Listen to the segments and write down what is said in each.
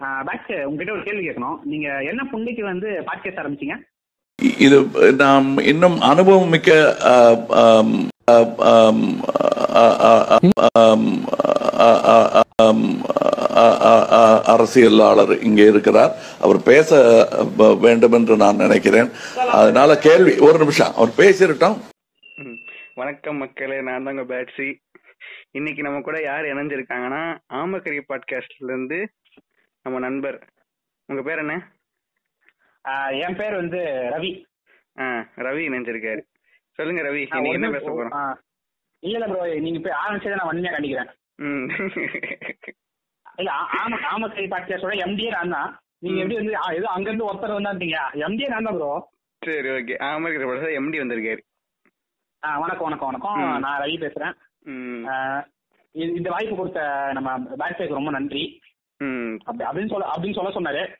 Back உங்ககிட்ட ஒரு கேள்வி கேட்கணும் நீங்க என்ன புண்டைக்கு வந்து பாட்காஸ்ட் ஆரம்பிச்சீங்க இது நாம் இன்னும் அனுபவம் மிக்க அரசியலாளர் இங்கே இருக்கிறார் அவர் பேச வேண்டும் என்று நான் நினைக்கிறேன் அதனால கேள்வி ஒரு நிமிஷம் அவர் பேசிருட்டோம். வணக்கம் மக்களே நான் தாங்க பேட்ஸி இன்னைக்கு நம்ம கூட யார் இணைஞ்சிருக்காங்கன்னா ஆமக்கரி பாட்காஸ்ட்ல இருந்து நம்ம நண்பர். உங்க பேர் என்ன? என் பேர் வந்து ரவி. ரவி இணைஞ்சிருக்காரு. சொல்லுங்க ரவி ஒரு என்ன பேச போறோம்? இல்ல இல்ல ப்ரோ நீங்க இப்ப ஆரம்பிச்சதை நான் வன்மையா கண்டிக்கிறேன். இல்ல ஆமா ஆமக்கை பாட்காஸ்டோட எம்டிஏ நான் தான். நீங்க எப்படி வந்து ஏதோ அங்க இருந்து ஒருத்தர் வந்தாட்டீங்க எம்டிஏ நான் தான் ப்ரோ. சரி ஓகே. ஆமக்கரி பாட்காஸ்ட் எம்டி வந்திருக்காரு. வணக்கம் வணக்கம் வணக்கம். நான் ரவி பேசுறேன். இந்த வாய்ப்பு கொடுத்த நம்ம பேட்ஸ்க்கு ரொம்ப நன்றி. அப்படின்னு சொல்ல அப்படின்னு சொல்ல சொன்னாரு.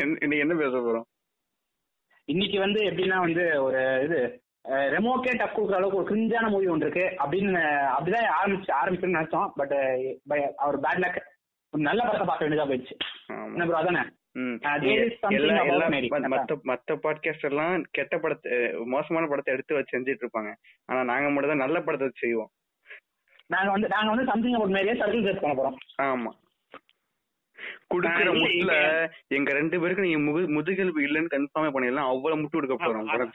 இன்னைக்கு என்ன பேச போறோம்? இன்னைக்கு வந்து எப்படின்னா வந்து ஒரு இது ரெமோக்கே டஃப் கொடுக்குற அளவுக்கு ஒரு கிரிஞ்சான மூவி ஒன்று இருக்கு. அப்படின்னு அப்படிதான் ஆரம்பிச்சு ஆரம்பிக்கணும்னு நினைச்சோம். பட் அவர் பேட் லக் நல்ல படத்தை பார்க்க வேண்டியதா போயிடுச்சு. என்ன ப்ரோ அதானே. மத்த- பாட்காஸ்ட் எல்லாம் கெட்ட படத்தை மோசமான படத்தை எடுத்து வச்சு செஞ்சுட்டு இருப்பாங்க. ஆனா நாங்க மட்டும் தான் நல்ல படத்தை செய்வோம். நாங்க வந்து நாங்க வந்து சம்திங் அபவுட் மேரியே சர்க்கிள் செட் பண்ண போறோம். ஆமா. குடுக்கிற முட்டுல. எங்க ரெண்டு பேருக்கு நீங்க முது முதுகெலும்பு இல்லைன்னு கன்ஃபார்மே பண்ணிடலாம். அவ்வளவு முட்டு கொடுக்க போறோம்.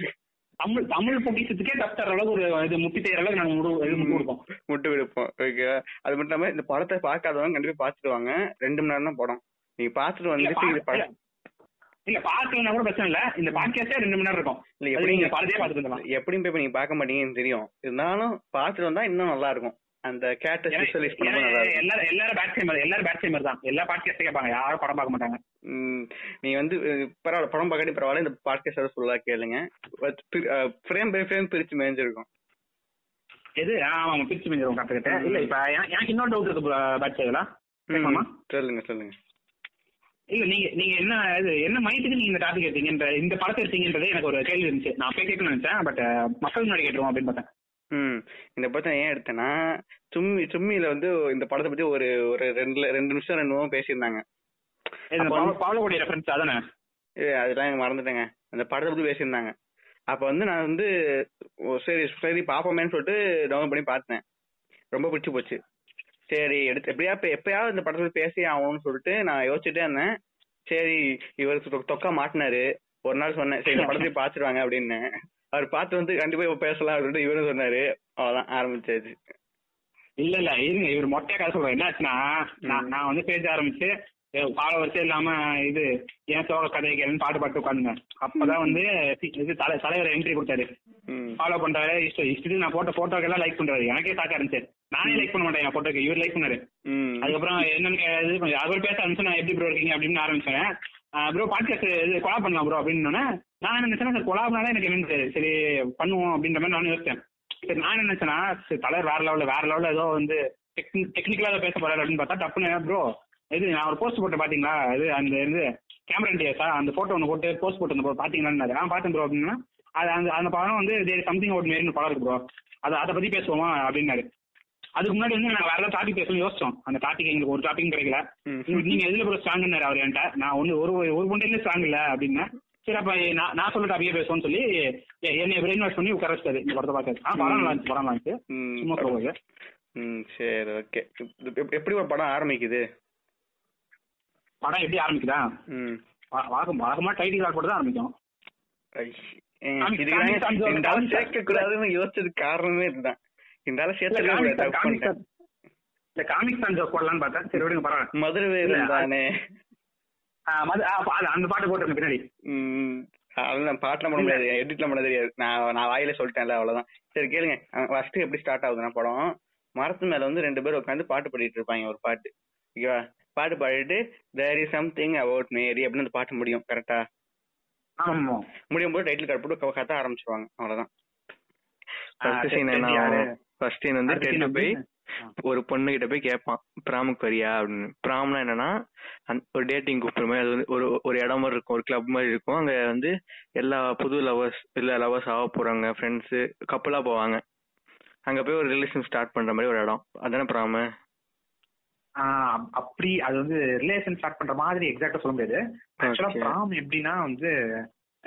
தமிழ் தமிழ் பொக்கிஷத்துக்கே தர அளவுக்கு ஒரு இது முட்டி செய்யற அளவுக்கு நாங்க முட்டு கொடுப்போம். முட்டு கொடுப்போம் ஓகே அது மட்டும் இல்லாம இந்த படத்தை பார்க்காதவங்க கண்டிப்பா பாத்துட்டு வாங்க. ரெண்டு மணி நேரம் தான் படம். நீங்க பாத்துட்டு வந்துட்டு இது பா- படம். இல்ல பாக்கலன்னா கூட பிரச்சனை இல்ல. இந்த பாட்காஸ்டே ரெண்டு மணி நேரம் இருக்கும். இல்ல எப்படி நீங்க பார்த்துட்டு இருந்தலாம் எப்படியும் போய் நீங்க பார்க்க மாட்டீங்கன்னு தெரியும். இருந்தாலும் பாத்துட்டு வந்தா இன்னும் நல்லா இருக்கும். அந்த கேட்ட ஸ்பெஷலிஸ்ட் பண்ணும்போது எல்லாரும் எல்லாரும் பேட் சேமர் எல்லாரும் பேட் சேமர் தான். எல்லா பாட்காஸ்டே கேட்பாங்க. யாரும் படம் பார்க்க மாட்டாங்க. நீங்க வந்து பரவாயில்ல படம் பார்க்காட்டி பரவாயில்ல இந்த பாட்காஸ்ட் ஃபுல்லா கேளுங்க. ஃப்ரேம் பை ஃப்ரேம் பிரிச்சு மேய்ஞ்சிருக்கும். எது? ஆமா பிரிச்சு மிஞ்சிரும் கரெக்ட் இல்ல இப்ப எனக்கு இன்னொரு டவுட் இருக்கு பேட் சேவலா சொல்லுங்க சொல்லுங்க. இல்ல நீங்க நீங்க என்ன இது என்ன மையத்துக்கு நீங்க இந்த டாபிக் எடுத்தீங்கன்ற இந்த படத்தை எடுத்தீங்கன்றதே எனக்கு ஒரு கேள்வி இருந்துச்சு. நான் அப்பயே கேட்கணும்னு நினைச்சேன் பட் மக்கள் முன்னாடி கேட்டுருவோம் அப்படின்னு பார்த்தேன். ம். இந்த படத்தை ஏன் எடுத்தேன்னா சும்மி சும்மியில வந்து இந்த படத்தை பத்தி ஒரு ஒரு ரெண்டு ரெண்டு நிமிஷம் ரெண்டு நிமிஷம் பேசியிருந்தாங்க. இது ரெஃபரன்ஸ் அதானே? ஏ, அதெல்லாம் எனக்கு மறந்துட்டேங்க. அந்த படத்தை பத்தி பேசியிருந்தாங்க. அப்ப வந்து நான் வந்து ஓ, சரி சரி பாப்போமேன்னு சொல்லிட்டு டவுன்லோட் பண்ணி பார்த்தேன். ரொம்ப பிடிச்சி போச்சு. சரி எடுத்து எப்படியா எப்பயாவது இந்த படத்தை பேசி ஆகணும்னு சொல்லிட்டு நான் யோசிச்சுட்டே இருந்தேன். சரி இவர் தொ- தொக்கா மாட்டினாரு. ஒரு நாள் சொன்னேன் சரி இந்த படத்தை பார்த்துருவாங்க அப்படின்னு. அவர் பார்த்து வந்து கண்டிப்பா பேசலாம் அப்படின்னு இவரும் சொன்னாரு. அவ்வளவுதான் ஆரம்பிச்சாச்சு. இல்ல இல்ல இருங்க இவர் மொட்டையா கதை சொல்றேன் என்ன ஆச்சுன்னா நான் நான் வந்து பேச ஆரம்பிச்சு ஃபாலோவர்ஸே இல்லாம இது ஏன் சோக கதை கேளுன்னு பாட்டு பாட்டு உட்காந்துங்க. அப்பதான் வந்து இது தலை தலைவர் என்ட்ரி கொடுத்தாரு. ஃபாலோ பண்றாரு இஷ்டம் இஷ்டத்துக்கு நான் போட்ட போட்டோக்கெல்லாம் லைக் பண்றாரு. எனக்கே சாக்கா இருந்துச்சு. நானே லைக் பண்ண மாட்டேன் என் போட்டோக்கு இவர் லைக் பண்ணாரு. அதுக்கப்புறம் என்னன்னு இது அவர் பேச ஆரம்பிச்சு நான் எப்படி ப்ரோ இருக்கீங்க அப்படின்னு ஆரம்பிச்சேன். ப்ரோ பாட்காஸ்ட் இது கொலா பண்ணலாம் ப்ரோ அப்படின்னு நான் என்ன நினைச்சேன்னா சார் கொலாப்னாலே எனக்கு என்னன்னு சரி பண்ணுவோம் அப்படின்ற மாதிரி நானும் யோசிச்சேன் சரி நான் என்ன நினைச்சேன்னா தலைவர் வேற லெவலில் வேற லெவலில் ஏதோ வந்து டெக்னிக்கலா ஏதோ பேச போறாரு அப்படின்னு பார்த்தா டப்புன்னு ப்ரோ இது நான் ஒரு போஸ்ட் போட்டு பாத்தீங்களா? இது அந்த இது கேமரா இண்டியா அந்த போட்டோ ஒன்று போட்டு போஸ்ட் போட்டு ப்ரோ பாத்தீங்களான்னு நான் பார்த்தேன் ப்ரோ அப்படின்னா அது அந்த அந்த படம் வந்து சம்திங் அவுட் மேரின்னு படம் இருக்கு ப்ரோ அதை அதை பத்தி பேசுவோமா அப்படின்னாரு. அதுக்கு முன்னாடி வந்து நான் வேற டாபிக் பேசணும்னு யோசிச்சோம். அந்த டாபிக் எங்களுக்கு ஒரு டாபிக் கிடைக்கல. நீங்க எதுல ப்ரோ ஸ்ட்ராங்னாரு அவர் என்கிட்ட? நான் ஒண்ணு ஒரு ஒரு புண்டையில ஸ்ட்ராங் இல்ல அப்படின்னா. சரி அப்ப நான் நான் சொல்ற டாபிக்கே பேசுவோம்னு சொல்லி என்னை பிரெயின் வாஷ் பண்ணி உட்கார வச்சாரு இந்த படத்தை ஆ படம் நல்லா இருந்துச்சு படம் நல்லா இருந்துச்சு. சும்மா ம் சரி ஓகே. எப்படி ஒரு படம் ஆரம்பிக்குது? படம் எப்படி ஆரம்பிக்குதா? ம். வழக்கம் வழக்கமா டைட்டில் கார்டு போட்டு தான் ஆரம்பிக்கும். இதுக்கு கூடாதுன்னு யோசிச்சதுக்கு காரணமே இதுதான். இந்த ஆளை இல்ல காமிக் தான் ஜோக் போடலான்னு பார்த்தேன் சரி விடுங்க பரவாயில்ல. மதுரை தானே. அந்த பாட்டு போட்டுருங்க பின்னாடி. அதெல்லாம் பாட்டுலாம் பண்ண முடியாது எடிட்லாம் பண்ண தெரியாது. நான் நான் வாயில சொல்லிட்டேன்ல அவ்வளவுதான். சரி கேளுங்க. ஃபர்ஸ்ட் எப்படி ஸ்டார்ட் ஆகுதுன்னா படம். மரத்து மேல வந்து ரெண்டு பேரும் உட்காந்து பாட்டு பாடிட்டு இருப்பாங்க ஒரு பாட்டு. ஓகேவா பாட்டு பாடிட்டு there is something about Mary அப்படின்னு அந்த பாட்டு முடியும் கரெக்டா முடியும் போது டைட்டில் கார்டு போட்டு கத்த ஆரம்பிச்சிருவாங்க அவ்வளவுதான். ஃபர்ஸ்ட் சீன் சீன் வந்து டெட்டு போய் ஒரு பொண்ணு கிட்ட போய் கேட்பான் ப்ராமுக்கு வரியா? அப்படின்னு. ப்ராம்னா என்னன்னா ஒரு டேட்டிங் கூப்பிடுற மாதிரி அது வந்து ஒரு ஒரு இடம் மாதிரி இருக்கும் ஒரு கிளப் மாதிரி இருக்கும். அங்க வந்து எல்லா புது லவர்ஸ் இல்ல லவர்ஸ் ஆக போறாங்க ஃப்ரெண்ட்ஸ் கப்பலா போவாங்க. அங்க போய் ஒரு ரிலேஷன் ஸ்டார்ட் பண்ற மாதிரி ஒரு இடம். அதானே ப்ராமு? அப்படி அது வந்து ரிலேஷன் ஸ்டார்ட் பண்ற மாதிரி எக்ஸாக்டா சொல்ல முடியாது. ஆக்சுவலா. ப்ராம் எப்படின்னா வந்து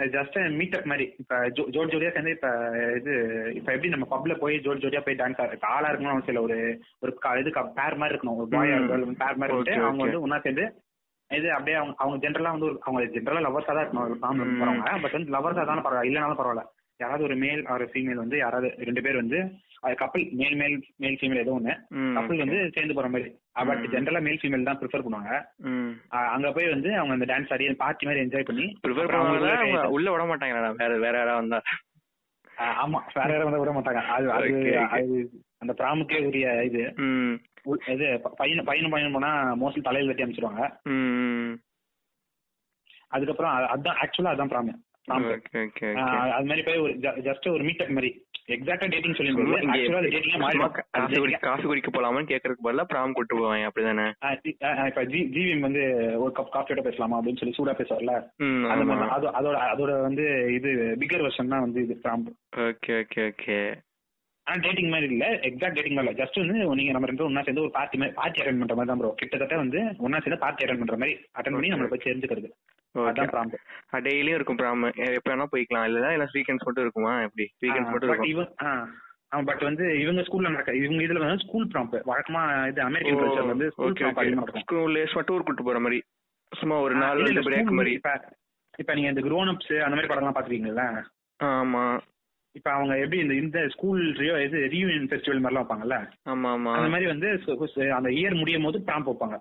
ஜஸ்ட் மீட்டப் மாதிரி. இப்ப ஜோ- ஜோடி ஜோடியா சேர்ந்து இப்ப இது இப்ப எப்படி நம்ம பப்ல போய் ஜோடி ஜோடியா போய் டான்ஸ் ஆடுறது? இப்ப ஆளா இருக்கணும் இல்ல. ஒரு ஒரு இது பேர் மாதிரி இருக்கணும். ஒரு பாய் பேர் மாதிரி இருந்துட்டு அவங்க. வந்து ஒன்னா சேர்ந்து இது அப்படியே அவங்க அவங்க ஜென்ரலா வந்து ஒரு- அவங்க ஜென்ரலா லவர்ஸா தான் இருக்கணும். ஒரு பட் வந்து லவர்ஸா தானே பரவாயில்ல. இல்லைனாலும் பரவாயில்ல. யாராவது ஒரு மேல் ஒரு ஃபீமேல் வந்து யாராவது ரெண்டு பேர் வந்து கப்பல் மேல் மேல் மேல் ஃபீமேல் ஏதோ ஒண்ணு ம், கப்பல் வந்து சேர்ந்து போற மாதிரி. பட். ஜென்ரலா மேல் ஃபீமேல் தான் ப்ரிஃபர் பண்ணுவாங்க. அங்க போய் வந்து அவங்க அந்த டான்ஸ் ஆடி பார்ட்டி மாதிரி என்ஜாய் பண்ணி ப்ரிஃபர் அவங்க உள்ள விட மாட்டாங்களா வேற வேற யாராவது வந்தா? ஆமா. வேற யாரும் வந்து விட மாட்டாங்க. அது அது. அது அந்த பிராமுக்கே உரிய இது. இது பையன் பையன் பையன் போனா மோஸ்ட்லி தலையில கட்டி அமைச்சிருவாங்க அதுக்கப்புறம் அதான் ஆக்சுவலா அதான் பிராம். ஓகே அது மாதிரி போய் ஒரு ஜஸ்ட் ஒரு மீட்டப் மாதிரி. எக்ஸாக்டா டேட்டிங் சொல்லி சும்மா இங்க ஆக்சுவலா டேட்டிங்கா குடிக்க போலாமான்னு கேக்குறதுக்கு பதிலா பிராம் கூட்டு போவாங்க அப்படிதானே? இப்ப ஜிவிஎம் வந்து ஒரு கப் காஃபியோட பேசலாமா அப்படின்னு சொல்லி சூடா பேசுவார்ல? அந்த மாதிரி அது அதோட அதோட வந்து இது பிகர் வெர்ஷன் தான் வந்து இது பிராம் ஓகே ஓகே ஓகே. ஆனா டேட்டிங் மாதிரி இல்ல. எக்ஸாக்ட் டேட்டிங் இல்ல. ஜஸ்ட் வந்து நீங்க நம்ம ரெண்டு ஒண்ணா சேர்ந்து ஒரு பார்ட்டி மாதிரி பார்ட்டி அட்டன் பண்ற மாதிரி தான் ப்ரோ கிட்டத்தட்ட வந்து ஒண்ணா சேர்ந்து பார்ட்டி அட்டன் பண்ற மாதிரி அட்டன் பண்ணி நம்மள போய் தெரிஞ்சுக்கிறது டெய்லியும் இருக்கும் பிராம் எப்ப வேணா போய்க்கலாம். இல்ல இல்ல வீக்கெண்ட்ஸ் மட்டும் இருக்குமா? எப்படி? வீக்கெண்ட்ஸ் மட்டும் இருக்கும். பட் வந்து இவங்க ஸ்கூல்ல நடக்க இவங்க இதுல வந்து ஸ்கூல் ப்ராம்ப் வழக்கமா இது அமெரிக்கன் கல்ச்சர் வந்து ஸ்கூல் ப்ராம்ப் ஸ்கூல்ல டூர் கூட்டு போற மாதிரி. சும்மா ஒரு நாள் பிரேக் மாதிரி. இப்ப நீங்க இந்த grown ups அந்த மாதிரி படம்லாம் பாத்துருக்கீங்கல்ல ஆமா. இப்ப அவங்க எப்படி இந்த இந்த ஸ்கூல் இது ரீயூனியன் ஃபெஸ்டிவல் மாதிரிலாம் வைப்பாங்கல்ல? ஆமா ஆமா. அந்த மாதிரி வந்து அந்த இயர் முடியும் போது ப்ராம்ப் வைப்பாங்க.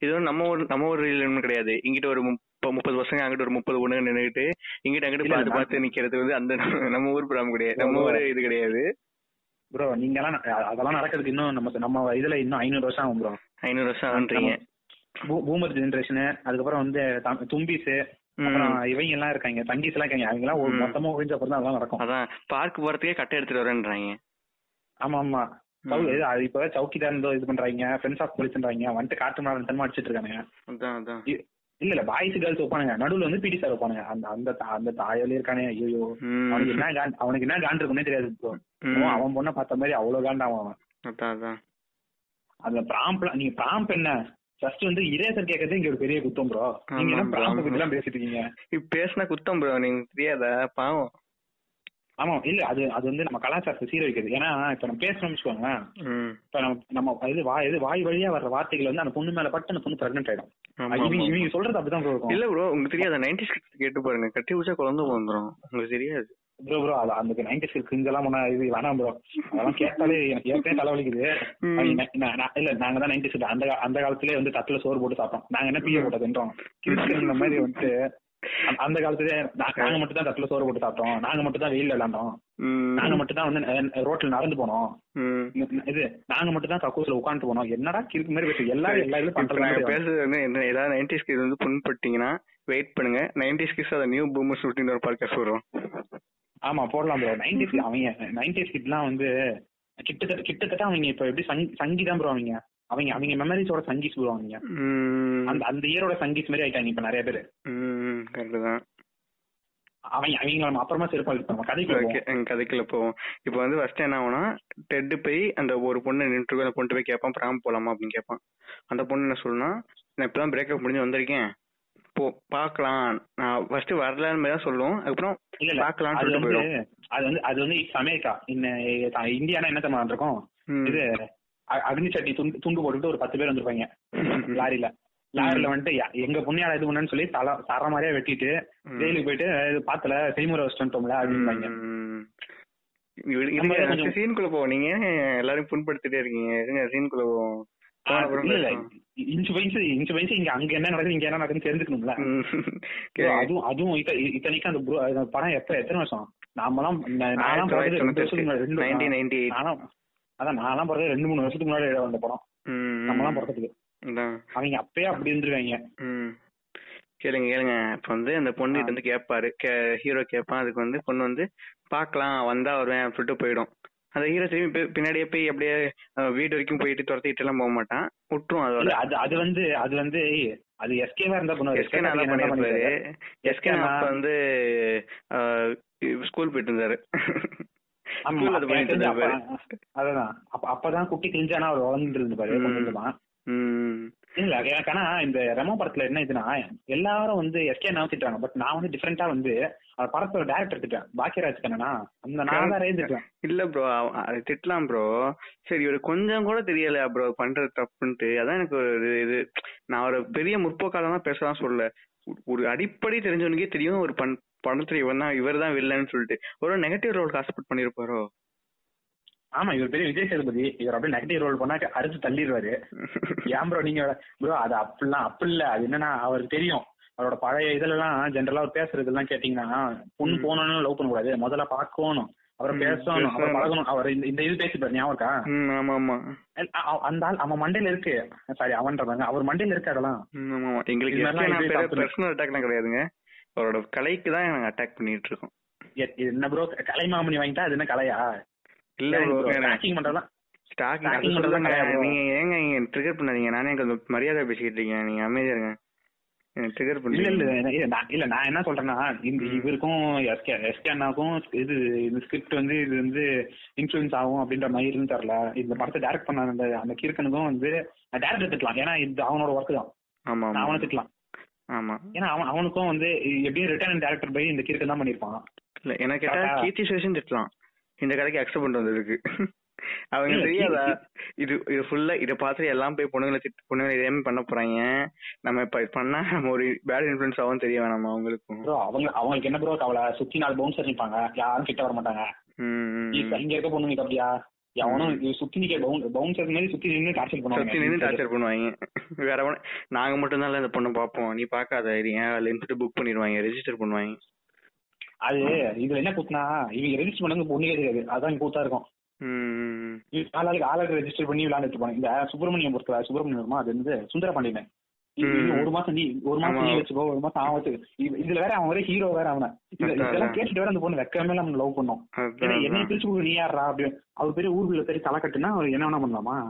இது வந்து நம்ம ஊர் நம்ம ஊர் ஒன்றும் கிடையாது. இங்கிட்ட ஒரு முப்ப முப்பது பசங்க அங்கிட்ட ஒரு முப்பது பொண்ணுங்க நின்னுகிட்டு இங்கிட்ட அங்கிட்ட பார்த்து பார்த்து நிக்கிறது வந்து அந்த நம்ம ஊர் பிராம் கிடையாது. நம்ம ஊர் இது கிடையாது. ப்ரோ நீங்க எல்லாம் அதெல்லாம் நடக்கிறதுக்கு இன்னும் நம்ம நம்ம இதுல இன்னும் ஐநூறு வருஷம் ஆகும் ப்ரோ ஐநூறு வருஷம் ஆன்றீங்க பூமர் ஜெனரேஷன் அதுக்கப்புறம் வந்து தம்- தும்பிஸ் இவங்க எல்லாம் இருக்காங்க தங்கிஸ் எல்லாம் இருக்காங்க அவங்க எல்லாம் ஒரு. மொத்தமா ஒழிஞ்ச அப்புறம் அதெல்லாம் நடக்கும். அதான் பார்க் போறதுக்கே கட்டை எடுத்துட்டு வரேன்றாங்க. ஆமா ஆமா அது இப்ப சவுக்கிதார் இது பண்றாங்க ஃப்ரெண்ட்ஸ் ஆஃப் போலீஸ்ன்றாங்க வந்துட்டு காட்டு தன்மா அடிச்சிட்டு இருக்கானுங்க. அதான் அதான். இ- இல்ல இல்ல பாய்ஸ் கேர்ள்ஸ் வைப்பானுங்க. நடுவுல வந்து பிடி சார் வைப்பானுங்க. அந்த அந்த அந்த தாயாலே இருக்கானே ஐயோ. அவனுக்கு என்ன காண்ட் அவனுக்கு என்ன காண்ட் இருக்குன்னே தெரியாது. அவன் பொண்ணை பார்த்த மாதிரி அவ்வளவு காண்ட் அவன். அந்த ப்ராம்ப்ல நீங்க ப்ராம்ப் என்ன? ஜஸ்ட் வந்து இரேசர் கேட்கறது இங்க ஒரு பெரிய குத்தம் ப்ரோ நீங்க என்ன. பத்தி எல்லாம் பேசிட்டு இருக்கீங்க? இப்ப பேசினா குத்தம் ப்ரோ நீங்க தெரியாதா பாவம். ஆமா இல்ல அது அது வந்து நம்ம கலாச்சாரத்தை சீரழிக்குது ஏன்னா இப்ப நம்ம பேசணும்னு வச்சுக்கோங்க. இப்ப நம்ம நம்ம இது வாய் இது வாய் வழியா வர்ற வார்த்தைகள் வந்து அந்த பொண்ணு மேல பட்டு அந்த பொண்ணு பிரெக்னென்ட் ஆயிடும். இவங்க சொல்றது அப்படிதான் ப்ரோ இல்ல ப்ரோ உங்களுக்கு தெரியாத. நைன்டிஸ் கேட்டு பாருங்க. கட்டி வச்சா குழந்தை வந்துரும் உங்களுக்கு தெரியாது. ப்ரோ ப்ரோ அது அந்த நைன்டி கிரிஞ்செல்லாம் பண்ணா இது வேணாம் ப்ரோ அதெல்லாம் கேட்டாலே எனக்கு ஏற்கனவே தலைவலிக்குது. இல்ல நாங்க தான் நைன்டி அந்த கா- அந்த காலத்திலே வந்து தட்டுல சோறு போட்டு சாப்பிட்டோம். நாங்க என்ன பிய போட்டதுன்றோம் கிறிஸ்டியன் மாதிரி வந்து அந்த- அந்த காலத்திலே நா- நாங்க மட்டும் தான் தட்டுல சோறு போட்டு சாப்பிட்டோம். நாங்க மட்டும் தான் வெயில் விளாண்டோம். நாங்க மட்டும் தான் வந்து ரோட்ல நடந்து போனோம். இது நாங்க மட்டும் தான் கக்கூஸ்ல உட்காந்து போனோம். என்னடா கிறுக்கு மாதிரி பேசு எல்லாரும் எல்லா இதுலயும் பண்றது பேசுறது வந்து என்ன ஏதாவது நைன்டிஸ் கிஸ் வந்து புண்பட்டீங்கன்னா வெயிட் பண்ணுங்க. நைன்டிஸ் கிஸ் அதை நியூ பூமர் ஷூட்டிங் ஒரு பாட்காஸ்ட் வரும். ஆமா போடலாம் ப்ரோ நைன்டிஸ் அவங்க நைன்டிஸ் கிட்லாம் வந்து கிட்டத்தட்ட கிட்டத்தட்ட அவங்க இப்ப எப்படி சங்கி தான் ப்ரோ அவங்க. அவங்க அவங்க மெமரிஸோட சங்கீஸ் ப்ரோ அவங்க. அந்த அந்த இயரோட சங்கீஸ் மாதிரி ஆயிட்டாங்க இப்ப நிறைய பேர். கரெக்ட் தான். அவங்க அவங்க நம்ம அப்புறமா செருப்பா நம்ம கதைக்கு கதைக்குள்ள போவோம். இப்போ வந்து ஃபர்ஸ்ட் என்ன ஆகும்னா டெட் போய் அந்த ஒரு பொண்ணு நின்று பொண்ணு போய் கேட்பான் பிராம் போலாமா? அப்படின்னு கேட்பான். அந்த பொண்ணு என்ன சொல்லுனா நான் இப்பதான் பிரேக்கப் முடிஞ்சு வந்திருக்கேன். போ பார்க்கலாம் நான் ஃபர்ஸ்ட் வரலன்னு மாதிரி தான் சொல்லுவோம் அதுக்கப்புறம் இல்ல பார்க்கலாம்னு அது வந்து அது வந்து அது வந்து இட்ஸ் அமெரிக்கா. இன்ன இந்தியானா என்ன தெரியுமா இருக்கும் ம். இது அக்னி சட்டி துண்டு துண்டு போட்டுட்டு ஒரு பத்து பேர் வந்திருப்பாங்க. லாரில. லாரில வந்துட்டு எங்க புண்ணியால இது பண்ணு சொல்லி தலை தர மாதிரியா வெட்டிட்டு. ஜெயிலுக்கு போயிட்டு பாத்துல செய்முறை வச்சுட்டோம்ல அப்படின்பாங்க சீனுக்குள்ள போவோம். நீங்க எல்லாரும் புண்படுத்திட்டே இருக்கீங்க? சீனுக்குள்ள போவோம்? இன்ச்சு பைன்ஸ் இன்ச்சு பைன்ஸ் இங்க அங்க என்ன நடக்குது இங்க என்ன நடக்குதுன்னு தெரிஞ்சுக்கணும்ல. அதுவும் அதுவும் இத்த- இத்தனைக்கும் அந்த படம் எப்ப எத்தனை வருஷம்? நாமெல்லாம் நா- நான்லாம் ஆயிரத்தி பிறகு ரெண்டு வருஷத்துக்கு நானும் அதான் நான்லாம் பிறகு ரெண்டு மூணு வருஷத்துக்கு முன்னாடி வந்த படம். நம்மலாம் பிறக்கிறதுக்கு அவங்க அப்பயே அப்படி இருந்திருக்காங்க. ம். கேளுங்க கேளுங்க. இப்ப வந்து அந்த பொண்ணு ஆ. வந்து கேட்பாரு ஹீரோ கேட்பான் அதுக்கு வந்து பொண்ணு வந்து பார்க்கலாம் வந்தா வருவேன் சொல்லிட்டு போயிடும். அந்த ஹீரோ திரும்பி பின்னாடியே போய் அப்படியே வீடு வரைக்கும் போயிட்டு துரத்திட்டு எல்லாம் போக மாட்டான் விட்டுரும் அதோட அது அது வந்து அது வந்து அது எஸ்கேவா இருந்தா பண்ணுவாரு. எஸ்கே நல்லா பண்ணிருப்பாரு. எஸ்கே அப்ப வந்து ஸ்கூல் போயிட்டு இருந்தாரு அதான் அப்ப அப்பதான் குட்டி கிழிஞ்சானா அவர் வளர்ந்துட்டு இருந்து பாரு ம். கொஞ்சம் இல்ல எனக்கு ஆனா இந்த ரெமோ படத்துல என்ன இதுனா எல்லாரும் வந்து எஸ்கே திட்டுறாங்க. பட் நான் வந்து டிஃபரெண்டா வந்து அந்த படத்தோட டேரக்டர் திட்டேன் பாக்கியராஜ் கண்ணனா அந்த நான் தான் திட்டேன் இல்ல ப்ரோ அது திட்டலாம் ப்ரோ சரி ஒரு கொஞ்சம் கூட தெரியலையா ப்ரோ பண்றது தப்புன்ட்டு. அதான் எனக்கு ஒரு இது நான் ஒரு பெரிய முற்போக்கால தான் பேசலாம் சொல்லல. ஒரு- அடிப்படை தெரிஞ்சவனுக்கே தெரியும் ஒரு பண் படத்துல இவன் தான் இவர் தான் வில்லன்னு சொல்லிட்டு. ஒரு நெகட்டிவ் ரோல் காசப்பட் பண்ணிருப்பாரோ? ஆமா இவர் பெரிய விஜய் சேதுபதி. இவர் அப்படியே நெகட்டிவ் ரோல் பண்ணா அறுத்து தள்ளிடுவாரு. ஏன் ப்ரோ நீங்க ப்ரோ அது அப்படிலாம் அப்படி இல்ல. அது என்னன்னா அவருக்கு தெரியும். அவரோட பழைய இதெல்லாம் ஜென்ரலா அவர் பேசுறதெல்லாம் கேட்டீங்கன்னா பொண்ணு. போனோம்னு லவ் பண்ணக்கூடாது. முதல்ல பார்க்கணும். அவரை பேசணும் அவரை. பழகணும். அவர் இந்த இது பேசிப்பாரு ஞாபகம் இருக்கா? ஆமா ஆமா அந்த ஆள் அவன் மண்டையில இருக்கு. சாரி அவன்றதாங்க அவர் மண்டையில இருக்கு அதெல்லாம். எங்களுக்கு. பர்சனல் அட்டாக்லாம் கிடையாதுங்க. அவரோட கலைக்கு தான் நாங்க அட்டாக் பண்ணிட்டு இருக்கோம். என்ன ப்ரோ கலைமாமணி வாங்கிட்டா அது என்ன கலையா? இல்ல ஸ்டாக்கிங் பண்றதுலாம் சொல்லுங்க கிடையாது. நீங்க ஏங்க இங்க ட்ரிகர் பண்ணாதீங்க. நானே கொஞ்சம் மரியாதை பேசிக்கிட்டு இருக்கேன். நீங்க அமைதியா இருங்க. இல்ல பண்ணீங்க இல்ல இல்ல, நான் இல்ல நான் என்ன சொல்றேன்னா இந்த. இவருக்கும் எஸ்கே அண்ணாவுக்கும் இது இந்த ஸ்கிரிப்ட் வந்து இது வந்து இன்ஃபுளுன்ஸ் ஆகும் அப்படின்ற மாதிரி இருந்து தரல இந்த படத்தை டைரக்ட் பண்ண அந்த அந்த கீர்க்கனுக்கும் வந்து டேரக்டர் திட்டலாம். ஏன்னா இது அவனோட ஒர்க் தான். ஆமா அவனை திட்டலாம். ஆமா. ஏன்னா அவன் அவனுக்கும் வந்து எப்படியும் ரிட்டர்ன் டேரக்டர் பை இந்த கீர்க்கன் தான் பண்ணிருப்பான் இல்ல எனக்கு? கீர்த்தி சுரேஷன் திட்டலாம். இந்த கதைக்கு அக்செப்ட் பண்ணிட்டு வந்ததுக்கு. அவங்க தெரியாதா இது இது ஃபுல்லா இத பார்த்து எல்லாம் போய் பொண்ணுங்களை திட்டு பொண்ணுங்களை இதே பண்ண போறாங்க. நம்ம இப்ப பண்ணா நம்ம ஒரு பேட் இன்ஃபுளுன்ஸ் ஆகும் தெரிய வேணாமா அவங்களுக்கும்? அவங்க அவங்களுக்கு என்ன ப்ரோ கவலை? சுத்தி நாலு பவுன்சர் நிப்பாங்க. யாரும் கிட்ட வர மாட்டாங்க. இங்க இருக்க பொண்ணுங்க அப்படியா? எவனும் சுத்தி நிக்க பவுன்சர் மாதிரி சுத்தி நின்னு டார்ச்சர் சுத்தி நின்று பண்ணுவாங்க டார்ச்சர் பண்ணுவாங்க. வேற நாங்க மட்டும் தான் இந்த பொண்ணை பார்ப்போம். நீ பார்க்காத இது ஏன் புக் பண்ணிடுவாங்க ரெஜிஸ்டர் பண்ணுவாங்க. அது இதுல என்ன கூத்துனா இவங்க ரெஜிஸ்டர் பண்ணது பொண்ணுக்கே தெரியாது அதான் கூத்தா இருக்கும். ஆளாளுக்கு ஆளாளுக்கு ரெஜிஸ்டர் பண்ணி விளையாண்டுட்டு இருப்பாங்க இந்த சுப்பிரமணியம் பொறுத்த சுப்பிரமணியம் அது வந்து சுந்தர பாண்டியன் ஒரு மாசம் நீ ஒரு மாசம். நீ வச்சுக்கோ ஒரு மாசம் அவன் வச்சுக்கோ. இது- இதுல வேற அவன் ஒரே ஹீரோ வேற அவன. இதெல்லாம். கேட்டுட்டு வேற அந்த பொண்ணு வெக்கமே நம்ம லவ் பண்ணோம். ஏன்னா என்னை. பிரிச்சு நீ யாரா அப்படி அவர் பெரிய ஊருக்குள்ள பெரிய தலை கட்டுனா அவர் என்ன வேணா பண்ணலாமா.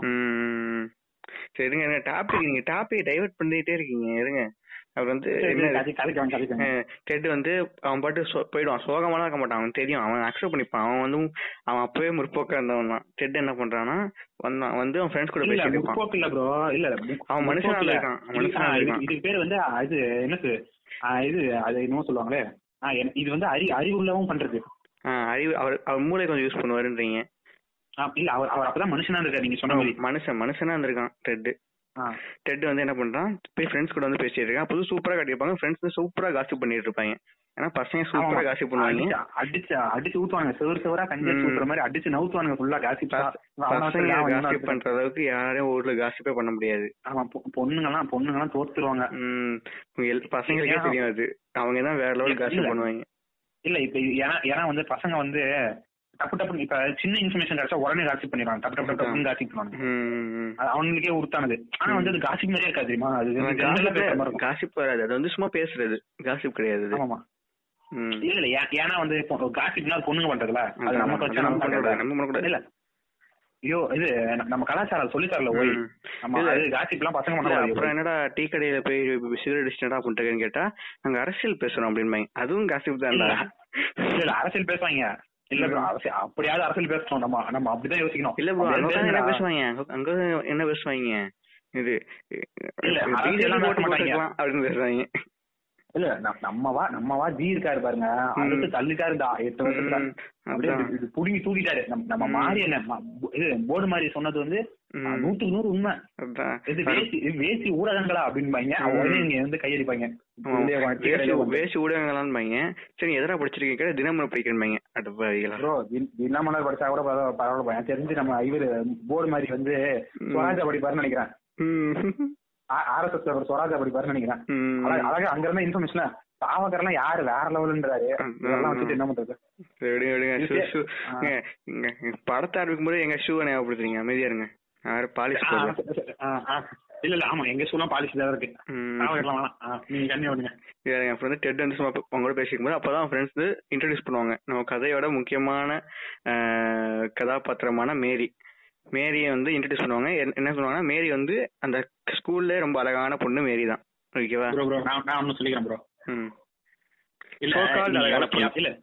சரிங்க டாபிக் நீங்க டாபிக் டைவர்ட் பண்ணிட்டே இருக்கீங்க. இருங்க. அவர் வந்து டெட் வந்து அவன் பாட்டு போயிடுவான். சோகமாலாம் இருக்க மாட்டான். அவனுக்கு தெரியும். அவன் அக்செப்ட் பண்ணிப்பான். அவன் வந்து அவன் அப்பவே முற்போக்கா இருந்தவன் தான் டெட் என்ன பண்றான்னா வந்தான் வந்து அவன் ஃப்ரெண்ட்ஸ் கூட இருப்பான். முற்போக்கு இல்ல ப்ரோ இல்ல அவன் மனுஷனா. இருக்கான், அவன் இது- மனுஷனா இது- இருக்கான். இதுக்கு பேர் வந்து இது என்னது இது? அது என்னமோ சொல்லுவாங்களே? இது வந்து அறி அறிவுள்ளவும் பண்றது. அறிவு அவர் அவர் மூளை கொஞ்சம் யூஸ் பண்ணுவாருன்றீங்க. இல்ல அவர் அவர் அப்பதான் மனுஷனா இருக்காரு நீங்க சொன்ன மனுஷன் மனுஷனா இருந்திருக்கான் டெட். டெட் வந்து என்ன பண்றான் போய் ஃப்ரெண்ட்ஸ் கூட வந்து பேசிட்டு இருக்கான். புது சூப்பரா கட்டியிருப்பாங்க. ஃப்ரெண்ட்ஸ் சூப்பரா காசிப் பண்ணிட்டு இருப்பாங்க. ஏன்னா பசங்க சூப்பரா. காசிப் பண்ணுவாங்க. அடிச்சு அடிச்சு ஊத்துவாங்க. செவரு செவரா கஞ்சி. ஊத்துற மாதிரி அடிச்சு நவுத்துவானுங்க ஃபுல்லா காசிப் பசங்க காசிப் பண்ற அளவுக்கு யாரையும் ஊர்ல காசிப்பே பண்ண முடியாது. ஆமா பொ- பொண்ணுங்கலாம் பொண்ணுங்கலாம் தோத்துருவாங்க. உம் எல்- பசங்களுக்கே அது. அவங்க தான் வேற லெவல். காசிப் பண்ணுவாங்க. இல்ல இப்ப ஏன்னா ஏன்னா வந்து பசங்க வந்து டப்பு டப்பு இப்ப சின்ன இன்ஃபர்மேஷன் கிடைச்சா உடனே காசிப் பண்ணிடுவாங்க. டப்பு டப்பு டப்புன்னு காசிப் பண்ணுவாங்க. அவனுங்களுக்கே உறுத்தானது. ஆனா வந்து அது காசிப் மாதிரியே இருக்காது தெரியுமா? அது. காசிப் வராது. அது வந்து சும்மா பேசுறது. காசிப் கிடையாது அது. ஆமாமா. ம். இல்ல இல்ல ஏன்னா வந்து இப்போ காசிப்னா பொண்ணுங்க பண்றதுல. அது நம்ம வச்சு நம்ம பண்ணக்கூடாது. இல்ல ஐயோ இது நம்ம கலாச்சாரம் சொல்லி தரல ஓய். நம்ம. அது காசிப்லாம் பசங்க இல்ல, பண்ணக்கூடாது. அப்புறம் என்னடா டீ கடையில போய் சிகரெட் அடிச்சுட்டா பண்ணிட்டேன்னு கேட்டா நாங்க அரசியல் பேசுறோம் அப்படின்பாங்க அதுவும் காசிப் இல்ல அரசியல் பேசுவாங்க. இல்ல. அரசியல் அப்படியாவது அரசியல் பேசணும். நம்ம நம்ம அப்படிதான் யோசிக்கணும். இல்ல ப்ரோ என்ன. பேசுவாங்க? அங்க- என்ன பேசுவாங்க? இது இல்ல, அப்படின்னு பேசுவாங்க. இல்ல ந- நம்ம வா நம்ம வா ஜி இருக்காரு பாருங்க. அடுத்து தள்ளிட்டாருடா எட்டு வருஷத்துல. அப்படியே புடுங்கி தூக்கிட்டாரு. நம்ம. மாறி என்ன போர்டு மாதிரி சொன்னது வந்து நூத்துக்கு நூறு உண்மை. இது வேசி வேசி ஊடகங்களா அப்படின்பாங்க. உடனே நீங்க வந்து கையடிப்பாங்க. ஆமா. உள்ளே வா, டீ வேஷ்டி கடையில வந்து. வேஷ்டி ஊடகங்களான்பாங்க சரி எதனா படிச்சிருக்கீங்க? தினமலர் படிக்கிறேன்பாங்க. இல்லாமலர் படிச்சா கூட பரவ- பரவாயில்ல. தெரிஞ்சு நம்ம இவரு போர்டு மாதிரி வந்து படிப்பாருன்னு நினைக்கிறேன். ஆர்எஸ்எஸ் அவர் ஸ்வராஜா படிப்பாருன்னு நினைக்கிறேன். ம். அழகா அங்க இருந்த இன்ஃபர்மேஷன் பாவக்கரெல்லாம் யாரு வேற லெவலுன்றாரு. இதெல்லாம் வச்சுட்டு என்ன பண்றது? படத்தை ஆரம்பிக்கும் போது எங்க ஷூ ஞாபகப்படுத்துறீங்க. அமைதியா இருங்க. யாரு பாலிஷ். இல்ல இல்ல ஆமா எங்க ஸ்கூல்லாம் பாலிசி தான் இருக்கு. நீங்க கண்ணி விடுங்க. என் ஃப்ரெண்ட் டெட் சும்மா அவங்க கூட பேசிக்கும் போது அப்பதான் ஃப்ரெண்ட்ஸ் வந்து இன்ட்ரடியூஸ் பண்ணுவாங்க. நம்ம கதையோட முக்கியமான கதாபாத்திரமான மேரி. மேரியை வந்து இன்ட்ரடியூஸ் பண்ணுவாங்க. என்ன- சொல்லுவாங்கன்னா மேரி வந்து அந்த ஸ்கூல்ல ரொம்ப அழகான பொண்ணு மேரி தான். ஓகேவா ப்ரோ ப்ரோ நான் நான் ஒன்னும் சொல்லிக்கிறேன் ப்ரோ ம். இல்ல இல்ல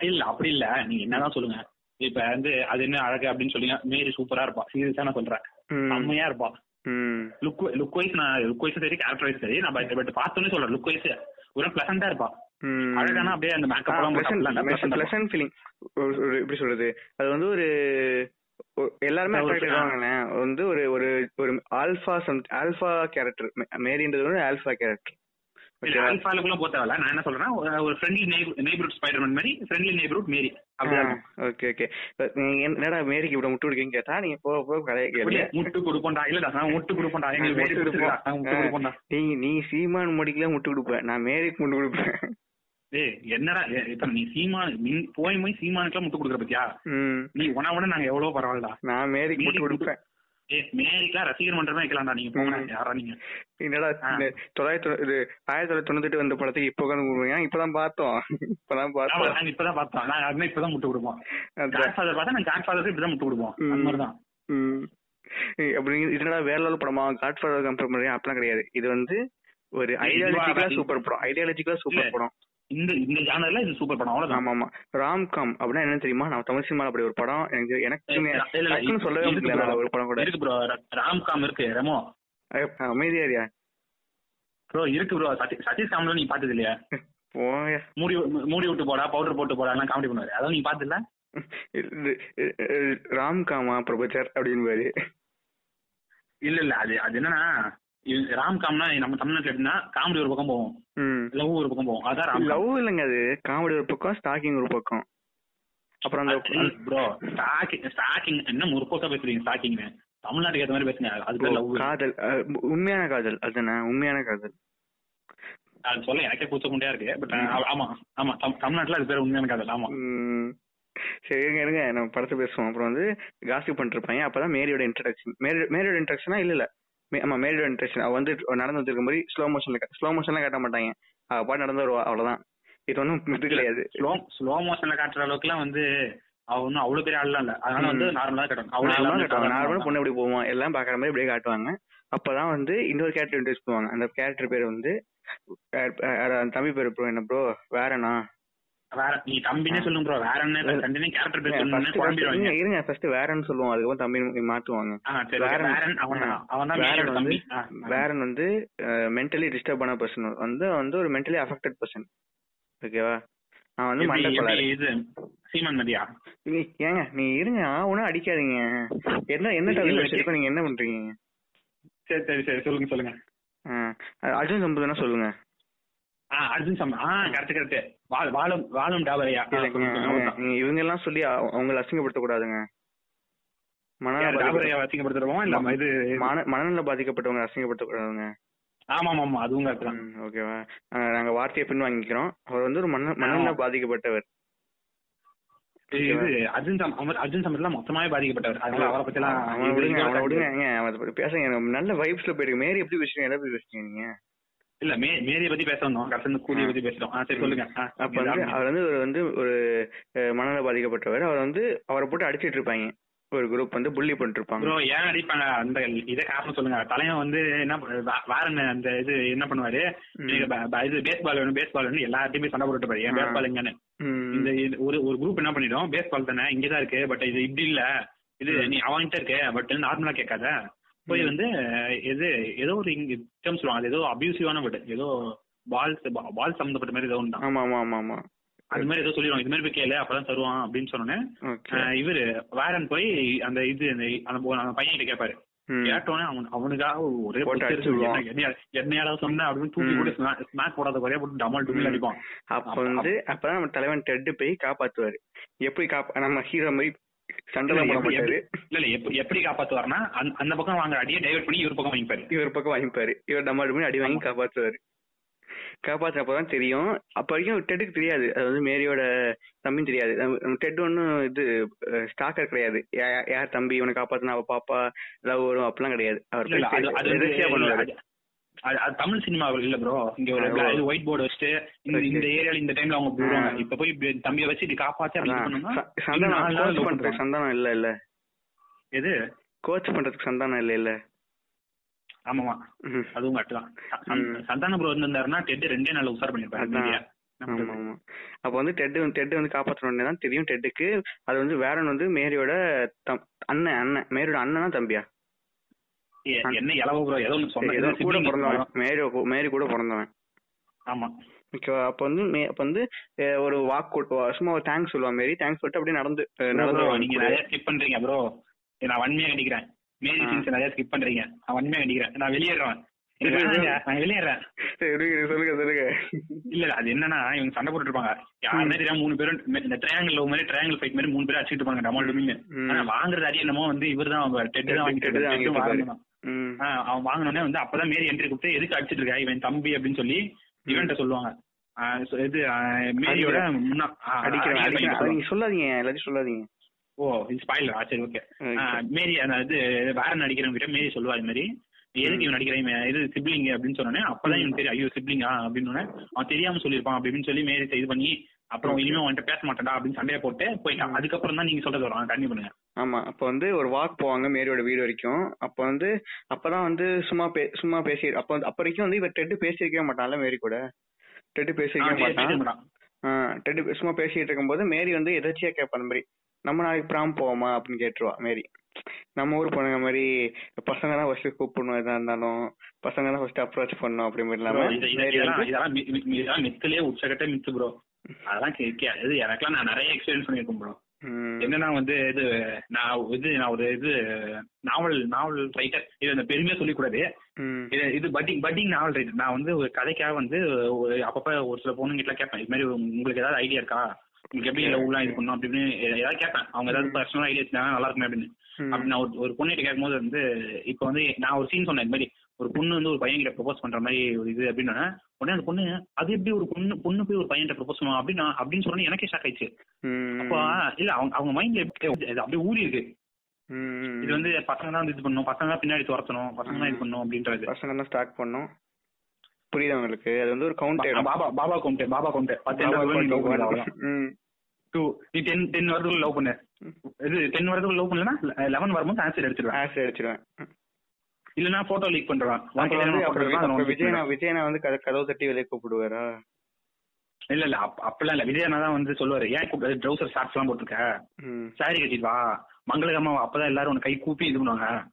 இல்ல, அப்படி இல்ல. நீங்க என்னதான் சொல்லுங்க. இப்ப வந்து அது என்ன அழகு அப்படின்னு சொல்லிங்க. மேரி சூப்பரா இருப்பா. சீரியஸா நான் சொல்றேன். ம். செம்மையா இருப்பா. லுக் லுக் வைஸ் நான் லுக் வைஸ் சரி கேரக்டர் வைஸ் சரி நான் பட் பார்த்தோன்னே சொல்றேன். லுக் வைஸ் ஒரு பிளசண்டா இருப்பா. அழகானா அப்படியே அந்த மேக்கப் எல்லாம். பிளசன்ட் ஃபீலிங் எப்படி சொல்றது? அது வந்து ஒரு- எல்லாருமே வந்து ஒரு ஒரு ஒரு ஆல்பா சம் ஆல்பா கேரக்டர் மேரின்றது வந்து ஆல்பா கேரக்டர் போக தேவையில்ல. நான் என்ன சொல்றேன்னா ஒரு- ஃப்ரெண்ட்லி நெய்பர்ஹுட் ஸ்பைடர்மேன் மாதிரி friendly neighbourhood Mary. Okay okay நீங்க என்னடா மேரிக்கு இப்படி முட்டு கொடுக்கீங்க கேட்டா நீங்க போக போக கேளுங்க முட்டு கொடுப்போம்டா. இல்லடா முட்டு கொடுப்போம்டா. எங்களுக்கு மேரி முட்டு கொடுப்போம். நீ சீமான் முடிக்கல முட்டு கொடுப்பேன் நான் மேரிக்கு முட்டு கொடுப்பேன். ஏய் என்னடா இப்ப நீ சீமான் போய் போய் சீமானுக்குலாம் முட்டு கொடுக்குற பத்தியா? நீ உன விட நாங்க எவ்வளவு பரவாயில்லடா. நான் மேரிக்கு முட்டு மேரிக்கு கொடுப்பேன். மேரிக்கெல்லாம் ரசிகர் மன்றமே வைக்கலாம்டா நீங்க போங்க. யாரா நீங்க? என்னடா தொள்ளாயிரத்தி இது ஆயிரத்தி தொள்ளாயிரத்தி தொண்ணூத்தி வந்த படத்துக்கு இப்போ உட்காந்து இப்பதான் பார்த்தோம். இப்பதான் பார்த்தோம். நாங்க இப்பதான் பார்த்தோம். நாங்க அதுமே இப்பதான் முட்டு கொடுப்போம். அதான். காட் ஃபாதர் பார்த்தா நாங்க காட் ஃபாதருக்கு இப்பதான் முட்டு கொடுப்போம். அந்த மாதிரிதான். அப்படி என்னடா வேற லெவல் படமா? காட் ஃபாதர் கம்பேர் பண்ணி அப்படிலாம் கிடையாது. இது வந்து ஒரு ஐடியாலஜிக்கலா சூப்பர் படம். ஐடியாலஜிக்கலா சூப்பர். படம். இந்த இந்த ஜானர்ல இது சூப்பர் படம் அவ்வளவுதான். ஆமா ஆமா ராம்காம் அப்படின்னா என்னன்னு தெரியுமா? நான் தமிழ் சினிமால அப்படி ஒரு படம் எனக்கு எனக்கு இல்ல, இல்ல, இல்ல, சொல்லவே முடியல ஒரு படம் கூட. இருக்கு ப்ரோ ராம்காம் இருக்கு ரெமோ. அமைதியா இருயா? ப்ரோ இருக்கு ப்ரோ சதீஷ் சதீஷ் நீ பார்த்தது இல்லையா? மூடி மூடி விட்டு போடா பவுடர் போட்டு போடா எல்லாம் காமெடி பண்ணுவாரு அதான் நீ இது, இது, ராம்காமா பிரபுச்சர் அப்படின்னு இல்ல இல்ல அது அது என்னன்னா ராம்காம்னா நம்ம தமிழ்நாட்டுல எப்படின்னா காமெடி ஒரு பக்கம் போவோம் லவ் ஒரு பக்கம் போவோம் அதான் லவ் இல்லைங்க அது. காமெடி ஒரு பக்கம் ஸ்டாக்கிங் ஒரு பக்கம். அப்புறம் அந்த ப்ரோ ஸ்டாக்கிங் ஸ்டாக்கிங் என்ன முற்போக்கா பேசுறீங்க ஸ்டாக்கிங்னு தமிழ்நாட்டுக்கு ஏத்த மாதிரி பேசுங்க. அது லவ் காதல். உண்மையான காதல். அதுதானே உண்மையான காதல். அது சொல்ல எனக்கே கூச்ச முண்டையா இருக்கு. பட் ஆமா ஆமா. தம்- தமிழ்நாட்டுல அது பேர் உண்மையான காதல். ஆமா. சரி இருங்க இருங்க. நம்ம படத்தை பேசுவோம். அப்புறம் வந்து காசிப் பண்ணிருப்பாங்க அப்பதான் மேரியோட இன்ட்ரடக்ஷன் மேரி மேரியோட இன்ட்ரடக்ஷனா இல்ல இல்ல. ஆமா மேரியோட இன்ட்ரடக்ஷன் அவ வந்து நடந்து வந்திருக்க மாதிரி ஸ்லோ மோஷன்ல ஸ்லோ மோஷன்லாம் காட்ட மாட்டாங்க. அவ பாட்டு நடந்து வருவா அவ்வளவுதான். இது ஒன்றும் இது கிடையாது. ஸ்லோ ஸ்லோ மோஷன்ல காட்டுற அளவுக்கு எல்லாம் வந்து அவ ஒன்னும் அவ்வளவு பெரிய ஆள்லாம் இல்ல. அதனால வந்து நார்மலா கட்டணும். அவ்வளவு காட்டுவாங்க. நார்மலா பொண்ணு எப்படி போவோம் எல்லாம் பாக்குற மாதிரி இப்படியே காட்டுவாங்க. அப்பதான் வந்து இன்னொரு கேரக்டர் இன்ட்ரடியூஸ் பண்ணுவாங்க. அந்த கேரக்டர் பேர் வந்து தம்பி பேர் ப்ரோ என்ன ப்ரோ வேறண்ணா? வேற நீ தம்பினே சொல்லுங்க ப்ரோ வேற என்ன தண்டினே கேரக்டர் பேர் First- குழம்பிடுவாங்க. இருங்க, ஃபர்ஸ்ட் வேறன்னு சொல்லுவோம். அதுக்கப்புறம் தம்பி மாத்துவாங்க வேறன் அவன் வந்து. வேறன் வந்து மென்டலி டிஸ்டர்ப் ஆன பர்சன் வந்து வந்து ஒரு மென்டலி அஃபெக்டட் பர்சன் ஓகேவா நான் வந்து மண்டை இது? சீமன் மதியா? ஏங்க நீ இருங்க. ஒன்னும் அடிக்காதீங்க. என்ன என்ன டாபிக் வச்சிருக்கோம்? நீங்க என்ன பண்றீங்க? சரி சரி சரி. சொல்லுங்க சொல்லுங்க. அர்ஜுன் சம்பதுனா சொல்லுங்க. அர்ஜுன் சம் ஆ கரெக்ட் கரெக்ட் வாழும் வாழும் டாபரையா. இவங்க எல்லாம் சொல்லி அவ- அவங்கள அசிங்கப்படுத்த கூடாதுங்க மனநல பாதிக்கப்பட்டவங்க அசிங்கப்படுத்த கூடாதுங்க ஆமா ஆமா அதுவும் கரெக்ட் ஓகேவா நாங்க வார்த்தையை பின் வாங்கிக்கிறோம். அவர் வந்து ஒரு மன மனநல பாதிக்கப்பட்டவர். அர்ஜுன் அர்ஜுன் சம்பத்லாம் மொத்தமாவே பாதிக்கப்பட்டவர். அதனால அவரை பத்தி எல்லாம் விடுங்க அவனை விடுங்க. அவனை பத்தி பேசுங்க. நல்ல வைப்ஸ்ல போயிருக்கு. மேரி எப்படி பேசுறீங்க? எதை பத்தி பேசுறீங்க நீங்க? இல்ல மே மேரிய பத்தி பேச வந்தோம் கடைசி கூலியை பத்தி பேசுறோம் ஆ சரி சொல்லுங்க. அப்ப வந்து அவர் வந்து ஒரு வந்து ஒரு மனநல பாதிக்கப்பட்டவர். அவர் வந்து அவரை போட்டு அடிச்சிட்டு இருப்பாங்க. ஒரு குரூப் வந்து புள்ளி ப்ரோ ஏன் அடிப்பாங்க? அந்த இதை காரணம் சொல்லுங்க. தலைவன் வந்து என்ன வேற என்ன அந்த இது என்ன பண்ணுவாரு? இது பேஸ் பால் வேணும் பேஸ் பால் வேணும் எல்லாத்தையுமே சண்டை போட்டு பாரு ஏன் பேஸ் பால் எங்கன்னு. இந்த ஒரு ஒரு குரூப் என்ன பண்ணிடும்? பேஸ் பால் தானே. இங்கதான் இருக்கு. பட் இது இப்படி இல்ல. இது நீ அவன்கிட்ட இருக்கு. பட் நார்மலா கேட்காத. போய் வந்து இது ஏதோ ஒரு இங்க டேர்ம் சொல்லுவாங்க. அது ஏதோ அபியூசிவான பட் ஏதோ பால் பால் சம்பந்தப்பட்ட மாதிரி ஏதோ ஒன்று ஆமா ஆமா ஆமா ஆமா. அது மாதிரி ஏதோ சொல்லிடுவாங்க. இது மாதிரி போய் கேளு அப்பதான் தருவான் அப்படின்னு சொன்னோன்னே இவரு வேரன் போய் அந்த இது அந்த பையன் கிட்ட கேட்பாரு. கேட்டோன்னே அவன் அவனுக்காக ஒரே போட்டு பொத்து அடிச்சு எடுத்து விடுவான். என்ன- என்னையால சொன்ன அப்படின்னு தூக்கி. போட்டு ஸ்மாக் போடாத குறையா போட்டு டமால் டுமில் அடிப்பான். அப்ப வந்து அப்பதான் நம்ம தலைவன் டெட்டு போய் காப்பாத்துவாரு. எப்படி காப்பா நம்ம ஹீரோ மாதிரி சண்டை போட மாட்டாரு இல்ல இல்ல எப்படி காப்பாத்துவாருன்னா அந்த- பக்கம் வாங்குற அடியை டைவர்ட் பண்ணி இவர் பக்கம் வாங்கிப்பாரு. இவர் பக்கம் வாங்கிப்பாரு. இவர் டமால் பண்ணி அடி வாங்கி காப்பாத்துவாரு. காப்பாத்துறப்பதான் தெரியும். அப்ப வரைக்கும் டெட்டுக்கு தெரியாது. அது வந்து மேரியோட தம்பின்னு தெரியாது. டெட் ஒன்னும் இது ஸ்டாக்கர் கிடையாது. யார் தம்பி இவனை காப்பாத்துனா அவ பாப்பா லவ் வரும் அப்படிலாம் கிடையாது. அவர் அது தமிழ் சினிமா இல்ல ப்ரோ இங்க ஒரு. ஒயிட் போர்டு வச்சுட்டு இந்த ஏரியால இந்த டைம்ல அவங்க போடுவாங்க. இப்ப போய் தம்பியை வச்சு காப்பாத்தி இது. பண்ணோம்னா ச- இன்னும் சந்தானம் இல்ல இல்ல. எது? கோச் பண்றதுக்கு சந்தானம் இல்ல இல்ல. ஆமாமா. அதுவும் கரெக்ட் தான். சந்தான ப்ரோ இருந்திருந்தாருன்னா டெட் ரெண்டே நாள் உசார் பண்ணிருப்பாரு அப்ப வந்து டெட் டெட் வந்து காப்பாற்றணும்னு தான் தெரியும் டெட்டுக்கு. அது வந்து வேரன் வந்து மேரியோட அண்ணன் அண்ணன். மேரியோட அண்ணனா தம்பியா? என்ன இளவ ப்ரோ ஏதோ ஒன்று ஏதோ கூட பிறந்தவன். மேரி மேரி கூட பிறந்தவன். ஆமா. ஓகேவா அப்ப வந்து மே அப்ப வந்து ஒரு வாக் சும்மா ஒரு தேங்க்ஸ் சொல்லுவா மேரி. தேங்க்ஸ் சொல்லிட்டு அப்படியே நடந்து நடந்து நீங்க நிறைய ஸ்கிப் பண்றீங்க ப்ரோ நான் வன்மையா கண்டிக்கிறேன். மேரி. சீன்ஸ் நிறைய ஸ்கிப் பண்றீங்க. நான் வன்மையா கண்டிக்கிறேன். நான் வெளியேறேன். வெளியேறேன் சொல்லுங்க சொல்லுங்க. இல்ல அது என்னன்னா இவங்க சண்டை போட்டுட்டு இருப்பாங்க. யாருமே தெரியாம மூணு பேரும் இந்த- இந்த ட்ரையாங்கிள் லவ் மாதிரி ட்ரையாங்கிள் ஃபைட் மாதிரி மூணு பேரும் அடிச்சுட்டு இருப்பாங்க டமால் டுமின்னு. ஆனா வாங்குறது அடி என்னமோ வந்து இவர்தான் டெட் தான் வாங்கிட்டு அவன் வாங்கினோடனே வந்து அப்பதான் மேரி என்ட்ரி கொடுத்து எதுக்கு அடிச்சிட்டு இருக்கா? இவன் தம்பி அப்படின்னு சொல்லி இவன்ட்ட சொல்லுவாங்க. இது மேரியோட முன்னா சொல்லாதீங்க எல்லாத்தையும் சொல்லாதீங்க. ஓ ஸ்பாயிலரா சரி ஓகே மேரி அந்த இது வேற நடிக்கிறவங்க கிட்ட மேரி சொல்லுவா இது மாதிரி எதுக்கு இவன் நடிக்கிறேன் இது சிப்ளிங் அப்படின்னு சொன்னோன்னே அப்பதான் இவன் தெரியும் ஐயோ சிப்ளிங்கா அப்படின்னு அவன் தெரியாம சொல்லியிருப்பான் அப்படின்னு சொல்லி மேரி இது பண்ணி அப்புறம் இனிமே அவன்கிட்ட பேச மாட்டேன்டா அப்படின்னு சண்டையை போட்டு போயிட்டான் அதுக்கப்புறம் தான் நீங்க சொல்றது வரும் கண்டிப்பா பண்ணுங்க ஆமா அப்ப வந்து ஒரு வாக் போவாங்க மேரியோட வீடு வரைக்கும் அப்ப வந்து அப்பதான் வந்து சும்மா பே சும்மா பேசி அப்ப வந்து அப்ப வரைக்கும் வந்து இவர் டெட்டு பேசியிருக்கவே மாட்டான்ல மேரி கூட டெட்டு பேசியிருக்கவே மாட்டான் டெட்டு சும்மா பேசிட்டு இருக்கும்போது மேரி வந்து எதாச்சியா கேட்பா அந்த மாதிரி நம்ம நாளைக்கு ப்ராம் போவோமா அப்படின்னு கேட்டுருவா மேரி நம்ம ஊர் பொண்ணுங்க மாதிரி பசங்க தான் ஃபர்ஸ்ட் கூப்பிடணும் எதா இருந்தாலும் பசங்க தான் ஃபர்ஸ்ட் அப்ரோச் பண்ணணும் அப்படி மாதிரி இல்லாம இதெல்லாம் மித்துலயே உச்சகட்ட மித்து ப்ரோ அதெல்லாம் கே- கே- இது எனக்கெல்லாம் நான் நிறைய எக்ஸ்பீரியன்ஸ் பண்ணியிருக்கேன் ப்ரோ என்னன்னா வந்து இது நான் இது நான் ஒரு இது நாவல் நாவல் ரைட்டர் இது அந்த பெருமையா சொல்லிக் கூடாது ம், இது இது பட்டிங் பட்டிங் நாவல் ரைட்டர் நான் வந்து ஒரு கதைக்காக வந்து ஒரு அப்பப்ப ஒரு சில பொண்ணுங்கிட்ட கேட்பேன். இது மாதிரி உங்களுக்கு ஏதாவது ஐடியா இருக்கா? உங்களுக்கு எப்படி லவ்லாம் இது பண்ணணும்? அப்படின்னு ஏதாவது கேட்பேன். அவங்க ஏதாவது பர்சனல் ஐடியா இருந்தாங்க நல்லா இருக்குமே அப்படின்னு. ம். அப்படி நான் ஒரு பொண்ணுகிட்ட கேட்கும்போது வந்து இப்போ வந்து நான் ஒரு சீன் சொன்னேன் இந்த மாதிரி. ஒரு பொண்ணு வந்து ஒரு பையன் கிட்ட ப்ரொபோஸ் பண்ற மாதிரி ஒரு இது அப்படின்னு உடனே அந்த பொண்ணு அது எப்படி ஒரு பொண்ணு பொண்ணு போய் ஒரு பையன்கிட்ட ப்ரொபோஸ் பண்ணுவோம் அப்படின்னு அப்படின்னு சொன்னோன்னே எனக்கே ஷாக் ஆயிடுச்சு. அப்போ இல்ல அவங்க அவங்க மைண்ட்ல அப்படியே ஊறி இருக்கு. இது வந்து பசங்க தான் இது பண்ணணும். பசங்க தான் பின்னாடி துரத்தணும். பசங்க தான் இது பண்ணணும் அப்படின்றது. பசங்க தான் ஸ்டார்ட் பண்ணோம் புரியுது உங்களுக்கு? அது வந்து ஒரு கவுண்ட் பாபா பாபா கொண்டே பாபா கொண்டே பத்து டூ நீ டென் டென் வருதுக்குள்ள லவ் பண்ணு. இது டென் வருதுக்குள்ள லவ் பண்ணலன்னா லெவன் வரும்போது ஆன்சர் எடுத்துருவேன். ஆசிட் அடிச்சிருவேன் இல்லனா போட்டோ லீக் பண்றான் விஜயனா விஜயனா வந்து கத- கதவு தட்டி வெளியே கூப்பிடுவாரா? இல்ல இல்ல அப்- அப்பெல்லாம் இல்ல. விஜயனா தான் வந்து சொல்லுவாரு ஏன் ட்ரௌசர் ஷார்ட்ஸ் எல்லாம் போட்டிருக்க. சாரி கட்டிட்டு வா. மங்களகரமா. அப்பதான் எல்லாரும் உன்னை கை கூப்பி இது பண்ணுவாங்க.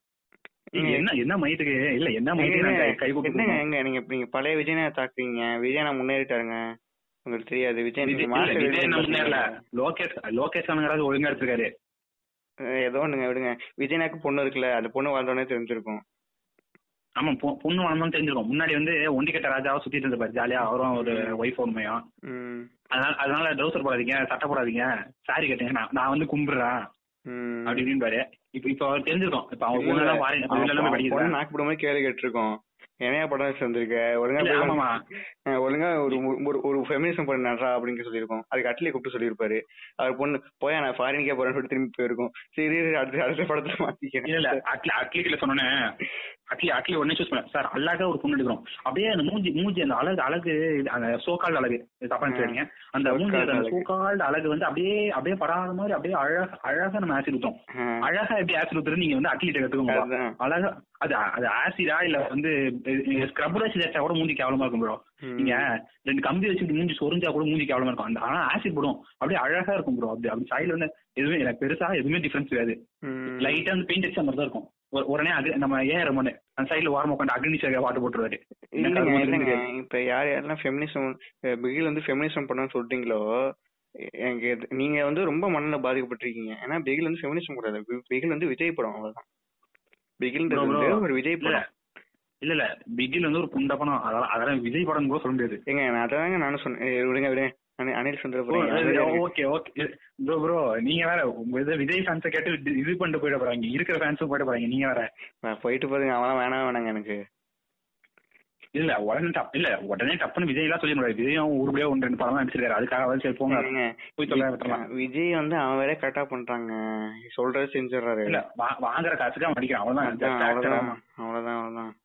நீங்க என்ன என்ன மையத்துக்கு? இல்ல என்ன நான் கை கூப்பி எங்க நீங்க நீங்க பழைய விஜயனா தாக்குறீங்க விஜயனா முன்னேறிட்டாருங்க. உங்களுக்கு தெரியாது. விஜய் விஜய் நீங்க இல்ல, மாஸ்டர் விஜய் என்ன விஜய் முன்னேறல. லோகேஷ் லோகேஷ் ஒழுங்கா எடுத்திருக்காரு. ஏதோ ஒண்ணுங்க விடுங்க. விஜயனாக்கு பொண்ணு இருக்குல்ல அந்த பொண்ணு வாழ்ந்தோடனே தெரிஞ்சிருக்கும். ஆமா பொண்ணு வளர்ந்தோன்னு தெரிஞ்சிருக்கும். முன்னாடி வந்து ஒண்டிக்கட்ட ராஜாவா சுத்திட்டு இருந்திருப்பாரு ஜாலியா அவரும் ஒரு ஒய்ஃப் உண்மையும். அதனால அதனால ட்ரௌசர் போடாதீங்க சட்டை போடாதீங்க. சாரி கட்டுங்க நான் நான் வந்து கும்பிடுறேன். ம். அப்படி இப்படின்னு பாரு இப்ப இப்ப அவர் தெரிஞ்சிருக்கும். இப்ப அவங்க பொண்ணு பாருங்க எல்லாமே படிக்கிறேன் நாக்கு மாதிரி கேள்வி கேட்டிருக்கோம். என்னையா படம் சேர்ந்திருக்க ஒழுங்கா ஒழுங்கா ஒரு ஒரு- ஃபெமினிசம் பண்ண நட்றா அப்படின்னு சொல்லியிருக்கோம். அதுக்கு அட்லி கூப்பிட்டு சொல்லியிருப்பாரு. அவர் பொண்ணு போயா நான் ஃபாரினுக்கே போறேன்னு சொல்லிட்டு திரும்பி போயிருக்கோம். சரி அடுத்த அடுத்த படத்துல மாத்திக்கிறேன். இல்ல இல்ல அட்லி அட்லிக்கில சொன்னோன்னே அட்லி அட்லி உடனே சூஸ் பண்ண சார் அழகா ஒரு பொண்ணு எடுக்கிறோம். அப்படியே அந்த மூஞ்சி மூஞ்சி அந்த அழகு அழகு அந்த சோகால்டு அழகு. தப்பா அந்த மூஞ்சி அந்த அழகு. சோகால்டு அழகு வந்து அப்படியே அப்படியே படாத மாதிரி அப்படியே அழகா அழகா நம்ம ஆசிட் ஊத்தோம் அழகா எப்படி ஆசிட் ஊத்துறது நீங்க வந்து அட்லிட்ட கத்துக்கோங்க. அதுதான். அழகா அது அது ஆசிடா இல்ல வந்து ஸ்க்ரப் வச்சு தேய்ச்சா கூட மூஞ்சி கேவலமா இருக்கும் ப்ரோ. நீங்க ரெண்டு கம்பி வச்சுட்டு மூஞ்சி சொரிஞ்சா கூட மூஞ்சி கேவலமா இருக்கும். அந்த ஆனா ஆசிட் போடும். அப்படியே அழகா இருக்கும் ப்ரோ அப்படி அப்படி சைடுல வந்து எதுவுமே எனக்கு பெருசா எதுவுமே டிஃபரன்ஸ் கிடையாது. லைட்டா வந்து பெயிண்ட் அடிச்ச மாதிரி தான் இருக்கும். உடனே அக்னி நம்ம ஏன் ரமணு அந்த சைடுல ஓரமா உட்காந்து அக்னி சேகர் வாட்டு போட்டுருவாரு. அது இல்லைங்க இல்லைங்க. இப்ப யார் யாரெல்லாம் ஃபெமினிசம் பிகில் வந்து ஃபெமினிசம் பண்ணணும்னு சொல்றீங்களோ எனக்கு நீங்க வந்து ரொம்ப மனநில பாதிக்கப்பட்டிருக்கீங்க. ஏன்னா பிகில் வந்து ஃபெமினிசம் கூடாது. பிகில் வந்து விஜய் படம் அவ்வளவுதான். வந்து ஒரு விஜய் இல்ல படம். இல்ல இல்ல. பிகில் வந்து ஒரு புண்ட படம். அதெல்லாம் அதெல்லாம் விஜய் படம் கூட சொல்ல முடியாது. ஏங்க நான் அதாங்க நானும் சொன்னேன். விடுங்க விடுங்க. Anil Chandrapuram okay okay. Bro bro நீங்க வேற விஜய் ஃபேன்ஸை கேட்டு இது- பண்ணிட்டு போயிட போறாங்க. இருக்கிற ஃபேன்ஸும் போயிட போறாங்க. நீங்க வேற. போயிட்டு போதுங்க அவன் வேணாம் வேணாங்க எனக்கு. இல்ல உடனே டப் இல்ல உடனே டப்புன்னு விஜய் எல்லாம் சொல்லிட முடியாது. விஜயும் உருப்படியா ஒன்று ரெண்டு படம் நடிச்சிருக்காரு. அதுக்காக சரி போங்க. போய் சொல்ல விஜய் வந்து அவன் வேற கரெக்டா பண்றாங்க. சொல்றது செஞ்சிடறாரு. இல்ல வாங்குற காசுக்கு அவன் அடிக்கிறான். அவ்வளவுதான். அவ்வளவுதான். அவன். அவ்வளவுதான்.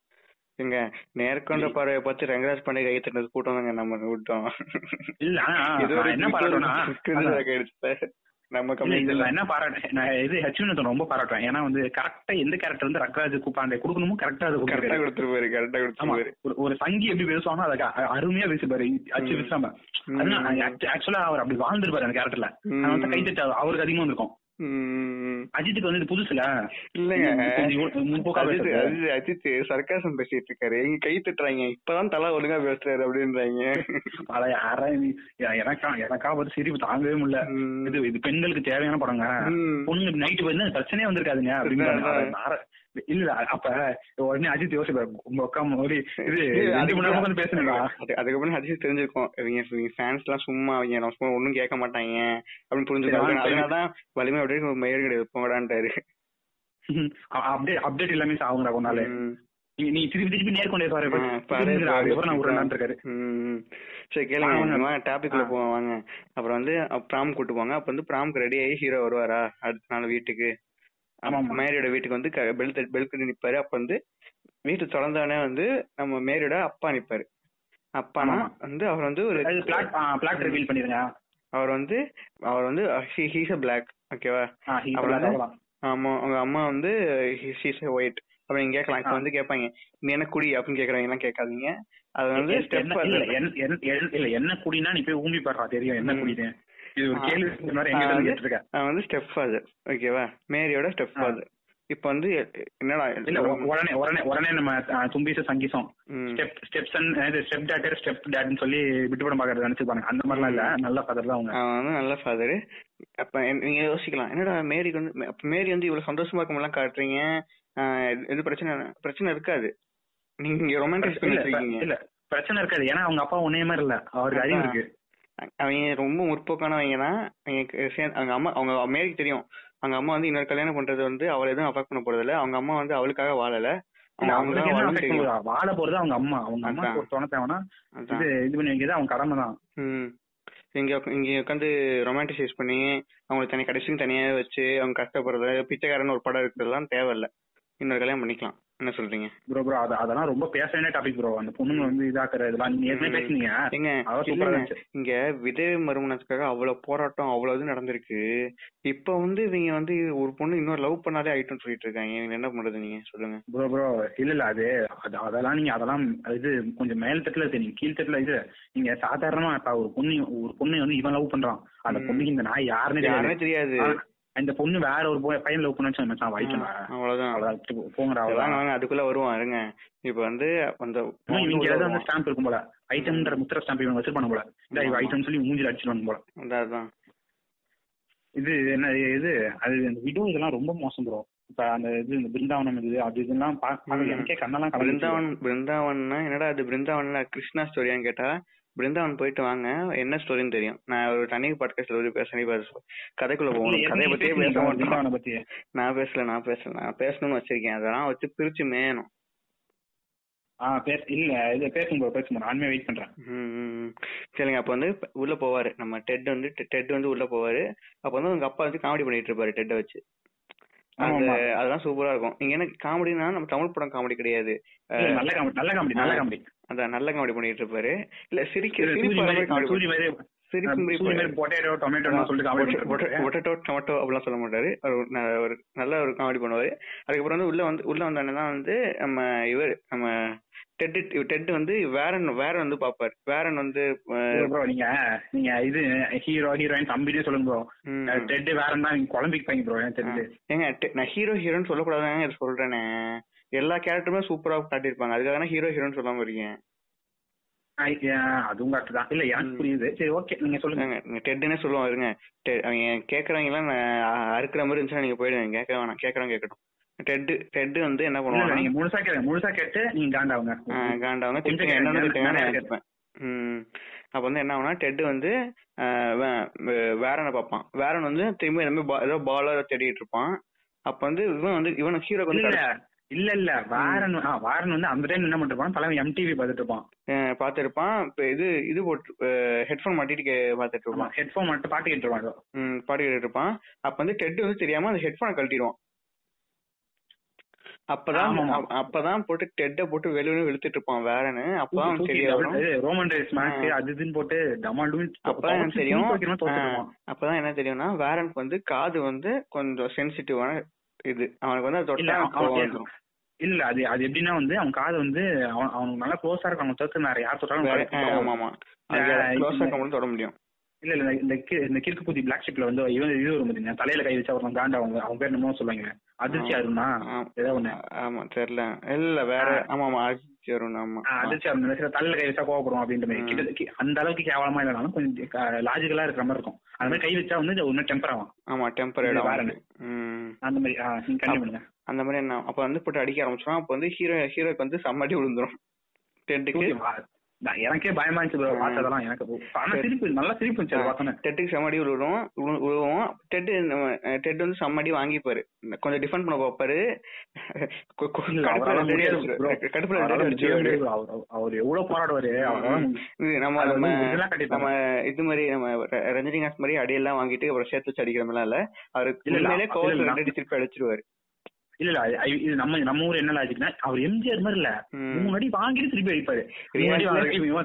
எங்க நேர்கொண்ட பார்வையை பார்த்து ரங்கராஜ் பாண்டே கை தட்டினது கூட்டம் தாங்க நம்ம விட்டோம் இல்ல இது என்ன. ஆயிடுச்சு. நம்ம இல்ல, கம்யூனிட்டில என்ன பாராட்டு நான் இது ஹெச்வினத்தை ரொம்ப பாராட்டுவேன் ஏன்னா வந்து கரெக்டா எந்த கேரக்டர் வந்து ரக்ராஜ் கூப்பாண்டே கொடுக்கணுமோ கரெக்டா அது கரெக்டா கொடுத்துருப்பாரு கரெக்டா கொடுத்துருப்பாரு ஒரு சங்கி எப்படி பேசுவானோ அதை க- அருமையா பேசிப்பாரு அச்சு ம். விசாம ம். ஆக்சுவலா அவர் அப்படி வாழ்ந்துருப்பாரு அந்த கேரக்டர்ல. அதனால கைத்தட்டு அவருக்கு அதிகமா வந்திருக்கும் ம். அஜித்துக்கு வந்து புதுசுல? இல்லங்க. அஜித் சர்க்காசம் பேசிட்டு இருக்காரு. எங்க கை தட்டுறாங்க. இப்பதான் தலை ஒழுங்கா பேசுறாரு அப்படின்றாங்க. அட யாரா எனக்கா எனக்கா வந்து சிரிப்பு தாங்கவே முடியல. இது இது பெண்களுக்கு தேவையான படங்க. பொண்ணு நைட்டு வந்து பிரச்சனையே வந்திருக்காதுங்க. அப்படின்னு இல்ல அப்ப உடனே அஜித் யோசிப்பாரு உங்க அக்கா மாதிரி இது ரெண்டு மணி நேரம் அது- அதுக்கப்புறம் அஜித் தெரிஞ்சிருக்கும். இவங்க ஃபேன்ஸ் எல்லாம் சும்மா அவங்க நம்ம சும்மா ஒண்ணும் கேட்க மாட்டாங்க. அப்படின்னு புரிஞ்சுக்காங்க அதனாலதான் வலிமை அப்படியே மயிர் கிடையாது போங்கடான்ட்டாரு அப்டேட் அப்டேட் எல்லாமே ஆகுங்கடா ம். நீ திருப்பி திருப்பி நேர்கொண்டே பாரு. இருக்காரு. சரி கேளுங்க. டாபிக்ல ஆ. போவோம் வாங்க. அப்புறம் வந்து ப்ராம் கூட்டு போங்க. அப்ப வந்து ப்ராம்க்கு ரெடி ஆகி ஹீரோ வருவாரா? அடுத்த நாள் வீட்டுக்கு. ஆமா. மேரியோட வீட்டுக்கு வந்து பெல் பெல் கட்டி நிப்பாரு. அப்ப வந்து வீட்டு திறந்தவனே வந்து நம்ம மேரியோட அப்பா நிப்பாரு. அப்பானா. வந்து அவர் வந்து ஒரு பிளாட் ரிவீல் பண்ணிருங்க அவர் வந்து அவர் வந்து ஹீஸ் அ பிளாக். ஓகேவா. ஆமா அவங்க அம்மா வந்து ஹீஸ் அ ஒயிட். அப்ப நீங்க கேட்கலாம். இப்ப. வந்து கேட்பாங்க நீ என்ன குடி? அப்படின்னு கேக்குறவங்க எல்லாம் கேட்காதீங்க. அது வந்து இல்ல, என்ன- குடினா நீ போய் ஊம்பி பாடுறா தெரியும். என்ன. குடின்னு. இது ஒரு. கேள்வி இந்த மாதிரி எங்க வந்து- கேட்டிருக்க. அவன் வந்து ஸ்டெப் ஃபாதர் ஓகேவா மேரியோட ஸ்டெப். ஃபாதர் இப்ப வந்து என்னடா இல்ல உடனே உடனே உடனே நம்ம தும்பிச சங்கீசம். Step stepson step daughter step டாட்னு சொல்லி விட்டு படம் பாக்குறது நினைச்சுப்பாங்க அந்த மாதிரிலாம் இல்ல நல்ல ஃபாதர் தான் அவங்க. அவன் நல்ல ஃபாதர் அப்ப நீங்க யோசிக்கலாம். என்னடா மேரிக்கு வந்து மேரி வந்து இவ்வளவு சந்தோஷமா இருக்கமெல்லாம் காட்டுறீங்க. இது பிரச்சனை பிரச்சனை இருக்காது. நீங்க ரொமான்டிக் இல்ல, பிரச்சனை இருக்காது. ஏன்னா அவங்க அப்பா ஒன்னே மாதிரி இல்ல. அவருக்கு அறிவு. இருக்கு. அவங்க ரொம்ப முற்போக்கானவங்க தான் அவங்க சேர்ந்து- அவங்க அம்மா அவங்க மேரிக்கு தெரியும். அவங்க அம்மா வந்து இன்னொரு கல்யாணம் பண்றது வந்து அவளை எதுவும் அஃபெக்ட் பண்ண போறது இல்ல அவங்க அம்மா வந்து அவளுக்காக வாழல. அவங்களுக்கு? வாழ போறது அவங்க அம்மா. அவங்க அம்மா அதான். ஒரு துணை தேவைன்னா அதான். இது இது பண்ணி வைக்கிறது அவங்க கடமை தான் இங்க இங்க உட்காந்து ரொமான்டிசைஸ் பண்ணி அவங்களை தனி கடைசியும் தனியா வச்சு அவங்க கஷ்டப்படுறது பிச்சைக்காரன் ஒரு படம் இருக்கிறதுலாம் தேவையில்ல. இன்னொரு கல்யாணம் பண்ணிக்கலாம். என்ன சொல்றீங்க? ப்ரோ ப்ரோ அது அதெல்லாம் ரொம்ப பேச வேண்டிய டாபிக் ப்ரோ அந்த பொண்ணுங்க வந்து இதாக்குற இதெல்லாம் நீங்க ஏற்கனவே. பேசுனீங்க. ஏங்க இங்க விதவை மறுமணத்துக்காக அவ்வளவு போராட்டம் அவ்வளவு இது நடந்திருக்கு. இப்ப வந்து இவங்க வந்து ஒரு பொண்ணு இன்னொரு லவ் பண்ணாலே ஆயிட்டும் சொல்லிட்டு இருக்காங்க. இவங்க என்ன பண்றது நீங்க? சொல்லுங்க. ப்ரோ ப்ரோ இல்ல இல்ல. அது அது அதெல்லாம் நீங்க அதெல்லாம் இது கொஞ்சம் மேல் தட்டுல தெரியும் கீழ் தட்டுல இது நீங்க சாதாரணமா இப்ப ஒரு பொண்ணு ஒரு பொண்ணு வந்து இவன் லவ் பண்றான். அந்த. பொண்ணுக்கு இந்த நாய் யாருன்னு யாருமே தெரியாது. இந்த பொண்ணு வேற ஒரு பையன் லவ் பண்ணு மச்சான் வாய்க்கணும் அவ்வளவுதான். அவ்வளவுதான் போங்கடா அவ்வளவுதான். அதுக்குள்ள வருவோம் இருங்க. இப்ப வந்து அந்த இவங்க ஏதாவது வந்து ஸ்டாம்ப் இருக்கும் போல. ஐட்டம்ன்ற முத்திர ஸ்டாம்ப் இவங்க வச்சிருப்பாங்க போல. இந்த. ஐட்டம் சொல்லி மூஞ்சில அடிச்சிருவாங்க போல. அதான் இது என்ன இது அது இந்த விடோ இதெல்லாம் ரொம்ப மோசம் ப்ரோ இப்ப அந்த இது இந்த பிருந்தாவனம் இது அது இதெல்லாம். எனக்கே கண்ணெல்லாம் பிருந்தாவன் பிருந்தாவன்னா என்னடா அது பிருந்தாவன்ல கிருஷ்ணா ஸ்டோரியான்னு கேட்டா பிருந்தாவன் போயிட்டு வாங்க. என்ன ஸ்டோரின்னு தெரியும். நான் ஒரு தனி பாட்காஸ்ட்ல வந்து பேசுறேன் இப்ப கதைக்குள்ள போகணும். கதையை பத்தியே பேச பத்தி? நான் பேசல நான் பேசல. நான் பேசணும்னு வச்சிருக்கேன். அதெல்லாம் வச்சு பிரிச்சு மேயணும். ஆ பேச இல்ல இது ப்ரோ பேசுங்க நானுமே வெயிட் பண்றேன். சரிங்க அப்ப வந்து உள்ள போவாரு. நம்ம டெட் வந்து டெட் வந்து உள்ள போவாரு. அப்ப வந்து உங்க அப்பா வந்து காமெடி பண்ணிட்டு இருப்பாரு டெட்டை வச்சு. அதெல்லாம் சூப்பரா இருக்கும். நீங்க என்ன காமெடினா நம்ம தமிழ் படம் காமெடி கிடையாது. நல்ல காமெடி நல்ல காமெடி நல்ல. காமெடி. அதான் நல்ல காமெடி பண்ணிட்டு இருப்பாரு. இல்ல சிரிக்க சிரிப்பு பொட்டேட்டோ டொமேட்டோ சொல்லிட்டு பொட்டேட்டோ டொமேட்டோ அப்படிலாம் சொல்ல மாட்டாரு. ஒரு நல்ல ஒரு காமெடி பண்ணுவாரு. அதுக்கப்புறம் வந்து உள்ள வந்து உள்ள வந்தானே தான் வந்து நம்ம இவர் நம்ம டெட் டெட் வந்து வேரன் வேரன் வந்து பாப்பாரு. வேரன் வந்து ப்ரோ நீங்க நீங்க இது ஹீரோ ஹீரோயின் தம்பினே சொல்லுங்க ப்ரோ டெட் வேற இருந்தா நீங்க குழம்பிப்பாங்க ப்ரோ எனக்கு தெரிஞ்சு. ஏங்க நான் ஹீரோ ஹீரோன்னு சொல்லக்கூடாதுங்க சொல்றேனே. எல்லா கேரக்டருமே சூப்பரா காட்டியிருப்பாங்க. அதுக்காக தான் ஹீரோ ஹீரோன்னு சொல்லாம ஆ, அதுவும் கரெக்ட் தான். இல்ல எனக்கு ம். புரியுது. சரி ஓகே நீங்க சொல்லுங்க. டெட்டுன்னே சொல்லுவோம் இருங்க. கேக்குறவங்க எல்லாம் அறுக்கிற மாதிரி இருந்துச்சுன்னா நீங்க போயிடுங்க. கேட்க வேணாம். கேட்கறவங்க கேட்கட்டும். டெட் டெட் வந்து என்ன பண்ணுவாங்க நீங்க முழுசா கேளுங்க. முழுசா கேட்டு நீங்க காண்டாவுங்க காண்டவங்க திட்டுங்க. என்னென்ன திட்டுங்க நான் அப்ப வந்து என்ன ஆகும்னா டெட் வந்து ஆஹ் வே- வே- வேரனை பார்ப்பான். வேரன் வந்து திரும்பி ஏதோ பாலா தேடிட்டு இருப்பான். அப்ப வந்து இவன் வந்து இவன் ஹீரோ வந்து இல்ல இல்ல. வாரன் வாரன் வந்து அந்த டைம் என்ன பண்ணிருப்பான் தலைவன் எம்டிவி பார்த்துட்டு இருப்பான். அஹ் பார்த்திருப்பான். இப்ப இது இது போட்டு ஹெட்ஃபோன் மாட்டிட்டு ஆமா இருப்பான். ஹெட்போன் மட்டும் பாட்டு கேட்டு இருப்பான் ஏதோ. ம் பாட்டு கேட்டுட்டு இருப்பான். அப்ப வந்து டெட் வந்து தெரியாம அந்த ஹெட்ஃபோனை கழட்டிடுவான். அப்பதான் அப்பதான் போட்டு டெட்ட போட்டு வெளியே வெளுத்துட்டு இருப்பான் வேறன்னு. அப்பதான் அவனுக்கு தெரிய வரும் ரோமன் ரைஸ் மேட்ச். அது இதுன்னு போட்டு டமால்டும் அப்பதான் தெரியும். அப்பதான் என்ன தெரியும்னா வேரனுக்கு வந்து காது வந்து கொஞ்சம் சென்சிட்டிவான இது. அவனுக்கு வந்து அது தொட்டா இல்ல அது அது எப்படின்னா வந்து அவன் காது வந்து அவன் அவனுக்கு நல்லா க்ளோஸா இருக்கும் அவன் தவிர்த்து வேற யார் தொட்டாலும் ஆமா அது தொட முடியும். இல்ல இல்ல இந்த இந்த கிறுக்கு குத்தி பிளாக் ஷிப்ல வந்து இவன் இது வரும் பாத்தீங்க தலையில கை வச்சா ஒருத்தன் காண்டா அவங்க அவன் பேர் என்னமோ சொல்லுவாங்க. அதிர்ச்சியா இருந்தா. ஏதோ ஒண்ணு. ஆமா தெரியல. இல்ல வேற. ஆமா ஆமா அஜித் வரும் ஆமா அதிர்ச்சியா இருந்தா தலையில கை வச்சா கோவப்படும் அப்படின்ற மாதிரி. அந்த அளவுக்கு கேவலமா இல்லைனாலும் கொஞ்சம் லாஜிக்கலா இருக்கிற மாதிரி இருக்கும். அந்த மாதிரி கை வச்சா வந்து ஒன்னும் டெம்பர் ஆகும் ஆமா டெம்பர் வேற அந்த மாதிரி நீங்க கண்டிப்பா பண்ணுங்க. அந்த மாதிரி என்ன அப்ப வந்து போட்டு அடிக்க ஆரம்பிச்சிடும் அப்ப வந்து ஹீரோ ஹீரோக்கு வந்து செம்மடி விழுந்துரும். நான் எனக்கே பயமா இருந்துச்சு. பார்த்ததெல்லாம் எனக்கு. ஆனா சிரிப்பு நல்லா சிரிப்பு இருந்துச்சு அதை பார்த்தோன்னே. டெட்டுக்கு செம்மடி விழுவும் விழு- விழுவும். டெட் டெட் வந்து செம்மடி வாங்கிப்பாரு. கொஞ்சம் டிஃபெண்ட் பண்ண பார்ப்பாரு. அவர் எவ்வளவு போராடுவாரு நம்ம நம்ம. நம்ம இது மாதிரி நம்ம ர- ரஜினிகாந்த் மாதிரி அடியெல்லாம் வாங்கிட்டு அப்புறம் சேர்த்து வச்சு அடிக்கிற மாதிரிலாம் இல்ல. அவரு உண்மையிலே கோவத்துல. ரெண்டு அடி திருப்பி அடிச்சிருவாரு. இல்ல இல்ல இது நம்ம நம்ம ஊர் என்ன லாஜிக்னா அவர் எம்ஜிஆர் மாதிரி இல்ல. ம். மூணு அடி வாங்கிட்டு திருப்பி அடிப்பாரு.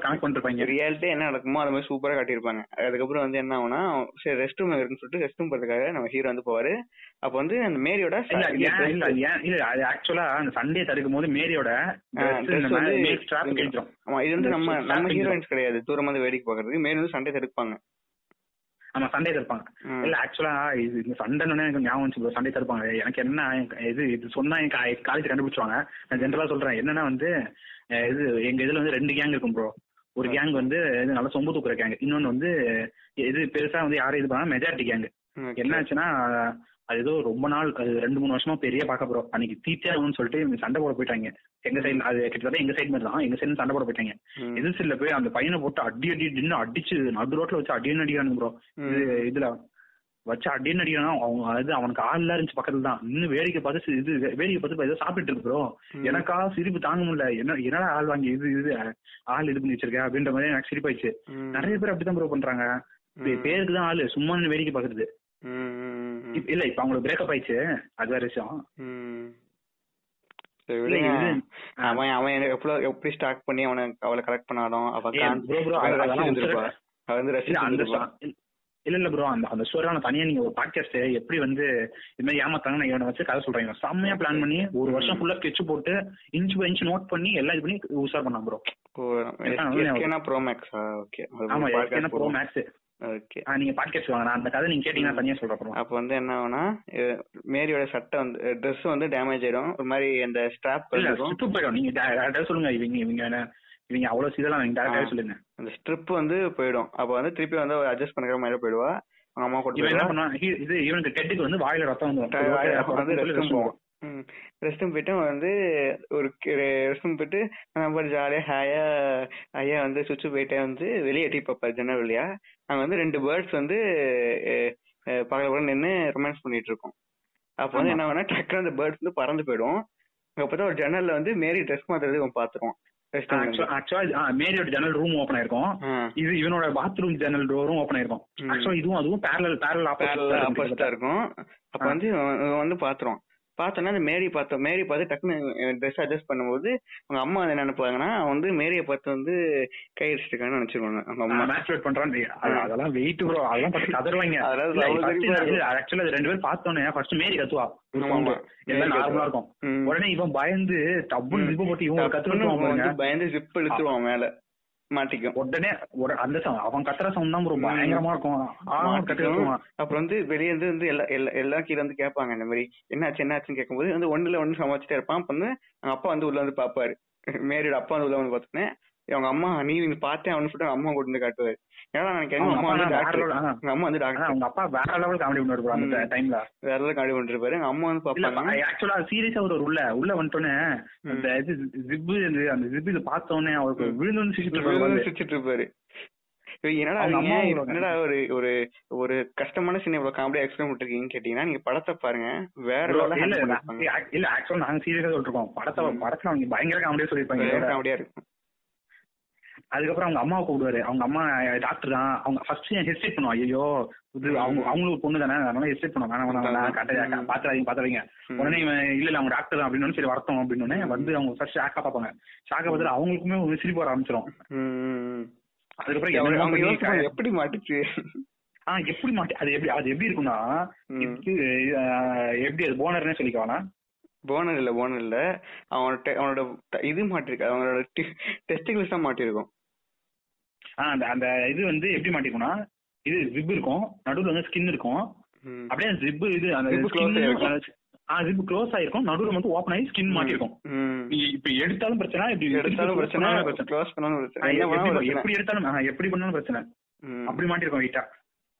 கணக்கு பண்ணிருப்பாங்க. ரியாலிட்டி என்ன நடக்குமோ அது மாதிரி சூப்பரா காட்டியிருப்பாங்க. அதுக்கப்புறம் வந்து என்ன ஆகும்னா சரி ரெஸ்ட் ரூம் இருக்குன்னு சொல்லிட்டு ரெஸ்ட் ரூம் போறதுக்காக நம்ம ஹீரோ வந்து போவாரு. அப்ப வந்து அந்த மேரியோட இல்ல அது ஆக்சுவலா அந்த சண்டே தடுக்கும் போது மேரியோட ஆமா இது வந்து நம்ம நம்ம. ஹீரோயின்ஸ் கிடையாது. தூரமா வந்து வேடிக்கை பாக்குறதுக்கு மேரி வந்து சண்டை தடுப்பாங்க. ஆமா சண்டே தடுப்பாங்க. ம். இல்ல ஆக்சுவலா இது இந்த சண்டைன்னு எனக்கு ஞாபகம் bro. சண்டை தடுப்பாங்க. எனக்கு என்ன எனக்கு இது இது சொன்னா என் காலேஜ் கண்டுபிடிச்சுவாங்க நான் ஜென்ரலா சொல்றேன். என்னன்னா வந்து இது எங்க இதுல வந்து ரெண்டு கேங் இருக்கும் ப்ரோ. ஒரு கேங் வந்து இது நல்லா சொம்பு தூக்குற கேங் இன்னொன்னு வந்து இது பெருசா வந்து யாரும் இது பண்ணா மெஜாரிட்டி கேங். என்ன ஆச்சுன்னா அது ஏதோ ரொம்ப நாள் அது ரெண்டு மூணு வருஷமா பெரிய பார்க்க போறோம். அன்னைக்கு தீச்சே ஆகும்னு சொல்லிட்டு இவங்க சண்டை போட போயிட்டாங்க. எங்க சைடு அது கிட்டத்தட்ட எங்க சைடு மாதிரி தான். எங்க சைடு சண்டை போட போயிட்டாங்க. எதிர் சைடுல போய் அந்த பையனை போட்டு அடி அடி நின்னு அடிச்சு நடு ரோட்ல வச்சு அடின்னு அடிக்கிறானுங்க ப்ரோ இது இதுல வச்சு அடின்னு அடிக்கிறான்? அவங்க அது அவனுக்கு ஆள் எல்லாம் இருந்துச்சு பக்கத்துல தான். இன்னும் வேடிக்கை பார்த்து இது வேடிக்கை பார்த்து ஏதோ சாப்பிட்டு இருக்கு ப்ரோ ம். எனக்கா சிரிப்பு தாங்க முடியல. என்ன என்னடா ஆள் வாங்கி இது இது ஆள் இது பண்ணி வச்சிருக்க அப்படின்ற மாதிரி எனக்கு சிரிப்பாயிடுச்சு. நிறைய பேர் அப்படிதான் ப்ரோ பண்றாங்க. பேருக்கு தான் ஆளு. சும்மா வேடிக்கை பாக்குறது இல்ல இப்ப அவங்களுக்கு பிரேக்கப் ஆயிடுச்சு. அது வேற விஷயம். அவன் அவன் எப்படி ஸ்டார்ட் பண்ணி அவனை அவளை கரெக்ட் பண்ணாலும் இல்ல இல்ல ப்ரோ அந்த அந்த ஸ்டோரி நான் தனியா நீங்க ஒரு பாட்காஸ்ட் எப்படி வந்து இது மாதிரி ஏமாத்தாங்க இவனை வச்சு கதை சொல்றீங்க செம்மையா பிளான் பண்ணி ஒரு வருஷம் ஃபுல்லா ஸ்கெட்ச் போட்டு இன்ச் பை இன்ச் நோட் பண்ணி எல்லாம் இது பண்ணி உஷார் பண்ணான் ப்ரோ ப்ரோ மேக்ஸா ஓகே. ஆமா ப்ரோ மேக்ஸ் ஓகே நீங்க பாட்காஸ்ட் வாங்க அந்த கதை நீங்க கேட்டீங்கன்னா தனியா சொல்றேன் அப்ப வந்து என்ன ஆகும்னா மேரியோட சட்டை வந்து Dress வந்து டேமேஜ் ஆயிடும். ஒரு மாதிரி அந்த ஸ்ட்ராப் போயிடும். நீங்க டேரக்டா சொல்லுங்க. இவங்க இவங்க இவங்க அவ்வளவு சீதெல்லாம் நீங்க டேரக்டாவே ஆ. சொல்லுங்க. அந்த ஸ்ட்ரிப் வந்து போயிடும். அப்ப வந்து திருப்பி வந்து அட்ஜஸ்ட் பண்ணிக்கிற மாதிரி போயிடுவா. அவங்க அம்மா இவன் என்ன ஹீ- இது இவனுக்கு டெட்டுக்கு வந்து வாயில ரத்தம் வந்து ட- வாயில வந்து ரெஸ்ட் ரூம் போயிட்டு அவன் வந்து ஒரு ரெஸ்ட் ரூம் போயிட்டு நம்ம ஜாலியா ஹாயா ஐயா வந்து சுவிட்ச் போயிட்டே வந்து வெளியே எட்டி பார்ப்பாரு ஜன்னல் வழியா அங்க வந்து ரெண்டு பேர்ட்ஸ் வந்து பக்கத்துல கூட நின்னு ரொமான்ஸ் பண்ணிட்டு இருக்கோம். அப்ப வந்து ஆமா. என்ன ஆகும்னா டக்குனு அந்த பேர்ட்ஸ் வந்து பறந்து போயிடும். அப்பதான் ஒரு ஜன்னல்ல வந்து மேரி ட்ரெஸ் மாத்துறது ரெஸ்ட் ரூம் ஆக்சுவலா மேரியோட ஜன்னல் ரூம் ஓபன் ஆயிருக்கும். இது இவனோட பாத்ரூம் ஜன்னல் டோரும் ஓபன் ஆயிருக்கும். ம். ஆக்சுவலா இதுவும் அதுவும் பேரலல் பேரலல் பேரல ஆப்போசிட்டா ஆப்போசிட் இருக்கும். அப்ப ஆ. வந்து இவன் இவன் வந்து பாத்துருவான். பார்த்தோன்னா அந்த மேரி பார்த்தோம் மேரி பார்த்து டக்குன்னு ட்ரெஸ் அட்ஜஸ்ட் பண்ணும்போது அவங்க அம்மா என்ன நினைப்பாங்கன்னா வந்து மேரியை பார்த்து வந்து கை அடிச்சிருக்கான்னு நினைச்சிருவாங்க. அவங்க அம்மா. மேட்ச் பண்றான் அது- அதெல்லாம் வெயிட் ப்ரோ அதெல்லாம் பார்த்து. இல்ல ஆக்சுவலா இது ரெண்டு பேரும் பார்த்தோன்னே ஃபர்ஸ்ட் மேரி கத்துவா. நார்மலா. இருக்கும். உடனே இவன் பயந்து டப்புன்னு போட்டு இவன் கத்துவான் பயந்து ஜிப் இழுத்துருவான் மேல. மாட்டிக்கும். உடனே ஒரு அந்த sound, அவன் கத்துற சவுண்ட் தான் ம். பயங்கரமா இருக்கும். அப்புறம் வந்து வெளியே இருந்து வந்து எல்லா எல்லா எல்லா கீழ வந்து கேட்பாங்க இந்த மாதிரி என்னாச்சு என்னாச்சுன்னு கேட்கும்போது வந்து ஒண்ணுல ஒண்ணு சமாளிச்சுட்டே இருப்பான். அப்ப வந்து அவங்க அப்பா வந்து உள்ள வந்து பாப்பாரு. மேரியோட அப்பா வந்து உள்ள வந்து பார்த்தோன்னே அவங்க அம்மா நீ பார்த்தேன். அவனு சொல்லிட்டு அம்மா கொண்டு வந்து காட்டுவாரு. ஏன்னா எனக்கு எங்க அவங்க அம்மா வந்து டாக்டர் level, ஆ. எங்க அம்மா வந்து ஆனா டாக்டர் அவங்க அப்பா வேற லெவல் காமெடி அந்த. டைம்ல வேற ஏதாவது காடி பண்ணிருப்பாரு எங்க அம்மா வந்து பாப்பாங்க ஆக்சுவலா சீரியஸா ஒரு உள்ள உள்ள வந்துட்டோன்னே அந்த இது ஜிப்பு அந்த ஜிப்பு இது பார்த்தோன்னே அவருக்கு. விழுந்து சிரிச்சிட்டு இருப்பாரு. என்னடா என்னடா ஒரு ஒரு ஒரு கஷ்டமான சீன் இவ்வளவு காமெடியா எக்ஸ்பிளைன் பண்ணிருக்கீங்கன்னு கேட்டீங்கன்னா நீங்க படத்தை பாருங்க வேற இல்ல ஆக்சுவலா நாங்க சீரியஸா சொல்லிருக்கோம் படத்தை. படத்துல அவங்க பயங்கர காமெடியா சொல்லிருப்பாங்க. காமெடியா இருக்கும் அதுக்கப்புறம் அவங்க அம்மாவை கூப்பிடுவாரு. அவங்க அம்மா டாக்டர் தான். அவங்க ஃபர்ஸ்ட் ஹெசிடேட் பண்ணுவா ஐயோ இது அவங்க அவங்களுக்கு பொண்ணு தானே அதனால ஹெசிடேட் பண்ணுவாங்க வேணாம் வேணாம் வேணாம். பாத்துறாதீங்க ம். உடனே இவன் இல்ல இல்ல அவங்க டாக்டர் தான். அப்படின்னு சரி வரட்டும் அப்படின்னு வந்து அவங்க ஃபர்ஸ்ட் ஷாக்கா பார்ப்பாங்க. ஷாக்கா பார்த்துட்டு அவங்களுக்குமே ஒரு சிரிப்பு வர ஆரம்பிச்சிடும். அதுக்கப்புறம் எப்படி மாட்டுச்சு? ஆ எப்படி மாட்டி அது எப்படி அது எப்படி இருக்கும்னா எப்படி அது போனர்னே சொல்லிக்கவானா போனர் இல்ல போனர் இல்ல. அவனோட அவனோட இது மாட்டிருக்கு. அவனோட டெஸ்டிகல்ஸ் தான் மாட்டிருக்கும். அந்த அந்த இது வந்து எப்படி மாட்டிக்கும்னா இது ஜிப் இருக்கும் நடுவுல வந்து ஸ்கின் இருக்கும். அப்படியே ஜிப் இது அந்த ஜிப் க்ளோஸ் ஆயிருக்கும். நடுவுல மட்டும் ஓப்பன் ஆகி ஸ்கின் மாட்டிருக்கும். இப்ப எடுத்தாலும் பிரச்சனை இப்படி எடுத்தாலும் பிரச்சனை க்ளோஸ் பண்ணாலும் பிரச்சனை. எப்படி எடுத்தாலும் எப்படி பண்ணாலும் பிரச்சனை. அப்படி மாட்டிருக்கும் வெயிட்டா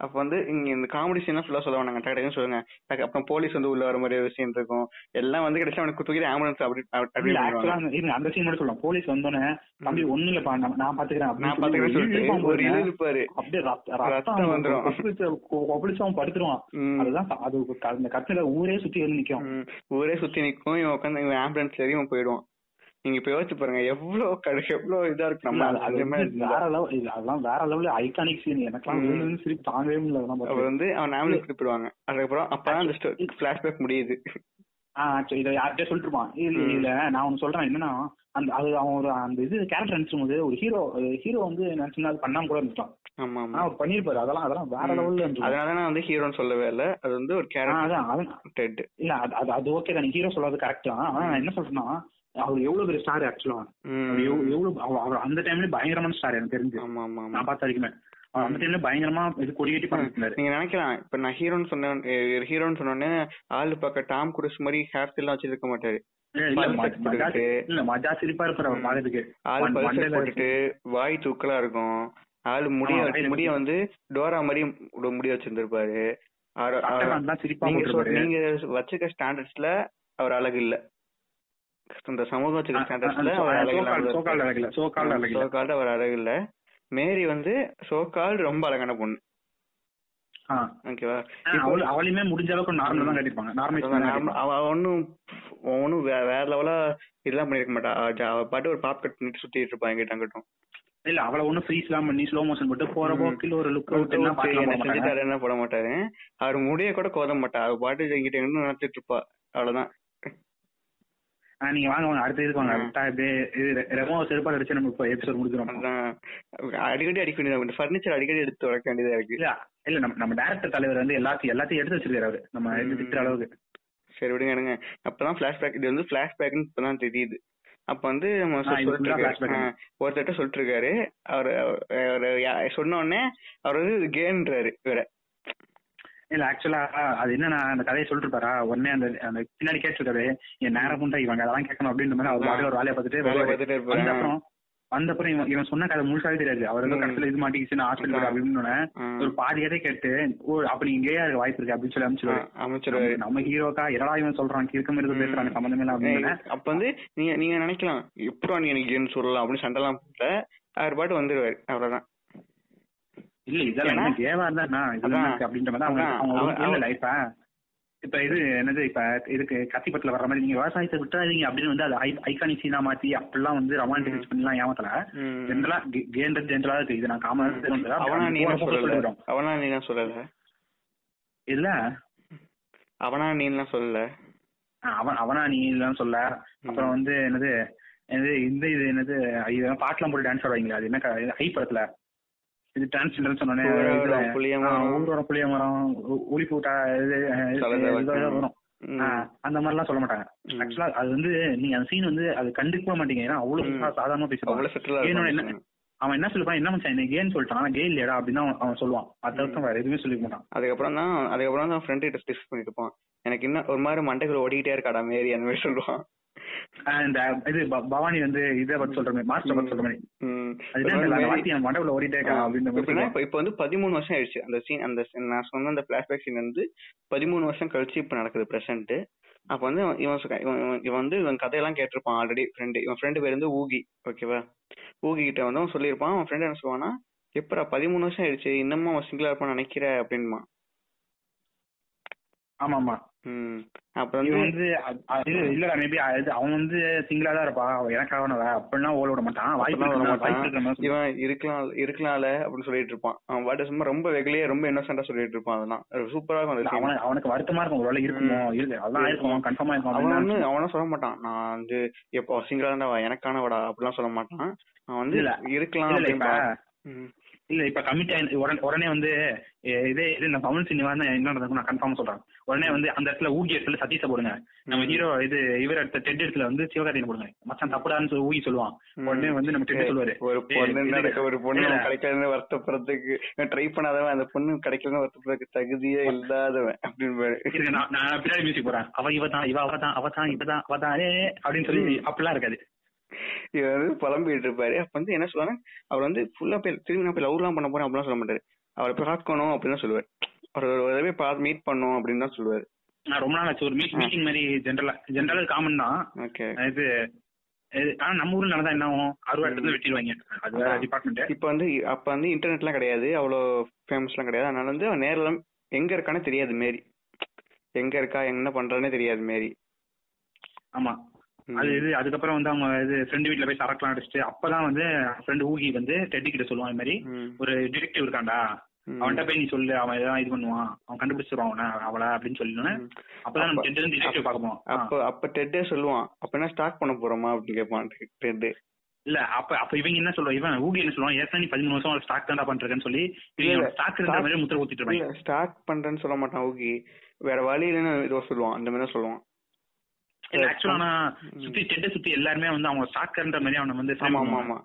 அப்ப வந்து இங்க இந்த காமெடி சீன் ஃபுல்லா சொல்ல வேணாங்க டக்கு சொல்லுங்க. அப்புறம் போலீஸ் வந்து உள்ள வர மாதிரி ஒரு சீன் இருக்கும். எல்லாம் வந்து கிடைச்சா அவனுக்கு தூக்கி ஆம்புலன்ஸ் அப்படி அப்படி அந்த சீன் மட்டும் சொல்லலாம். போலீஸ் வந்தோடனே தம்பி ஒண்ணு இல்லப்பா நான் பாத்துக்கிறேன் நான் பாத்துக்கிறேன் ஒரு சொல்லிட்டு. இது இருப்பாரு அப்படியே ரத்த- ரத்தம் வந்துரும். அவன் படுத்துருவான். அதுதான் அது அந்த கத்துல ஊரே சுத்தி வந்து நிக்கும். ஊரே சுத்தி நிக்கும். இவன் உட்காந்து இவன் ஆம்புலன்ஸ் ஏறி இவன் போயிடுவான். நீங்க இப்ப யோசிச்சு பாருங்க எவ்வளவு கடு எவ்வளவு இதா இருக்கு நம்ம. வேற லெவல் அதெல்லாம் வேற லெவல்ல ஐகானிக் சீன் எனக்கெல்லாம் சிரிப்பு தாங்கவே முடியல பார்த்து. வந்து அவன் ஆம்புலன்ஸ் போயிடுவாங்க. அதுக்கப்புறம் அப்பதான் அந்த பிளாஷ்பேக் முடியுது. ஆ சரி, இதை யார்கிட்டயே சொல்லிட்டு இருப்பான் இல்ல நான் ஒன்னு சொல்றேன் என்னன்னா அந்த அது அவன் ஒரு அந்த இது கேரக்டர் நினைச்சும் போது ஒரு ஹீரோ ஹீரோ வந்து நினைச்சுன்னா அது பண்ணாம கூட இருந்துட்டான். ஆமா ஆமா அவர் பண்ணிருப்பாரு அதெல்லாம் அதெல்லாம் வேற. லெவல்ல அதனால நான் வந்து ஹீரோன்னு சொல்லவே இல்ல. அது வந்து ஒரு கேரக்டர் அதான் இல்ல அது அது ஓகே தான். ஹீரோ சொல்லாது கரெக்ட் தான். ஆனா நான் என்ன சொல்றேன்னா அவர் எவ்வளவு பெரிய ஸ்டார் ஆக்சுவலா அவர் எவ்வளவு அவர் அந்த டைம்ல பயங்கரமான ஸ்டார் எனக்கு தெரிஞ்சு. நான் பார்த்த வரைக்குமே. அந்த டைம்ல பயங்கரமா இது கொடியேட்டி பண்ணிட்டு இருந்தாரு நீங்க நினைக்கலாம். இப்ப நான் ஹீரோன்னு சொன்னேன் ஹீரோன்னு சொன்னோடனே ஆளு பார்க்க டாம் குரூஸ் மாதிரி ஹேர் ஸ்டைல் வச்சிருக்க மாட்டாரு. வாய் தூக்கலா இருக்கும். ஆளு முடிய முடிய வந்து டோரா மாதிரி முடிய வச்சிருந்திருப்பாரு. நீங்க வச்சுக்க ஸ்டாண்டர்ட்ஸ்ல அவர் அழகு இல்ல. இந்த சமூகம் வச்சுக்க ஸ்டாண்டர்ட்ஸ்ல அவர் அழகில்ல. மேரி வந்து சோகால் ரொம்ப அழகான பொண்ணு. ஓகேவா? அவளையுமே முடிஞ்ச அளவுக்கு நார்மல் தான் கட்டிப்பாங்க நார்மல் அவ ஒன்னும் ஒன்னும் வேற லெவலா இதெல்லாம் பண்ணிருக்க மாட்டா. அவ பாட்டு ஒரு பாப் கட் பண்ணிட்டு சுத்திட்டு இருப்பா எங்கிட்ட அங்கிட்டும். இல்ல அவள ஒண்ணும் ஃப்ரீஸ் எல்லாம் பண்ணி ஸ்லோ மோஷன் போட்டு போற. போக்கில் ஒரு லுக் அவுட் என்ன என்ன பாக்கலாம் போட மாட்டாரு? அவர் முடிய கூட கோத மாட்டா. அவ பாட்டு எங்கிட்ட இருப்பா. அவ்வளவுதான். நீங்க வாங்க வாங்க. அடுத்த இதுக்கு வாங்க. விட்டா இப்படியே இது ரெமோ செருப்பால் அடிச்சு நம்ம இப்போ எபிசோட் அதான். அடிக்கடி அடிக்க வேண்டியது ஃபர்னிச்சர் அடிக்கடி எடுத்து உடைக்க வேண்டியதா இருக்கு. இல்ல இல்ல நம்ம நம்ம டேரக்டர் தலைவர் வந்து எல்லாத்தையும் எல்லாத்தையும் எடுத்து வச்சிருக்காரு அவரு. நம்ம. திட்டுற அளவுக்கு. சரி விடுங்க எடுங்க அப்பதான் பிளாஷ்பேக் இது வந்து பிளாஷ்பேக்னு இப்பதான் தெரியுது. அப்ப வந்து நம்ம இது சொல்லிட்டு. இருக்காரு. அவர் சொன்ன உடனே அவர் வந்து கேன்றாரு வேற. இல்ல ஆக்சுவலா அது என்னன்னா அந்த கதையை சொல்லிட்டு இருப்பாரா உடனே அந்த அந்த பின்னாடி கேட்டிருக்காரு என் நேரம் புண்டா இவங்க அதெல்லாம் கேட்கணும் அப்படின்ற மாதிரி அவர். பாட்டுல ஒரு வேலையை பார்த்துட்டு. வந்த அப்புறம் வந்த அப்புறம் இவன் இவன் சொன்ன கதை முழுசாவே தெரியாது அவர் வந்து. கடைசியில இது மாட்டிக்கிச்சுன்னு ஹாஸ்பிட்டல். அப்படின்னு. ஒரு பாதி கதை கேட்டு ஓ அப்ப நீ இங்கேயே இருக்க வாய்ப்பு இருக்கு அப்படின்னு சொல்லி அமைச்சிருவாரு நம்ம- ஹீரோக்கா என்னடா இவன் சொல்றான் கிறுக்கம் இருந்து ம். பேசுறாங்க சம்பந்தமே இல்ல அப்படின்னு அப்ப வந்து நீங்க நீங்க நினைக்கலாம் எப்படா நீ எனக்கு சொல்லலாம் அப்படின்னு சண்டைலாம் போட்ட அவர் பாட்டு வந்துருவாரு அவ்வளவுதான் இல்ல இதெல்லாம் கேவா இருந்தா இதெல்லாம் அப்படின்ற மாதிரி அவங்க இப்ப இது என்னது இப்ப இதுக்கு கத்திப்பட்டுல வர்ற மாதிரி நீங்க விவசாயத்தை விட்டுறாதீங்க அப்படின்னு வந்து அது ஐகானிக் சீனா மாத்தி அப்படிலாம் வந்து ரொமான்டிக் பண்ணிலாம் ஏமாத்தல. ஜென்ரலா கேன்றது ஜென்ரலா இருக்கு இது நான் காமன் அவனா நீ என்ன சொல்லல? அவனா நீ சொல்லல? இல்ல. அவனா நீ எல்லாம் சொல்லல? அவன் அவனா நீ இல்லன்னு சொல்ல அப்புறம் வந்து என்னது என்னது இந்த இது என்னது பாட்டுலாம் போட்டு டான்ஸ் ஆடுவாங்களே அது என்ன ஹை படத்துல? இது டிரான்ஸ்ஜெண்டர் ஊரோரம், இதுல, புளிய மரம். உளி பூட்டா வரும். அந்த மாதிரிலாம் சொல்ல மாட்டாங்க. ஆக்சுவலா அது வந்து நீங்க அந்த சீன் வந்து அது கண்டுக்கவே மாட்டீங்க. ஏன்னா அவ்வளவு. சாதாரணமா பேசுவாங்க என்ன அவன் என்ன சொல்லுவான்? என்ன மச்சான் என்ன கேன்னு சொல்லிட்டான். ஆனா கே இல்லையடா அப்படின்னு அவன் சொல்லுவான். அதை தவிர்த்து வேற எதுவுமே சொல்லிக்க மாட்டான். அதுக்கப்புறம் தான் அதுக்கப்புறம் தான் ஃப்ரெண்ட் கிட்ட டிஸ்கஸ் பண்ணிட்டு இருப்பான். எனக்கு இன்னும் ஒரு மாதிரி மண்டைக்குள்ள ஓடிக்கிட்டே இருக்காடா மேரி அந்த மாதிரி சொல்லுவான். இந்த இது பவானி வந்து இதை பத்தி சொல்ற மாதிரி மாஸ்டர் பத்தி சொல்ற மாதிரி. மண்டபுல ஓடிட்டே சொல்லுவான். இப்ப வந்து பதிமூணு வருஷம் ஆயிடுச்சு. அந்த சீன் அந்த நான் சொன்ன அந்த பிளாஷ்பேக் சீன் வந்து பதிமூணு வருஷம் கழிச்சு இப்ப நடக்குது பிரசன்ட் அப்ப வந்து இவன் இவன் வந்து இவன் கதையெல்லாம் கேட்டிருப்பான் ஆல்ரெடி ஃப்ரெண்டு இவன் ஃப்ரெண்டு பேர் வந்து ஊகி ஓகேவா ஊகி கிட்ட வந்து அவன் சொல்லியிருப்பான். அவன் ஃப்ரெண்ட் என்ன சொல்லுவானா எப்படா பதிமூணு வருஷம் ஆயிடுச்சு. இன்னமும் அவன் சிங்கிளா இருப்பான்னு நினைக்கிற? அப்படின்மா ஆமா ஆமா அப்புறம் வந்து அது- இல்லடா மேபி அவன் வந்து சிங்கிளா தான் இருப்பா. எனக்காக அப்படின்னா ஓட விட மாட்டான். வாய்ப்பு மாட்டான். இவன் இருக்கலாம் இருக்கலாம்ல அப்படின்னு சொல்லிட்டு இருப்பான். அவன் பாட்டு சும்மா ரொம்ப வெகுலியே ரொம்ப இன்னோசென்டா சொல்லிட்டு இருப்பான் அதெல்லாம். சூப்பரா இருக்கும். அவனுக்கு அவனுக்கு வருத்தமா இருக்கும். ஒருவேளை இருக்குமோ இருக்கு. இருக்கும் கன்ஃபார்மா இருக்கும் அவன் அப்படின்னு வந்து அவனும் சொல்ல மாட்டான். நான் வந்து எப்போ சிங்கிளா தான் எனக்கானவடா அப்படிலாம் சொல்ல மாட்டான். அவன் வந்து. இருக்கலாம் இல்ல, இப்ப கமிட் உடனே வந்து இதே இது நான் கமல் சினிமா என்ன நடந்திருக்கும் நான் கன்ஃபார்ம் சொல்றேன். உடனே வந்து அந்த இடத்துல ஊகி இடத்துல சதீஷ போடுங்க. நம்ம ஹீரோ இது இவர் எடுத்த டெட் இடத்துல வந்து சிவகார்த்திகேயன் போடுங்க. மச்சான் தப்புடான்னு சொல்லி ஊகி சொல்லுவான். உடனே வந்து நம்ம டெட் சொல்லுவாரு. ஒரு பொண்ணு ஒரு பொண்ணு கிடைக்காதுன்னு வருத்தப்படுறதுக்கு ட்ரை பண்ணாதவன் அந்த பொண்ணு கிடைக்கலன்னு வருத்தப்படுறதுக்கு தகுதியே இல்லாதவன் அப்படின்னு நான் பின்னாடி மியூசிக் போறேன் அவ இவ தான் இவ அவ தான் அவ தான் இவ தான் அவ தான் ஏ அப்படின்னு சொல்லி அப்படிலாம் இருக்காது. இவர் வந்து புலம்பிட்டு இருப்பாரு. அப்ப வந்து என்ன சொல்லுவாங்க அவர் வந்து ஃபுல்லா போய் திரும்பி நான் போய் லவ் எல்லாம் பண்ண போறேன் அப்படிலாம் சொல்ல மாட்டாரு. அவரை பார்க்கணும் அப்படின்னு தான் சொல்லுவார். ஒரு தடவை பார்த்து மீட் பண்ணும் அப்படின்னு தான் சொல்லுவாரு. நான் ரொம்ப நாள் ஆச்சு. ஒரு மீட்டிங் மாதிரி ஜென்ரலா ஜென்ரலா காமன் தான். ஓகே. இது ஆனா நம்ம ஊர்ல நடந்தா என்ன ஆகும்? அறுபது இடத்துல வெட்டிடுவாங்க. அது வேற டிபார்ட்மெண்ட் இப்ப வந்து அப்ப வந்து இன்டர்நெட்லாம் கிடையாது. அவ்வளோ ஃபேமஸ்லாம் கிடையாது. அதனால வந்து நேர்ல எங்க இருக்கானே தெரியாது மாரி. எங்க இருக்கா என்ன பண்றானே தெரியாது மாரி. ஆமா. அது இது அதுக்கப்புறம் வந்து அவங்க இது ஃப்ரெண்டு வீட்ல போய் சரக்குலாம் அடிச்சுட்டு அப்பதான் வந்து ஃப்ரெண்டு ஊகி வந்து டெட்டி கிட்ட சொல்லுவான் இந்த மாதிரி. ஒரு டிடெக்டிவ் இருக்கான்டா. ம். அவன்கிட்ட போய் நீ சொல்லு அவன் எதாவது இது பண்ணுவான். அவன் கண்டுபிடிச்சிருவான் அவனை அவளை அப்படின்னு சொல்லி ம். அப்பதான் நம்ம டெட் டிடெக்டிவ் பார்க்க போவோம். அப்ப அப்ப டெட்டே சொல்லுவான் அப்ப என்ன ஸ்டார்ட் பண்ண போறோமா? அப்படின்னு கேட்பான் டெட் இல்ல அப்ப அப்ப இவங்க என்ன சொல்லுவான் இவன் ஊகி என்ன சொல்லுவான்? ஏற்கனவே நீ பதிமூணு வருஷம் ஸ்டாக் தான்டா பண்றேன்னு சொல்லி ஸ்டாக் மாதிரி முத்திர ஊத்திட்டு இருப்பாங்க. ஸ்டார்ட் பண்றேன்னு சொல்ல மாட்டான் ஓகே வேற வழி இல்லைன்னு ஏதோ சொல்லுவான் அந்த மாதிரி தான் சொல்லுவான். ஆக்சுவலா சுத்தி டெட்டை சுத்தி எல்லாருமே வந்து அவங்க ஸ்டாக்ன்ற மாதிரி அவனை வந்து ஆமா ஆமா ஆமா.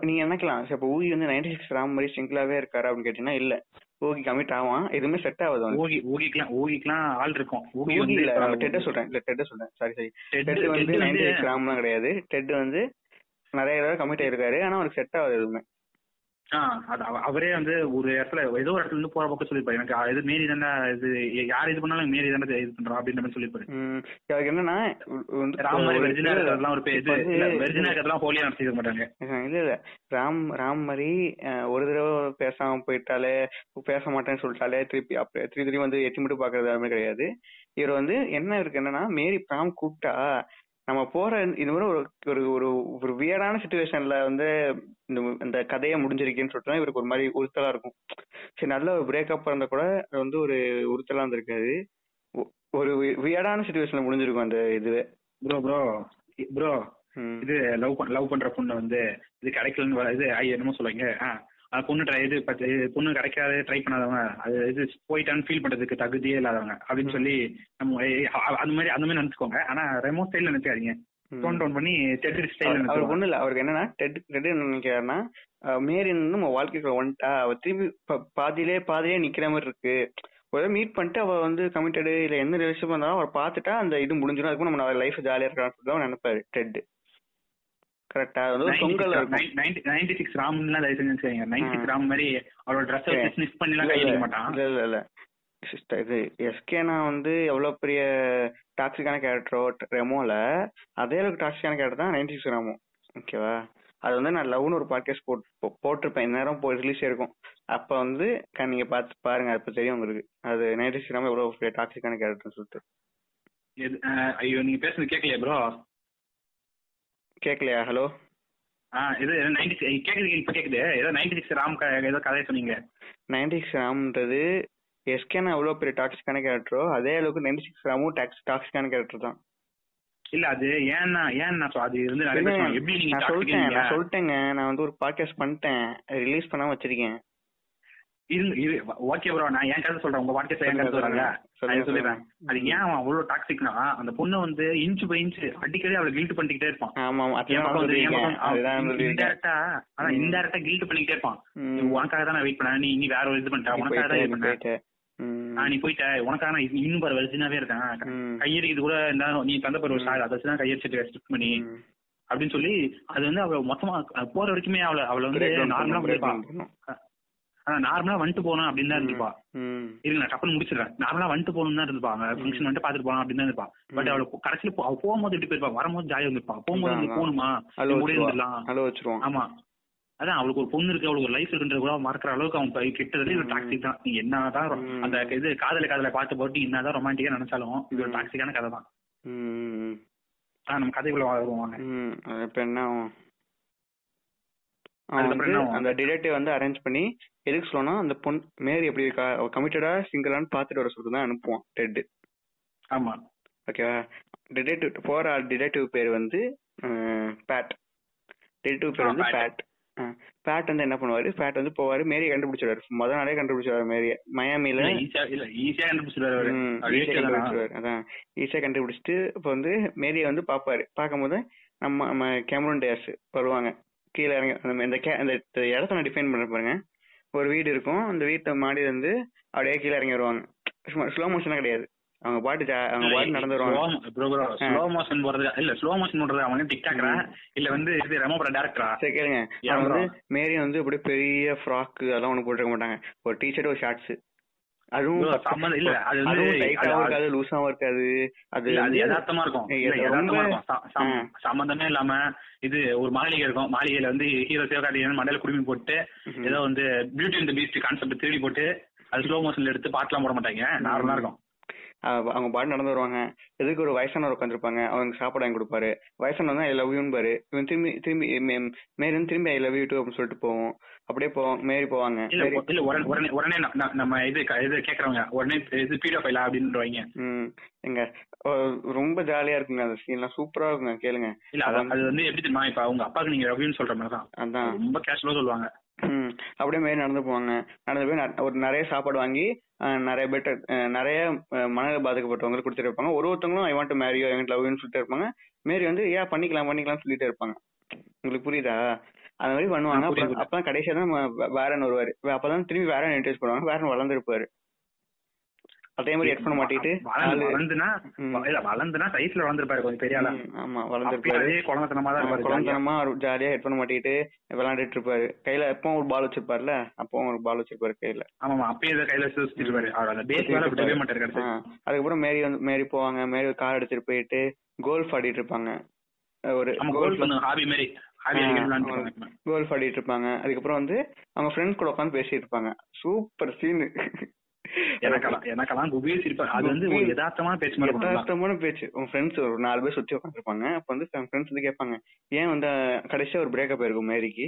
நீங்க நினைக்கலாம். இப்ப ஊகி வந்து நைன்டி சிக்ஸ் ராம் மாதிரி சிங்கிளாவே இருக்காரு அப்படின்னு கேட்டீங்கன்னா இல்ல. ஊகி கமிட் ஆவான். எதுவுமே செட் ஆகுது அவனுக்கு. ஊகி ஊகிக்கலாம் ஊகிக்கலாம் ஆள் இருக்கும். வந்து இல்ல டெட்ட சொல்றேன். இல்ல டெட்ட சொல்றேன். சாரி சாரி டெட் வந்து நைன்டி சிக்ஸ் ராம்லாம் கிடையாது. டெட் வந்து நிறைய தடவை கமிட் ஆயிருக்காரு. ஆனா அவனுக்கு செட் ஆகுது எதுவுமே. அவரே வந்து ஒரு இடத்துல ஏதோ ஒரு இடத்துல இருந்து போற பக்கம் சொல்லிருப்பாரு எனக்கு இது மீறி தானே இது யார் இது பண்ணாலும் மீறி தானே இது பண்றோம் அப்படின்ற மாதிரி சொல்லிருப்பாரு ம், அவருக்கு என்னன்னா வந்து ராம் மாதிரி ஒரு- வெர்ஜினா இருக்கிறதுலாம் ஒரு பே- இப்ப இது வந்து- வெர்ஜினா இருக்கிறதுலாம் ஹோலியா நடத்திக்க மாட்டாங்க. இல்ல இல்ல. ராம் ராம் மாதிரி அஹ், ஒரு தடவை பேசாம போயிட்டாலே பேச மாட்டேன்னு சொல்லிட்டாலே திருப்பி அப்ப திருப்பி திருப்பி வந்து எட்டி மட்டும் பாக்குறது மாதிரி கிடையாது. இவர் வந்து என்ன இருக்கு என்னன்னா மேரி ராம் கூப்பிட்டா நம்ம போற இந்த மாதிரி ஒரு ஒரு ஒரு வியர்டான சுச்சுவேஷன்ல வந்து இந்த இந்த கதையை முடிஞ்சிருக்கேன்னு சொல்லிட்டு இவருக்கு ஒரு மாதிரி உறுத்தலா இருக்கும். சரி நல்ல ஒரு பிரேக்கப் இருந்தா கூட அது வந்து ஒரு உறுத்தலா இருந்திருக்காது. ஒரு வியர்டான சுச்சுவேஷன்ல முடிஞ்சிருக்கும் அந்த இதுவே. Bro bro bro. இது லவ் லவ் பண்ற பொண்ணு வந்து இது கிடைக்கலன்னு இது என்னமோ சொல்லுவாங்க. பொண்ணு ட்ரை இது பத்து பொண்ணு கிடைக்காது ட்ரை பண்ணாதவங்க. அது இது போயிட்டான்னு ஃபீல் பண்றதுக்கு தகுதியே இல்லாதவங்க. அப்படின்னு சொல்லி நம்ம ஏய், அ- அது மாதிரி அந்த மாதிரி நினைச்சுக்கோங்க. ஆனா ரெமோ ஸ்டைல்ல நினைக்காதீங்க. டோன் டவுன் பண்ணி டெட்ரி ஸ்டைல் அவர்- ஒண்ணு இல்ல அவருக்கு என்னன்னா டெட் டெட் என்ன நினைக்கிறாருன்னா அஹ் மேரி வந்து நம்ம வாழ்க்கைக்குள்ள வந்துட்டா அவ திரும்பி பாதியிலே பாதியிலே நிக்கிற மாதிரி இருக்கு. ஒரு மீட் பண்ணிட்டு அவ வந்து கமிட்டடு இல்ல எந்த ரிலேஷன் இருந்தாலும் அவர் பார்த்துட்டா அந்த இது முடிஞ்சிடும் அதுக்கு நம்ம லைஃப் ஜாலியா இருக்கான்னு சொல்லி தான் நினைப்பாரு டெட் கரெக்டா அது தொங்கல் நைன்டி சிக்ஸ் ராம்லாம் தயவு செஞ்சு நினைச்சுக்கோங்க நைன்டி சிக்ஸ் மாதிரி அவரோட ட்ரெஸ் சரி. ஸ்னிஃப் பண்ணிலாம் கை மாட்டான். இல்ல இல்ல இது எஸ்கேனா வந்து எவ்வளவு பெரிய டாக்ஸிக்கான கேரக்டரோ ரெமோல அதே அளவுக்கு டாக்ஸிக்கான கேரக்டர் தான் நைன்டி சிக்ஸ் ராமோ ஓகேவா அது வந்து நான் லவ்னு ஒரு பாட்காஸ்ட் போட் போ- போட்டிருப்பேன். இந்நேரம் போய் ரிலீஸ் இருக்கும் அப்ப வந்து நீங்க பார்த்து பாருங்க. அப்ப தெரியும் உங்களுக்கு. அது நைன்டி சிக்ஸ் ராமோ எவ்வளவு பெரிய டாக்ஸிக்கான கேரக்டர்னு சொல்லிட்டு. ஐயோ நீங்க பேசுறது கேட்கலையா ப்ரோ கேட்கலையா ஹலோ ஆ இது நைன்டி கேக்குது இப்ப கேக்குது. ஏதோ நைன்டி சிக்ஸ் ராம் ஏதோ கதையை சொன்னீங்க. நைன்டி சிக்ஸ் ராம்ன்றது எஸ்கேனா எவ்வளவு பெரிய டாக்ஸிக்கான கேரக்டரோ அதே அளவுக்கு நைன்டி சிக்ஸ் ராமும் டாக்ஸ் டாக்ஸிக்கான கேரக்டர் தான். இல்ல அது ஏன்னா ஏன் நான் சொ- அது நீங்க நான் சொல்லிட்டேன் நான் சொல்லிட்டேங்க. நான் வந்து ஒரு பாட்காஸ்ட் பண்ணிட்டேன். ரிலீஸ் பண்ணாம வச்சிருக்கேன். இரு ஓகே ப்ரோ நான் என் கருத்து சொல்றேன். உங்க வாட்ஸ்அப்ல என் சொல்லுங்க, சொல்றாங்க சொல்லிடுறேன். அது ஏன் அவன் அவ்வளவு டாக்ஸிக்னா அந்த பொண்ணு வந்து இன்ச் பை இன்ச் அடிக்கடி அவளை கில்ட் பண்ணிக்கிட்டே இருப்பான். இன்டெரக்டா அதான். இன்டெரக்டா கில்ட் பண்ணிக்கிட்டே இருப்பான். உனக்காக தான் நான் வெயிட் பண்ணேன். நீ நீ வேற ஒரு இது பண்ணிட்ட உனக்காக தான் நீ பண்ணேன் நீ போயிட்ட. உனக்காக நான் இன்னும் பாரு வெர்ஜினாவே இருக்கேன். கையடிக்கிறது கூட இருந்தாலும் நீ தந்த பாரு ஒரு சார் அதை தான் கையடிச்சிட்டு ஸ்டிக் பண்ணி. அப்படின்னு சொல்லி அது வந்து அவ மொத்தமா போற வரைக்குமே அவளை அவளை வந்து நார்மலா ஆனா நார்மலா வந்துட்டு போகணும் அப்படின்னு தான் இருந்துப்பா ம். இருங்க நான் டப்புன்னு முடிச்சிடுறேன். நார்மலா வந்துட்டு போகணும் தான் இருந்துப்பா அவங்க ஃபங்க்ஷன் வந்துட்டு பாத்துட்டு போகலாம் அப்படின்னு தான் இருப்பா பட் அவளை கடைசியில அவ போகும்போது எப்படி போயிருப்பா? வரும்போது ஜாலியா இருந்திருப்பா. போகும்போது போகணுமா? வச்சிருவான். ஆமா. அதான் அவளுக்கு ஒரு பொண்ணு இருக்கு. அவளுக்கு ஒரு லைஃப் இருக்குன்றது கூட அவன் மறக்கிற அளவுக்கு அவன் கிட்டதுல இது டாக்ஸிக் தான். நீ என்னதான். அந்த இது காதல காதல பார்த்து போட்டு என்னதான் ரொமான்டிக்கா நினைச்சாலும் இது ஒரு. டாக்ஸிக்கான கதை தான் நம்ம கதைக்குள்ள வருவாங்க இப்ப என்ன அவன் வந்து? அந்த டிடெக்டிவ் வந்து அரேஞ்ச் பண்ணி எதுக்கு சொல்லணும் அந்த பொண் மேரி எப்படி இருக்கா அவ கமிட்டடா சிங்கிளான்னு பார்த்துட்டு வர சொல்லிட்டு தான் அனுப்புவான் டெட் ஆமா. ஓகேவா டிடெக்டிவ் போற டிடெக்டிவ் பேர் வந்து பேட் டிடெக்டிவ் பேர் வந்து Pat. பேட் பேட் வந்து என்ன பண்ணுவாரு? பேட் வந்து போவாரு மேரி கண்டுபிடிச்சிருவாரு முத நாளே கண்டுபிடிச்சிருவாரு மேரிய. மயாமில இல்ல ஈஸியா? கண்டுபிடிச்சிருவாரு அதான். ஈஸியா கண்டுபிடிச்சிட்டு இப்போ வந்து மேரியை வந்து பாப்பாரு பார்க்கும்போது நம்ம நம்ம கேமரன் டேஸ் வருவாங்க. கீழே இறங்க அந்த இந்த கே- அந்த இடத்த நான் டிஃபைன் பண்ண பாருங்க. ஒரு வீடு இருக்கும். அந்த வீட்டை மாடியில இருந்து அப்படியே கீழே இறங்கி வருவாங்க. சும்மா ஸ்லோ மோஷனா கிடையாது. அவங்க பாட்டு அவங்க பாட்டு நடந்து வருவாங்க. slow motion போறது இல்ல ஸ்லோ மோஷன் பண்றது அவங்க டிக்டாக்ரா இல்ல வந்து இது ரெமோ பட டேரக்டரா சரி கேளுங்க. அவங்க? வந்து மேரி வந்து அப்படியே பெரிய ஃப்ராக் அதெல்லாம் ஒண்ணு போட்டுருக்க மாட்டாங்க. ஒரு டிஷர்ட் ஒரு ஷார்ட்ஸ் அதுவும் இல்ல அது இருக்காது லூஸாவும் இருக்காது அது அது யதார்த்தமா இருக்கும். சம்பந்தமே இல்லாம இது ஒரு மாளிகை இருக்கும். மாளிகையில வந்து ஹீரோ சிவகார்த்திகேயன் மண்டையில குடுமி போட்டு. ஏதோ வந்து பியூட்டி இந்த பீஸ்ட் கான்செப்ட் திருடி போட்டு அது ஸ்லோ மோஷன்ல எடுத்து பாட்டுலாம் போட மாட்டாங்க. நார்மலா இருக்கும். அவ- அவங்க பாட்டு நடந்து வருவாங்க. எதுக்கு ஒரு வயசானவர் உட்காந்துருப்பாங்க அவங்க சாப்பாடு வாங்கி கொடுப்பாரு. வயசானவர் ஐ லவ் யூன்னு பாரு இவன் திரும்பி திரும்பி மே- மேரி வந்து திரும்பி ஐ லவ் யூ டூ அப்படின்னு சொல்லிட்டு போவோம். அப்படியே போவோம் மேரி போவாங்க. இல்ல இல்ல உடனே உடனே நம்ம இது இது கேக்குறவங்க உடனே இது பீடோ ஃபைலா அப்படின்றவங்க. எங்க ரொம்ப ஜாலியா இருக்குங்க அந்த சீன்லாம் சூப்பரா இருக்குங்க கேளுங்க. இல்ல அது வந்து எப்படி தெரியுமா இப்ப அவங்க அப்பாவுக்கு நீங்க ரவின்னு சொல்ற மாதிரி தான் அதான். ரொம்ப கேஷுவலா சொல்லுவாங்க. ம் அப்படியே மேரி நடந்து போவாங்க. நடந்து போய் ஒரு நிறைய சாப்பாடு வாங்கி நிறைய பேர்ட்ட அஹ், நிறைய மனநல பாதிக்கப்பட்டவங்களுக்கு கொடுத்துட்டு இருப்பாங்க. ஒரு ஒருத்தவங்களும் ஐ வாண்ட் மேரியோ ஐ வாண்ட் லவ்னு சொல்லிட்டு இருப்பாங்க. மேரி வந்து ஏன் பண்ணிக்கலாம் பண்ணிக்கலாம் சொல்லிட்டே இருப்பாங்க. உங்களுக்கு புரியுதா? அந்த மாதிரி பண்ணுவாங்க. அப்புறம் அப்பதான் கடைசியா தான் வேறன் வருவாரு. அப்பதான் திரும்பி வேறன் இன்ட்ரடியூஸ் பண்ணுவாங்க? வேறன் வளர்ந்துருப்பாரு. அதே மாதிரி ஹெட்ஃபோன் மாட்டிட்டு வளர்ந்துனா. இல்ல வளர்ந்துனா சைஸ்ல வளர்ந்துருப்பாரு கொஞ்சம் பெரிய ஆளா. ஆமா வளர்ந்துருப்பாரு. குழந்தைத்தனமா தான் இருப்பாரு ஜாலியா. ஹெட்ஃபோன் மாட்டிட்டு விளையாண்டுட்டு இருப்பாரு. கையில எப்பவும் ஒரு பால் வச்சிருப்பாருல? அப்பவும் ஒரு பால் வச்சிருப்பாரு கையில. ஆமா அப்பயே கையில அந்த பேஸ் வேலை விடவே மாட்டாரு அதுக்கப்புறம் மேரி வந்து மேரி போவாங்க. மேரி கார் எடுத்துட்டு போயிட்டு கோல்ஃப் ஆடிட்டு இருப்பாங்க. ஒரு ஹாபி மாதிரி கோல்ஃப் ஆடிட்டு இருப்பாங்க. அதுக்கப்புறம் வந்து அவங்க ஃப்ரெண்ட்ஸ் கூட உட்காந்து பேசிட்டு இருப்பாங்க. சூப்பர் சீனு எனக்கெல்லாம் குபீர் அது வந்து ஒரு யதார்த்தமான பேச்சு யதார்த்தமான பேச்சு. உங்க ஃப்ரெண்ட்ஸ் ஒரு நாலு பேர் சுத்தி உட்காந்துருப்பாங்க அப்ப வந்து ஃப்ரெண்ட்ஸ் வந்து கேட்பாங்க ஏன் வந்து கடைசியா ஒரு பிரேக்கப் இருக்கும் மேரிக்கு?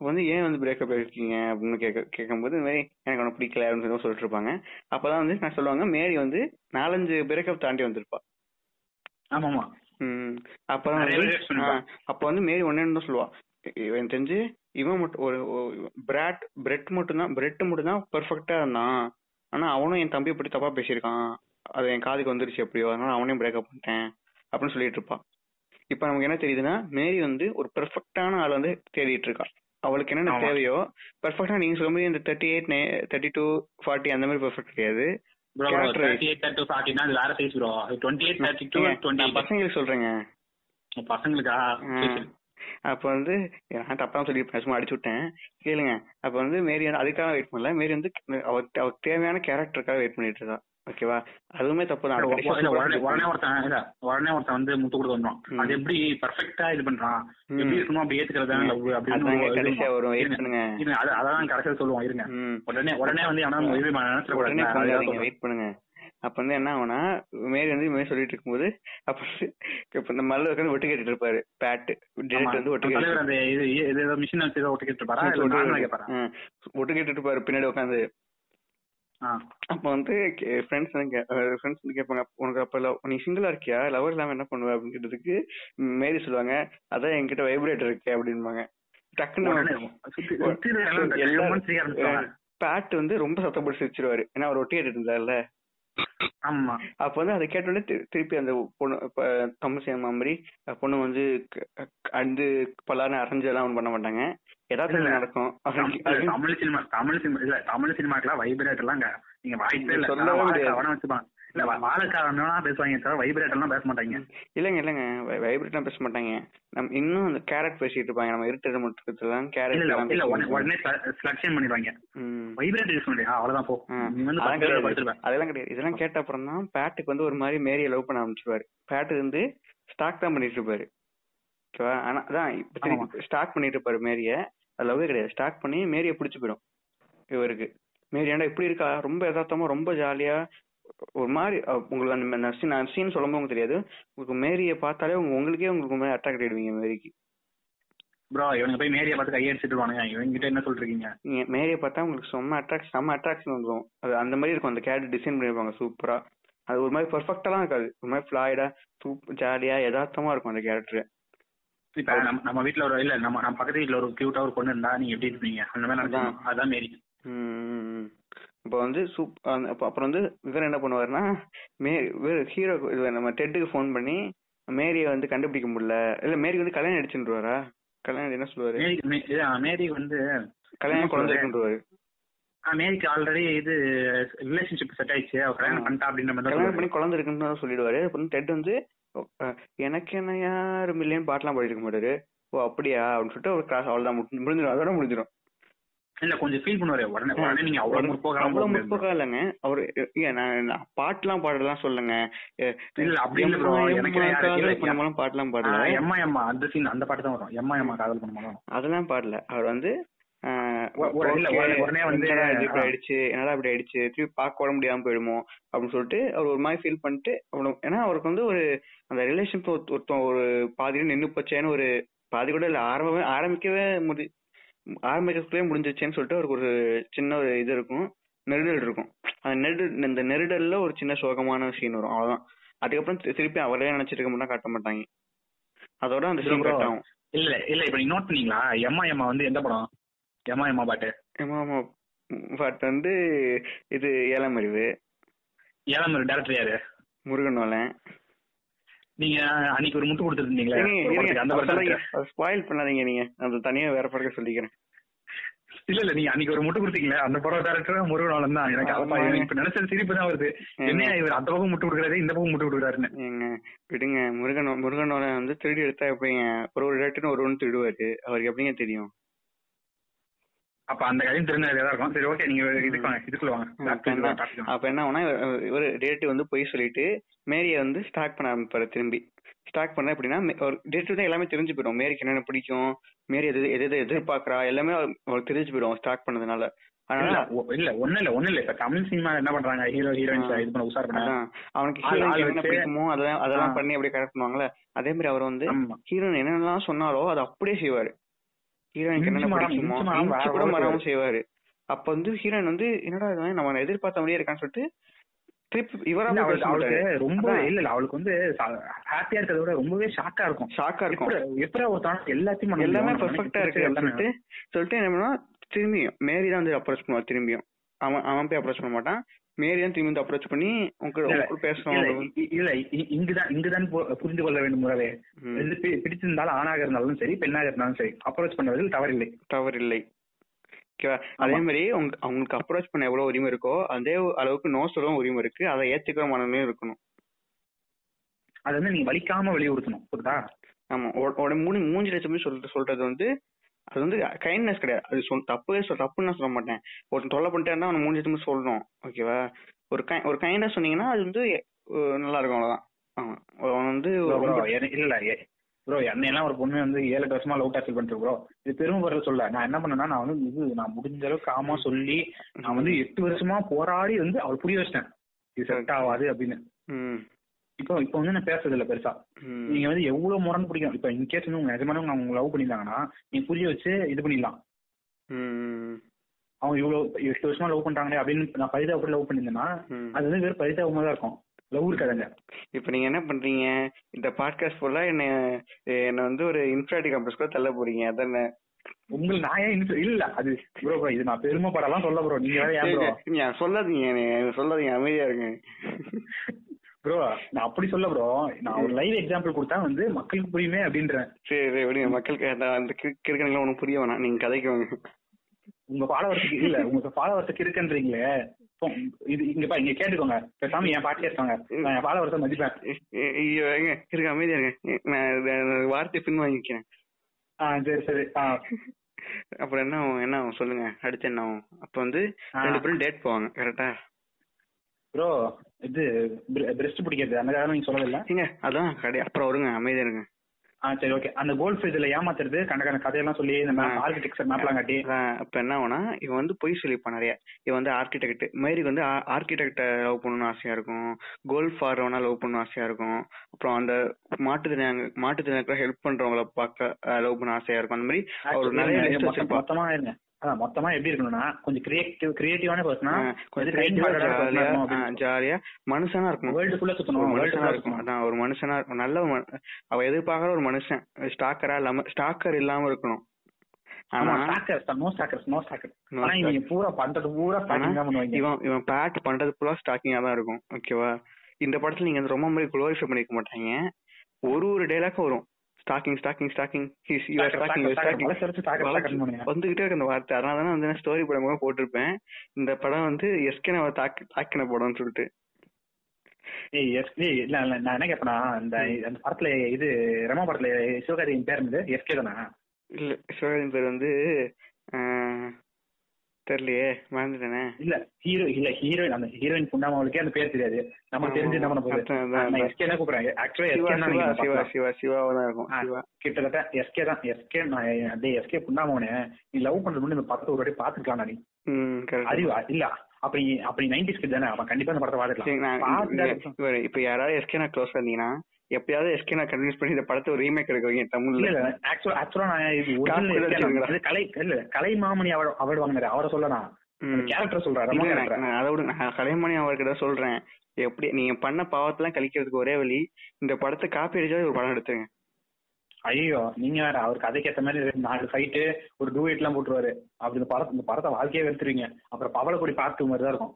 வந்து ஏன் வந்து பிரேக்கப் இருக்கீங்க அப்படின்னு கேட்க கேட்கும்போது இந்த மாதிரி எனக்கு ஒன்றும் பிடிக்கல அப்படின்னு சொல்லி சொல்லிட்டு இருப்பாங்க. அப்பதான் வந்து நான் சொல்லுவாங்க மேரி வந்து நாலஞ்சு பிரேக்கப் தாண்டி வந்திருப்பா. ஆமா ஆமா ம் அப்பதான் அப்ப வந்து மேரி ஒன்னு தான் சொல்லுவா. இவன் தெரிஞ்சு இவன் மட்டும் ஒரு பிராட் பிரெட் மட்டும் தான் பிரெட் மட்டும் தான் பெர்ஃபெக்டா இருந்தான். ஆனா அவனும் என் தம்பியை பத்தி தப்பா பேசியிருக்கான். அது என் காதுக்கு வந்துருச்சு எப்படியோ அதனால அவனையும் பிரேக்கப் பண்ணிட்டேன் அப்படின்னு சொல்லிட்டு இருப்பா. இப்ப நமக்கு என்ன தெரியுதுன்னா மேரி வந்து ஒரு பெர்ஃபெக்டான ஆள் வந்து தேடிட்டு இருக்கா. அவளுக்கு என்னென்ன. தேவையோ பெர்ஃபெக்டா நீங்க சொல்ல முடியும் இந்த thirty eight thirty two forty அந்த மாதிரி பெர்ஃபெக்ட் கிடையாது. Bro Character. Thirty eight thirty ஃபார்ட்டினா அது வேற size bro twenty eight thirty two ஏங்க, டுவெண்ட்டி நான் பசங்களுக்கு சொல்றேங்க. பசங்களுக்கா. அப்ப வந்து நான் தப்பா சொல்லி சும்மா அடிச்சு விட்டேன் கேளுங்க. அப்ப வந்து மேரி அதுக்காக வெயிட் பண்ணல. மேரி வந்து அவருக்கு தேவையான கேரக்டருக்காக வெயிட் பண்ணிட்டு இருக்கா. ஓகேவா அதுவுமே தப்பு தான். உடனே ஒருத்தன் இல்ல உடனே ஒருத்தன் வந்து முத்து கொடுக்க வந்துடும். அது எப்படி பர்ஃபெக்டா இது பண்றான். எப்படி இருக்கணும் அப்படி ஏத்துக்கிறதா லவ் அப்படின்னு வரும் இருங்க. அதான் கடைசியா சொல்லுவோம். இருங்க. உடனே உடனே வந்து உடனே வெயிட் பண்ணுங்க. அப்ப வந்து என்ன ஆகும்னா மேரி வந்து மாதிரி சொல்லிட்டு இருக்கும்போது அப்ப இப்ப இந்த மல்ல உட்காந்து ஒட்டு கேட்டுட்டு இருப்பாரு. பேட் டிரெக்ட் வந்து ஒட்டு கேட்டு. ஒட்டு கேட்டுட்டு இருப்பாரு? பின்னாடி உட்காந்து. அப்ப வந்து ஃப்ரெண்ட்ஸ் ஃப்ரெண்ட்ஸ் வந்து கேட்பாங்க உனக்கு அப்ப love- நீ சிங்கிளா இருக்கியா? லவர் இல்லாம என்ன பண்ணுவ? அப்படின்னு கேட்டதுக்கு மேரி சொல்லுவாங்க அதான் என்கிட்ட வைப்ரேட்டர் இருக்கு அப்படின்பாங்க. டக்குன்னு. பேட் வந்து ரொம்ப சத்தப்பட்டு சிரிச்சிருவாரு. ஏன்னா அவர் ஒட்டி கேட்டுட்டு இருந்தார்ல. ஆமா. அப்ப வந்து அதை கேட்டோடனே திரு- திருப்பி அந்த பொண்ணு தமிழ் சினிமா மாதிரி பொண்ணு வந்து அண்டு பல்லான்னு அரைஞ்சு எல்லாம் ஒண்ணும் பண்ண மாட்டாங்க. இல்ல. நடக்கும். தமிழ் சினிமா தமிழ் சினிமா இல்ல தமிழ் சினிமாக்கெல்லாம் வைப்ரேட் எல்லாம் நீங்க வாய்ப்பே இல்ல. அவன வச்சுப்பாங்க. இல்ல பேசுவாங்க தவிர வைப்ரேட் எல்லாம் பேச மாட்டாங்க. இல்லைங்க இல்லைங்க. வைப்ரேட்லாம் பேச மாட்டாங்க. நம்ம இன்னும் அந்த கேரட் பேசிட்டு இருப்பாங்க. நம்ம இருட்டு மட்டும் கேரட் இல்ல இல்ல உடனே ஸ்லக்ஷன் பண்ணிடுவாங்க. வைப்ரேட் யூஸ் பண்ணியா அவ்வளவுதான் போ. அதெல்லாம் கிடையாது. இதெல்லாம் கேட்ட அப்புறம் தான் பேட்டுக்கு வந்து ஒரு மாதிரி மேரியை லவ் பண்ண ஆரம்பிச்சிருவாரு. பேட்டு வந்து ஸ்டாக் தான் பண்ணிட்டு இருப்பாரு. ஓகேவா? ஆனா அதான் இப்ப. ஸ்டாக் பண்ணிட்டு இருப்பாரு மேரிய. லவ்வே கிடையாது. ஸ்டாக் பண்ணி மேரியை பிடிச்சி போயிடும் இவருக்கு. மேரி ஏன்டா இப்படி இருக்கா? ரொம்ப யதார்த்தமா ரொம்ப ஜாலியா. ஒரு மாதிரி உங்களுக்கு அந்த நர்சின் நர்சின்னு சொல்லும்போது உங்களுக்கு தெரியாது. உங்களுக்கு மேரியை பார்த்தாலே உங்க உங்களுக்கே உங்களுக்கு மேலே அட்ராக்ட் ஆயிடுவீங்க மேரிக்கு. ப்ரோ இவனுக்கு போய் மேரியை பார்த்து கையடிச்சிட்டு வானுங்க இவங்க கிட்ட என்ன சொல்றீங்க? நீங்க மேரியை பார்த்தா உங்களுக்கு செம்ம அட்ராக்ஷன் செம்ம அட்ராக்ஷன் வந்துடும் அது அந்த மாதிரி இருக்கும் அந்த கேட் டிசைன் பண்ணிருப்பாங்க சூப்பரா அது ஒரு மாதிரி பெர்ஃபெக்டாலாம் இருக்காது. ஒரு மாதிரி ஃபிளாய்டா சூப்பர் ஜாலியா யதார்த்தமா இருக்கும் அந்த கேரக்டர் இப்ப நம்ம நம்ம வீட்ல ஒரு இல்ல நம்ம நம்ம பக்கத்து வீட்ல ஒரு கியூட்டா ஒரு பொண்ணு இருந்தா நீங்க எப்படி இருப்பீங்க? அந்த மாதிரி அதான். அதான் மேரி. இப்போ வந்து சூப் அப்புறம் வந்து இவர் என்ன பண்ணுவாருன்னா மே ஹீரோ நம்ம டெட்டுக்கு ஃபோன் பண்ணி மேரியை வந்து கண்டுபிடிக்க முடியல. இல்ல மேரி வந்து கல்யாணம் அடிச்சுருவாரா? கல்யாணம் என்ன சொல்லுவாரு? மேரி வந்து கல்யாணம் குழந்தை இருக்குன்றவாரு ஆ, மேரிக்கு ஆல்ரெடி இது ரிலேஷன்ஷிப் செட் ஆயிடுச்சு. அவ கல்யாணம் பண்ணிட்டா அப்படின்ற மாதிரி கல்யாணம். பண்ணி குழந்தை இருக்குன்னு சொல்லிடுவாரு. அப்புறம் டெட் வந்து எனக்கு என்ன யாரும் இல்லைன்னு பாட்டெல்லாம் பாடிருக்க மாட்டாரு. ஓ அப்படியா? அப்படின்னு சொல்லிட்டு ஒரு கிளாஸ் அவ்வளவுதான் முடி- முடிஞ்சிடும் அதோட முடிஞ்சிடும் இல்ல கொஞ்சம் ஃபீல் பண்ணுவாரு. உடனே உடனே நீங்க அவ்வளவு அவ்வளவு முடியாது. முற்போக்கா இல்லைங்க அவரு நான் நான் பாட்டுலாம் பாடலாம் சொல்லுங்க. இல்ல, அப்படி இல்ல bro. எனக்கு யாரு- இல்ல, நம்மளும் பாட்டுலாம் ஆ, பாடல. எம்மா எம்மா. அந்த சீன் அந்த பாட்டு தான் வரும். எம்மா எம்மா காதல் பண்ண வரும் அதெல்லாம் பாடல. அவர் வந்து ஆஹ், ஒ- ஒரு- இல்ல, okay, உடனே- வந்து, இப்படி. ஆயிடுச்சு என்னடா இப்படி ஆயிடுச்சு திருப்பி பார்க்க கூட முடியாம போயிடுமோ அப்படின்னு சொல்லிட்டு அவர் ஒரு மாதிரி ஃபீல் பண்ணிட்டு அவ்வளவு ஏன்னா அவருக்கு வந்து ஒரு அந்த ரிலேஷன் ஒருத்தன் ஒரு பாதியில நின்னு போச்சேன்னு ஒரு பாதி கூட இல்ல ஆரம்பமே ஆரம்பிக்கவே முடி ஆரம்பிக்கிறதுக்குள்ளே முடிஞ்சிச்சேன்னு சொல்லிட்டு அவருக்கு ஒரு சின்ன ஒரு இது இருக்கும் நெருடல் இருக்கும். அந்த நெருடல் இந்த நெருடல்ல ஒரு சின்ன சோகமான சீன் வரும் அவ்வளவுதான். அதுக்கப்புறம் திருப்பி அவரே நினைச்சிட்டு இருக்க மட்டும் காட்ட மாட்டாங்க. அதோட அந்த சீன். கட் ஆகும். இல்ல இல்ல இப்ப நீங்க நோட் பண்ணீங்களா? எம்மா எம்மா வந்து எந்த படம்? எம்மா எம்மா பாட்டு? ஆமா ஆமா பட் வந்து இது ஏழாம் அறிவு ஏழாம் டேரக்டர் யாரு? முருகன் வளன் நீங்க அன்னைக்கு ஒரு முட்டு கொடுத்துருந்தீங்களே? அந்த படத்துல ஸ்பாயில் பண்ணாதீங்க நீங்க. அந்த தனியா வேற படத்தை சொல்லிக்கிறேன். இல்ல இல்ல நீங்க அன்னைக்கு ஒரு முட்டு கொடுத்தீங்களே? அந்த படம் டேரக்டர் முருகனாளன் தான். எனக்கு. அப்ப இப்ப நினைச்சது சிரிப்பு தான் வருது. என்ன இவர் அந்த பக்கம் முட்டு கொடுக்குறாரு இந்த பக்கம் முட்டு கொடுக்குறாருன்னு? ஏங்க விடுங்க. முருகன் முருகன் வளன் வந்து திருடி எடுத்தா எப்படிங்க? ஒரு ஒரு டேட்டுன்னு ஒரு ஒன்று திருடுவாரு. அவருக்கு எப்படிங்க தெரியும்? அப்ப அந்த கதையும் தான் இருக்கும். சரி ஓகே நீங்க இதுக்கு இதுக்குள்ள வாங்க. அப்ப என்ன the topic. அப்ப என்ன ஆகும்னா இவர் இவர் டேட் வந்து பொய் சொல்லிட்டு மேரியை வந்து ஸ்டாக் பண்ண ஆரம்பிப்பாரு திரும்பி. ஸ்டாக் பண்ண எப்படின்னா ஒரு டேட் தான் எல்லாமே தெரிஞ்சு போயிடும். மேரிக்கு என்னென்ன பிடிக்கும் மேரி எது எது எது எதிர்பார்க்கறா எல்லாமே அவ- அவருக்கு தெரிஞ்சு போயிடும் ஸ்டாக் பண்ணதுனால. அதனால இல்ல ஒண்ணு இல்ல ஒண்ணு இல்ல இப்ப தமிழ் சினிமா என்ன பண்றாங்க? Hero heroines. இது பண்ண உஷார் பண்ண. அவனுக்கு என்ன பிடிக்குமோ அதெல்லாம் அதெல்லாம். பண்ணி அப்படியே கரெக்ட் பண்ணுவாங்கல்ல. அதே மாதிரி அவர் வந்து ஹீரோயின் என்னென்னலாம் சொன்னாரோ அதை அப்படியே செய்வாரு. ஹீரோயினுக்கு என்னென்ன கூட மரமும் செய்வாரு. அப்ப வந்து ஹீரோயின் வந்து என்னடா நம்ம எதிர்பார்த்த மாதிரியே இருக்கான்னு சொல்லிட்டு ரொம்ப. இல்ல இல்ல அவளுக்கு வந்து ஹாப்பியா இருக்கிறத விட ரொம்பவே ஷாக்கா இருக்கும். ஷாக்கா இருக்கும். எப்படி ஒருத்தவங்க எல்லாத்தையும் எல்லாமே? பெர்ஃபெக்டா இருக்கு. சொல்லிட்டு சொல்லிட்டு என்ன திரும்பியும் மேரி தான் வந்து அப்ரோச் பண்ணுவா திரும்பியும். அவன் அவன் போய் அப்ரோச் பண்ண மாட்டான். மேரி தான் திரும்பி வந்து அப்ரோச் பண்ணி உங்க இல்ல, உங்க கூட பேசுவான் இல்ல, இங்குதான் இங்குதான் புரிந்து கொள்ள வேண்டும் முறவே. இது பிடிச்சிருந்தாலும் ஆணாக இருந்தாலும் சரி பெண்ணாக இருந்தாலும் சரி அப்ரோச் பண்ணுவதில் தவறில்லை. தவறில்லை. ஓகேவா? அதே மாதிரி உங்க அவங்களுக்கு அப்ரோச் பண்ண எவ்வளவு உரிமை இருக்கோ அதே அளவுக்கு நோ சொல்லவும் உரிமை இருக்கு. அதை ஏத்துக்கிற மனநிலையும் இருக்கணும். அது வந்து நீங்க வலிக்காம வலியுறுத்தணும் புரியுதா? ஆமா. உட- உடனே மூணு மூஞ்சி லட்சமே சொல்லிட்டு சொல்றது வந்து அது வந்து கைண்ட்னஸ் கிடையாது. அது சொல் தப்பு சொல் தப்புன்னு நான் சொல்ல மாட்டேன். ஒருத்தன் தொல்லை பண்ணிட்டே இருந்தா அவனை மூஞ்சி லட்சமே சொல்லணும் ஓகேவா ஒரு கை ஒரு கைண்ட்னஸ் சொன்னீங்கன்னா அது வந்து அஹ், நல்லா இருக்கும் அவ்வளவுதான். ஆமா அவன் வந்து ப்ரோ ரொம்ப- இல்ல ப்ரோ என்னையெல்லாம் ஒரு பொண்ணு வந்து ஏழு எட்டு வருஷமா லவ் டாக்ஸில் பண்ணிட்டு ப்ரோ இது பெரும் குரல் சொல்ல. நான் என்ன பண்ணேன்னா நான் வந்து இது நான் முடிஞ்ச அளவுக்கு காமா சொல்லி நான் வந்து எட்டு வருஷமா போராடி வந்து அவள் புரிய வச்சிட்டேன். இது செட் ஆகாது அப்படின்னு. ம், இப்போ இப்போ வந்து நான் பேசுறது இல்ல பெருசா நீங்க வந்து எவ்வளவு முரண் பிடிக்கும் இப்போ இன்கேஸ் வந்து உங்க நிஜமான அவங்க லவ் பண்ணியிருந்தாங்கன்னா நீங்க புரிய வச்சு இது பண்ணிடலாம் அவங்க இவ்வளவு எட்டு வருஷமா லவ் பண்றாங்களே அப்படின்னு நான் பரிதாபப்பட்டு லவ் பண்ணியிருந்தேன்னா. அது வந்து வெறும் பரிதாபமா தான் இருக்கும் லவ் இருக்காதுங்க இப்ப நீங்க என்ன பண்றீங்க இந்த பாட்காஸ்ட் ஃபுல்லா என்ன என்ன வந்து ஒரு காம்ப்ளெக்ஸ் கூட தள்ள போறீங்க அதானே உங்களுக்கு நான் ஏன் இல்ல அது ப்ரோ ப்ரோ இது நான் பெருமைப்படலாம் சொல்ல ப்ரோ நீங்க வேற ஏன் ப்ரோ நீங்க சொல்லாதீங்க சொல்லாதீங்க அமைதியா இருங்க ப்ரோ நான் அப்படி சொல்ல ப்ரோ நான் ஒரு லைவ் எக்ஸாம்பிள் கொடுத்தா வந்து மக்களுக்கு புரியுமே அப்படின்றேன் சரி சரி விடுங்க மக்களுக்கு அந்த கிறுக்கணுங்களா ஒன்றும் புரிய வேணாம். நீங்க கதைக்கு வாங்க. உங்க ஃபாலோவர்ஸுக்கு இல்ல உங்க ஃபாலோவர்ஸுக்கு இருக்குன்றீங்களே இது இங்க பா இங்க கேட்டுக்கோங்க. பேசாம என் பாட்டு கேட்பாங்க நான் என் ஃபாலோவர்ஸை மதிப்பேன். ஐயோ ஏங்க இருங்க அமைதியா இருங்க. நான் வார்த்தை பின் வாங்கிக்கிறேன். ஆ சரி சரி. ஆ. அப்புறம் என்ன ஆகும் என்ன ஆகும்? சொல்லுங்க. அடுத்து என்ன ஆகும்? அப்ப வந்து. ரெண்டு பேரும் டேட் போவாங்க கரெக்டா ப்ரோ இது பிரஸ்ட் பிடிக்கிறது. அந்த காரணம் நீங்க சொல்லவே இல்ல ஏங்க அதான் கடை. அப்புறம் வருங்க அமைதியா இருங்க. ஆ சரி ஓகே அந்த கோல்ஃப் இதுல ஏமாத்துறது கண்ட கண்ட கதையெல்லாம் சொல்லி இந்த. ஆர்கிடெக்சர் மேப்லாம் காட்டி. இப்ப என்ன ஆகும்னா இவன் வந்து பொய் சொல்லிப்பான் நிறைய. இவன் வந்து ஆர்கிடெக்ட் மேரிக்கு வந்து ஆர்கிடெக்ட லவ் பண்ணணும்னு ஆசையா இருக்கும். கோல்ஃப் ஆடுறவனா லவ் பண்ணணும் ஆசையா இருக்கும். அப்புறம் அந்த மாட்டுத்திறனாங்க மாட்டுத்திறனுக்கு ஹெல்ப் பண்றவங்கள பார்க்க லவ் பண்ண ஆசையா இருக்கும். அந்த மாதிரி அவர் நிறைய மொத்தமா இருங்க. மொத்தமா எப்படி இருக்கணும்னா கொஞ்சம் கிரியேட்டிவ் கிரியேட்டிவான பர்சனா கொஞ்சம் கிரியேட்டிவா ஜாலியா மனுஷனா இருக்கணும். வேர்ல்டு ஃபுல்லா ஒரு சுத்தணும் மனுஷனா இருக்கும் அதான் ஒரு மனுஷனா இருக்கும். நல்ல அவ எதிர்பார்க்கற ஒரு மனுஷன் ஸ்டாக்கரா இல்லாம ஸ்டாக்கர் இல்லாம இருக்கணும். பூரா பூரா இவன் பேட் பண்றது ஃபுல்லா ஸ்டாக்கிங்கா தான் இருக்கும். ஓகேவா இந்த படத்துல நீங்க ரொம்ப மாதிரி குளோரிஃபை பண்ணிருக்க மாட்டாங்க. ஒரு ஒரு டைலாக் வரும். Stalking stalking stalking. Stalking stalking வந்துகிட்டே இருக்கு அந்த வார்த்தை. அதனால தானே வந்து ஸ்டோரி படம் போட்டிருப்பேன். இந்த படம் வந்து எஸ்கே தாக்கி தாக்கின படம்னு சொல்லிட்டு. ஏய் எஸ் ஏய் இல்ல இல்ல நான் என்ன கேப்பனா இந்த அந்த படத்துல இது ரமா படத்துல சிவகார்த்தியின் பேர் இருந்து எஸ்கே தானா? இல்ல சிவகார்த்தின் பேர் வந்து தெரியலையே மறந்துட்டேனே இல்ல ஹீரோ இல்ல ஹீரோயின் அந்த ஹீரோயின் புண்டாமவளுக்கே அந்த பேர் தெரியாது நமக்கு தெரிஞ்சு போகுது அதான். எஸ்கே தான் கூப்பிடுறேன் ஆக்சுவலா சிவா சிவா சிவாவா தான் இருக்கும் கிட்டத்தட்ட எஸ்கே தான் எஸ்கே நான் அப்படியே எஸ்கே புண்டாமவனே நீ லவ் பண்றது முன்னாடி இந்த படத்தை ஒரு வாட்டி பாத்துக்கலாம் நீ அறிவா இல்ல அப்படி அப்படி நைன்டிஸ் கிட் தானே அவன் கண்டிப்பா இந்த படத்தை பாத்துக்கலாம் இப்ப யாராவது எஸ்கே நான் க்ளோஸ் இருந்தீங்கன்னா எப்பயாவது எஸ்கே நான் கன்வின்ஸ் பண்ணி இந்த படத்தை ஒரு ரீமேக் எடுக்க வைங்க தமிழ்ல ஆக்சுவலா ஆக்சுவலா நான் கூட கலை இல்ல கலை மாமணி அவள் அவள் வாங்கினாரு அவரை சொல்லலாம். கேரக்டர் சொல்றாரு நான் அதை விட நான் கலைமணி அவர்கிட்ட சொல்றேன். எப்படி நீங்க பண்ண பாவத்தெல்லாம் கழிக்கிறதுக்கு ஒரே வழி இந்த படத்தை காப்பி அடிச்சாவது ஒரு படம் எடுத்துங்க ஐயோ நீங்க வேற அவர் கதைக்கு ஏத்த மாதிரி நாலு ஃபைட்டு ஒரு டூ எல்லாம் போட்டுருவாரு. அப்படி இந்த படத்தை இந்த படத்தை வாழ்க்கையே வெறுத்துருவீங்க. அப்புறம் பவளக்குடி பார்த்து மாதிரி தான் இருக்கும்.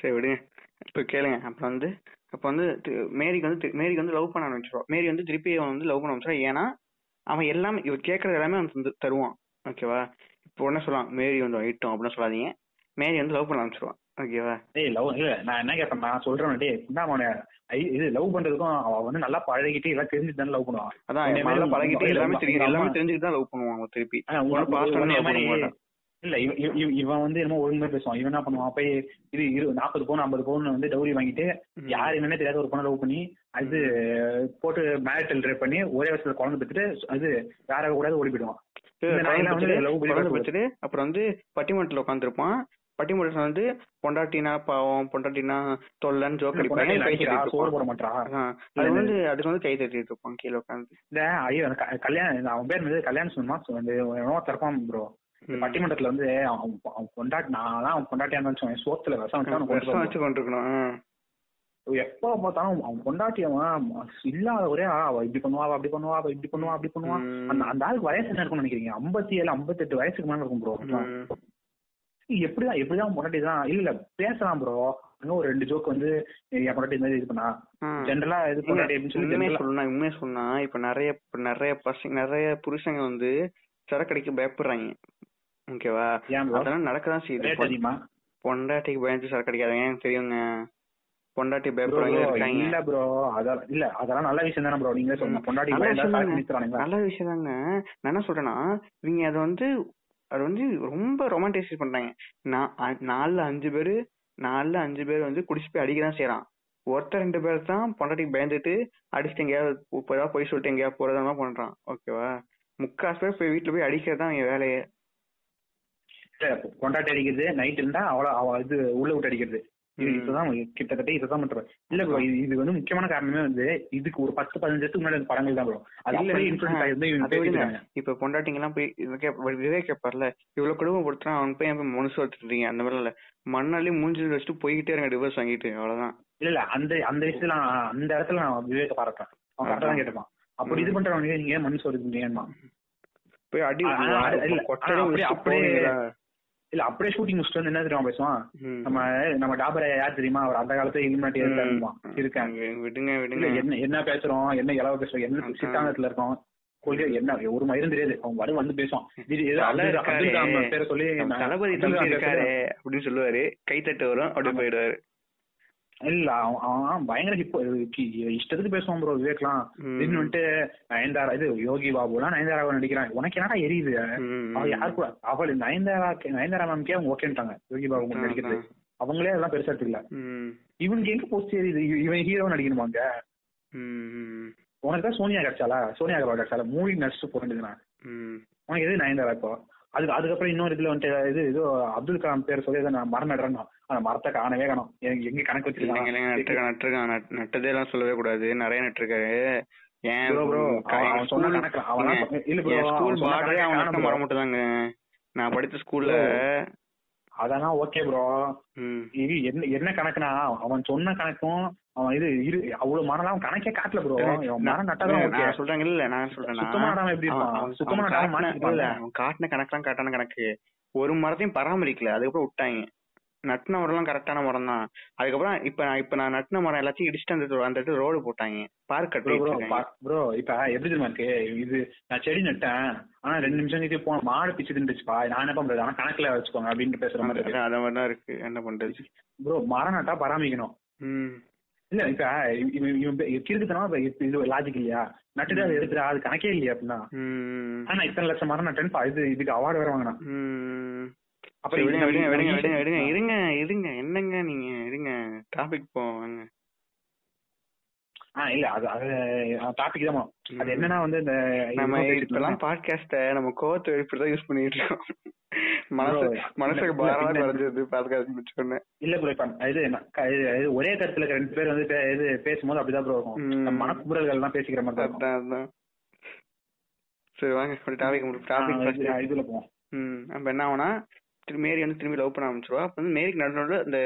சரி விடுங்க. இப்ப கேளுங்க. அப்புறம் வந்து அப்ப வந்து மேரிக்கு வந்து மேரிக்கு வந்து லவ் பண்ண ஆரம்பிச்சிருவான் மேரி வந்து திருப்பி அவன் வந்து லவ் பண்ண ஆரம்பிச்சிருவான் ஏன்னா அவன் எல்லாமே இவர் கேட்கறது எல்லாமே அவன் தந்து- தருவான். ஓகேவா இப்போ உடனே சொல்லுவான் மேரி வந்து ஐட்டம் அப்படின்னு சொல்லாதீங்க. மேரி வந்து லவ் பண்ண ஆரம்பிச்சிருவான் ஓகேவா டேய் லவ் இல்ல நான் என்ன கேட்பேன் நான் சொல்றேன் டேய் என்ன அவன? இது லவ் பண்றதுக்கும் அவ வந்து நல்லா பழகிட்டு எல்லாம் தெரிஞ்சு தானே லவ் பண்ணுவான் அதான் நல்லா பழகிட்டு எல்லாமே தெரியும். எல்லாமே தெரிஞ்சுட்டு தான் லவ் பண்ணுவான் அவன் திருப்பி. இல்ல இவ- இவ- இவ- இவன் வந்து என்னமோ ஒழுங்கா பேசுவான். இவன் என்ன பண்ணுவான்? போய் இது இரு நாற்பது பவுன் ஐம்பது பவுன் வந்து டவுரி வாங்கிட்டு. யாரு என்னன்னே தெரியாத ஒரு பொண்ணை லவ் பண்ணி அது போட்டு மேரிட்டல் ரேப் பண்ணி ஒரே வருஷத்துல குழந்தை பெற்றுட்டு அது வேற கூடாது ஓடி போயிடுவான். அப்புறம் வந்து பட்டிமன்றத்துல உட்காந்துருப்பான் பட்டிமன்றத்துல வந்து பொண்டாட்டினா பாவம் பொண்டாட்டினா தொல்லன்னு ஜோக் அடிப்பாங்க. அது வந்து அதுக்கு வந்து கை தட்டிட்டு இருப்பான் கீழே உட்காந்து ஐயோ கல்யாணம் அவன் பேர் வந்து கல்யாணம் சொன்னா வந்து தரப்பான் ப்ரோ பட்டிமன்றத்துல வந்து அவன் அவன் பொண்டாட்டி நான் தான் அவன் பொண்டாட்டியா இருந்தாலும் சோத்துல விஷம் வச்சு கொண்டிருக்கணும் எப்போ பார்த்தாலும் அவன் பொண்டாட்டி அவன் இல்லாத ஒரே அவ இப்படி பண்ணுவா அப்படி பண்ணுவா அவ இப்படி பண்ணுவா அப்படி பண்ணுவா. ம். அந்த அந்த ஆளுக்கு வயசு என்ன இருக்கும்னு நினைக்கிறீங்க? ஐம்பத்தி ஏழு ஐம்பத்தெட்டு வயசுக்கு மேல இருக்கும் ப்ரோ எப்படிதான் எப்படிதான் பொண்டாட்டி தான்? இல்ல இல்ல பேசலாம் ப்ரோ இன்னும் ஒரு ரெண்டு ஜோக் வந்து என் பொண்டாட்டி இந்த இது பண்ணா? ஜென்ரலா இது பொண்டாட்டி அப்படின்னு சொல்லி உண்மையை சொன்னா இப்ப நிறைய நிறைய பசங்க நிறைய புருஷங்க வந்து சரக்கடிக்க பயப்படுறாங்க. ஓகேவா? அதெல்லாம் நடக்கதான் செய்யுது. பொண்டாட்டிக்கு பயந்து சரக்கு அடிக்காதீங்க தெரியுங்க. பொண்டாட்டி Bro, பயப்படுறவங்க இருக்காங்க. இல்ல ப்ரோ அதெல்லாம் இல்ல அதெல்லாம் நல்ல விஷயம் தானே ப்ரோ நீங்க சொல்லுங்க. பொண்டாட்டி நல்ல விஷயம் தாங்க. நான் என்ன சொல்றேன்னா இவங்க அதை வந்து அது வந்து ரொம்ப ரொமான்டைசைஸ் பண்றாங்க. நான் நாலுல அஞ்சு பேரு நாலுல அஞ்சு பேர் வந்து குடிச்சு போய் அடிக்க தான் செய்யறான். ஒருத்தர் ரெண்டு பேர் தான் பொண்டாட்டிக்கு பயந்துட்டு அடிச்சுட்டு எங்கேயாவது இப்போ ஏதாவது போய் சொல்லிட்டு எங்கேயாவது போறதா பண்றான். ஓகேவா முக்காசு பேர் போய் வீட்டுல போய் அடிக்கிறது தான் என் வேலையே. இல்ல, பொண்டாட்டி அடிக்கிறது நைட் இருந்தா அவள அவ இது உள்ள விட்டு அடிக்கிறது. இதுதான் கிட்டத்தட்ட இதுதான் பண்றது இல்ல இது வந்து முக்கியமான காரணமே வந்து இதுக்கு ஒரு பத்து பதினஞ்சு வருஷத்துக்கு முன்னாடி படங்கள் தான் ப்ரோ. அது இல்ல, அப்படியே இன்ஃபுளுன்ஸ் ஆயிருந்து இப்ப பொண்டாட்டிங்க எல்லாம் போய் விவேக் கேப்பார்ல இவ்வளவு குடும்பப்படுத்துறான் அவன் போய் என் மனசு வச்சுட்டீங்க அந்த மாதிரி இல்ல. மண்ணாலே மூஞ்சி வச்சுட்டு போய்கிட்டே இருங்க டிவோர்ஸ் வாங்கிட்டு அவ்வளவுதான். இல்ல இல்ல அந்த அந்த விஷயத்துல அந்த இடத்துல நான் விவேக பாராட்டுறேன். அவன் கரெக்டா தான் கேட்டுப்பான். அப்படி இது பண்றவங்க நீங்க மனசு வருதுங்கம்மா போய் அடி அப்படியே-? இல்ல அப்படியே ஷூட்டிங் முடிச்சுட்டு என்ன தெரியுமா பேசுவான். நம்ம நம்ம டாபரை யார் தெரியுமா? அவர் அந்த காலத்துல இலுமினாட்டி இருக்கேன். விடுங்க விடுங்க. என்ன என்ன பேசுறோம்? என்ன இளவ பேசுறோம்? என்ன. சித்தாந்தத்துல இருக்கோம்? கொள்கை என்ன? ஒரு மயிரும் தெரியாது. அவன் வரும் வந்து பேசுவான். தளபதி இருக்காரு. அப்படின்னு சொல்லுவாரு. கை தட்டு வரும் அப்படியே போயிடுவாரு. இல்ல அவன் அவன் பயங்கர ஹிப் இஷ்டத்துக்கு பேசுவான் ப்ரோ விவேக்லாம். திடீர்னு வந்துட்டு நயன்தாரா இது யோகி பாபுலாம் நயன்தாராவை நடிக்கிறான் உனக்கு என்னடா எரியுது? ம். அவ யாரு கூட அவள் நயன்தாரா நயன்தாரா மேம்கே அவங்க ஓகேன்ட்டாங்க யோகி பாபு நடிக்கிறது. அவங்களே அதெல்லாம் பெருசா எடுத்துக்கல. இவனுக்கு எங்க போஸ்ட் எரியுது இவ- இவன் ஹீரோ நடிக்கணுமாங்க ம், ம். உனக்கு தான் சோனியா கிடைச்சாலா சோனியா அகர்வால் கிடைச்சாலா மூவி போயிருந்துண்ணா ம். உனக்கு எது நயன்தாரா இப்போ? அதுக்கு அதுக்கப்புறம் இன்னொரு இதுல வந்துட்டு இது இது அப்துல் கலாம் பேர் சொல்லி நான் மரம் நடுறேன் அந்த மரத்தை காணவே காணும் எங்க கணக்கு இல்லைங்க நட்டுருக்கான். நட்டதே எல்லாம் சொல்லவே கூடாது. நிறைய நட்டுருக்காரு. ஏன் க- அவன் சொன்ன கணக்கு அவன் இல்ல ஸ்கூல் பார்டரே அவன். மரம் மட்டும் தாங்க நான் படிச்ச ஸ்கூல்ல அதெல்லாம் ஓகே ப்ரோ. இது என்ன என்ன கணக்குனா அவன் சொன்ன கணக்கும் அவன் இது இரு அவ்வளவு மரம் கணக்கே காட்டல ப்ரோ மரம் நட்டதான் சொல்றேங்க இல்ல நான் சொல்றேன்னா சுத்தமா காட்டின- கணக்கெல்லாம் கரெக்டான கணக்கு. ஒரு மரத்தையும் பராமரிக்கல அதுக்கப்புறம் விட்டாங்க. நட்டின மரம் எல்லாம் கரெக்டான மரம் தான் அதுக்கப்புறம் இப்ப நான் இப்ப நான் நட்டின மரம் எல்லாத்தையும் இடிச்சுட்டு அந்த அந்த இடத்துல ரோடு போட்டாங்க. பார்க் ப்ரோ ப்ரோ கட்டி ப்ரோ இப்ப எப்படி தெரியுமா இருக்கு? இது நான் செடி நட்டேன் ஆனா ரெண்டு நிமிஷம் கழிச்சு போன மாடு பிச்சு தின்றுச்சுப்பா நான் என்ன பண்றது ஆனா கணக்குல வச்சுக்கோங்க அப்படின்ட்டு பேசுற மாதிரி அத மாதிரி தான் இருக்கு. என்ன பண்றது? ப்ரோ மரம் நட்டா பராமரிக்கணும். இல்ல இப்ப கிறுக்குத்தனமா இது- லாஜிக் இல்லையா? நட்டுட்டு அதை எடுத்துடா அது கணக்கே இல்லையா அப்படின்னா. ஆனா இத்தனை லட்சம் மரம் நட்டேன்னு பா- இது இதுக்கு அவார்டு வேற வாங்கினான் ம் அப்புறம் விடுங்க விடுங்க விடுங்க விடுங்க இருங்க இருங்க. என்னங்க நீங்க இருங்க. டாபிக் போவாங்க ஆ இல்ல அது அது டாபிக் தான் அது. என்னன்னா வந்து இந்த நம்ம இப்பெல்லாம். பாட்காஸ்ட நம்ம கோவத்தை இப்படிதான் யூஸ் பண்ணிட்டு இருக்கோம். மனசு மனசுக்கு பாரமா குறைஞ்சது பாட்காஸ்ட் முடிச்சோன்னு இல்ல ப்ரோ இப்ப இது இது ஒரே கருத்துல ரெண்டு பேர் வந்து இது பேசும்போது அப்படிதான் ப்ரோ இருக்கும். நம்ம மனக்குமுறல்கள் எல்லாம் பேசிக்கிற மாதிரி தான் அதான் சரி வாங்க ஒரு டாபிக் டாபிக் இதுல போவோம். ம் அப்ப என்ன ஆகும்னா மேரி வந்து திரும்பி லவ் பண்ண ஆரம்பிச்சிருவா. அப்ப வந்து மேரிக்கு நடுநடுல அந்த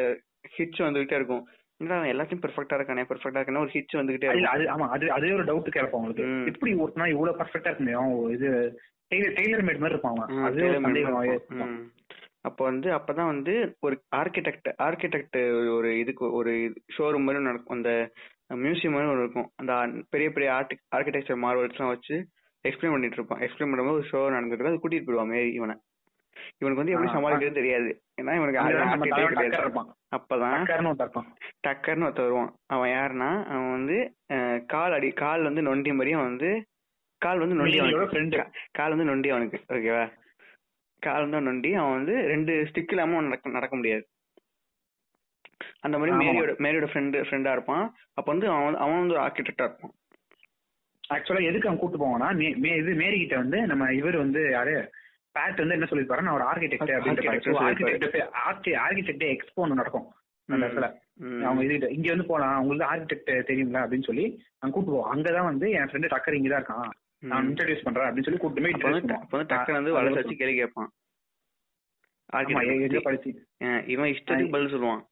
ஹிட்ஸ் வந்துகிட்டே இருக்கும். அவன் எல்லாத்தையும் பெர்ஃபெக்ட்டா இருக்கானே பெர்ஃபெக்ட்டா இருக்கானே ஒரு ஹிட்ஸ் வந்துகிட்டே இல்ல அது ஆமா அது அதே ஒரு டவுட் கேட்போம் உங்களுக்கு. எப்படி ஒருத்தனா இவ்வளவு பர்ஃபெக்டா இருக்கு முடியும் இது டெய்லர் டெய்லர் மேட் மாதிரி இருப்பான் அது சந்தேகம். அப்போ வந்து அப்பதான் வந்து ஒரு ஆர்கிடெக்ட் ஆர்கிடெக்ட் ஒரு இதுக்கு ஒரு ஷோரூம் மாதிரி நடக்கும். அந்த மியூசியம் மாதிரி ஒன்று இருக்கும். அந்த பெரிய பெரிய ஆர்டி ஆர்கிடெக்சர் மார்வல்ஸ்லாம் வச்சு எக்ஸ்பிளைன் பண்ணிட்டு இருப்பான். எக்ஸ்பிளைன் பண்ணும்போது ஒரு ஷோ நடந்துட்டு அது கூட்டிட்டு போயிடுவான் மேரி இவனை. இவனுக்கு வந்து எப்படி சமாளிக்கிறது தெரியாது. ஏன்னா இவனுக்கு அப்பதான் டக்கர்னு ஒருத்தன் வருவான். அவன் யாருன்னா அவன் வந்து கால் அடி கால் வந்து நொண்டி மாதிரி அவன் வந்து கால் வந்து நொண்டி அவனுக்கு. கால் வந்து நொண்டி அவனுக்கு. ஓகேவா? கால் வந்து நொண்டி அவன் வந்து ரெண்டு ஸ்டிக் இல்லாம நடக்க நடக்க முடியாது. அந்த மாதிரி. மேரியோட மேரியோட ஃப்ரெண்டு ஃப்ரெண்டா இருப்பான். அப்ப வந்து அவன் வந்து- அவன் வந்து ஆர்கிடெக்டா இருப்பான். ஆக்சுவலா எதுக்கு அவன் கூட்டு போவானா இது மேரி கிட்ட வந்து நம்ம இவர் வந்து யாரு? பேட் வந்து என்ன சொல்லிருப்பாரு நான் ஒரு ஆர்கிடெக்ட் சொல்லிருப்பாரு. ஆர்கிடெக்ட் எக்ஸ்போ ஒன்று நடக்கும் அந்த. இடத்துல. அவங்க இது இங்க வந்து போலாம் உங்களுக்கு ஆர்கிடெக்ட் தெரியுங்களா அப்படின்னு சொல்லி அங்க கூட்டு போவோம் அங்கதான் வந்து என் ஃப்ரெண்டு டக்கர் இங்க தான் இருக்கான் நான். இன்ட்ரடியூஸ் பண்றேன் அப்படின்னு சொல்லி கூட்டு போய் அப்ப வந்து. வளர்ச்சி வச்சு கேள்வி கேட்பான் இவன் இஷ்டத்துக்கு பதில் சொல்லுவான்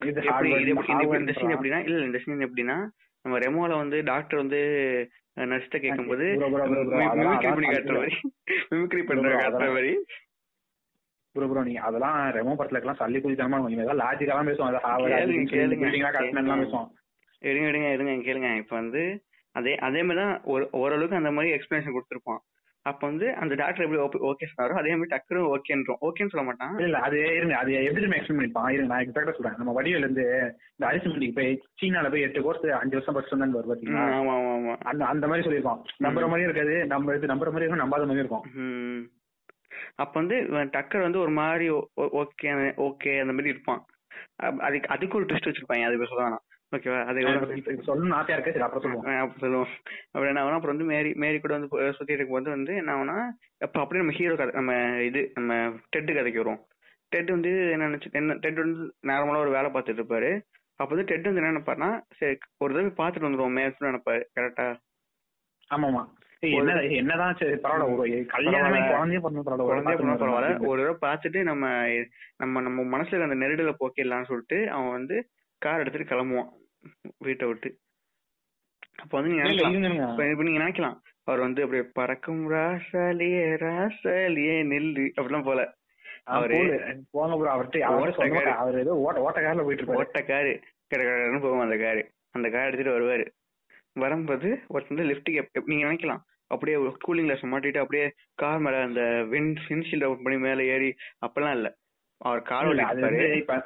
இது இந்த- சீன் எப்படின்னா இல்ல இந்த சீன் எப்படின்னா நம்ம ரெமோல வந்து டாக்டர் வந்து நர்ஸ்ட கேட்கும்போது மிமிக்ரி பண்ணி காட்டுற மாதிரி. மிமிக்ரி பண்ற காட்டுற மாதிரி. ப்ரோ ப்ரோ நீங்க அதெல்லாம் ரெமோ படத்துல எல்லாம் சல்லி குதித்தனமா நீங்க ஏதாவது லாஜிக்கெல்லாம் பேசுவோம். அது ஹார்வர்ட் அது கேளுங்க, கட்டணும்லாம் பேசுவோம். எடுங்க எடுங்க எடுங்க கேளுங்க. இப்ப வந்து அதே அதே மாதிரி தான் ஒரு ஓரளவுக்கு அந்த மாதிரி எக்ஸ்பிளனேஷன் கொடுத்துருப்பான். அப்ப வந்து அந்த டாக்டர் எப்படி ஓகே சொன்னாரோ அதே மாதிரி டக்குனு ஓகேன்றோம் ஓகேன்னு சொல்ல மாட்டான். இல்ல அது இருங்க அது எப்படி நம்ம எக்ஸ்பிளைன் பண்ணிப்பான். இருங்க நான் எக்ஸாக்டா சொல்றேன். நம்ம வடிவேல இருந்து இந்த அரிசி மண்டிக்கு போய் சீனால போய் எட்டு கோர்ஸ் அஞ்சு வருஷம் படிச்சு தான் வரும் ம், பாத்தீங்களா ஆமா ஆமா. அந்த அந்த மாதிரி சொல்லியிருப்பான். நம்புற மாதிரியும் இருக்காது நம்ம இது நம்புற மாதிரி இருக்கும் நம்பாத மாதிரி இருக்கும். அப்ப வந்து டக்கர் வந்து ஒரு மாதிரி ஓகே ஓகே அந்த மாதிரி இருப்பான். அதுக்கு அதுக்கு ஒரு ட்விஸ்ட் வச்சிருப்பாங்க அது பேச வேணாம். ஓகேவா அது சொல்லணும்னு ஆசையா இருக்கு சரி. அப்புறம் சொல்லுவோம். சொல்லுவோம். அப்புறம் என்ன ஆகும்னா அப்புறம் வந்து மேரி மேரி கூட வந்து சுத்திட்டு இருக்கும்போது வந்து என்ன ஆகும்னா அப்ப அப்படியே நம்ம ஹீரோ கதை நம்ம இது நம்ம டெட்டு கதைக்கு வருவோம். டெட் வந்து என்ன நினைச்சு என்ன டெட் வந்து நார்மலா ஒரு வேலை பார்த்துட்டு இருப்பாரு. அப்ப வந்து டெட் வந்து என்ன நினைப்பாருன்னா சரி ஒரு தடவை பார்த்துட்டு வந்துருவோம் மேட்ச் நினைப்பாரு கரெக்டா ஆமாமா. என்னதான் சரி பரவாயில்ல ஒரு கல்யாணமே. குழந்தையே பரவாயில்ல பரவாயில்ல. தடவை பார்த்துட்டு நம்ம நம்ம நம்ம மனசுல அந்த நெருடல போக்கிடலாம்னு சொல்லிட்டு அவன் வந்து கார் எடுத்துட்டு கிளம்புவான். வீட்டை விட்டு. அப்ப வந்து நீங்க நினைக்கலாம். இப்ப நீங்க நினைக்கலாம். அவர் வந்து அப்படியே பறக்கும் ராசாலியே ராசாலியே நெல்லு. அப்படிலாம் போல. அவரு. போங்க. ப்ரோ அவர்கிட்ட அவர் ஏதோ ஓட்ட ஓட்ட கார்ல போயிட்டு இருப்பாரு ஓட்ட காரு. கடற்கடன்னு போகும் அந்த காரு. அந்த கார் எடுத்துட்டு வருவாரு. வரும்போது ஒருத்தர் வந்து லிஃப்ட்டுக்கு நீங்க நினைக்கலாம். அப்படியே கூலிங் கிளாஸ் மாட்டிட்டு அப்படியே கார் மேல அந்த வின் விண்ட்ஷீல்ட் ஓப்பன் பண்ணி மேல ஏறி அப்பெல்லாம் இல்ல. அவர் கார்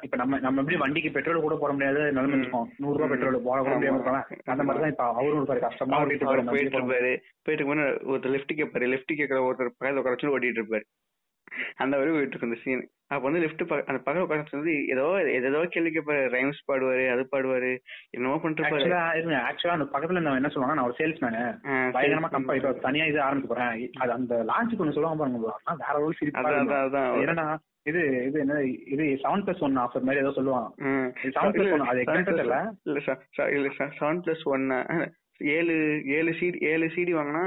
இப்ப நம்ம நம்ம எப்படி வண்டிக்கு பெட்ரோல் கூட போட முடியாத நிலைமை. இருக்கும் நூறு ரூபாய் பெட்ரோல் போட கூட முடியாம அந்த மாதிரி தான் இப்ப அவரும் இருப்பாரு கஷ்டமா இருப்பாரு போயிட்டு இருப்பாரு. போயிட்டு இருக்கும்போது ஒருத்தர் லிஃப்ட் கேட்பாரு லிஃப்ட் கேட்கற ஒருத்தர் பக்கத்துல உட்கார வச்சு ஓட்டிட்டு இருப்பாரு. அந்த வரைக்கும் போயிட்டு இருக்கு இந்த சீன் அப்ப வந்து லிஃப்ட் அந்த பக்கம் உட்காந்து வந்து ஏதோ ஏதோ கேள்வி கேட்பாரு ரைம்ஸ் பாடுவாரு அது பாடுவாரு. என்னமோ பண்ணிட்டு இருப்பாரு ஆக்சுவலா அந்த பக்கத்துல இருந்தவன் என்ன சொல்லுவாங்க நான் ஒரு சேல்ஸ் மேனு ஆ, பயங்கரமா. கம்பெனி தனியா இது ஆரம்பிக்க போறேன். அது அந்த லான்ச்சுக்கு ஒண்ணு சொல்லுவாங்க பாருங்க வேற ஒரு சிரிப்பா என்னன்னா இது இது என்ன இது செவன் பிளஸ் ஒன் ஆஃபர் மாதிரி ஏதோ சொல்லுவாங்க seven plus one, அது one. இல்ல செவன் பிளஸ் ஒன் ஏழு ஏழு சிடி ஏழு சிடி வாங்கினா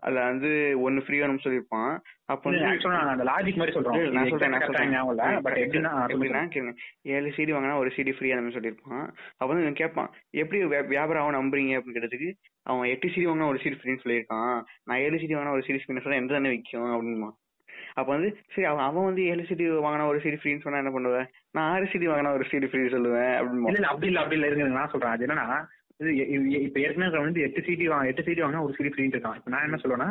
அதுல வந்து ஒன்னு ஃப்ரீ வேணும்னு சொல்லியிருப்பான். அப்போ அந்த லாஜிக் மாதிரி சொல்றேன் நான் சொல்றேன் நான் சொல்றேன். பட் எப்படின்னா எப்படின்னா கேளுங்க ஏழு சிடி வாங்கினா ஒரு சிடி ஃப்ரீ அந்த மாதிரி சொல்லியிருப்பான். அப்ப வந்து கேட்பான் எப்படி வியாபாரம் ஆகும் நம்புறீங்க? அப்படின்னு கேட்டதுக்கு அவன் எட்டு சிடி வாங்கினா ஒரு சிடி ஃப்ரீன்னு சொல்லியிருக்கான். நான் ஏழு சிடி வாங்கினா ஒரு சிடி ஃப்ரீன்னு சொன்னா எந்த தானே விற்கும்? அப்படின்மா அப்ப வந்து சரி அவன் அவன் வந்து ஏழு சிடி வாங்கினா ஒரு சிடி ஃப்ரீன்னு சொன்னா என்ன பண்ணுவேன் நான் ஆறு சிடி வாங்கினா ஒரு சிடி ஃப்ரீ சொல்லுவேன். அப்படின்னு அப்படி இல்ல அப்படி இல்ல இருங்க நான் சொல்றேன். அது என்னன்னா இது இப்ப ஏற்கனவே வந்து எட்டு சிடி வாங்க எட்டு சிடி வாங்கினா ஒரு சிடி ஃப்ரீ இருக்கான். இப்ப நான் என்ன சொல்லுவேன்னா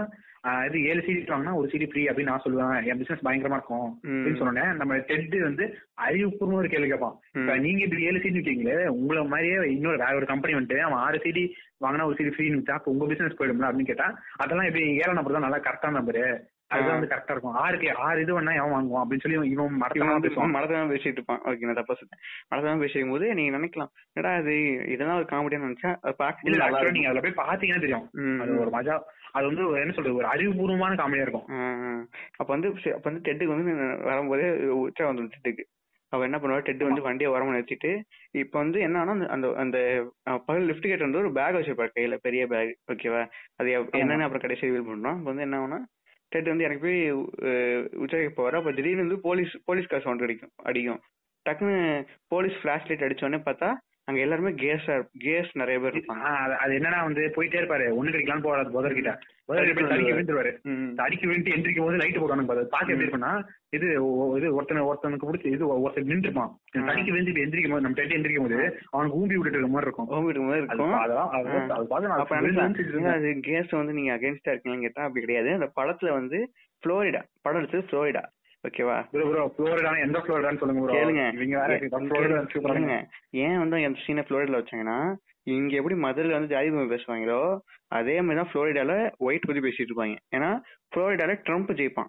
இது ஏழு சிடி வாங்கினா ஒரு சிடி ஃப்ரீ அப்படின்னு நான் சொல்லுவேன். என் பிசினஸ் பயங்கரமா இருக்கும். அப்படின்னு சொன்னேன் நம்ம டெட் வந்து அறிவுபூர்வம் ஒரு கேள்வி கேட்பான் இப்ப நீங்க இப்படி ஏழு சிடி விட்டீங்களே உங்களை மாதிரியே இன்னொரு வேற ஒரு கம்பெனி வந்துட்டு அவன் ஆறு சிடி வாங்கினா ஒரு சிடி ஃப்ரீ விட்டா அப்ப உங்க பிசினஸ் போயிடும்ல அப்படின்னு கேட்டா அதெல்லாம் இப்படி ஏழை நம்பர் தான் நல்லா கரெக்டா நம்பரு அதுதான் வந்து கரெக்டா இருக்கும். ஆறுக்கு ஆறு இது வேணா எவன் வாங்குவான் அப்படின்னு சொல்லி இவன் வந்து பேசுவான். பேசிட்டு இருப்பான். ஓகே நான் தப்பா சொல்லிட்டேன் மனதான் பேசிக்கும் போது நீங்க நினைக்கலாம். என்னடா அது இதெல்லாம் ஒரு காமெடியா நினைச்சா actually நீங்க. அதுல போய் பாத்தீங்கன்னா தெரியும். அது ஒரு மஜா அது வந்து என்ன சொல்றது ஒரு அறிவுபூர்வமான காமெடியா இருக்கும். அப்ப வந்து அப்ப வந்து டெட்டுக்கு வந்து வரும்போதே உச்சா வந்துடும் டெட்டுக்கு அவ என்ன பண்ணுவா டெட் வந்து வண்டியை ஓரமா நிறுத்திட்டு இப்ப வந்து என்னன்னா அந்த- அந்த பகல் லிஃப்ட் கேட் வந்து ஒரு பேக் வச்சிருப்பாரு கையில பெரிய பேக் ஓகேவா அது என்னன்னு அப்புறம் கடைசி ரிவீல் பண்றோம் வந்து என்ன ஆகும்னா டெட் வந்து எனக்கு போய் உச்சரிக்க போவாரு அப்ப திடீர்னு வந்து போலீஸ் போலீஸ் கார் சவுண்ட் அடிக்கும் அடிக்கும். டக்குன்னு போலீஸ் பிளாஷ் லைட் அடிச்ச பார்த்தா அங்க எல்லாருமே கேஸா கேஸ் நிறைய பேர் இருப்பாங்க. அது- என்னன்னா வந்து போயிட்டே இருப்பாரு. ஒண்ணு கிடைக்கலாம் போறாது புதர் கிட்ட புதர் கிட்ட போய் தடிக்க விழுந்துருவாரு. தடிக்க விழுந்து எந்திரிக்கும் போது லைட் போடுவாங்க பாரு. பாக்க எப்படி இருக்கும்னா இது இது ஒருத்தன ஒருத்தனுக்கு பிடிச்சி இது ஒருத்தன் நின்றுப்பான். தடிக்க விழுந்து எந்திரிக்கும் போது நம்ம டெட்டி எந்திரிக்கும் போது அவனுக்கு ஊம்பி விட்டுட்டு இருக்க மாதிரி இருக்கும். ஓமிட்டு மாதிரி அது இருக்கும். பா- அதெல்லாம் அதெல்லாம் அது பார்த்து நான் அப்ப விழுந்து நினைச்சேன், விழுந்து ஏங்க இருந்தேன். அது கேஸ் வந்து நீங்க அகைன்ஸ்டா இருக்கீங்கன்னு கேட்டா அப்படி கிடையாது. அந்த படத்துல வந்து புளோரிடா படம் எடுத்தது புளோரிடா ஓகேவா? ஃப்ளோரிடான எந்த ஃப்ளோரிடான்னு சொல்லுங்க bro கேளுங்க. இவங்க வேற ஃப்ளோரிடா சூப்பரா கேளுங்க. ஏன் வந்து அந்த சீனை புளோரிடால வச்சாங்கன்னா இங்க எப்படி மதுரையில வந்து ஜாதி பத்தி பேசுவாங்களோ அதே மாதிரி தான் புளோரிடால ஒயிட் பத்தி பேசிட்டு இருப்பாங்க. ஏன்னா புளோரிடால ட்ரம்ப் ஜெயிப்பான்.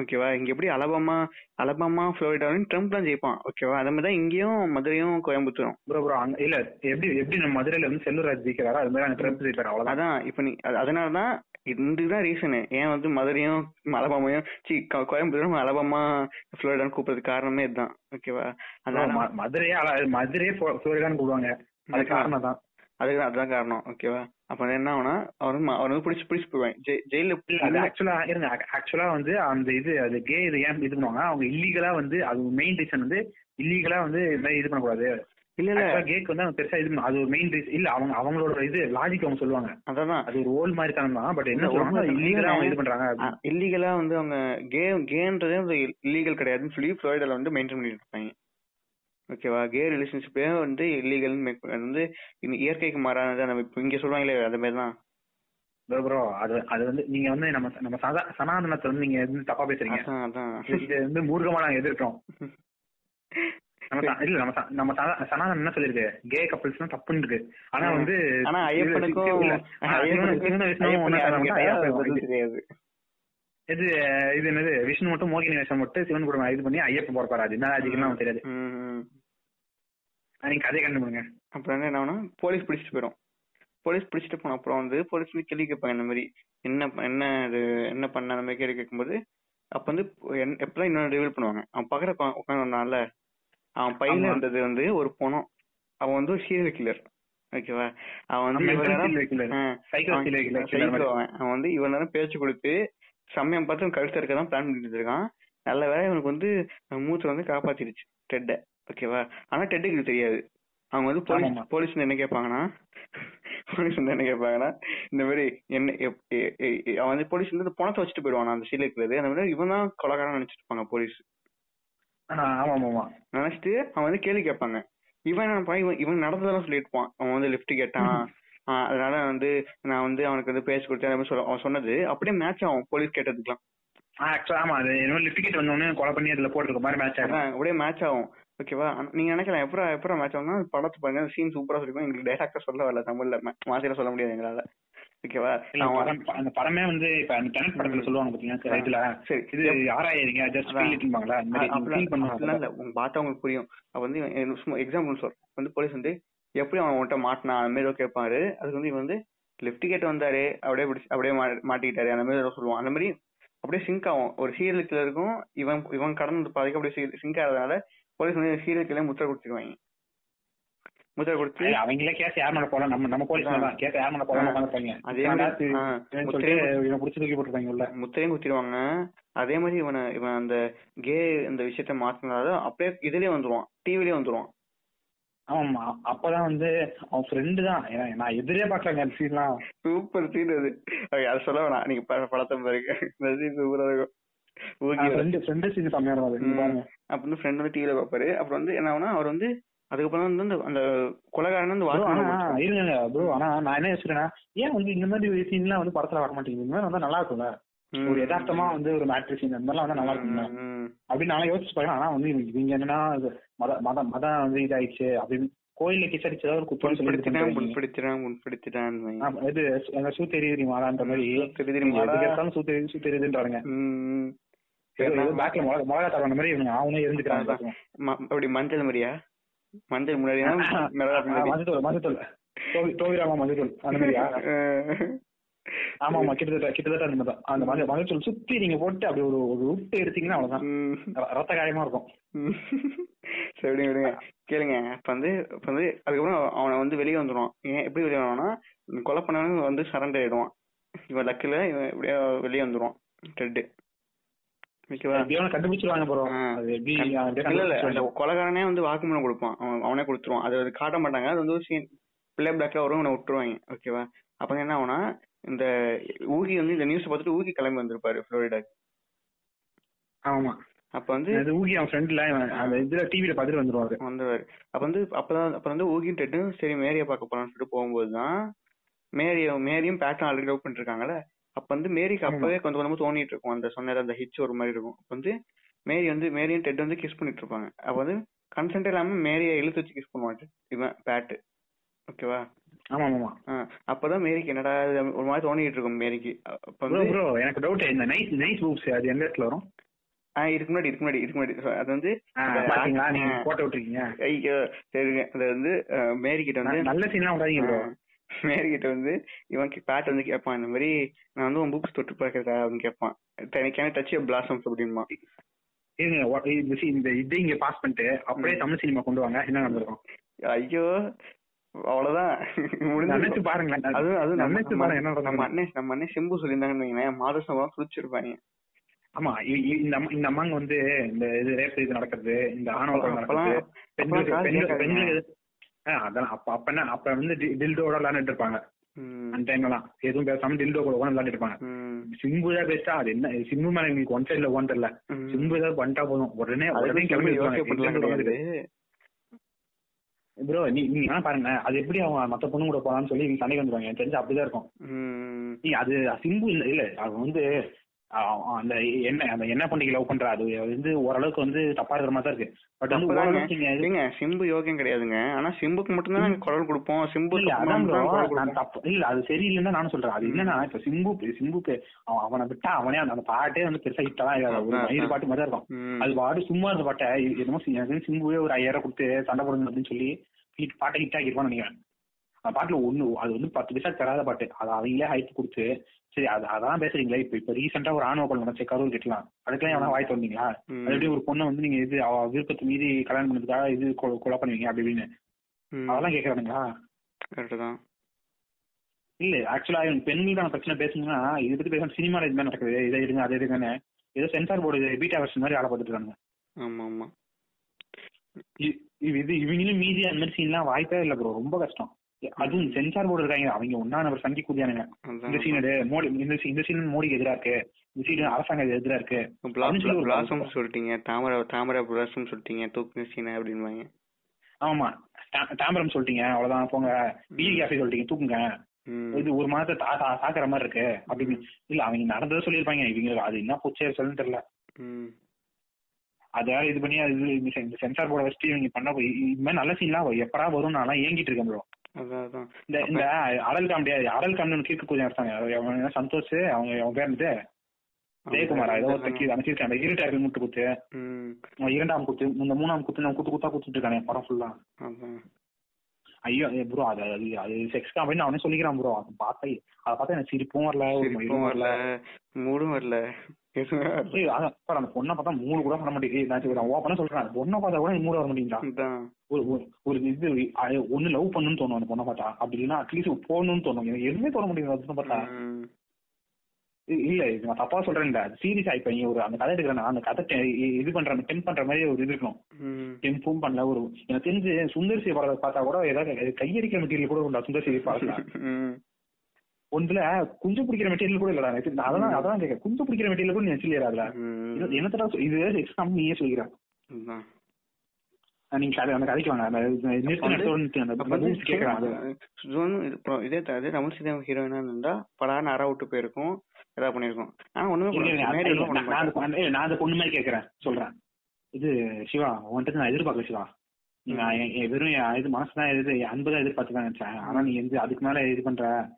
ஓகேவா? இங்க எப்படி அலபாமா அலபாமா புளோரிடாலும் ட்ரம்ப் தான் ஜெயிப்பான். ஓகேவா? அதே மாதிரி தான் இங்கேயும் மதுரையும் கோயம்புத்தூரும். ப்ரோ ப்ரோ இல்ல. எப்படி எப்படி நம்ம மதுரையில வந்து செல்லூராஜ் ஜெயிக்கிறாரோ அது மாதிரி ட்ரம்ப் ஜெயிப்பாரு. அவ்வளவுதான். அதான் இப்ப நீ அது- அதனாலதான் இதுதான் ரீசனு ஏன் வந்து மதுரையும் அலபாமையும் சி கோயம்புத்தூரும் அலபாமா புளோரிடான்னு கூப்பிடுறதுக்கு காரணமே இதுதான். ஓகேவா அதனால ம- மதுரையே மதுரையே ஃப்ளோ- ஃப்ளோரிடான்னு கூப்பிடுவாங்க. அது அதான். காரணம் தான் அதுக்கு அதுதான் காரணம். ஓகேவா அப்ப என்ன ஆகும்னா அவர் அவர் வந்து பிடிச்சு பிடிச்சு போயிடுவாங்க. ஜெயில ஆக்சுவலா இருங்க. ஆக்சுவலா வந்து அந்த இது அது கே இது ஏன் இது பண்ணுவாங்க அவங்க இல்லீகலா வந்து அது மெயின் ரீசன் வந்து இல்லீகலா வந்து இது பண்ணக்கூடாது. இல்ல இல்ல. கேக்கு வந்து அவங்க பெருசா இது அது ஒரு மெயின் ரீசன் இல்ல அவங்க அவங்களோட இது லாஜிக் அவங்க சொல்லுவாங்க. அதான். அது ஒரு ஓல் மாதிரி தான் பட் என்ன இல்லீகலா அவங்க இது பண்றாங்க. இல்லீகலா வந்து அவங்க கே கேன்றதே வந்து இல்லீகல் கிடையாதுன்னு சொல்லி ஃப்ளோரிடால வந்து மெயின்டைன் பண்ணிட்டு இருப்பாங்க ஓகேவா கே ரிலேஷன்ஷிப்பே வந்து இல்லீகல் வந்து இயற்கைக்கு மாறானது நம்ம இப்ப இங்க சொல்லுவாங்களே அந்த மாதிரி தான். Bro அது அது வந்து நீங்க வந்து நம்ம நம்ம சதா- சனாதனத்தை வந்து நீங்க தப்பா பேசுறீங்க. இது வந்து மூர்க்கமா நாங்க எதிர்க்கிறோம். நம்ம இல்ல நம்ம நம்ம சனாதனம் என்ன சொல்லிருக்கு கே கப்பல்ஸ் தப்புன்னு இருக்கு. ஆனா. வந்து ஆனா ஐயப்பனுக்கும் இது- இது என்னது? விஷ்ணு மட்டும் மோகினி வேஷம் மட்டும் சிவன் கூட இது பண்ணி ஐயப்பன் பிறப்பாரு அது என்ன தெரியாது. நீங்க கதையை கண்டுபிடுங்க. அப்புறம் என்ன ஆகும்னா போலீஸ் பிடிச்சிட்டு போயிடும். போலீஸ் பிடிச்சிட்டு போன அப்புறம் வந்து போலீஸ் வந்து கேள்வி கேட்பாங்க இந்த மாதிரி. என்ன என்ன இது என்ன பண்ண அந்த மாதிரி கேள்வி கேட்கும்போது அப்ப வந்து எப்பதான் இன்னொரு ரிவீல் பண்ணுவாங்க. அவன் பக்கத்துல உட்காந்துருந்தான்ல அவன் பையில ஆமா. இருந்தது வந்து ஒரு பொணம் அவன் வந்து ஒரு சீரியல் கில்லர் ஓகேவா அவன் வந்து இவ்வளவு அவன் வந்து இவ்வளவு நேரம் பேச்சு கொடுத்து சமயம் பார்த்து கழுத்து இருக்க தான் பிளான் பண்ணிட்டு இருக்கான். நல்ல வேலை இவனுக்கு வந்து மூச்சு வந்து காப்பாத்திருச்சு டெட்ட ஓகேவா ஆனா டெட்டுக்கு இது தெரியாது. அவங்க வந்து போலீஸ். போலீஸ் என்ன கேட்பாங்கன்னா போலீஸ் வந்து என்ன கேட்பாங்கன்னா இந்த மாதிரி என்ன அவன் வந்து போலீஸ் வந்து பணத்தை வச்சுட்டு போயிடுவான் அந்த சீல இருக்கிறது அந்த மாதிரி இவன் தான் கொலகாரன் நினைச்சிட்டு இருப்பாங்க போலீஸ். ஆமா நினைச்சிட்டு அவன் வந்து கேள்வி கேட்பாங்க. இவன் என்ன இவன் இவன் நடந்ததெல்லாம் சொல்லியிருப்பான். அவன் வந்து லிஃப்ட் கேட்டான். அதனால வந்து நான் வந்து அவனுக்கு வந்து பேசி கொடுத்தேன் சொல்ல அவன் சொன்னது. அப்படியே மேட்ச் ஆகும் போலீஸ் கேட்டதுக்கெல்லாம். ஆக்சுவலா ஆமா. அது என்ன லிஃப்ட் டிக்கெட் வந்தோடனே கொலை பண்ணி அதுல போட்டுருக்க மாதிரி மேட்ச் ஆகும் அப்படியே மேட்ச் ஆகும். ஓகேவா நீங்க நினைக்கலாம் எப்பறம் எப்பறம் மேட்ச் ஆகும்னா படத்தை பாருங்க சீன் சூப்பரா சொல்லிருக்கோம் எங்களுக்கு டைரக்டா சொல்ல வரல தமிழ்ல. மாத்திர சொல்ல முடியாது எங்களால. ஓகேவா அந்த படமே வந்து இப்ப அந்த டெனட் படத்துல சொல்லுவாங்க பாத்தீங்கன்னா இதுல சரி. இது ஆராயிருங்க ஜஸ்ட். ஃபீல் இட்பாங்களா இல்ல. உங்க பார்த்தா உங்களுக்கு புரியும். அப்ப வந்து சும்மா எக்ஸாம்பிள் சொல் வந்து போலீஸ் வந்து எப்படி அவன் உன்கிட்ட மாட்டினா அந்த மாதிரி கேட்பாரு அதுக்கு வந்து இவன் வந்து லெஃப்ட் கேட் வந்தாரு. அப்படியே பிடிச்சி அப்படியே மாட்டிக்கிட்டாரு. அந்த மாதிரி சொல்லுவான். அந்த மாதிரி அப்படியே சிங்க் ஆகும். ஒரு சீரியல் கில்லருக்கும் இவன் இவன் கடந்து பாதிக்கு அப்படியே சிங்க் ஆகிறதுனால போலீஸ் வந்து சீரியல் கில்லர் முத்திரை கொடுத்துருவாங்க. முத்திரை கொடுத்து அவங்களே கேஸ் யார் மேல போலாம் நம்ம நம்ம போலீஸ் தான் கேஸ் யார் மேல போலாம் உட்காந்துருப்பாங்க. அதே மாதிரி இவனை புடிச்சு தூக்கி போட்டுருப்பாங்க உள்ள. முத்திரையும் குத்திடுவாங்க. அதே மாதிரி இவனை இவன் அந்த கே இந்த விஷயத்த மாத்தினால அப்படியே இதுலயே வந்துருவான். டிவிலயே வந்துருவான். ஆமா அப்பதான் வந்து அவன் ஃப்ரெண்டு தான். ஏன்னா நான் எதிரே பாக்கலங்க அந்த சீன்லாம் சூப்பர் சீன் அது. அது சொல்ல வேணாம். நீங்க படத்தை பாருங்க. சூப்பரா இருக்கும். ஓகே ஃப்ரெண்டு வந்து டிவில பாப்பாரு. அப்புறம் வந்து என்ன ஆகும்னா அவர் வந்து அதுக்கப்புறம் வந்து அந்த அந்த கொலைகாரன் வந்து இருங்க ப்ரோ ஆனா நான் என்ன யோசிக்கிறேன்னா ஏன் வந்து இந்த மாதிரி சீன்லாம் வந்து படத்துல வர மாட்டேங்குது இந்த மாதிரி வந்தா நல்லா இருக்கும்ல. ஒரு யதார்த்தமா வந்து ஒரு மேட்ரி சீன் அந்த மாதிரிலாம் வந்தா நல்லா இருக்கும்ல. அப்படின்னு நான் யோசிச்சு பாருங்க ஆனா வந்து இவங்க என்னன்னா மத மத மதம் வந்து இதாயிடுச்சு. அப்படின்னு அடிச்சு ஏதாவது ஒரு குத்தம் சொல்லி இது சூ தெரியுது மாலான்ற மாதிரி. சூ தெரியுது சூ தெரியுதுன்றாங்க அப்படி மஞ்சள் மாதிரியா? மஞ்சள் மஞ்சத்தூள் அந்த மாதிரியா? ஆமா ஆமா கிட்டத்தட்ட கிட்டத்தட்ட அந்த தான். அந்த மஞ்சள் மஞ்சத்தூள் சுத்தி நீங்க போட்டு அப்படி ஒரு ஒரு விட்டு எடுத்தீங்கன்னா அவ்வளவுதான். ரத்த காயமா இருக்கும். சரி விடுங்க கேளுங்க. இப்ப வந்து இப்ப வந்து அதுக்கப்புறம் அவனை வந்து வெளியே வந்துடுவான் ஏன் எப்படி வெளியே வருவான்னா கொலை பண்ணவன் வந்து சரண்டர் ஆயிடுவான். இவன் லக்கில இவன் எப்படியோ வெளியே வந்துடுவான் எப்படியோ கண்டுபிடிச்சிருவாங்க. கொலைகாரனே வந்து வாக்குமூலம் கொடுப்பான். அவன் அவனே கொடுத்துருவான். அது காட்ட மாட்டாங்க. அது வந்து சீன் பிள்ளை பிளாக்ல வரும் இவனை விட்டுருவாங்க. ஓகேவா? அப்ப என்ன ஆகும்னா இந்த ஊகி வந்து இந்த நியூஸ் பார்த்துட்டு ஊகி கிளம்பி வந்திருப்பாரு புளோரிடா ஆமா. அப்ப வந்து அது ஊகி அவன் ஃப்ரெண்ட்ல அந்த இதுல டிவில பாத்துட்டு வந்துருவாரு வந்துருவாரு. அப்ப வந்து அப்பதான் அப்ப வந்து ஊகின் டெட்டும் சரி மேரிய பார்க்க போறான்னு சொல்லிட்டு போகும்போது தான் மேரிய மேரியும் பேட்டன் ஆல்ரெடி லவ் பண்ணிட்டு இருக்காங்கல்ல அப்ப வந்து மேரிக்கு அப்பவே கொஞ்சம் கொஞ்சமா தோணிட்டு இருக்கும் அந்த சொன்னது அந்த ஹிட்ச் ஒரு மாதிரி இருக்கும். அப்ப வந்து மேரி வந்து மேரியும் டெட் வந்து கிஸ் பண்ணிட்டு இருப்பாங்க அப்ப வந்து கன்சென்ட் இல்லாம மேரிய இழுத்து வச்சு கிஸ் பண்ணுவான் இவன் பேட்டு ஓகேவா அப்பதான் மேரிக்கு என்னடா ஒரு மாதிரி தோணிட்டு இருக்கும் மேரிக்கு. அப்ப வந்து ப்ரோ எனக்கு டவுட் இந்த நைஸ் நைஸ் பூப்ஸ் அது எந்த இடத்துல வரும்? ஆஹ் இதுக்கு முன்னாடி இதுக்கு முன்னாடி இதுக்கு முன்னாடி. அது வந்து ஆ, பாத்தீங்களா? நீங்க ஆ. போட்டோ விட்டுருக்கீங்க. ஐயோ சரிங்க. அது வந்து மேரி கிட்ட வந்து நல்ல சீன்லாம் விடாதீங்க ப்ரோ மேரி கிட்ட வந்து இவன் பேட் வந்து கேட்பான் இந்த மாதிரி நான் வந்து உன் புக்ஸ் தொட்டு பார்க்கறதா அப்படின்னு கேட்பான் கேன் டச் பிளாசம்ஸ் அப்படின்மா இந்த இது இங்க பாஸ் பண்ணிட்டு அப்படியே தமிழ் சினிமா கொண்டு வாங்க என்ன நடந்திருக்கும்? ஐயோ அவ்வளவுதான். முடிஞ்சு பாருங்களேன் அது அது நம்ம நினைச்சு பாருங்க என்ன நம்ம நடந்திருக்கும் அண்ணன் நம்ம அண்ணன் செம்பு சொல்லியிருந்தாங்கன்னு வைங்களேன் மாதசம் குளிச்சிருப்பாங்க ஆமா இந்த இந்த அம்மாங்க வந்து இந்த இது ரேப் இது நடக்கிறது இந்த ஆணவ பெண்களுக்கு அதான் அப்ப அப்ப என்ன அப்ப வந்து டில்டோட விளையாண்டுட்டு இருப்பாங்க. அந்த டைம்லாம் எதுவும் பேசாம டில்டோ கூட உட்காந்து விளையாண்டுட்டு இருப்பாங்க. சிம்பு தான் பேசிட்டா அது என்ன சிம்பு மேல எங்களுக்கு ஒன் சைட்ல உட்காந்து தெரியல. சிம்பு ஏதாவது பண்ணிட்டா போதும். உடனே உடனே கிளம்பி ப்ரோ நீ நீங்க வேணா பாருங்க. அது எப்படி அவங்க மத்த பொண்ணு கூட போலாம்னு சொல்லி சண்டைக்கு வந்துருவாங்க. எனக்கு தெரிஞ்சு அப்படிதான் இருக்கும். நீ அது சிம்பு இல்ல இல்ல. அவன் வந்து அந்த என்ன அந்த என்ன பண்டிகை லவ் பண்ற? அது வந்து ஓரளவுக்கு வந்து தப்பா இருக்கிற மாதிரி தான் இருக்கு. பட் வந்து. ஓரளவுக்கு நீங்க சிம்பு யோகியம் கிடையாதுங்க. ஆனா சிம்புக்கு மட்டும்தான் நாங்க குரல் கொடுப்போம். சிம்பு இல்ல அதான் நான் தப்பு இல்ல அது சரியில்லைன்னு தான் நானும் சொல்றேன். அது என்னன்னா இப்ப சிம்பு சிம்புக்கு அவன் அவனை விட்டா அவனே அந்த பாட்டே வந்து பெருசா ஹிட் தான் ஒரு மயிறு. பாட்டு மாதிரி தான் இருக்கும். அது பாட்டு சும்மா இருந்த பாட்டை என்னமோ எனக்கு சிம்புவே ஒரு ஐயாயிரம் கொடுத்து சண்டை போடணும் அப்படின்னு சொல்லி பாட்டை ஹிட் ஆகிருப்பான்னு நினைக்கிறேன். அந்த பாட்டுல ஒண்ணு அது வந்து பத்து பைசா தராத பாட்டு. அது அவங்களே ஹைப் கொடுத்து சரி அது அதான் பேசுறீங்களா இப்ப இப்ப ரீசெண்டா ஒரு ஆணவ கொலை நடந்துச்சு கரூர் கிட்டலாம் அதுக்கெல்லாம் எவனா வாய் தந்தீங்களா. அது எப்படி ஒரு பொண்ணை வந்து நீங்க இது அவ விருப்பத்தை மீறி கல்யாணம் பண்ணதுக்காக இது கொலை பண்ணுவீங்க அப்படி இப்படின்னு. அதெல்லாம் கேக்குறானுங்களா? இல்ல ஆக்சுவலா பெண்களுக்கான பிரச்சனை பேசணும்னா இது பத்தி பேசணும் சினிமால இது மாதிரி நடக்குது இதை எடுங்க அதை எடுங்கன்னு. ஏதோ சென்சார் போர்டு பீட்டா வெர்ஷன் மாதிரி வேலை பார்த்துட்டு இருக்காங்க ஆமா ஆமா இது இவங்களும் மீதி அந்த மாதிரி சீன்லாம் வாய்ப்பே இல்ல ப்ரோ ரொம்ப கஷ்டம். அதுவும் சென்சார் போர்டு இருக்காங்க. அவங்க ஒன்னா நம்பர் சங்கி கூதியானுங்க இந்த சீன் மோடி இந்த இந்த சீன் மோடிக்கு எதிரா இருக்கு. இந்த சீன் அரசாங்கம் எதிரா இருக்கு. பிளாசம் சொல்லிட்டீங்க. தாமரை தாமரை பிளாசம் சொல்லிட்டீங்க. தூக்கு சீனை அப்படின்வாங்க ஆமா. தாம்பரம் சொல்லிட்டீங்க. அவ்வளவுதான். போங்க. பிஜி காஃபி சொல்லிட்டீங்க. தூக்குங்க. இது ஒரு மாதத்தை தாக்குற மாதிரி இருக்கு. அப்படின்னு இல்ல அவங்க நடந்ததை சொல்லியிருப்பாங்க. இவங்க அது என்ன பூச்சே சொல்லுன்னு தெரியல. ம். அது வேற இது பண்ணி அது இந்த சென்சார் போர்டை வச்சுட்டு இவங்க பண்ண போய் இது மாதிரி நல்ல சீன்லாம் எப்படா வரும் நான் ஏங்கிட்டு இருக்கேன் ப்ரோ அதான் இந்த இந்த அடல் காமெடி அடல் காமெடி சந்தோஷ் அவங்க அவன் பேர் ஜெயக்குமாரா ஏதோ ஒரு கீ அந்த கீர்க்கு அந்த இருட்டாரு முட்டு குத்து. இரண்டாம் குத்து இந்த மூணாம் குத்து நான் குத்து குத்தா குத்துட்டு இருக்கானே படம் ஃபுல்லா ஐயோ ப்ரோ அது அது செக்ஸ் காமெடி அவனே சொல்லிக்கிறான் ப்ரோ அதை பார்த்தா அதை பார்த்தா எனக்கு சிரிப்பும் வரல சிரிப்பும் வரல மூடும் வரல பாரு, அந்த பொண்ணை பார்த்தா மூணு கூட பண்ண மாட்டேங்குது. நான் ஓப்பனா சொல்றேன். பொண்ணை பார்த்தா கூட மூணு வர மாட்டேங்கிறான் ஒரு இது ஒண்ணு லவ் பண்ணணும்னு தோணும் அந்த பொண்ணை பார்த்தா. அப்படி இல்லைன்னா அட்லீஸ்ட் போகணும்னு தோணும். எனக்கு எதுவுமே தோண பொண்ணை பார்த்தா. இல்ல இது நான் தப்பா சொல்றேன் சீரியஸா இப்ப நீ ஒரு அந்த கதை எடுக்கிறேன் அந்த கதை இது பண்ற டெம்ப் பண்ற மாதிரி ஒரு இது இருக்கணும். ம். டெம்பும் பண்ணல ஒரு எனக்கு தெரிஞ்சு சுந்தர் சி படத்தை பார்த்தா கூட ஏதாவது கையடிக்கிற மெட்டீரியல் கூட உண்டா? சுந்தர் சி படத்துல? ம். ஒன்றுல குஞ்சு பிடிக்கிற மெட்டீரியல் கூட இல்லடா அதான் அதான் கேட்க குஞ்சு பிடிக்கிற மெட்டீரியல் கூட நீ. இது என்னத்தடா இது எக்ஸாம் நீயே சொல்லிக்கிறேன். நீங்க கதை- அந்த கதைக்கு வாங்க. இது தவிர தமிழ் சினிமா ஹீரோயினா இருந்தா படான்னு அற விட்டு போயிருக்கும். ஏதாவது பண்ணிருக்கோம் ஆனா ஒண்ணுமே நான். அந்த- பொண்ணு மாதிரி கேக்குறேன். சொல்றேன். இது சிவா உன்கிட்ட நான் எதிர்பார்க்கல சிவா. வெறும் இது மனசுதான் இது அன்பு தான் எதிர்பார்த்துதான் நினைச்சேன் ஆனா நீ வந்து அதுக்கு மேல இது பண்ற.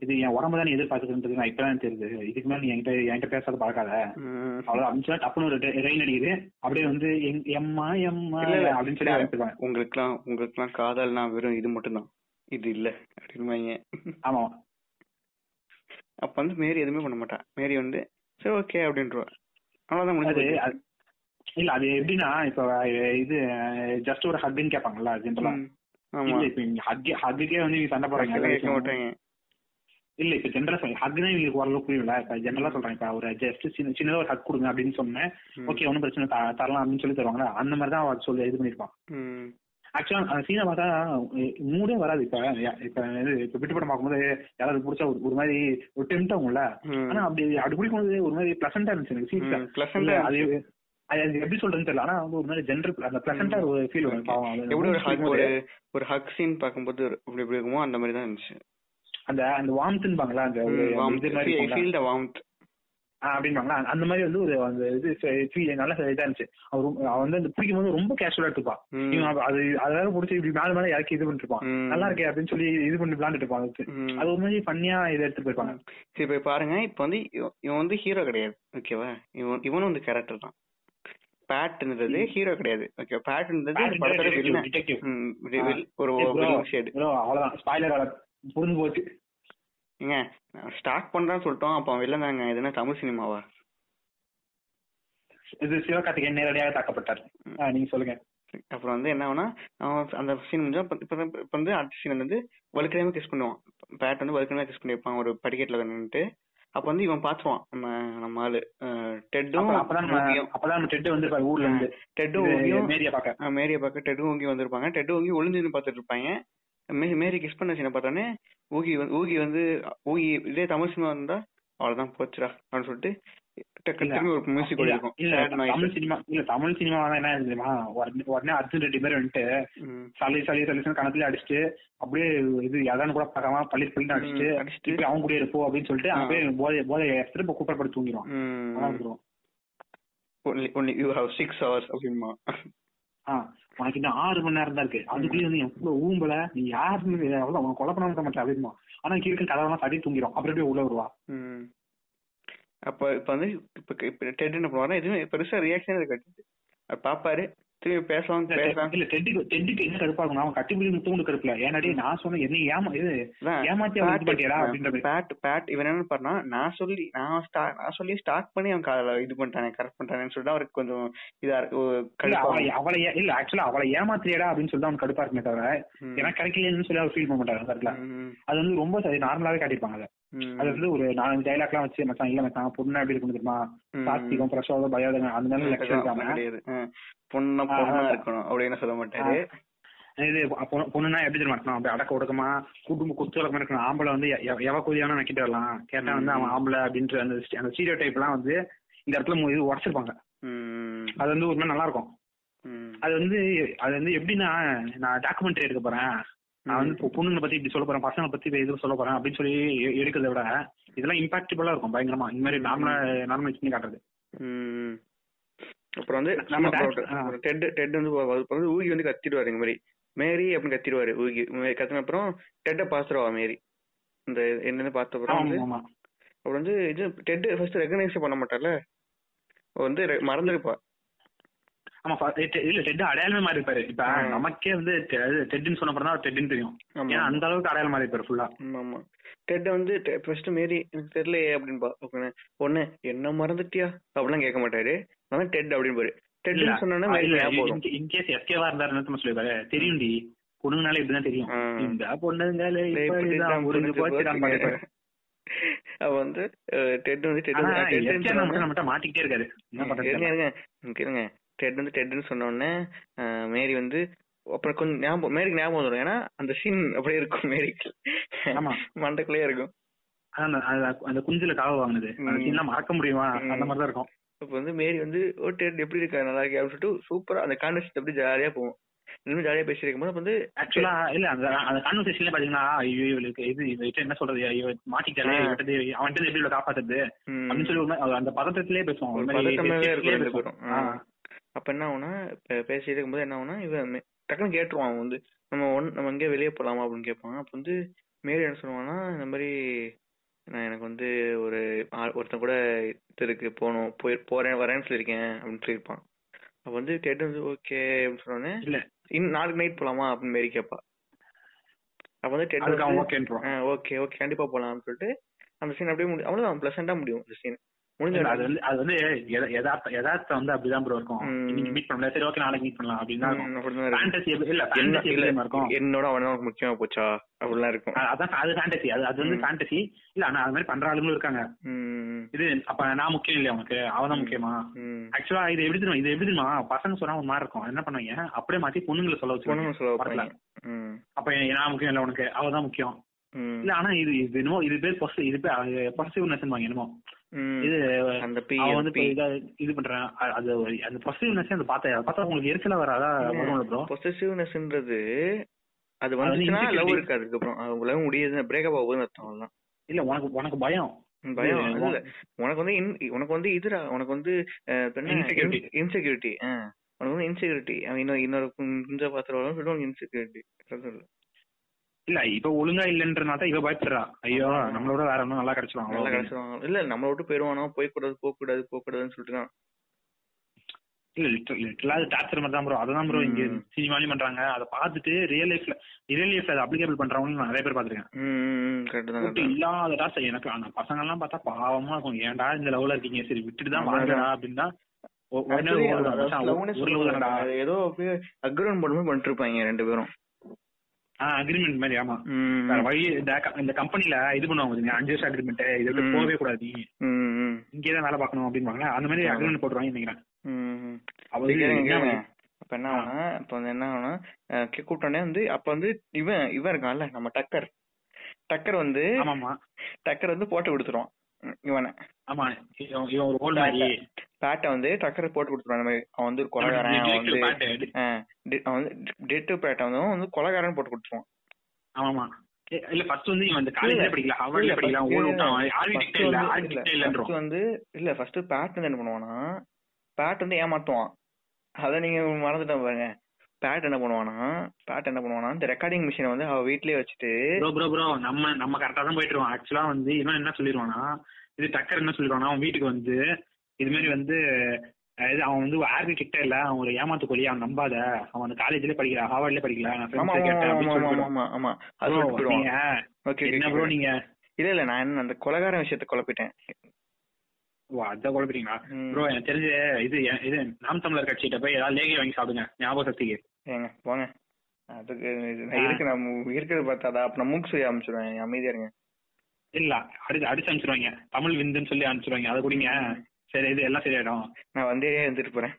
இது என் உடம்பு தான் நீ எதிர்பார்த்துக்கிறது நான் இப்பதான் தெரியுது. இதுக்கு மேல நீ என்கிட்ட என்கிட்ட பேசாத பழக்காத. அவ்வளவு அப்படின்னு டப்புனு ஒரு ரெயின் அடிக்குது. அப்படியே வந்து எம்மா எம்மா. அப்படின்னு சொல்லி ஆரம்பிச்சிருவாங்க உங்களுக்குலாம் உங்களுக்குலாம் காதல்னா வெறும் இது மட்டும்தான். இது இல்ல. அப்படின்னு ஆமா. அப்ப வந்து மேரி எதுவுமே பண்ண மாட்டா. மேரி வந்து சரி ஓகே அப்படின்றவா. அவ்வளவுதான் அது முடிஞ்சு அது- இல்ல அது எப்படின்னா இப்ப இது ஜஸ்ட் ஒரு ஹக்குன்னு கேட்பாங்கல்ல ஜென்ரலா ஹக்குக்கே வந்து சண்டை போடுறாங்க இல்ல இப்ப ஜென்ரலா சொல்லி ஹக் தான் இவங்களுக்கு ஓரளவுக்கு புரியல இப்ப ஜென்ரலா சொல்றேன் இப்ப ஒரு ஜஸ்ட் சின்ன சின்னதா ஒரு ஹக் கொடுங்க அப்படின்னு சொன்னேன். ஓகே ஒன்னும் பிரச்சனை தரலாம் அப்படின்னு சொல்லி தருவாங்களா அந்த மாதிரி தான் அவர் சொல்லி இது பண்ணிருப்பான். ஆக்சுவலா அந்த சீனை பார்த்தா மூடே வராது. இப்ப இப்ப இது இப்ப விட்டு படம் பார்க்கும்போது யாராவது பிடிச்சா ஒரு மாதிரி ஒரு டெம்ட் ஆகும்ல. ஆனா அப்படி அப்படி பிடிக்கும்போது ஒரு மாதிரி பிளசண்டா இருந்துச்சு எனக்கு ஆ அது அது எப்படி சொல்றதுன்னு தெரியல. ஆனா வந்து ஒரு மாதிரி ஜென்ரல் அந்த பிளசண்டா ஒரு ஃபீல் வரும். பாவம் எப்படி ஒரு ஒரு ஒரு ஹக் சீன் பார்க்கும்போது இப்படி இருக்குமோ அந்த மாதிரி தான் இருந்துச்சு. அந்த அந்த வார்ம்த்ன்பாங்களா அந்த ஒரு இது மாதிரி. ஃபீல் த வார்ம்த் ஆ, அப்படின்பாங்களா அந்த- மாதிரி வந்து ஒரு அந்த இது feel நல்லா இதா இருந்துச்சு. அவர் அவன் வந்து அந்த பிடிக்கும் போது ரொம்ப கேஷுவலா எடுத்துப்பான். இவன் அது அதாவது பிடிச்சி இப்படி மேல மேல இறக்கி இது ம். நல்லா இருக்கே அப்படின்னு சொல்லி இது பண்ணி விளாண்டுட்டு இருப்பான். அது ஒரு மாதிரி பண்ணியா இதை எடுத்துட்டு போயிருப்பாங்க. சரி இப்ப பாருங்க. இப்ப வந்து இவன் வந்து ஹீரோ கிடையாது. ஓகேவா இவன் இவனும் வந்து கேரக்டர் தான். பேட்ன்றது ஹீரோ கிடையாது. ஓகே பேட்ன்றது படத்தோட ஒரு ஷேடு அவ்வளவுதான். ஸ்பாய்லர் புரிஞ்சு போச்சு. ஏங்க ஸ்டார்ட் பண்றான்னு சொல்லிட்டோம் அப்ப வில்லன் தாங்க இது என்ன தமிழ் சினிமாவா? இது சிவகார்த்திகேயன் நேரடியாக தாக்கப்பட்டார். ஆ, நீங்க சொல்லுங்க. அப்புறம் வந்து என்ன ஆகுனா அவன் அந்த சீன் முடிஞ்சா இப்ப இப்ப வந்து- அடுத்த சீன் வந்து வலுக்கலாம கிஸ் பண்ணுவான். பேட் வந்து வலுக்கலாம கிஸ் பண்ணிருப்பான் ஒரு படிக்கட்டுல நின்னுட்டு. அப்ப வந்து இவன் பாத்துருவான் நம்ம நம்ம ஆளு. டெட்டும் அப்ப- அப்பதான் டெட் வந்து ஊர்ல இருந்து. டெட்டும் மேரிய பாக்க மேரிய பார்க்க டெட்டும் ஊங்கி வந்திருப்பாங்க. டெட்டும் ஊங்கி ஒளிஞ்சு நின்னு பாத்துட்டு இருப்பாங்க. மே- மேரி கிஸ் பண்ண சீனை பார்த்தோன்னே ஊகி வந்து ஊகி வந்து ஊகி இதே தமிழ் சினிமா இருந்தா அவ்வளவுதான் போச்சுடா அப்படின்னு சொல்லிட்டு. தமிழ் சினிமா இல்ல தமிழ் சினிமா என்ன தெரியுமா உடனே அர்ஜுன் ரெட்டி பேர் வந்துட்டு. சளி சளி கணத்துல அடிச்சுட்டு அப்படியே இது எதான்னு கூட பார்க்காம பள்ளி பள்ளி அடிச்சுட்டு அடிச்சுட்டு. அவங்க கூட இருப்போம் அப்படின்னு சொல்லிட்டு போய் போதை போதை எடுத்துட்டு இப்ப கூப்பிடப்பட்டு தூங்கிடுவான் ம். அதான் வந்துருவான். only only you have six hours அப்படிமா ஆ உனக்கு இன்னும் ஆறு மணி நேரம் தான் இருக்கு. அதுக்குள்ளேயே வந்து எவ்வளவு ஊம்பல நீ யாருன்னு அவ்வளவு அவன் கொலை பண்ண மாட்ட மாட்டேன் அப்படிமா ஆனா கீழே கதவெல்லாம் தட்டி தூங்கிடும் அப்புறம் அப்படியே உள்ள வருவா. அப்ப இப்ப வந்து இப்ப இப்ப டெட் என்ன பண்ணுவாருன்னா எதுவுமே பெருசா ரியாக்ஷன் இருக்காது. பாப்பாரு. திரும்பி பேசலாம் பேசலாம் இல்ல டெட்டுக்கு டெட்டுக்கு என்ன கடுப்பா இருக்கும் அவன் கட்டி பிடி முத்தம் கடுப்புல. ஏன்னாடி நான் சொன்னேன் என்ன ஏமா இது ஏமாத்தி அப்படின்ற பேட் பேட் இவன் என்ன பண்ணா நான் சொல்லி நான் ஸ்டார்ட் நான் சொல்லி ஸ்டார்ட் பண்ணி அவன் காதல இது பண்ணிட்டானே கரெக்ட் பண்ணிட்டானேன்னு சொல்லிட்டு அவருக்கு கொஞ்சம் இதா இருக்கு அவளை அவளை இல்ல ஆக்சுவலா அவளை ஏமாத்திரியாடா அப்படின்னு சொல்லி அவன் கடுப்பா இருக்குமே தவிர. எனக்கு கிடைக்கலன்னு சொல்லி அவர் ஃபீல் பண்ண மாட்டாரு அந்த இடத்துல. ம். அது வந்து ரொம்ப நார்மலாவே காட்டியிருப்பாங்க அதை வந்து ஒரு நாலஞ்சு டைலாக் எல்லாம் வச்சு மச்சான் இல்ல மச்சான் பொண்ணு எப்படி இருக்கும் தெரியுமா. சாஸ்திகம் பிரசோதம் பயோதகம் அந்த மாதிரி லெக்சர் இருக்காம. பொண்ணா பொண்ணா. இருக்கணும் அப்படின்னு சொல்ல மாட்டாரு. இது பொண்ணுனா எப்படி தெரியுமா? இருக்கணும் அப்படி அடக்க ஒடுக்கமா குடும்ப குத்து வழக்கமா இருக்கணும். ஆம்பளை வந்து எவ கூதியான நக்கிட்டு வரலாம். கேட்டா வந்து அவன் ஆம்பளை அப்படின்ற அந்த அந்த ஸ்டீரியோ டைப் எல்லாம் வந்து இந்த இடத்துல இது உடச்சிருப்பாங்க. அது வந்து ஒரு மாதிரி நல்லா இருக்கும். அது வந்து அது வந்து எப்படின்னா நான் டாக்குமெண்ட்ரி எடுக்க போறேன். நான் வந்து இப்போ பொண்ணுங்களை பத்தி இப்படி சொல்ல போறேன் பசங்களை பத்தி இது சொல்ல போறேன் அப்படின்னு சொல்லி எடுக்கிறத விட இதெல்லாம் இம்பாக்டிபிளா இருக்கும் பயங்கரமா. இந்த மாதிரி நார்மலா நார்மல் பண்ணி காட்டுறது. அப்புறம் வந்து நம்ம. டெட் டெட் வந்து வந்து ஊகி வந்து கத்திடுவாரு இந்த மாதிரி. மேரி அப்படின்னு கத்திடுவாரு ஊகி. கத்தின அப்புறம் டெட்டை பாத்துருவா மேரி. இந்த என்னன்னு பார்த்த அப்புறம் அப்புறம் வந்து இது டெட் ஃபர்ஸ்ட் ரெகனைஸ் பண்ண மாட்டார்ல. அவ வந்து மறந்துருப்பா. ஆமா இல்ல டெட் அடையாளமே மாறி இருப்பாரு இப்ப. நமக்கே வந்து டெட்னு சொன்ன தான் டெட்னு தெரியும். ஏன்னா அந்த அளவுக்கு அடையாளம் மாறி இருப்பாரு ஃபுல்லா ஆமா ஆமா. டெட் வந்து ஃபர்ஸ்ட் மேரி எனக்கு தெரியலையே அப்படின்பா ஓகே ஒண்ணு என்ன மறந்துட்டியா? அப்படிலாம் கேட்க மாட்டாரு. ஆனா டெட் அப்படின்பாரு டெட்னு சொன்னோன்னா மேரி ஞாபகம் இன்கேஸ் எஸ்கேவா இருந்தாரு என்ன சொல்லிருப்பாரு தெரியும்டி. பொண்ணுங்கனால இப்படிதான் தெரியும். இந்த. பாருப்பாரு அவ வந்து டெட் வந்து டெட் மாட்டிக்கிட்டே இருக்காரு. என்ன பண்றது டெட் வந்து டெட்னு சொன்ன உடனே அஹ், மேரி வந்து அப்புறம் கொஞ்சம் ஞாபகம் மேரிக்கு ஞாபகம் வந்துடும் ஏன்னா அந்த சீன் அப்படியே இருக்கும் மேரிக்கு. ஆமா. மண்டைக்குள்ளேயே இருக்கும். அந்த குஞ்சுல காவ வாங்கினது. சீன்லாம் மறக்க முடியுமா. அந்த மாதிரி தான் இருக்கும். அப்ப வந்து மேரி வந்து ஓ டெட் எப்படி இருக்கா? நல்லா இருக்கே அப்படின்னு சொல்லிட்டு சூப்பரா. அந்த கான்வெர்சேஷன் அப்படி ஜாலியா போகும். இன்னும் ஜாலியா பேசிட்டு இருக்கும்போது அப்ப வந்து ஆக்சுவலா இல்ல அந்த அந்த கான்வர்சேஷன்ல பாத்தீங்கன்னா ஐயோ இவளுக்கு இது இவகிட்ட என்ன சொல்றது? ஐயோ மாட்டிக்கிட்டாலே ஆ. இவகிட்ட அவன்கிட்ட எப்படி இவளை காப்பாத்துறது? அப்படின்னு சொல்லி அந்த பதட்டத்திலே பேசுவோம். அப்ப என்ன ஆகும்னா இப்ப பேசிட்டு இருக்கும்போது என்ன ஆகும்னா இவன் மே- டக்குன்னு கேட்டுருவான் அவன் வந்து நம்ம ஒன் நம்ம எங்கேயா வெளியே போலாமா அப்படின்னு கேட்பான். அப்ப வந்து மேரி என்ன சொல்லுவான்னா இந்த மாதிரி நான் எனக்கு வந்து ஒரு ஆள் ஒருத்தன் கூட இது இருக்கு போகணும் போய் போறேன் வரேன்னு சொல்லியிருக்கேன் அப்படின்னு சொல்லியிருப்பான். அப்ப வந்து கேட்டு வந்து ஓகே அப்படின்னு சொன்னோடனே இல்ல. இன்னும் நாளைக்கு நைட் போலாமா? அப்படின்னு மேரி கேட்பா அப்ப வந்து டெட் அதுக்கு அவன் வந்து ஓகேன்றான் ஓகே ஓகே கண்டிப்பா போலாம்னு சொல்லிட்டு அந்த சீன் அப்படியே முடியும் அவ்வளவுதான் பிளசண்டா முடியும் அந்த சீன் அது வந்து அது வந்து எத- யதார்த்த யதார்த்தம் வந்து அப்படிதான் ப்ரோ இருக்கும். இன்னைக்கு மீட் பண்ணல சரி ஓகே நாளைக்கு மீட் பண்ணலாம். அப்படின்னு. ஃபேண்டசி இல்ல ஃபேண்டசி இருக்கும்? என்னோட அவன முக்கியமா போச்சா? அப்படிலாம் இருக்கும். அதான் அது ஃபேண்டசி அது அது வந்து. ஃபேண்டசி இல்ல ஆனா அது மாதிரி பண்ற ஆளுங்களும் இருக்காங்க. இது அப்ப நான் முக்கியம் இல்லையா உனக்கு? அவன் முக்கியமா. ஆக்சுவலா இது எப்படி தெரியுமா? இது எப்படி தெரியுமா? பசங்க சொன்னா ஒரு மாதிரி இருக்கும். என்ன பண்ணுவாங்க? அப்படியே மாத்தி பொண்ணுங்களை சொல்ல வச்சு படத்துல. அப்ப நான் முக்கியம் இல்ல உனக்கு. அவ தான் முக்கியம். இல்ல ஆனா இது இது என்னமோ இது பேர் பொசி இது பேர் பொசிட்டிவ்னஸ் என்னமோ. இது அந்த இத பண்றான். அது அந்த பொசிட்டிவ்னஸ் அந்த பார்த்தா பார்த்தா உங்களுக்கு எரிச்சலா வராதா? பொசசிவ்னஸ்ன்றது அது வந்து வந்துச்சுன்னா. லவ் இருக்காது அதுக்கப்புறம். அவங்க லவ் முடியுது பிரேக்கப் ஆகுதுன்னு அர்த்தம் இல்ல உனக்கு உனக்கு பயம். பயம். இல்ல. உனக்கு வந்து உனக்கு வந்து இதுடா உனக்கு வந்து. இன்செக்யூரிட்டி உனக்கு வந்து இன்செக்யூரிட்டி அவன் இன்னொரு இன்னொரு குஞ்ச பாத்திரம் சொல்லிட்டு இன்செக்யூரிட்டி இல்ல இப்ப ஒழுங்கா இல்லன்றனால இவ பயப்படுறா. ஐயோ. நம்மளோட வேற ஒன்னும் நல்லா கிடைச்சிடும் நல்லா கிடைச்சிருவாங்க இல்ல நம்மள விட்டு போயிருவானோ? போய் கூடாது போக கூடாது போக கூடாதுன்னு சொல்லிட்டு இல்ல லிட்டரலா அது டார்ச்சர் மாதிரி தான் ப்ரோ அதான் ப்ரோ இங்க. சினிமாலையும் பண்றாங்க. அதை பார்த்துட்டு ரியல் லைஃப்ல ரியல் லைஃப்ல அதை அப்ளிகேபிள் பண்றவங்க நான் நிறைய பேர் பாத்துருக்கேன் இல்லாத டார்ச்சர் எனக்கு அந்த பசங்க எல்லாம் பார்த்தா பாவமா இருக்கும். ஏன்டா இந்த லவ்ல இருக்கீங்க? சரி விட்டுட்டு தான். வாங்கடா அப்படின்னா ஏதோ அப்படியே அக்ரௌண்ட் பண்ணிட்டு இருப்பாங்க ரெண்டு பேரும். அக்ரிமெண்ட் மாதிரி ஆமா. வேற வழி இந்த கம்பெனில இது பண்ணுவாங்க அஞ்சு வருஷம் அக்ரிமெண்ட் இதுக்கு. போகவே கூடாது நீ. இங்கே தான் வேலை பார்க்கணும் அப்படின்வாங்க அந்த மாதிரி. அக்ரிமெண்ட் போட்டுருவாங்க நினைக்கிறேன். கேளுங்க, என்ன கேளுங்க. அப்ப என்ன ஆகும்னா இப்ப வந்து என்ன ஆகும்னா அஹ் கி- கூப்பிட்டோன்னே வந்து அப்ப வந்து இவன் இவன் இருக்கான்ல நம்ம டக்கர். டக்கர் வந்து டக்கர் வந்து போட்டு கொடுத்துருவான். இவனை. ஆமா இவன் இவன் ஒரு ஓல்டு மாதிரி பேட்டை வந்து டக்கர் போட்டு கொடுத்துருவான் மாதிரி அவன் வந்து கொலகாரன் அவன் வந்து அவன் வந்து டெட்டு பேட்டை வந்து வந்து கொலகாரன் போட்டு கொடுத்துருவான். ஆமாமா. ஏ, இல்ல ஃபர்ஸ்ட் வந்து இவன் காலேஜ்ல. படிக்கல. வந்து இல்ல ஃபர்ஸ்ட் பேட் வந்து என்ன பண்ணுவானா பேட் வந்து ஏமாத்துவான். அத நீங்க மறந்துட்டேன் பாருங்க. பேட் என்ன பண்ணுவானா பேட் என்ன பண்ணுவானா இந்த ரெக்கார்டிங் மிஷினை வந்து அவ வீட்லயே வச்சுட்டு ப்ரோ ப்ரோ ப்ரோ நம்ம நம்ம கரெக்டா தான் போயிட்டு இருக்கோம் ஆக்சுவலா வந்து இவன் என்ன சொல்லிடுவானா இது டக்கர் என்ன சொல்லிடுவானா அவன் வீட்டுக்கு வந்து இது மாதிரி வந்து இது அவன் வந்து ஆர்கிடெக்டே இல்ல அவன் ஒரு ஏமாத்து கொலி அவன் நம்பாத. அவன் அந்த காலேஜ்ல படிக்கல ஹார்வர்ட்ல படிக்கல என்ன ப்ரோ நீங்க? இல்ல இல்ல நான் என்ன அந்த கொலகாரன் விஷயத்த குழப்பிட்டேன். ஓ அதான் குழப்பிட்டீங்களா. ப்ரோ எனக்கு தெரிஞ்சு இது இது நாம் தமிழர் கட்சிகிட்ட போய் ஏதாவது லேகி வாங்கி சாப்பிடுங்க ஞாபக சக்திக்கு. ஏங்க போங்க. அதுக்கு நான். இருக்கு நான் மு- இருக்கிறது பார்த்தாதா அப்ப நான் மூக்கு சொல்லி அமைச்சிருவேன். அமைதியா இருங்க. இல்ல அடிச்சு அடிச்சு அனுப்பிச்சிருவாங்க தமிழ் விந்துன்னு சொல்லி அனுப்பிச்சிருவாங்க அதை குடிங்க. சரி இது எல்லாம் சரியாயிடும். நான் வந்தே இருந்துட்டு போறேன்.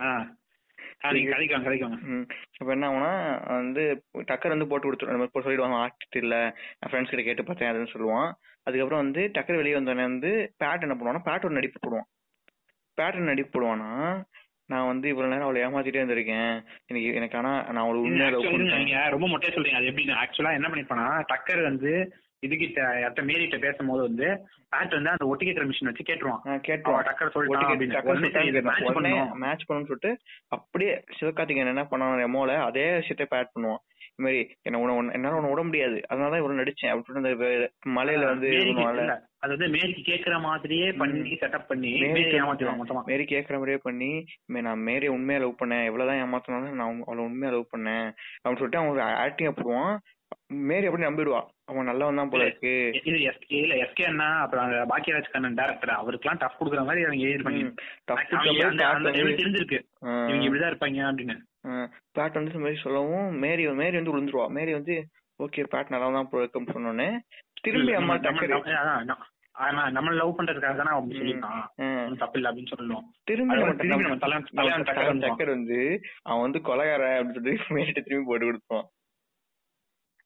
ஆ. ஆ, நீங்க கதைக்கு வாங்க ம். அப்ப என்ன ஆகும்னா வந்து டக்கர் வந்து போட்டு கொடுத்துருவோம். நம்ம இப்போ சொல்லிடுவாங்க ஆர்டிஸ்ட் இல்ல. ஃப்ரெண்ட்ஸ் கிட்ட கேட்டு பார்த்தேன் அதுன்னு சொல்லுவான். அதுக்கப்புறம் வந்து டக்கர் வெளியே வந்தோடனே வந்து பேட் என்ன பண்ணுவானா பேட் ஒரு நடிப்பு போடுவான். பேட் நடிப்பு போடுவானா நான் வந்து இவ்வளவு நேரம் அவளை ஏமாத்திட்டே இருந்திருக்கேன். எனக்கு எனக்கு ஆனா நான் அவளை உண்மையா லவ் Actually பண்ணேன் நீங்க ரொம்ப மொட்டையா சொல்றீங்க. அது எப்படின்னு ஆக்சுவலா என்ன பண்ணிருப்பானா டக்கர் வந்து இதுகிட்ட யார்ட்ட மேரிட்ட பேசும்போது வந்து பேட் வந்து அந்த ஒட்டி கேட்கிற மிஷின் வச்சு கேட்டுருவான். கேட்டுருவான். டக்கர் பண்ணணும். மேட்ச் பண்ணணும்னு சொல்லிட்டு அப்படியே சிவகார்த்திகேயன் என்ன பண்ணான் ரெமோல அதே விஷயத்தை பேட் பண்ணுவான். இந்த மாதிரி என்ன உன என்னால உன்னை விட முடியாது. அதனாலதான் இவ்வளவு நடிச்சேன். அப்படின்னு அந்த மலையில வந்து அது வந்து மேரிக்கு கேக்குற மாதிரியே பண்ணி செட்டப் பண்ணி மேரி மேரி மேரி கேக்குற மாதிரியே பண்ணி நான் மேரி உண்மையா லவ் பண்ணேன். எவ்வளவுதான் ஏமாத்தினாலும் நான் அவளை உண்மையா லவ் பண்ணேன். அப்படின்னு சொல்லிட்டு அவன் ஒரு ஆக்டிங் போடுவான். மேரி அப்படி நம்பிடுவா. அவன் நல்லவன் தான் போல இருக்கு. இது எஸ் இல்ல எஸ்கே அண்ணா அப்புறம் அந்த பாக்கியராஜ் கண்ணன் டேரக்டர் அவருக்குலாம் டஃப் கொடுக்குற மாதிரி அவங்க ஏஜ் பண்ணி தெரிஞ்சிருக்கு. இவங்க இப்படிதான் இருப்பாங்க அப்படின்னு. பேட் வந்து மாதிரி சொல்லவும் மேரி மேரி வந்து விழுந்துருவா. மேரி வந்து ஓகே பேட் நல்லா தான் போல இருக்குன்னு சொன்னோன்னே திரும்பி அம்மா டக்கரு ஆமா, நம்ம லவ் பண்றதுக்காக தானே அப்படி. ஒண்ணும் தப்பு இல்ல அப்படின்னு சொல்லுவோம் திரும்பி நம்ம தலைவன் டக்கர் வந்து அவன் வந்து கொலகாரன் அப்படின்னு சொல்லிட்டு மேரிட்ட திரும்பி போட்டு எம்-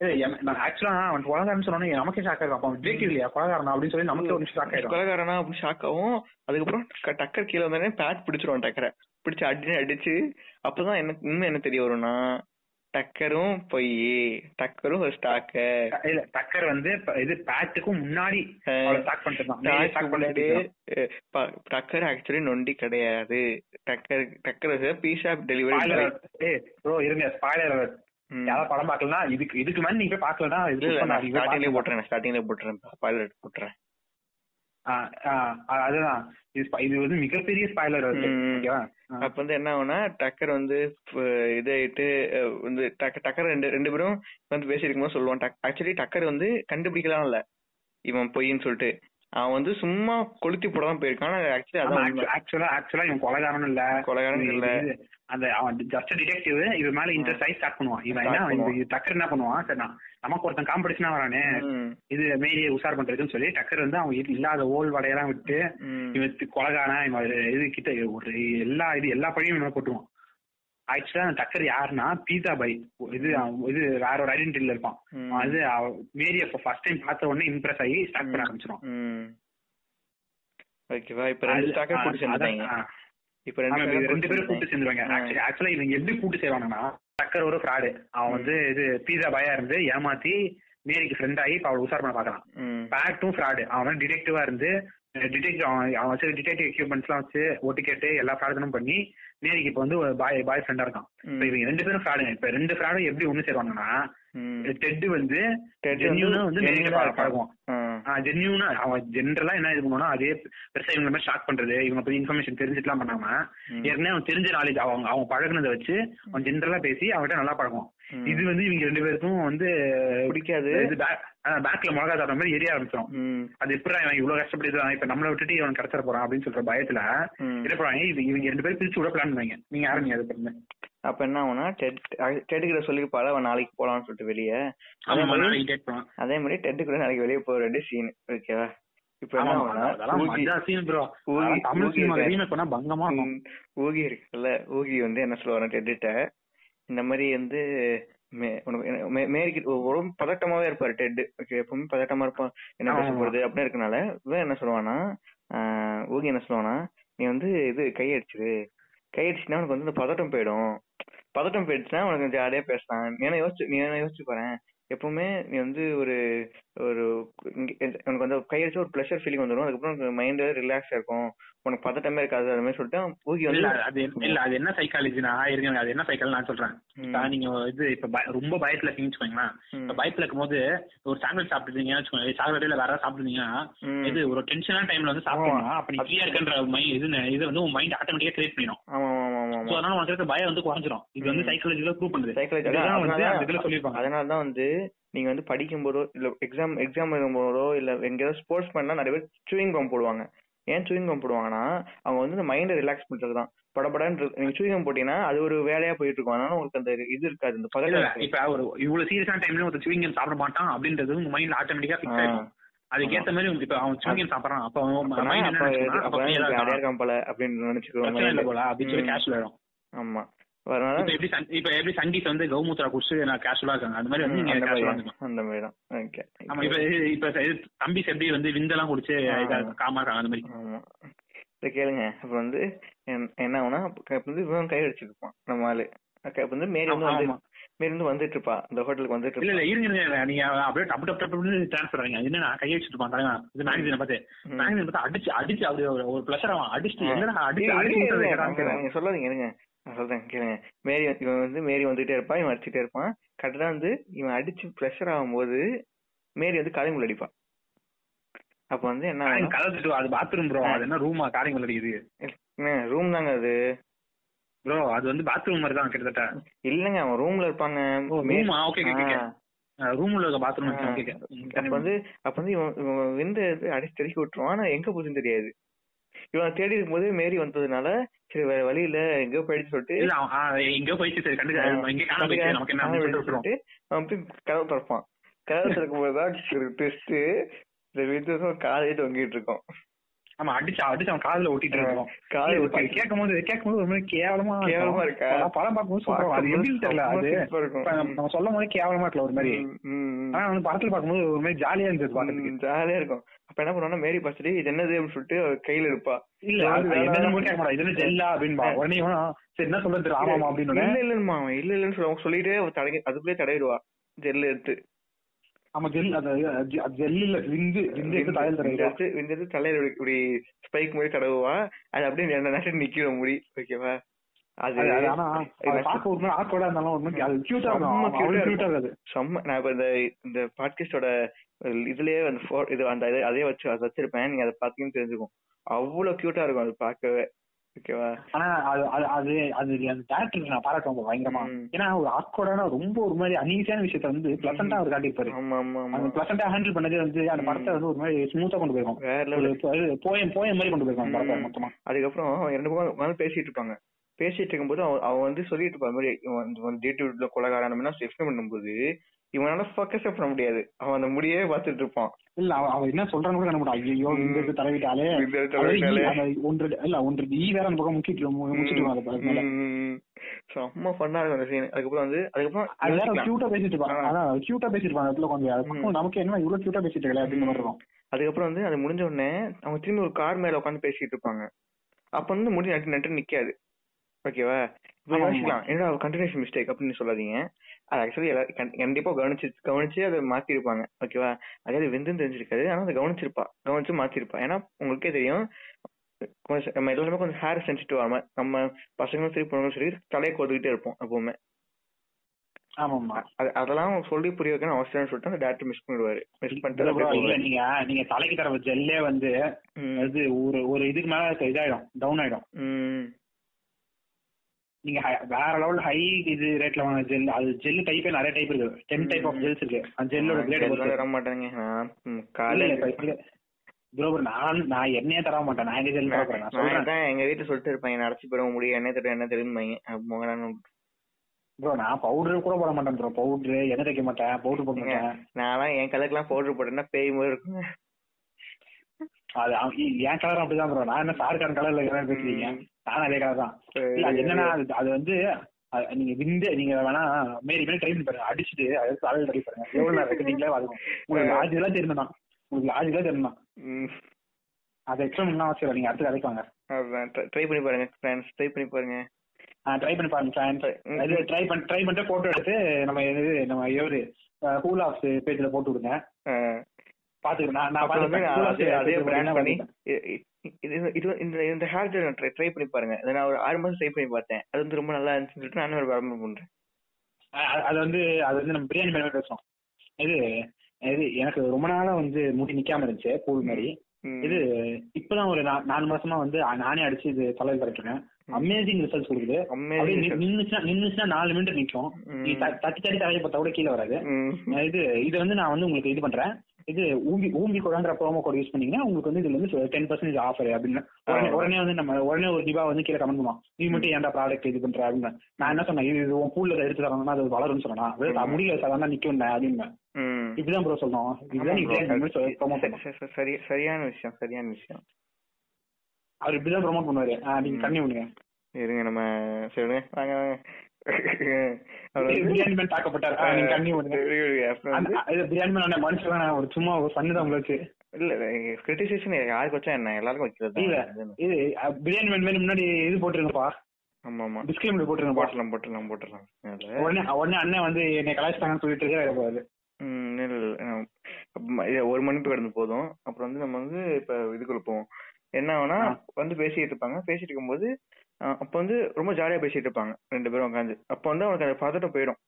நான் ஆக்சுவலா அவன் கொலகாரன்னு சொன்னோன்னே நமக்கே ஷாக் ஆயிருக்கும் அப்ப அவன் டிடெக்டிவ் இல்லையா? கொலகாரனா அப்படின்னு சொல்லி நமக்கு ஒரு ஷாக் ஆயிடும் கொலகாரனா அப்படின்னு ஷாக் ஆகும் அதுக்கப்புறம் டக்கர் கீழே வந்தோடனே பேட் பிடிச்சிருவான் டக்கரை. பிடிச்சு அடி அடிச்சு அப்பதான் எனக்கு உண்மை என்ன தெரிய வரும்னா டக்கரும் பொய். டக்கரும் ஒரு ஸ்டாக்க இல்ல டக்கர் வந்து இது பேட்டுக்கும் முன்னாடி ஸ்டாக் பண்ணிட்டு. டக்கர் ஆக்சுவலி நொண்டி கிடையாது. Takkar Takkar pizza delivery. ஏய் ப்ரோ இருங்க. ஸ்பாய்லர் யாராவது படம் பார்க்கலனா இதுக்கு இதுக்கு மேல நீங்க போய் பார்க்கலனா இது skip பண்ணாதீங்க. போய் ஸ்டார்டிங்ல பாருங்க. போட்டுறேன் ஸ்டார்டிங்ல போட்டுறேன் பைலட் போட்டுறேன். அதுதான். இது இது வந்து மிகப்பெரிய ஸ்பாய்லர். அப்ப வந்து என்ன ஆகும்னா டக்கர் வந்து இதாயிட்டு வந்து டக்க- டக்கர் ரெண்டு ரெண்டு பேரும் வந்து பேசியிருக்கும் போது சொல்லுவான் ஆக்சுவலி டக்கர் வந்து கண்டுபிடிக்கலாம் இல்ல இவன் பொய்ன்னு சொல்லிட்டு. அவன் வந்து சும்மா கொளுத்தி போட தான் போயிருக்கான். ஆக்சுவலி ஆமா, அதான் actu- உண்மை. actual ஆ- actual ஆ இவன் கொலைகாரன் இல்ல. கொலைகாரன் இல்ல. அந்த அவன் ஜஸ்ட் டிடெக்டிவ் இவன் மேல இன்ட்ரெஸ்ட் ஆகி ஸ்டார்ட் பண்ணுவான். இவன் என்ன டக்கர் என்ன பண்ணுவான்? சரி நான் நமக்கு ஒருத்தன் காம்படிஷனா வரானே. இது மேரியை உஷார் பண்றதுன்னு சொல்லி டக்கர் வந்து அவன் இல்லாத ஓல் வடையெல்லாம் விட்டு. இவன் கொலைகாரன் இவன் இது கிட்ட ஒரு எல்லா இது எல்லா பழியும் இவன் போட்டுருவான் ஆக்சுவலா அந்த டக்கர் யாருன்னா பீஸா பை இது இது வேற ஒரு ஐடென்டிட்டில இருப்பான். அது மேரி அப்ப ஃபர்ஸ்ட் டைம் பார்த்த உடனே இம்ப்ரெஸ் ஆகி ஸ்டார்ட் பண்ண ஆரம்பிச்சிடும். ஓகேவா இப்ப ரெண்டு ஸ்டாக்கர் கூட்டி சேர்ந்துட்டாங்க. இப்ப ரெண்டு ரெண்டு பேரும் கூட்டி சேர்ந்துருவாங்க. ஆக்சுவலா இவங்க எப்படி கூட்டு செய்வாங்கன்னா டக்கர் ஒரு ஃப்ராடு அவன் வந்து இது பீஸா பாயா இருந்து ஏமாத்தி மேரிக்கு ஃப்ரெண்ட் ஆகி அவளை உஷார் பண்ண பாக்கலாம். பேட்டும் ஃப்ராடு அவன் டிடெக்டிவா இருந்து டிடெக்டிவ் அவன் வச்சு டிடெக்டிவ் எக்யூப்மெண்ட்ஸ் எல்லாம் வச்சு ஒட்டு கேட்டு எல்லா ஃப்ராடனும் பண்ணி மேரிக்கு இப்ப வந்து ஒரு பாய் பாய் ஃப்ரெண்டா இருக்கான் இவங்க ரெண்டு பேரும் ஃப்ராடுங்க இப்ப ரெண்டு ஃப்ராடும் எப்படி ஒண்ணு சேருவாங்கன்னா. டெட் வந்து ஜென்யூனா வந்து இருக்கான். பழகுவான். ஜென்யூனா அவன் ஜென்ரலா என்ன இது பண்ணுவானா அதே பெருசா இவங்க மாதிரி ஷாக் பண்றது இவங்க பத்தி இன்ஃபர்மேஷன் தெரிஞ்சுட்டுலாம் பண்ணாம. ஏற்கனவே அவன் தெரிஞ்ச நாலேஜ் அவங்க அவன் பழகுனதை வச்சு அவன் ஜென்ரலா பேசி அவன்கிட்ட நல்லா பழகுவான். இது வந்து இவங்க ரெண்டு பேருக்கும் வந்து பிடிக்காது. பேக்ல மிளகா சாப்பிட்ற மாதிரி எரிய ஆரம்பிச்சிடும். அது எப்படி இவன் இவ்வளவு கஷ்டப்பட்டு இப்ப நம்மளை விட்டுட்டு இவன் கிடைச்சிட போறான் அப்படின்னு சொல்ற பயத்துல. என்ன பண்ணுவாங்க இது இவங்க ரெண்டு பேரும் பிரிச்சு விட பிளான் பண்ணுவாங்க. நீங்க ஆரம்பிங்க அது பண்ணு அப்ப என்ன ஆகும்னா டெட் டெட் கிட்ட சொல்லிருப்பாரு அவன் நாளைக்கு போலாம்னு சொல்லிட்டு வெளியே. அதே மாதிரி நாளைக்கு டேட் பண்ணுவான் அதே மாதிரி டெட் கூட நாளைக்கு வெளியே போக வேண்டிய சீன் ஓகேவா இப்ப என்ன ஆகும்னா ஊகி இருக்குல்ல. ஊகி வந்து என்ன சொல்லுவாரு டெட்டிட்ட இந்த மாதிரி வந்து மேரிக்கு ஒ- ரொம்ப பதட்டமாவே இருப்பாரு டெட் ஓகே எப்பவுமே பதட்டமா இருப்பான். என்ன பேச. போறது? அப்படின்னு இருக்கனால இவன் என்ன சொல்லுவானா ஆஹ், ஊகி என்ன சொல்லுவானா நீ வந்து இது கையடிச்சிரு கையடிச்சுனா உனக்கு வந்து இந்த பதட்டம் போயிடும். பதட்டம் போயிடுச்சுன்னா உனக்கு ஜாலியா பேசலாம். நீ என்ன யோசிச்சு நீ யோசிச்சு பாரு எப்பவுமே நீ வந்து ஒரு ஒரு உனக்கு வந்து கையடிச்சு ஒரு ப்ளஷர் ஃபீலிங் வந்துடும் அதுக்கப்புறம் மைண்ட் ரிலாக்ஸ் இருக்கும். உனக்கு பதட்டமே இருக்காது அது மாதிரி சொல்லிட்டு ஊகி வந்து அது இல்ல அது என்ன சைக்காலஜினா இருங்க அது என்ன சைக்காலஜி நான் சொல்றேன். நீங்க இது இப்ப ரொம்ப பயத்துல இருக்கீங்கன்னு வச்சுக்கோங்களேன். இப்ப பயத்துல இருக்கும்போது ஒரு சாக்லேட் சாப்பிட்டுருந்தீங்கன்னு வச்சுக்கோங்க சாக்லேட் இல்ல வேற சாப்பிட்டுருந்தீங்கன்னா. இது ஒரு டென்ஷனான டைம்ல வந்து சாப்பிட்டோம்னா அப்ப நீ ஃப்ரீயா இருக்கன்ற மைண்ட் இது இது வந்து உன் மைண்ட் ஆட்டோமேட்டிக்கா கிரியேட் பண்ணிடும். அதனால உனக்கு இருக்க பயம் வந்து குறைஞ்சிரும் இது வந்து. சைக்காலஜில ப்ரூவ் பண்ணுது சைக்காலஜி அதனால தான் வந்து நீங்க வந்து படிக்கும் போதோ இல்ல எக்ஸாம் எக்ஸாம் எழுதும் போதோ இல்ல எங்கேயாவது ஸ்போர்ட்ஸ் பண்ணா நிறைய பேர் சூயிங் கம் போடுவாங்க ஏன் சூயிங் கம் போடுவாங்கன்னா அவங்க வந்து இந்த மைண்டை ரிலாக்ஸ் பண்றது தான் படபடன்னு இருக்கு. நீங்க சூயிங் கம் போட்டீங்கன்னா அது ஒரு வேலையா போயிட்டு இருக்கும் அதனால உங்களுக்கு அந்த இது இருக்காது இந்த இருக்காது. இப்ப ஒரு இவ்வளவு சீரியஸான டைம்ல ஒரு சுவிங்கம் சாப்பிட மாட்டான் அப்படின்றது உங்க மைண்ட்ல ஆட்டோமேட்டிக்கா. ஃபிக்ஸ் ஆயிடும் அதுக்கேத்த மாதிரி இப்ப அவன் சுவிங்கம் சாப்பிடறான். அப்ப அவன் அப்ப அப்ப அப்ப இருக்கான். போல அப்படின்னு இல்ல போல அப்படின்னு சொல்லி ம். கேஷுவல் ஆயிடும் ஆமா. இப்ப எப்படி இப்ப எப்படி சங்கீத் வந்து கௌமுத்ரா குடிச்சு நான் கேஷுவலா இருக்காங்க. அந்த மாதிரி வந்து நீங்க அந்த மாதிரி தான். ஓகே ஆமா இப்ப இப்ப தம்பிஸ் எப்படி வந்து விந்தெல்லாம் குடிச்சு காமா இருக்காங்க அந்த மாதிரி. இதை கேளுங்க. அப்புறம் வந்து என்ன- அப்ப வந்து இவன் கை அடிச்சிட்டு இருப்பான் நம்ம ஆளு. அப்ப வந்து மேரி வந்து வந்து வந்துட்டு இருப்பா அந்த ஹோட்டலுக்கு வந்துட்டு இல்ல இல்ல இருங்க நீங்க அப்படியே டப்பு டப்பு டப்பு டிரான்ஸ்பர் ஆகுங்க என்ன நான் கை வச்சுட்டு இருப்பான் தலைவன். இது மேகசினை பார்த்து. மேகசினை பார்த்து அடிச்சு அடிச்சு அப்படி ஒரு ப்ளஷர் அவன் அடிச்சு ஆ. என்னடா அடிச்சு நீங்க சொல்லாதீங்க இருங்க நான் சொல்றேன் கேளுங்க. மேரி இவன் வந்து மேரி வந்துட்டே இருப்பான் இவன் அடிச்சுட்டே இருப்பான். கரெக்டா வந்து இவன் அடிச்சு ப்ரெஷர் ஆகும்போது மேரி வந்து காலிங்குள்ள அடிப்பான். அப்ப வந்து என்ன ஆகும்னா- கதை திட்டு அது பாத்ரூம் ப்ரோ அது என்ன ரூமா காரியங்கள் அடிக்குது. ரூம் தாங்க அது. ப்ரோ அது வந்து பாத்ரூம் மாதிரி தான் கிட்டத்தட்ட இல்லங்க அவன் ரூம்ல இருப்பாங்க ரூமா ஓகே. ரூம்ல இருக்க பாத்ரூம் அப்ப வந்து அப்ப வந்து இவன் விந்து அடிச்சு தெறிக்க விட்டுருவான் ஆனா எங்க போச்சுன்னு தெரியாது இவன் தேடி இருக்கும்போது மேரி வந்ததுனால சரி வேற வழி இல்ல எங்கேயோ போயிடுச்சு சொல்லிட்டு எங்கேயோ போயிடுச்சு சரி கண்டுக்க எங்க நமக்கு என்ன அவன் போய் கதவு திறப்பான் கதவு திறக்கும் போதுதான் டெஸ்ட் இந்த வித்தியாசம் காலையே தொங்கிட்டு இருக்கோம் ஆமா அடிச்சு அடிச்சு அவன் காதுல ஒட்டிட்டு இருக்கோம் காலை ஒட்டி கேட்கும் போது கேட்கும் போது ஒரு மாதிரி கேவலமா. கேவலமா இருக்கா? படம் பார்க்கும்போது சொல்றோம் அது எப்படின்னு தெரியல. அது நம்ம- சொல்லும் போது கேவலமா இருக்கல ஒரு மாதிரி. ஆனா வந்து படத்துல பார்க்கும்போது ஒரு மாதிரி ஜாலியா இருந்தது பாக்கிறதுக்கு ஜாலியா இருக்கும். அப்ப என்ன பண்ணுவானா மேரி பஸ்டி இது என்னது? அப்படின்னு சொல்லிட்டு கையில இருப்பா. இல்ல இது என்ன ஜெல்லா அப்படின்பா உடனே சரி என்ன சொல்றது ஆமாமா அப்படின்னு இல்ல இல்லன்னு இல்ல இல்லன்னு சொல்ல அவன் சொல்லிட்டே தடை அதுக்குள்ளே தடையிடுவா ஜெல் எடுத்து. ஆமா ஜெல் அது ஜெல் இல்ல விந்து விந்து எடுத்து தலையில் விந்து எடுத்து தலையில இப்படி- ஸ்பைக் மாதிரி தடவுவா. அது அப்படியே ரெண்டு நேரம் நிக்கிற முடி. ஓகேவா? அது அது- அது ஆனா அதை பார்க்க ஒரு மாதிரி ஆக்கோட இருந்தாலும் ஒரு மாதிரி கியூட்டா இருக்கும். கியூட்டா. இருக்காது. செம்ம நான் இப்ப இந்த இந்த பாட்காஸ்டோட இதுலயே அந்த இது அந்த அதே வச்சு அதை வச்சிருப்பேன். நீங்க அதை பாத்தீங்கன்னு தெரிஞ்சுக்கும். அவ்வளவு கியூட்டா இருக்கும் அது பார்க்கவே. ஓகேவா? ஆனா அது அது அது அந்த டேரக்டருக்கு நான் பாராட்டுவேன் பயங்கரமா. ஏன்னா ஒரு ஆக்கோடான ரொம்ப ஒரு மாதிரி அன்ஈஸியான விஷயத்த வந்து பிளசண்டா அவர் காட்டியிருப்பாரு. அந்த பிளசண்டா ஹேண்டில் பண்ணதே வந்து அந்த படத்தை வந்து ஒரு மாதிரி ஸ்மூத்தா கொண்டு போயிருக்கோம் போயம் போயம் மாதிரி கொண்டு போயிருக்கோம் படத்தை. மொத்தமா. அதுக்கப்புறம் ரெண்டு உட்கார்ந்து பேசிட்டு இருப்பாங்க. பேசிட்டு இருக்கும்போது அவன் வந்து சொல்லிட்டு இருப்பான் மாதிரி இந்த டேட்டிவ்ல கொலகாரன் எக்ஸ்பிளைன் பண்ணும்போது இவனால ஃபோக்கஸ் பண்ண முடியாது. அவன் அந்த முடியே பார்த்துட்டு இருப்பான். இல்ல அவ அவ என்ன சொல்றான்னு கூட என்ன ஐயோ இந்த இது தடவிட்டாலே. ஒன்று இல்ல ஒன்று ஈ வேற அந்த பக்கம் முக்கிட்டு முடிச்சிட்டு. செம்ம ஃபன்னா இருக்கும் அந்த சீன் அதுக்கப்புறம் வந்து அதுக்கப்புறம் அது வேற. கியூட்டா பேசிட்டு இருப்பாங்க. அதான் கியூட்டா பேசிட்டு இருப்பாங்க இடத்துல கொஞ்சம் நமக்கு என்ன இவ்வளவு கியூட்டா பேசிட்டு இருக்கல அப்படின்னு மாதிரி இருக்கும். அதுக்கப்புறம் வந்து அது முடிஞ்ச உடனே அவங்க திரும்பி ஒரு கார் மேல உட்காந்து பேசிட்டு இருப்பாங்க. அப்ப வந்து முடி நட்டு நட்டு நிக்காது. ஓகேவா இப்ப. யோசிக்கலாம். என்னடா கண்டினியூஷன் மிஸ்டேக் அப்படின்னு சொல்லாதீங்க. அது ஆக்சுவலி கண்டிப்பா கவனிச்சு கவனிச்சு அதை மாத்திருப்பாங்க. ஓகேவா அதாவது வெந்துன்னு தெரிஞ்சிருக்காது. ஆனா அதை கவனிச்சிருப்பா. கவனிச்சு மாத்திருப்பா. ஏன்னா உங்களுக்கே தெரியும் கொஞ்சம் நம்ம எல்லாருமே கொஞ்சம் ஹேர் சென்சிட்டிவ் ஆகாம நம்ம பசங்களும் சரி பொண்ணுங்களும் சரி தலையை கோதுகிட்டே இருப்போம் எப்பவுமே. அதெல்லாம் சொல்லி புரிய வைக்கணும் அவசியம்னு சொல்லிட்டு அந்த டேரக்டர் மிஸ் பண்ணிடுவாரு. மிஸ் பண்ணிட்டு. நீங்க நீங்க தலைக்கு தர ஜெல்லே வந்து. அது ஒரு ஒரு இதுக்கு மேல இதாயிடும் டவுன் ஆயிடும். நீங்க வேற லெவல் ஹை இது ரேட்ல வாங்க ஜெல் அது ஜெல் டைப்பே நிறைய டைப் இருக்கு. டென் டைப் ஆஃப் ஜெல்ஸ் இருக்கு. அந்த ஜெல்லோட நான் கிரேட் தர மாட்டேங்க. நான் காலையில bro, நான் நான் எண்ணெயே தர மாட்டேன். நான் எங்க ஜெல் தர போறேன்? நான் நான் சொல்றேன் எங்க வீட்டுல சொல்லிட்டு இருப்பேன். அடைச்சு போயிட முடியும் என்ன தெரியும் என்ன தெரியுமாங்க மகனான ப்ரோ நான் பவுடர் கூட போட மாட்டேன் ப்ரோ பவுடர் எண்ணெய் தைக்க மாட்டேன். பவுடர் போட மாட்டேன். நான்லாம் என் கலருக்குலாம் பவுடர் போட்டேன்னா பேய் மாதிரி இருக்குங்க. அது என் கலர் அப்படிதான் ப்ரோ நான் என்ன சாருக்கான கலர்ல இருக்கிறேன் பேசுறீங்க? நானும் அதே கலர் தான் அது என்னன்னா அது- வந்து நீங்க விந்து நீங்க வேணா மேரி மேரி ட்ரை பண்ணி பாருங்க. அடிச்சுட்டு அது தலையில ட்ரை பாருங்க. எவ்வளவு நேரம் இருக்கு? நீங்களே அதுவும் உங்களுக்கு லாஜிக்கலா தெரியுமா உங்களுக்கு லாஜிக்கலா தெரியுமா ம். அதை எக்ஸ்பிளைன் பண்ணா அவசியம். நீங்க அடுத்து கதைப்பாங்க அதான். ட்ரை பண்ணி பாருங்க ஃப்ரெண்ட்ஸ் ட்ரை பண்ணி பாருங்க. ட்ரை பண்ணி பாருங்க. ம். அது ட்ரை பண்ணி ட்ரை பண்ணிட்டு போட்டோ எடுத்து நம்ம இது நம்ம இவரு ஹூல் ஆஃப் பேஜ்ல போட்டு விடுங்க. இந்த ஹேர் ஜெல் ட்ரை ட்ரை பண்ணி பாருங்க. நான் ஒரு ஆறு மாசம் ட்ரை பண்ணி பார்த்தேன். அது வந்து ரொம்ப நல்லா இருந்துச்சுன்னு சொல்லிட்டு நானும் ஒரு விளம்பரம் பண்றேன். அ- அது வந்து அது வந்து நம்ம பிரியாணி மேல இது இது எனக்கு ரொம்ப நாளா வந்து முடி நிக்காம இருந்துச்சு பூல் மாதிரி. இது இப்பதான் ஒரு நாலு மாசமா வந்து நானே அடிச்சு இது தலையில் கரெக்டுறேன் அமேசிங் ரிசல்ட்ஸ் கொடுக்குது. நின்னுச்சுன்னா நின்னுச்சுன்னா நாலு மினிட் நிக்கும். நீ தட்டி தட்டி தலையை பார்த்தா கூட கீழே வராது. இது இது வந்து நான் வந்து உங்களுக்கு இது பண்றேன். இது ஊம்பி ஊம்பி குழந்தை ப்ரோமோ கோட் யூஸ் பண்ணீங்கன்னா உங்களுக்கு வந்து இதுல வந்து டென் பர்சன்டேஜ் ஆஃபர் அப்படின்னு. உடனே. உடனே வந்து நம்ம உடனே ஒரு டிபா வந்து கீழே கமெண்ட் பண்ணுவோம் நீ மட்டும் ஏன்டா ப்ராடக்ட் இது பண்ற? அப்படின்னு. நான் என்ன சொன்னேன் இது உன் பூல்ல எடுத்து தரணும்னா அது வளரும்னு சொன்னா அது முடியல சாதாரண நிக்கும் அப்படின்னு. இப்படிதான் ப்ரோ சொல்லணும். இதுதான் சரி- சரி- சரி- சரி- சரியான விஷயம் சரியான விஷயம். அவர் இப்படிதான் ப்ரோமோட் பண்ணுவாரு. நீங்க கண்ணி விடுங்க இருங்க நம்ம சொல்லுங்க வாங்க. பிரியாணி மேன் தாக்கப்பட்டார் நீங்க கண்ணி இது பிரியாணி மேன் மனுஷன் ஒரு சும்மா ஒரு பண்ணு உங்களுக்கு இல்ல கிரிட்டிசேஷன் யாருக்கு வச்சா என்ன? எல்லாருக்கும் வைக்கிறது இல்ல. இது பிரியாணி வேணும் முன்னாடி இது போட்டுருங்கப்பா. ஆமா ஆமா டிஸ்கிளைமர் போட்டுருங்கப்பா. போட்டுலாம் போட்டுலாம் போட்டுலாம் உடனே உடனே அண்ணன் வந்து என்னை கலாய்ச்சிட்டாங்கன்னு சொல்லிட்டு இருக்காரு இல்ல, இது ஒரு மணிப்பு கடந்து போதும். அப்புறம் வந்து நம்ம வந்து இப்ப இதுக்குள்ள போவோம். என்ன ஆகும்னா ஆ. வந்து பேசிட்டு இருப்பாங்க. பேசிட்டு இருக்கும்போது அப்ப வந்து ரொம்ப ஜாலியா பேசிட்டு இருப்பாங்க ரெண்டு பேரும் உட்காந்து அப்ப வந்து அவனுக்கு அந்த பதட்டம் போயிடும்.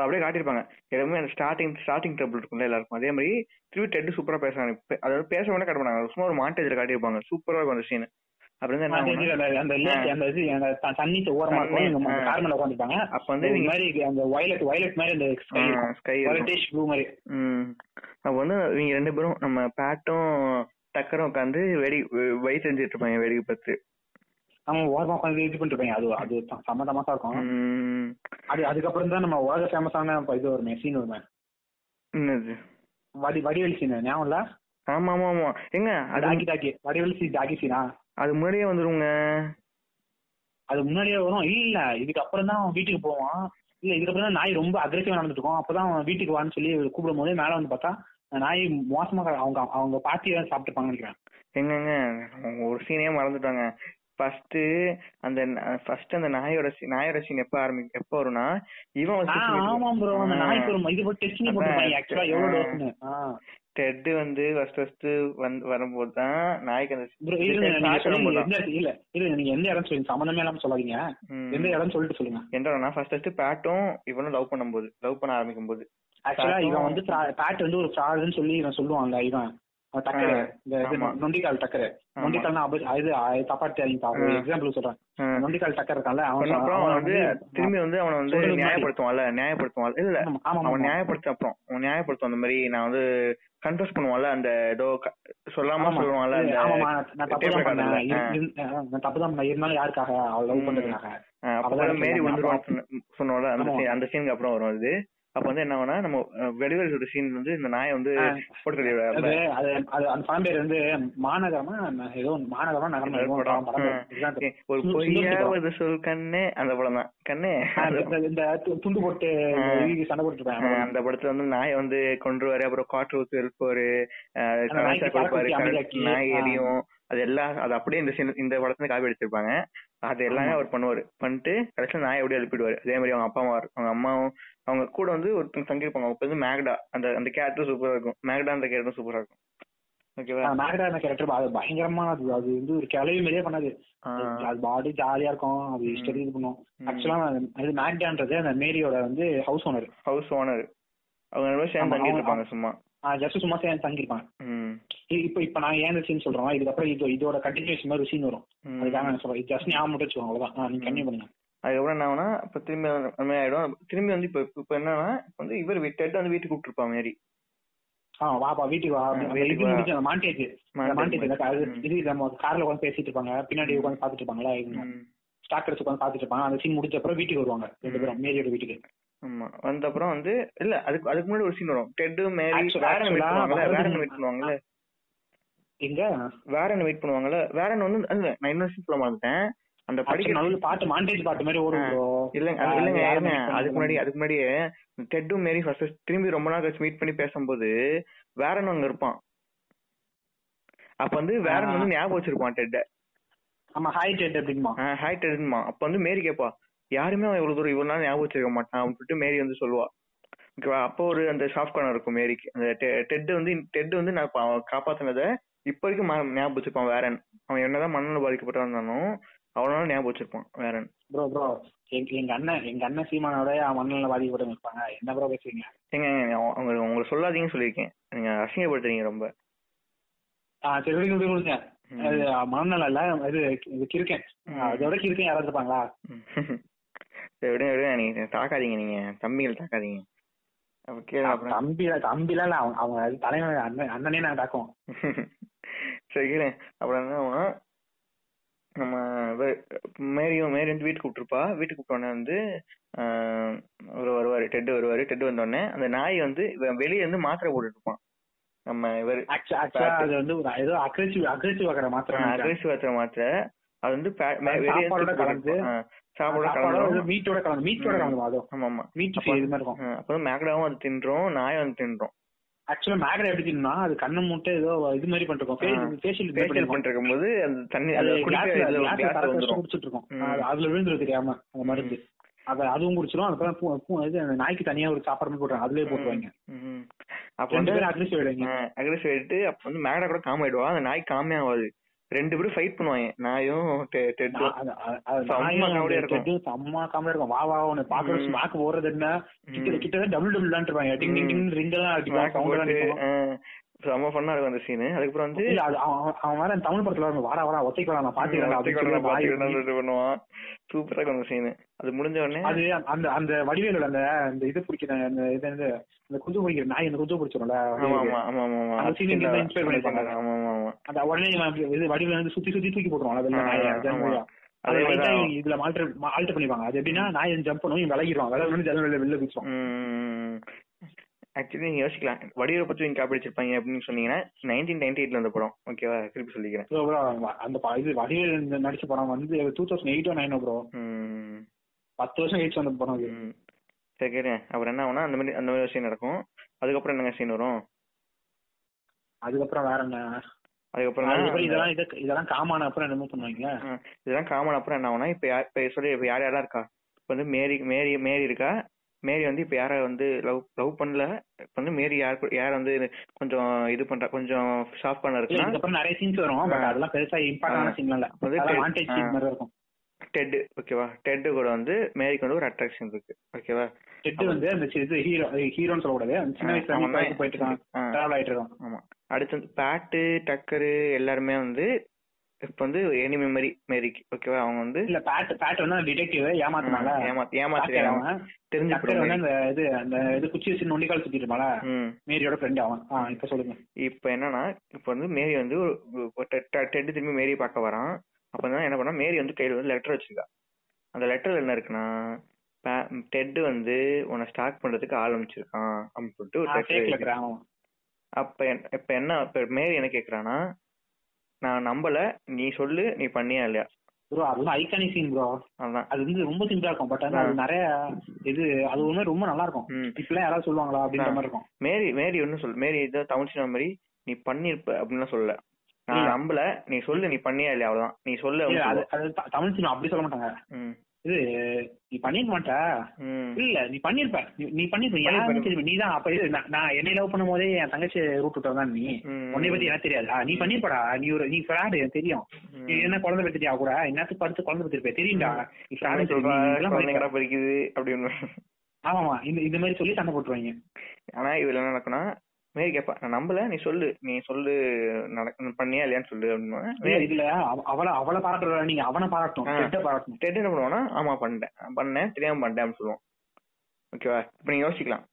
அப்படியே காட்டியிருப்பாங்க. எல்லாமே அந்த ஸ்டார்டிங் ஸ்டார்டிங் ட்ரபிள் இருக்கும்ல எல்லாருக்கும். அதே மாதிரி திருப்பி டெட் சூப்பரா பேசுறாங்க. அதாவது பேச வேணா காட்ட மாட்டாங்க சும்மா ஒரு மாண்டேஜ்ல காட்டியிருப்பாங்க. சூப்பரா இருக்கும் அந்த சீன் அப்ப வந்து இவங்க ரெண்டு பேரும் நம்ம பேட்டும் டக்கரும் உட்காந்து வெடி வழி செஞ்சுட்டு இருப்பாங்க வேடிக்கை பார்த்து அவன் ஓரமா உட்காந்து இது பண்ணிட்டு இருப்பாங்க அது அது த- செம்ம தமாசா இருக்கும். அது அதுக்கப்புறம் தான் நம்ம உலக ஃபேமஸான இது வருமே சீன் வருமே. வடி வடிவேல் சீன் ஞாபகம் இல்ல? ஆமா ஆமா ஆமா எங்க? அது டாக்கி டாக்கி. வடிவேல் சீன் டாக்கி சீனா அது முன்னாடியே வந்துருங்க. அது முன்னாடியே வரும். இல்ல இதுக்கு அப்புறம் தான் வீட்டுக்கு போவான். இல்ல இதுக்கப்புறம் தான் நாய் ரொம்ப அக்ரெசிவா நடந்துட்டு இருக்கும். அப்பதான் அவன் வீட்டுக்கு வான்னு சொல்லி கூப்பிடும் போது மேல வந்து பார்த்தா நாய் மோசமா அவங்க அவங்க பாட்டி தான் சாப்பிட்டுப்பாங்கன்னு நினைக்கிறேன். எங்கங்க? ஒரு சீனே மறந்துட்டாங்க. ஃபர்ஸ்ட் அந்த ஃபர்ஸ்ட் அந்த நாயோட நாயோட சீன் எப்ப ஆரம்பிக்கும் எப்ப வரும்னா இவன் ஆமா ப்ரோ அந்த நாய்க்கு ஒரு இது போட்டு டெஸ்ட் பண்ணி போட்டுருப்பாங்க ஆக்சுவலா எவ்வளவு டோஸ்னு டெட் வந்து ஃபர்ஸ்ட் ஃபர்ஸ்ட் வந்து வரும்போது தான் நாய்க்கு அந்த. எந்த இல்ல இருங்க நீங்க எந்த இடம் சொல்லுங்க. சம்மந்தமே இல்லாம சொல்லாதீங்க. எந்த இடம் சொல்லிட்டு சொல்லுங்க. என்னன்னா ஃபர்ஸ்ட் ஃபர்ஸ்ட் பேட்டும் இவனும் லவ் பண்ணும்போது லவ் பண்ண ஆரம்பிக்கும் போது ஆக்சுவலா இவன் வந்து பேட் வந்து ஒரு ஃப்ராடுன்னு சொல்லி இவன் சொல்லுவான்ல இவன். டக்கரு இந்த. நொண்டிக்கால் டக்கரு. நொண்டிக்கால்னா இது. எக்ஸாம்பிள் சொல்றேன். நொண்டிக்கால் டக்கர் இருக்கான்ல அவன் அப்புறம் வந்து திரும்பி வந்து அவனை வந்து. நியாயப்படுத்துவான்ல நியாயப்படுத்துவான் இல்ல அவன். நியாயப்படுத்த அப்புறம் அவன் நியாயப்படுத்தும் அந்த மாதிரி நான் வந்து கன்ஃபர்ஸ் பண்ணுவான்ல அந்த ஏதோ சொல்லாம. சொல்லுவான்ல நான் தப்பு தான் பண்ணேன் தப்பு பண்ணேன் இருந்தாலும் யாருக்காக அவள் லவ். பண்றதுக்காக அப்பதான் மேரி சொன்னோம்ல அந்த சீனுக்கு அப்புறம் வரும் அது அப்ப வந்து என்ன ஆகும்னா நம்ம வெடிவேல் ஒரு சீன் வந்து இந்த நாயை வந்து. போட்டு அந்த படம் பேர் வந்து மாநகரமா ஏதோ மாநகரமா நகரமா ஒரு பொய்யாவது சொல் கண்ணே அந்த படம் தான். கண்ணே அந்த- இந்த- துண்டு போட்டு சண்டை போட்டு ஆ, அந்த படத்துல வந்து நாயை வந்து கொன்றுவாரு அப்புறம் காற்று ஊத்து இருப்பாரு நாய். எரியும். அது எல்லாம் அது அப்படியே இந்த இந்த படத்துல காப்பி அடிச்சிருப்பாங்க. அது எல்லாமே. அவர் பண்ணுவாரு. பண்ணிட்டு கடைசியில நாயை அப்படியே எழுப்பிடுவாரு. அதே மாதிரி அவங்க அப்பா அம்மா அவங்க அம்மாவும் அவங்க கூட வந்து ஒருத்தங்க தங்கியிருப்பாங்க. அவங்க வந்து மேக்டா. அந்த அந்த கேரக்டர் சூப்பரா இருக்கும். மேக்டா அந்த கேரக்டர் சூப்பரா இருக்கும். ஓகேவா மேகடா கேரக்டர் அது பயங்கரமா அது அது வந்து ஒரு கிளவி மாதிரியே பண்ணாது. அது பாடி ஜாலியா இருக்கும். அது. இஷ்டத்துக்கு இது பண்ணும். ஆக்சுவலா அது மேக்டான்றது அந்த மேரியோட வந்து ஹவுஸ் ஓனர் ஹவுஸ் ஓனர் அவங்க ரெண்டு சேர்ந்து அவங்க- இருப்பாங்க சும்மா. ஜஸ்ட் சும்மா சேர்ந்து தங்கியிருப்பாங்க. இப்போ இப்போ நான் ஏன் சீன் சொல்றோம் இதுக்கப்புறம் இது இதோட கண்டினியூஷன் மாதிரி சீன் வரும். அதுக்காக நான் சொல்றேன். ஜஸ்ட் ஞாபகம் மட்டும் வச்சுக்கோங்க அவ்வளவுதான். நீங்க கண்டினியூ பண்ணுங்க. அதுக்கப்புறம் என்ன ஆகும்னா இப்ப திரும்பி அந்த மாதிரி ஆயிடும். திரும்பி வந்து இப்ப இப்ப என்னன்னா இப்ப வந்து இவர் டெட் வந்து வீட்டுக்கு கூப்பிட்டுருப்பா மாரி ஆ வாப்பா வீட்டுக்கு வா. வீட்டுக்கு. முடிஞ்ச மாண்டேஜ். மாண்டேஜ். இது நம்ம கார்ல உட்காந்து பேசிட்டு இருப்பாங்க. பின்னாடி உட்காந்து பாத்துட்டு இருப்பாங்களா. ஸ்டாக்கர்ஸ் உட்காந்து பாத்துட்டு இருப்பாங்க. அந்த சீன் முடிஞ்ச அப்புறம் வீட்டுக்கு வருவாங்க. ரெண்டு பேரும் மேரியோட வீட்டுக்கு. ஆமா. வந்த அப்புறம் வந்து இல்ல அதுக்கு அதுக்கு முன்னாடி ஒரு சீன் வரும். டெட் மேரி வேற வரது- மீட் பண்ணுவாங்கல்ல எங்க? வேற வெயிட் பண்ணுவாங்கல்ல. வேற வந்து இல்ல நான் இன்னொரு சீன் சொல்ல மாட்டேன் அந்த படிக்க படிக்கிற பாட்டு மாண்டேஜ் பாட்டு மாதிரி ஓடும். இல்லங்க இல்லங்க அதுக்கு முன்னாடி அதுக்கு முன்னாடியே டெட்டும் மேரி ஃபர்ஸ்ட் திரும்பி ரொம்ப நாள் கழிச்சு மீட் பண்ணி பேசும்போது வேறன் அங்க இருப்பான். அப்ப வந்து வேறன். வந்து ஞாபகம் வச்சிருப்பான் டெட்ட ஆமா ஹாய் டெட் அப்படிமா ஹாய் டெட்மா அப்ப வந்து மேரி கேப்பா யாருமே அவன் இவ்வளவு தூரம் இவ்வளவு நாள் ஞாபகம் வச்சிருக்க மாட்டான். அப்படின்னு சொல்லிட்டு மேரி வந்து சொல்லுவா. அப்போ ஒரு அந்த சாஃப்ட் கார்னர் இருக்கும் மேரிக்கு அந்த டெட் வந்து டெட் வந்து நான் காப்பாத்தினதை இப்ப வரைக்கும் ஞாபகம் வச்சிருப்பான் வேறன் அவன் என்னதான் மண்ணில் பாதிக்கப்பட்டு வந்தாலும் அவனால ஞாபகம் வச்சிருப்பான் வேறன் ப்ரோ ப்ரோ எங்க எங்க அண்ணன் எங்க அண்ணன் சீமானோட மண்ணில் பாதிக்கப்பட்டு இருப்பாங்க. என்ன ப்ரோ பேசுறீங்க ஏங்க அவங்க உங்களை சொல்லாதீங்கன்னு சொல்லியிருக்கேன். நீங்க அசிங்கப்படுத்துறீங்க ரொம்ப. சரி விடுங்க விடுங்க விடுங்க. அது மனநல இல்ல. இது இது கிறுக்கேன். ம். அதோட கிறுக்கேன் யாராவது இருப்பாங்களா? சரி விடுங்க விடுங்க. நீங்க தாக்காதீங்க நீங்க. தம்பிகள் தாக்காதீங்க. அப்ப கேளு அப்புறம். தம்பி தம்பிலாம் இல்ல அவங்க அவங்க தலைவன் அண்ணன் நான் தாக்கும் சரி கேளு அப்புறம் என்ன நம்ம வே- மேரியும் மேரி வந்து வீட்டுக்கு கூப்பிட்டுருப்பா. வீட்டுக்கு கூப்பிட்டோன்னே வந்து ஒரு வருவாரு டெட் வருவாரு. டெட் வந்தோடனே அந்த நாய் வந்து இவன் வெளியே இருந்து மாத்திரை போட்டுட்டு இருப்பான் நம்ம இவர் அது வந்து ஒரு ஏதோ அக்ரெசிவ் அக்ரெசிவ் ஆகிற மாத்திரம் அக்ரெசிவ் ஆத்திர மாத்திரை. அது வந்து வெளியே கலந்து, சாப்பாடோட கலந்து மீட்டோட கலந்து மீட்டோட. கலந்து ஆமா ஆமா மீட் இது மாதிரி இருக்கும். அப்ப வந்து மேக்டாவும் அது தின்றோம் நாயும் அது தின்றோம். ஆக்சுவலா மேக்ரா எப்படி அது கண்ணை மூட்டை ஏதோ இது மாதிரி பண்ணிருக்கோம். ஃபேஷியல் ஃபேஷியல் பண்ணிட்டு இருக்கும்போது அந்த தண்ணி குடிச்சிட்டு இருக்கோம் அதுல விழுந்துரும் தெரியாம அந்த மருந்து அத அதுவும் குடிச்சிரும் அதுக்கப்புறம் இது நாய்க்கு தனியா ஒரு சாப்பாடு மாதிரி போட்டுருவாங்க. அதுலயே போட்டுருவாங்க. அப்ப ரெண்டு வந்து அட்லீஸ்ட் விடுவாங்க அக்ரெசிவ் ஆயிட்டு அப்ப வந்து மேகடா கூட காம் ஆயிடுவா அந்த நாய் காமே ஆகாது. ரெண்டு பேரும் ஃபைட் பண்ணுவாங்க. நாயும். செம்ம காமெடியா இருக்கும். வா வா உன்னை பாக்குற. ஸ்மாக் போறது என்ன? கிட்ட கிட்ட டபுள் டபுள் தான் இருப்பாங்க. டிங் டிங் டிங் ரிங் எல்லாம் அடிப்பாங்க செம்ம ஃபன்னா இருக்கும் அந்த சீன் அதுக்கப்புறம் வந்து அவன் வேற தமிழ் படத்துல வரும் வாடா வாடா ஒத்தைக்கு வாடா நான் பாத்துக்கிறேன் பண்ணுவான். சூப்பரா இருக்கும் அந்த சீன் அது முடிஞ்ச உடனே அது அந்த அந்த வடிவேலோட அந்த அந்த இது பிடிக்கிற அந்த இது அந்த குஞ்சு பிடிக்கிற நாய் அந்த குஞ்சு பிடிச்சிரும்ல அந்த இங்க தான் inspire பண்ணிருப்பாங்க. அந்த உடனே இது வடிவேல வந்து சுத்தி சுத்தி தூக்கி போட்டுருவான். வெள்ள ஆ, நாயை இதுல ஆல்டர் ஆல்டர் பண்ணிப்பாங்க அது எப்படின்னா நாய் ஜம்ப் பண்ணும் இவன் விலகிடுவான். விலகி ஜன்னல் வெளில வெளில குதிச்சுவான் ஆக்சுவலி நீங்க யோசிக்கலாம். வடிவரை பத்தி நீங்க காப்பி அடிச்சிருப்பாங்க அப்படின்னு சொன்னீங்கன்னா நைன்டீன் நைன்டி எயிட்ல வந்த படம். ஓகேவா திருப்பி சொல்லிக்கிறேன். அந்த இது வடிவேல் இந்த நடிச்ச படம் வந்து டூ தௌசண்ட் எயிட்டோ நைனோ ப்ரோ. பத்து வருஷம் கழிச்சு வந்த படம். சரி கேட்டேன் அப்புறம் என்ன ஆகும்னா அந்த மாதிரி அந்த மாதிரி சீன் நடக்கும். அதுக்கப்புறம் என்னங்க சீன் வரும்? அதுக்கப்புறம் வேற என்ன? அதுக்கப்புறம் இதெல்லாம் இத- இதெல்லாம் காமான அப்புறம் என்னமோ பண்ணுவாங்க இதெல்லாம் காமன் அப்புறம் என்ன ஆகும்னா இப்ப யார் இப்ப சொல்லி இப்ப யார் யாரெல்லாம் இருக்கா? இப்ப வந்து மேரி மேரி மேரி இருக்கா? மேரி வந்து இப்ப யார வந்து லவ் லவ் பண்ணல? இப்ப வந்து மேரி யார் யார் வந்து கொஞ்சம் இது பண்றா கொஞ்சம் ஷாப் பண்ண இருக்குன்னா இதுக்கப்புறம் நிறைய சீன்ஸ் வரும் பட். அதெல்லாம் பெருசா இம்பார்ட்டான ஆ. சீன் இல்ல. வந்து அதெல்லாம் டெட்- வாண்டேஜ் ஆ. சீன் மாதிரி இருக்கும். டெட் ஓகேவா டெட் கூட வந்து மேரிக்கு வந்து ஒரு அட்ராக்ஷன் இருக்கு. ஓகேவா டெட் வந்து அந்த இது ஹீரோ ஹீரோன்னு சொல்லக்கூடாது. அந்த சின்ன வயசுல போயிட்டு இருக்கான். டிராவல் ஆயிட்டு இருக்கான். ஆமா. அடுத்து வந்து பேட்டு டக்கரு எல்லாருமே வந்து இப்ப வந்து எனிமி மாதிரி மேரிக்கு ஓகேவா அவங்க வந்து இல்ல பேட் பேட் வந்து டிடெக்டிவ் ஏமாத்தினால ஏமாத்தி ஏமாத்தி அவன். தெரிஞ்சு வந்து அந்த இது அந்த இது குச்சி வச்சு நொண்டிக்கால் சுத்திட்டு இருப்பாள மேரியோட ஃப்ரெண்ட் அவன். ஆ இப்ப சொல்லுங்க. இப்ப என்னன்னா இப்ப வந்து மேரி வந்து ஒரு டெட் திரும்பி மேரி பார்க்க வரான். அப்ப என்ன பண்ணா மேரி வந்து கையில வந்து லெட்டர் வச்சிருக்கா. அந்த லெட்டர்ல என்ன இருக்குன்னா டெட் வந்து உன்னை ஸ்டாக் பண்றதுக்கு ஆள் அமைச்சிருக்கான் அப்படின்னு சொல்லிட்டு ஒரு லெட்டர் அப்ப இப்ப என்ன இப்ப மேரி என்ன கேக்குறானா நான் நம்பல நீ சொல்லு நீ பண்ணியா இல்லையா? ப்ரோ அதெல்லாம் ஐகானிக் சீன் ப்ரோ அதான். அது வந்து ரொம்ப சிம்பிளா இருக்கும். பட் ஆனா அது நிறைய இது அது ஒண்ணு ரொம்ப நல்லா இருக்கும். இப்பெல்லாம் யாராவது சொல்லுவாங்களா அப்படின்ற மாதிரி இருக்கும். மேரி மேரி ஒன்னும் சொல்லு மேரி ஏதோ தமிழ் சினிமா மாதிரி நீ பண்ணிருப்ப அப்படின்னு சொல்லல. நான். நம்பல நீ சொல்லு நீ பண்ணியா இல்லையா? அவ்வளவுதான். நீ சொல்லு அது தமிழ் சினிமா அப்படி சொல்ல மாட்டாங்க. இது நீ பண்ணிருக்க மாட்ட. இல்ல நீ பண்ணிருப்ப. நீ- பண்ணிருப்ப. நீ தான் அப்ப இது நான் என்னை லவ் பண்ணும் போதே என் தங்கச்சி ரூட் விட்டவன் தான் நீ. உன்னை பத்தி எனக்கு தெரியாதா. நீ பண்ணிருப்படா. நீ ஒரு நீ ஃப்ராடு எனக்கு தெரியும். நீ என்ன குழந்தை பெற்றுட்டியா கூட? என்னத்துக்கு படுத்து குழந்தை பெற்றிருப்ப? தெரியும்டா. நீ ஃப்ராடு சொல்றா பறிக்குது அப்படின்னு. ஆமாமா. இந்த இந்த மாதிரி சொல்லி சண்டை போட்டுருவாங்க. ஆனா இதுல என்ன நடக்கும்னா மேரி கேப்பா நான் நம்பல நீ சொல்லு நீ சொல்லு நடக்க பண்ணியா இல்லையான்னு சொல்லு இல்ல, அப்படின்னு அவ- அவள அவளை பாராட்டுற நீங்க அவனை பாராட்டணும். டெட்டை பாராட்டணும். டெட் என்ன பண்ணுவானா ஆமா பண்ணிட்டேன். பண்ணேன் தெரியாம பண்ணிட்டேன் சொல்லுவான் ஓகேவா? இப்ப நீங்க யோசிக்கலாம்.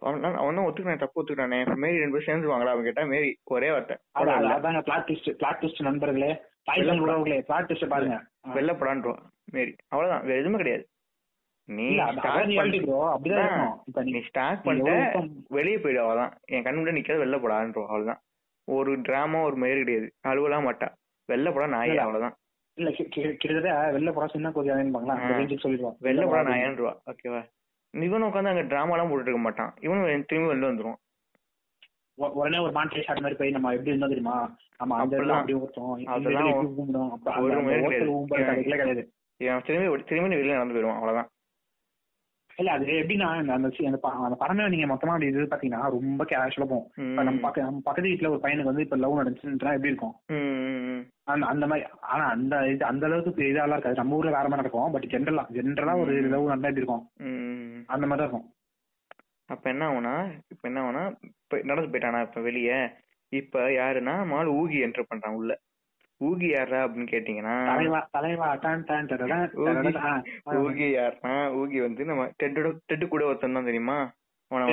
அவன் அவன் தான் ஒத்துக்கிட்டான் தப்பு ஒத்துக்கிட்டானே மேரி ரெண்டு பேரும் சேர்ந்துருவாங்களா அவன் கேட்டா மேரி ஒரே வார்த்தை. அதாங்க பிளாட் ட்விஸ்ட் பிளாட் ட்விஸ்ட் நண்பர்களே. பாருங்க. போடான்றுவா மேரி. அவ்வளவுதான் வேற எதுவுமே கிடையாது. நீ ஸ்டார்ட் பண்ணிட்ட வெளியே போயிடு அவ்வளவுதான். என் கண்ணு முன்னாடி நிக்காத வெளில போடான்றோம் அவ்வளவுதான். ஒரு டிராமா ஒரு மேரி கிடையாது. அழுவலாம் மாட்டா. வெளில போடா நாயே. அவ்வளவுதான். இல்ல கிட்டத்தட்ட வெளில போறா சின்ன கோதி பாங்களா அந்த ஆ. ரேஞ்சுக்கு சொல்லிடுவான். வெளில போடா போறா நாயன்றுவா ஓகேவா இவன் உட்காந்து அங்க டிராமா எல்லாம் போட்டுட்டு இருக்க மாட்டான். இவனும் திரும்பி வெளில வந்துருவான். உடனே ஒரு மாண்டேஜ் ஷாட் மாதிரி போய் நம்ம எப்படி இருந்தோம் தெரியுமா? நம்ம அந்த இடத்துல அப்படி ஊத்தோம் அதெல்லாம் ஒரு கிடையாது. திரும்பி திரும்பி வெளில நடந்து போயிடுவான். அவ்வளவுதான். இல்ல அது எப்படின்னா அந்த படமே நீங்க மொத்தமா இது பாத்தீங்கன்னா ரொம்ப கேஷுவலா போகும். நம்ம பக்க நம்ம பக்கத்து வீட்டுல ஒரு பையனுக்கு வந்து இப்ப லவ் நடந்துச்சுன்னா எப்படி இருக்கும். அந்த அந்த மாதிரி ஆனா அந்த இது அந்த அளவுக்கு இதெல்லாம் இருக்காது. நம்ம ஊர்ல வேற மாதிரி நடக்கும். பட் ஜென்ரலா ஜென்ரலா ஒரு. லவ் நடந்தா எப்படி இருக்கும். அந்த மாதிரி இருக்கும். அப்ப என்ன ஆகும்னா இப்ப என்ன இப்ப நடந்து போயிட்டானா இப்ப வெளிய? இப்ப யாருன்னா மாலு ஊகி என்டர் பண்றான் உள்ள. ஊகி யாரா அப்படின்னு கேட்டீங்கன்னா. ஊகி யாருன்னா ஊகி வந்து நம்ம டெட்டோட டெட்டு கூட ஒருத்தன் தான் தெரியுமா? அவன.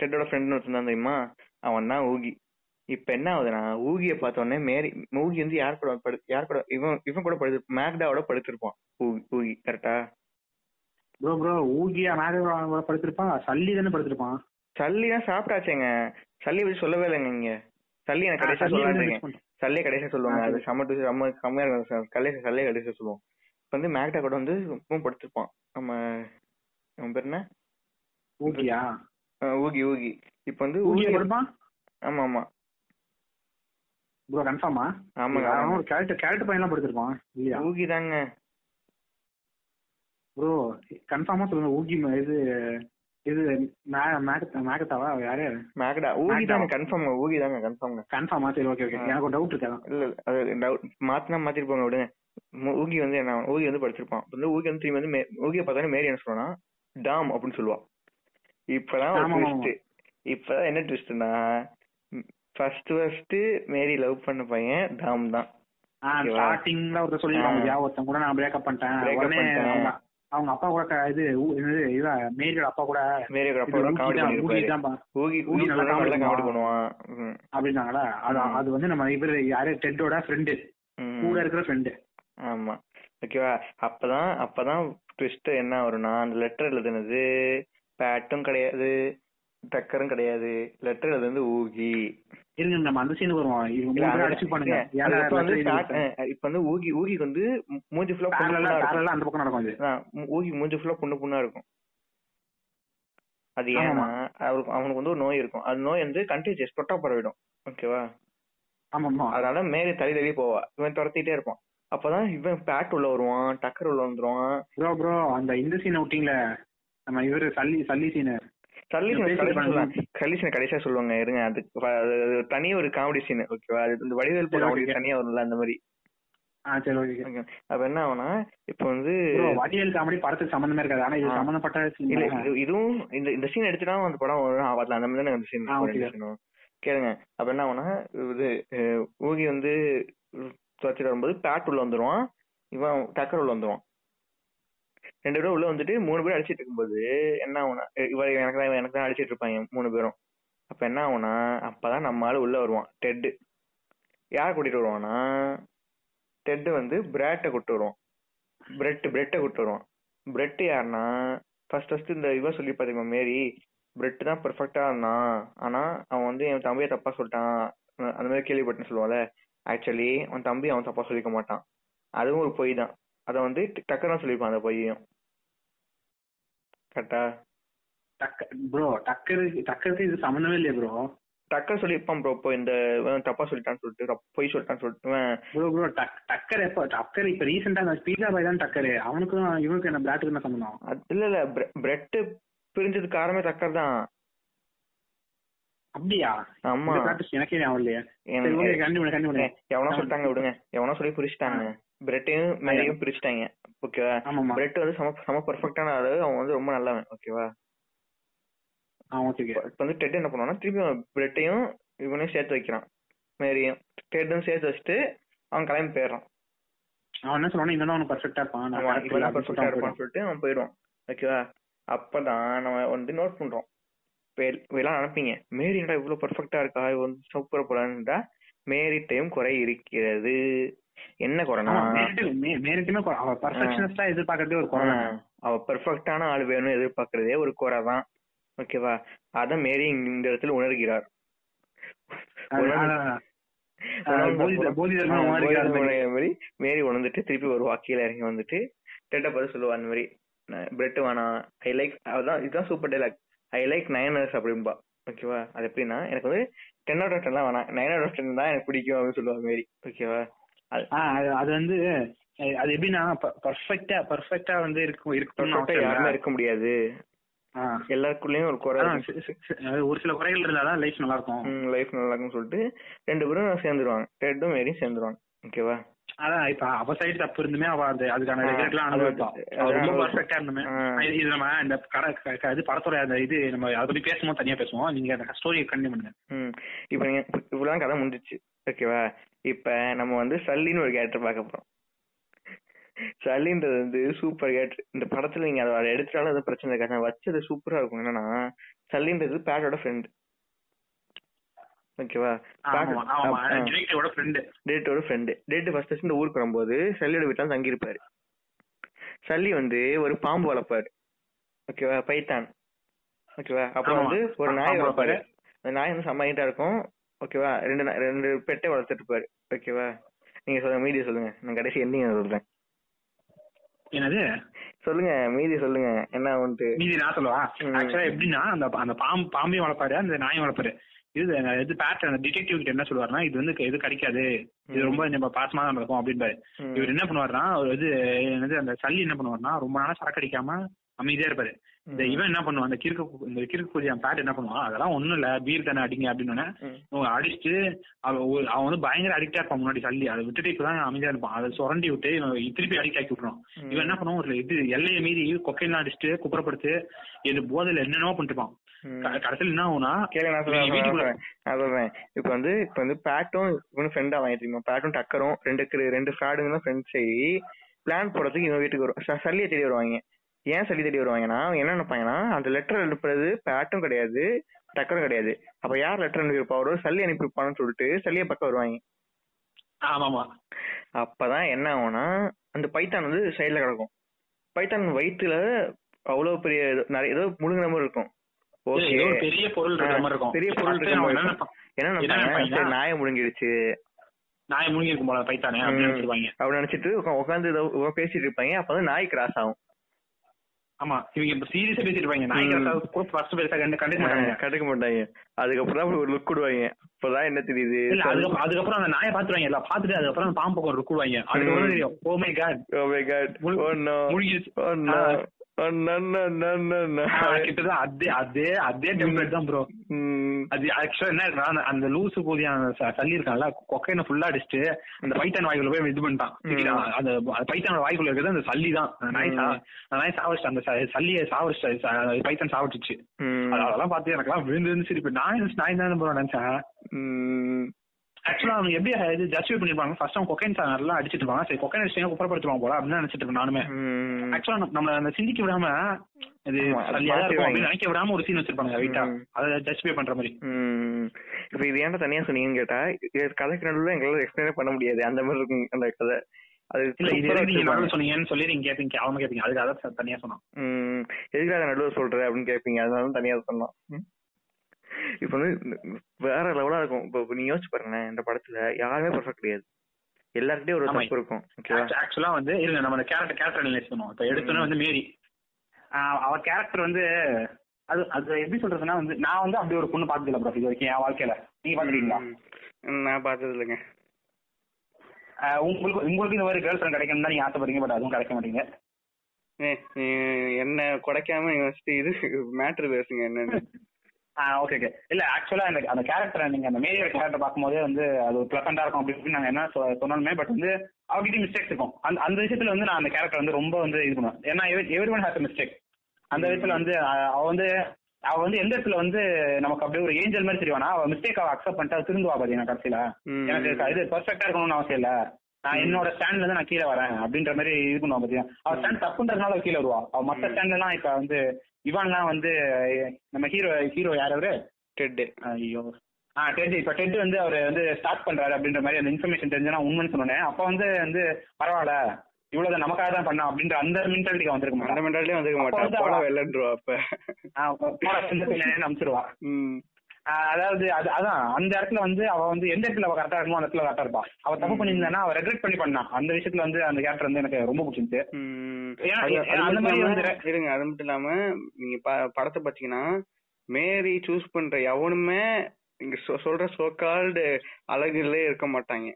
டெட்டோட ஃப்ரெண்ட் ஒருத்தன் தான் தெரியுமா? அவன் தான் ஊகி. இப்ப என்ன ஆகுதுன்னா ஊகிய பார்த்த உடனே மேரி ஊகி வந்து யார் கூட படு யார் கூட இவன் இவன் கூட படுத்து மேக்டாவோட படுத்திருப்பான். ஊகி ஊகி கரெக்டா? bro bro ஊகியா கூட படுத்திருப்பான் சல்லி தானே படுத்திருப்பான்? சல்லி தான் சாப்பிட்டாச்சேங்க. சல்லி பத்தி சொல்லவே இல்லைங்க இங்க. சல்லி எனக்கு கடைசியா சல்லி சல்லே கடைசியா சொல்லுவாங்க. அது சரி. செம்ம டு- செம்ம கம்மியா இருக்கும். கல்லே சல்லே கடைசியா சொல்லுவோம். இப்ப வந்து மேக்டா கூட வந்து இப்பவும் படுத்திருப்பான் நம்ம அவன் பேர் என்ன? ஊகியா? ஊகி ஊகி. இப்ப வந்து ஊகி ஆமா ஆமா. ப்ரோ கன்ஃபார்மா ஆமாங்க அவன். ஒரு கேரக்டர் கேரக்டர் பையன்லாம் படுத்திருப்பான் இல்லையா ஊகி தாங்க ப்ரோ கன்ஃபார்மா சொல்லுங்க. ஊகி இது இது மே- மேக- மேகத்தாவா? யாரு? மேகடா. ஊகி. தாங்க கன்ஃபார்ம் ஊகி தாங்க கன்ஃபார்ம்ங்க கன்ஃபார்மா சரி ஓகே ஓகே. எனக்கு ஒரு டவுட் இருக்கா இல்ல இல்ல அது டவுட் மாத்தினா மாத்திட்டு போங்க விடுங்க. ஊகி வந்து என்ன ஊகி வந்து படிச்சிருப்பான். வந்து ஊகி வந்து திரும்பி வந்து ஊகியை பார்த்தாலே மேரி என்ன சொல்லுவானா டாம் அப்படின்னு சொல்லுவா. இப்பதான் ட்விஸ்ட் இப்பதான் என்ன ட்விஸ்ட்னா ஃபர்ஸ்ட் ஃபர்ஸ்ட் மேரி லவ் பண்ண பையன் டாம் தான்? ஸ்டார்டிங்ல ஒருத்தர் சொல்லிருக்காங்க ஒருத்தன் கூட நான் பிரேக்கப் பண்ணிட்டேன். அவங்க அப்பா கூட இது இவ மேரியோட அப்பா கூட மேரியோட அப்பா இது கூட காமெடி பண்ணுவான். அப்படின்னாங்களா அது. அது வந்து நம்ம இவரு யாரு டெட்டோட ஃப்ரெண்டு. கூட இருக்கிற ஃப்ரெண்டு ஆமா. ஓகேவா அப்பதான் அப்பதான் ட்விஸ்ட் என்ன வரும்னா அந்த லெட்டர் எழுதுனது பேட்டும் கிடையாது. டக்கரும் கிடையாது. லெட்டர் எழுதுனது ஊகி. இருங்க நம்ம அந்த சீனுக்கு வருவோம். அது- அது இப்ப வந்து வந்து ஊகி ஊகிக்கு வந்து மூஞ்சி ஃபுல்லா புண்ணு அந்த பக்கம் நடக்கும் ஊகி மூஞ்சி ஃபுல்லா புண்ணு புண்ணா இருக்கும். அது. ஏன்னா அவருக்கு அவனுக்கு வந்து ஒரு நோய் இருக்கும். அது நோய் வந்து கண்டிஜியஸ் தொட்டா பரவிடும். ஓகேவா ஆமாமா. அதனால மேலே தள்ளி தள்ளி போவா. இவன் துரத்திட்டே இருப்பான். அப்பதான் இவன் பேட் உள்ள வருவான் டக்கர் உள்ள வந்துருவான். ப்ரோ ப்ரோ அந்த இந்த சீன் விட்டீங்களே. நம்ம இவரு சல்லி சல்லி சீனு கலீசன் கடைசியா சொல்லுவாங்க இருங்க. அது தனி ஒரு காமெடி சீன் ஓகேவா அது இந்த வடிவேல் okay. தனியா வரும்ல அந்த மாதிரி. அப்ப என்ன ஆகும்னா இப்ப வந்து வடிவேல் காமெடி படத்துக்கு சம்பந்தமே இருக்காது. ஆனா இது. சம்பந்தப்பட்ட இல்ல இதுவும் இந்த இந்த சீன் எடுத்துட்டா அந்த படம் வரும். ஆ, வரல அந்த மாதிரி தானே அந்த சீன் கேளுங்க. அப்ப என்ன ஆகும்னா இது ஊகி வந்து துவச்சிட்டு வரும்போது பேட் உள்ள வந்துருவான். இவன் டக்கர் உள்ள வந்துருவான். ரெண்டு பேரும் உள்ள வந்துட்டு மூணு பேரும் அடிச்சிட்டு இருக்கும்போது என்ன ஆகும்னா அஹ் இவ எனக்கு தான் எனக்கு தான் அடிச்சிட்டு இருப்பாங்க மூணு பேரும். அப்ப என்ன ஆகும்னா அப்பதான் நம்ம ஆள் உள்ள வருவான் டெட்டு யார் கூட்டிட்டு வருவான்னா டெட் வந்து பிராட்டை கூட்டு வருவான். பிரெட் பிரெட்டை கூட்டு வருவான். பிரெட் யாருன்னா ஃபர்ஸ்ட் ஃபர்ஸ்ட் இந்த இவன் சொல்லி பாத்தீங்க மேரி பிரெட் தான் பெர்ஃபெக்டா இருந்தான். ஆனா அவன் வந்து என் தம்பியை தப்பா சொல்லிட்டான். அந்த மாதிரி கேள்விப்பட்டேன்னு சொல்லுவான்ல. ஆக்சுவலி அவன் தம்பி அவன் தப்பா சொல்லிக்க மாட்டான். அதுவும் ஒரு பொய் தான். அதை வந்து டக்குன்னு சொல்லியிருப்பான் அந்த பொய்யையும். கரெக்டா? ப்ரோ டக்கரு டக்கருக்கு இது சம்பந்தமே இல்லையா ப்ரோ டக்கர் சொல்லியிருப்பான் ப்ரோ இப்போ இந்த தப்பா சொல்லிட்டான்னு சொல்லிட்டு பொய் சொல்லிட்டான்னு சொல்லிட்டு ப்ரோ ப்ரோ டக் டக்கர் எப்போ டக்கர் இப்ப ரீசெண்டா அந்த பீஸா பாய் தான் டக்கரு. அவனுக்கும் இவனுக்கு என்ன பிளாட்டுக்கு என்ன சம்பந்தம் அது இல்ல இல்ல பிரெட் பிரிஞ்சதுக்கு காரணமே டக்கர் தான். அப்படியா? ஆமா. எனக்கே ஞாபகம் இல்லையா. கண்டிப்பா கண்டிப்பா எவனோ சொல்லிட்டாங்க விடுங்க. எவனோ சொல்லி பிரிச்சுட்டாங்க பிரெட்டையும் மேரியும் பிரிச்சுட்டாங்க. ஓகேவா பிரெட் வந்து சம சம பர்ஃபெக்டான ஆளு. அவன் வந்து ரொம்ப நல்லவன். ஓகேவா இப்ப வந்து டெட் என்ன பண்ணுவான்னா திருப்பி பிரெட்டையும் இவனையும் சேர்த்து வைக்கிறான். மேரியும் டெட்டும் சேர்த்து வச்சுட்டு அவன் கிளம்பி போயிடுறான். அவன் என்ன சொல்லுவானா இவன் பர்ஃபெக்டா இருப்பான். இவன் பர்ஃபெக்டா சொல்லிட்டு இருப்பான்னு சொல்லிட்டு அவன் போயிடுவான். ஓகேவா அப்பதான் நம்ம வந்து நோட் பண்றோம். எல்லாம் நினைப்பீங்க மேரி என்னடா இவ்வளவு பர்ஃபெக்டா இருக்கா? இவ வந்து சூப்பரா போறான்டா மேரிட்டையும் குறை இருக்கிறது. என்ன குறைனா மேரிட்டுமே கொ- அவ பர்ஃபெக்ஷனிஸ்டா எதிர்பார்க்கறதே ஒரு குறை அவ பெர்ஃபெக்டான ஆள் வேணும்னு எதிர்பார்க்கறதே ஒரு குறை தான் ஓகேவா? அத மேரி இந்த இடத்துல உணர்கிறார். மேரி உணர்ந்துட்டு திருப்பி வருவா கீழே இறங்கி வந்துட்டு டெட்ட பார்த்து சொல்லுவா அந்த மாதிரி பிரெட் வேணாம் ஐ லைக் அதான் இதுதான் சூப்பர் டைலாக் ஐ லைக் நைனர்ஸ் அப்படின்பா ஓகேவா? அது எப்படின்னா எனக்கு வந்து டென் அவுட் ஆஃப் டென்லாம் வேணாம். நைன் அவுட் ஆஃப் டென் தான் எனக்கு பிடிக்கும் அப்படின்னு சொல்லுவா மேரி ஓகேவா? அது வந்து அது எப்படின்னா பர்ஃபெக்டா பர்ஃபெக்டா வந்து இருக்கும் இருக்கணும்னு. இருக்க முடியாது. எல்லாருக்குள்ளயும் ஒரு குறை ஒரு சில குறைகள் இருந்தாதான் லைஃப் நல்லா இருக்கும் லைஃப் நல்லா இருக்கும்னு சொல்லிட்டு ரெண்டு பேரும் சேர்ந்துருவாங்க. டெட்டும் மேரியும் சேர்ந்துருவாங்க. ஓகேவா? அதான் இப்ப அவ சைடு தப்பு இருந்துமே அவ அந்த அதுக்கான ரொம்ப அனுபவிப்பா. பர்ஃபெக்டா இருந்துமே. ஆ. இது- நம்ம இந்த கட இது படத்தோட அந்த இது நம்ம அதை பத்தி பேசும்போது தனியா பேசுவோம். நீங்க அந்த ஸ்டோரியை கண்டினியூ பண்ணுங்க. இப்போ நீங்க இவ்வளவு கதை முடிஞ்சிச்சு. ஓகேவா இப்ப நம்ம வந்து சல்லின்னு ஒரு கேரக்டர் பார்க்க போறோம். சல்லின்றது வந்து சூப்பர் கேரக்டர் இந்த படத்துல நீங்க அதை எடுத்துட்டாலும் அது பிரச்சனை இருக்காது. வச்சது சூப்பரா இருக்கும். என்னன்னா சல்லின்றது பேட்டோட ஃப்ரெண்ட் ஓகேவா? டிரெக்டரோட ஃப்ரெண்டு டேட்டோட ஃப்ரெண்டு டேட் ஃபர்ஸ்ட் ஃபர்ஸ்ட் இந்த ஊருக்கு வரும்போது சல்லியோட வீட்டுல தங்கி இருப்பாரு சல்லி வந்து ஒரு பாம்பு வளர்ப்பாரு. ஓகேவா? பைத்தான். ஓகேவா? அப்புறம். வந்து ஒரு நாய் வளர்ப்பாரு. அந்த நாய் வந்து செம்மையிட்டா இருக்கும். ஓகேவா? ரெண்டு ரெண்டு பெட்டை வளர்த்துட்டு இருப்பாரு. ஓகேவா? நீங்க சொல்லுங்க மீடியா சொல்லுங்க. நான் கடைசி எண்டிங் சொல்றேன். என்னது? சொல்லுங்க மீதி சொல்லுங்க. என்ன வந்துட்டு மீதி நான் சொல்லவா. ஆக்சுவலா எப்படின்னா அந்த அந்த பாம்பு பாம்பையும் வளர்ப்பாரு அந்த நாயும் வளர்ப்பாரு. இது இது பேட்டர் அந்த டிடெக்டிவ் கிட்ட என்ன சொல்லுவாருன்னா இது வந்து இது கிடைக்காது. இது ரொம்ப நம்ம பாசமா தான் இருக்கும் அப்படின்பாரு. இவர் என்ன பண்ணுவாருன்னா ஒரு இது என்னது அந்த சல்லி என்ன பண்ணுவாருன்னா ரொம்ப நாளா சரக்கு அடிக்காம அமைதியா இருப்பாரு. இந்த இவன் என்ன பண்ணுவான் அந்த கிறுக்கு இந்த கிறுக்கு குதியான் பேட் என்ன பண்ணுவான் அதெல்லாம் ஒண்ணும் இல்ல பீர் தானே அடிங்க அப்படின்னு அடிச்சுட்டு அவன் வந்து பயங்கர அடிக்டா இருப்பான் முன்னாடி சல்லி அதை விட்டுட்டு இப்பதான் அமைதியா இருப்பான். அதை சுரண்டி விட்டு திருப்பி அடிக்ட் ஆக்கி விட்டுருவான் இவன் என்ன பண்ணுவான் ஒரு இது எல்லையை மீறி கொக்கையெல்லாம் அடிச்சுட்டு குப்புறப்படுத்து இது போதையில என்னென்னவோ. க- கடைசியில என்ன ஆகும்னா கேளுங்க நான் சொல்றேன், நான் சொல்றேன் இப்போ வந்து இப்போ வந்து பேட்டும் இவனும் ஃப்ரெண்ட் தெரியுமா பேட்டும் டக்கரும் ரெண்டு ரெண்டு ஃப்ராடுங்களும் ஃப்ரெண்ட்ஸ் சரி பிளான் போடுறதுக்கு இவன் வீட்டுக்கு வரும் சல்லியை தேடி வருவாங்க. ஏன் சல்லி தேடி வருவாங்கன்னா என்ன நினைப்பாங்கன்னா அந்த லெட்டர் அனுப்புறது பேட்டும் கிடையாது டக்கரும் கிடையாது. அப்ப யார் லெட்டர் அனுப்பியிருப்பா? ஒரு சல்லி அனுப்பியிருப்பான்னு சொல்லிட்டு சல்லியை பக்கம் வருவாங்க. ஆமாமா. அப்பதான் என்ன ஆகும்னா அந்த பைத்தான் வந்து சைடுல கிடக்கும். பைத்தான் வயிற்றுல அவ்வளவு பெரிய நிறைய ஏதோ முழுங்கின மாதிரி இருக்கும். பெரிய பொருள் இருக்கிற மாதிரி இருக்கும். பெரிய பொருள் என்ன நாயை முழுங்கிடுச்சு. நாயை முழுங்கி இருக்கும் போல பைத்தானே அப்படின்னு நினைச்சிட்டு உட்காந்து பேசிட்டு இருப்பாங்க. அப்ப வந்து நாய் கிராஸ் ஆகும். ஆமா இவங்க இப்ப சீரியஸா பேசிட்டு இருப்பாங்க. நாய்க்கு கூட ஃபர்ஸ்ட் பேச கண்டு கண்டுக்க மாட்டாங்க கண்டுக்க மாட்டாங்க. அதுக்கப்புறம் ஒரு லுக் விடுவாங்க. இப்பதான் என்ன தெரியுது? அதுக்கப்புறம் அதுக்கப்புறம் அந்த நாயை பாத்துருவாங்க. எல்லாம் பாத்துட்டு அதுக்கப்புறம் அந்த பாம்பு பக்கம் ருக்குவாங்க அதுக்கப்புறம் ம். தெரியும். Oh my god Oh my god. முழு- Oh. கிட்டத்தட்ட அதே அதே அதே டெம்ப்ளேட் தான் ப்ரோ. அது ஆக்சுவலா என்ன அந்த- லூசு கூதியான சல்லி இருக்கான்ல கொக்கைன ஃபுல்லா அடிச்சுட்டு அந்த பைத்தான் வாய்க்குள்ள போய் இது பண்ணிட்டான். அந்த பைத்தானோட வாய்க்குள்ள இருக்கிறது அந்த சல்லி தான் அந்த நாய் நாய் சாவடிச்சு அந்த சல்லியை சாவடிச்சு பைத்தான் சாவடிச்சு. அதெல்லாம் பார்த்து எனக்கெல்லாம் விழுந்து விழுந்து சிரிப்பு நான் நினைச்சு நாய் தான் ப்ரோ நினைச்சேன். ஆக்சுவலா அவங்க எப்படி இது ஜஸ்டிஃபை பண்ணிருப்பாங்க. ஃபர்ஸ்ட் அவங்க கொக்கைன் நல்லா அடிச்சிட்டு இருப்பாங்க. சரி கொக்கைன் அடிச்சு குப்பரப்படுத்துவாங்க போல அப்படின்னு நினைச்சிட்டு இருக்கேன் நானுமே. ஆக்சுவலா நம்ம அந்த சிந்திக்க விடாம இது நினைக்க விடாம ஒரு சீன் வச்சிருப்பாங்க ம். அதை ஜஸ்டிஃபை பண்ற மாதிரி. இப்ப இது ஏன்டா தனியா சொன்னீங்கன்னு கேட்டா கதைக்கு நடுவுல எங்களால எக்ஸ்பிளைன் பண்ண முடியாது. அந்த மாதிரி இருக்கும் அந்த கதை. அது இல்ல இது நீங்க சொன்னீங்கன்னு சொல்லி நீங்க கேப்பீங்க. அவங்க கேப்பீங்க. அதுக்கு அதை தனியா சொன்னோம் ம் எதுக்கு அதை நடுவில் சொல்ற அப்படின்னு கேட்பீங்க அதனால தான் தனியா சொன்னோம். இப்ப வந்து வேற லெவலா இருக்கும். இப்போ நீங்க யோசிச்சு பாருங்களேன் இந்த படத்துல யாருமே பர்ஃபெக்ட் கிடையாது. எல்லார்கிட்டயும் ஒரு. தப்பு இருக்கும் ஆக்சுவலா வந்து இருங்க நம்ம அந்த கேரக்டர் கேரக்டர் அனலைஸ் பண்ணுவோம். இப்ப எடுத்தோன்னே வந்து மேரி. அவ கேரக்டர் வந்து அது அது எப்படி சொல்றதுன்னா வந்து நான் வந்து அப்படி ஒரு பொண்ணு பார்த்ததில்ல ப்ரோ இது வரைக்கும் என் வாழ்க்கையில. நீங்க பாத்துருக்கீங்களா நான் பார்த்தது இல்லைங்க. உங்களுக்கு உங்களுக்கு இந்த மாதிரி கேர்ள் ஃப்ரெண்ட் கிடைக்கணும் தான் நீங்க ஆசைப்படுறீங்க பட் அதுவும் கிடைக்க மாட்டீங்க. நீ என்ன குடைக்காம இது மேட்ரு பேசுங்க என்னன்னு. ஓகே ஓகே இல்ல ஆக்சுவலா அந்த அந்த கேரக்டர் நீங்க அந்த மேரியோட கேரக்டர் பார்க்கும்போதே வந்து அது ஒரு பிளசண்டா இருக்கும் அப்படி இப்படின்னு நாங்க என்ன சொன்னாலுமே பட் வந்து அவகிட்ட மிஸ்டேக்ஸ் இருக்கும். அந்த அந்த விஷயத்துல வந்து நான் அந்த கேரக்டர் வந்து ரொம்ப வந்து இது பண்ணுவேன். ஏன்னா எவ்ரி ஒன் ஹேஸ் மிஸ்டேக் அந்த விதத்துல வந்து அவ வந்து அவ வந்து எந்த இடத்துல வந்து நமக்கு அப்படியே ஒரு ஏஞ்சல் மாதிரி தெரியுவானா அவ மிஸ்டேக் அவ அக்செப்ட் பண்ணிட்டு அவ திருந்துவா பாத்தீங்கன்னா கடைசியில. எனக்கு இது பெர்ஃபெக்டா இருக்கணும்னு அவசியம் இல்ல. நான் என்னோட ஸ்டாண்ட்ல இருந்து நான் கீழே வரேன் அப்படின்ற மாதிரி இது பண்ணுவா பாத்தீங்க அவ ஸ்டாண்ட் தப்புன்றதுனால கீழே வருவா. அவ மத்த ஸ்டாண்ட்ல எல்லாம் இப்ப வந்து இவான்லாம் வந்து நம்ம ஹீரோ ஹீரோ யார் அவரு? டெட்டு ஐயோ. ஆ டெட் இப்ப டெட் வந்து அவர் வந்து ஸ்டார்ட் பண்றாரு அப்படின்ற மாதிரி அந்த இன்ஃபர்மேஷன் தெரிஞ்சா உண்மைன்னு சொன்னேன் அப்ப வந்து வந்து பரவாயில்ல இவ்வளவு நமக்காக தான் பண்ணோம் அப்படின்ற அந்த மென்டாலிட்டிக்கு வந்திருக்க அந்த மாட்டான் மெண்டாலே வந்துக்க அப்ப மாட்டேன். போட வெள்ளன்றுவா அப்ப. போடா, சின்ன அதாவது அது அதான் அந்த இடத்துல வந்து அவ வந்து எந்த இடத்துல அவ கரெக்டா இருக்கணும் அந்த இடத்துல கரெக்டா இருப்பா. அவ தப்பு பண்ணியிருந்தானா அவ ரெக்ரெட் பண்ணி பண்ணா. அந்த விஷயத்துல வந்து அந்த கேரக்டர் வந்து எனக்கு ரொம்ப பிடிச்சிருந்துச்சு. அந்த மாதிரி இருங்க அது மட்டும் இல்லாம நீங்க படத்தை பாத்தீங்கன்னா மேரி சூஸ் பண்ற எவனுமே இங்க சொ- சொல்ற சோகால்டு அழகுலே இருக்க மாட்டாங்க.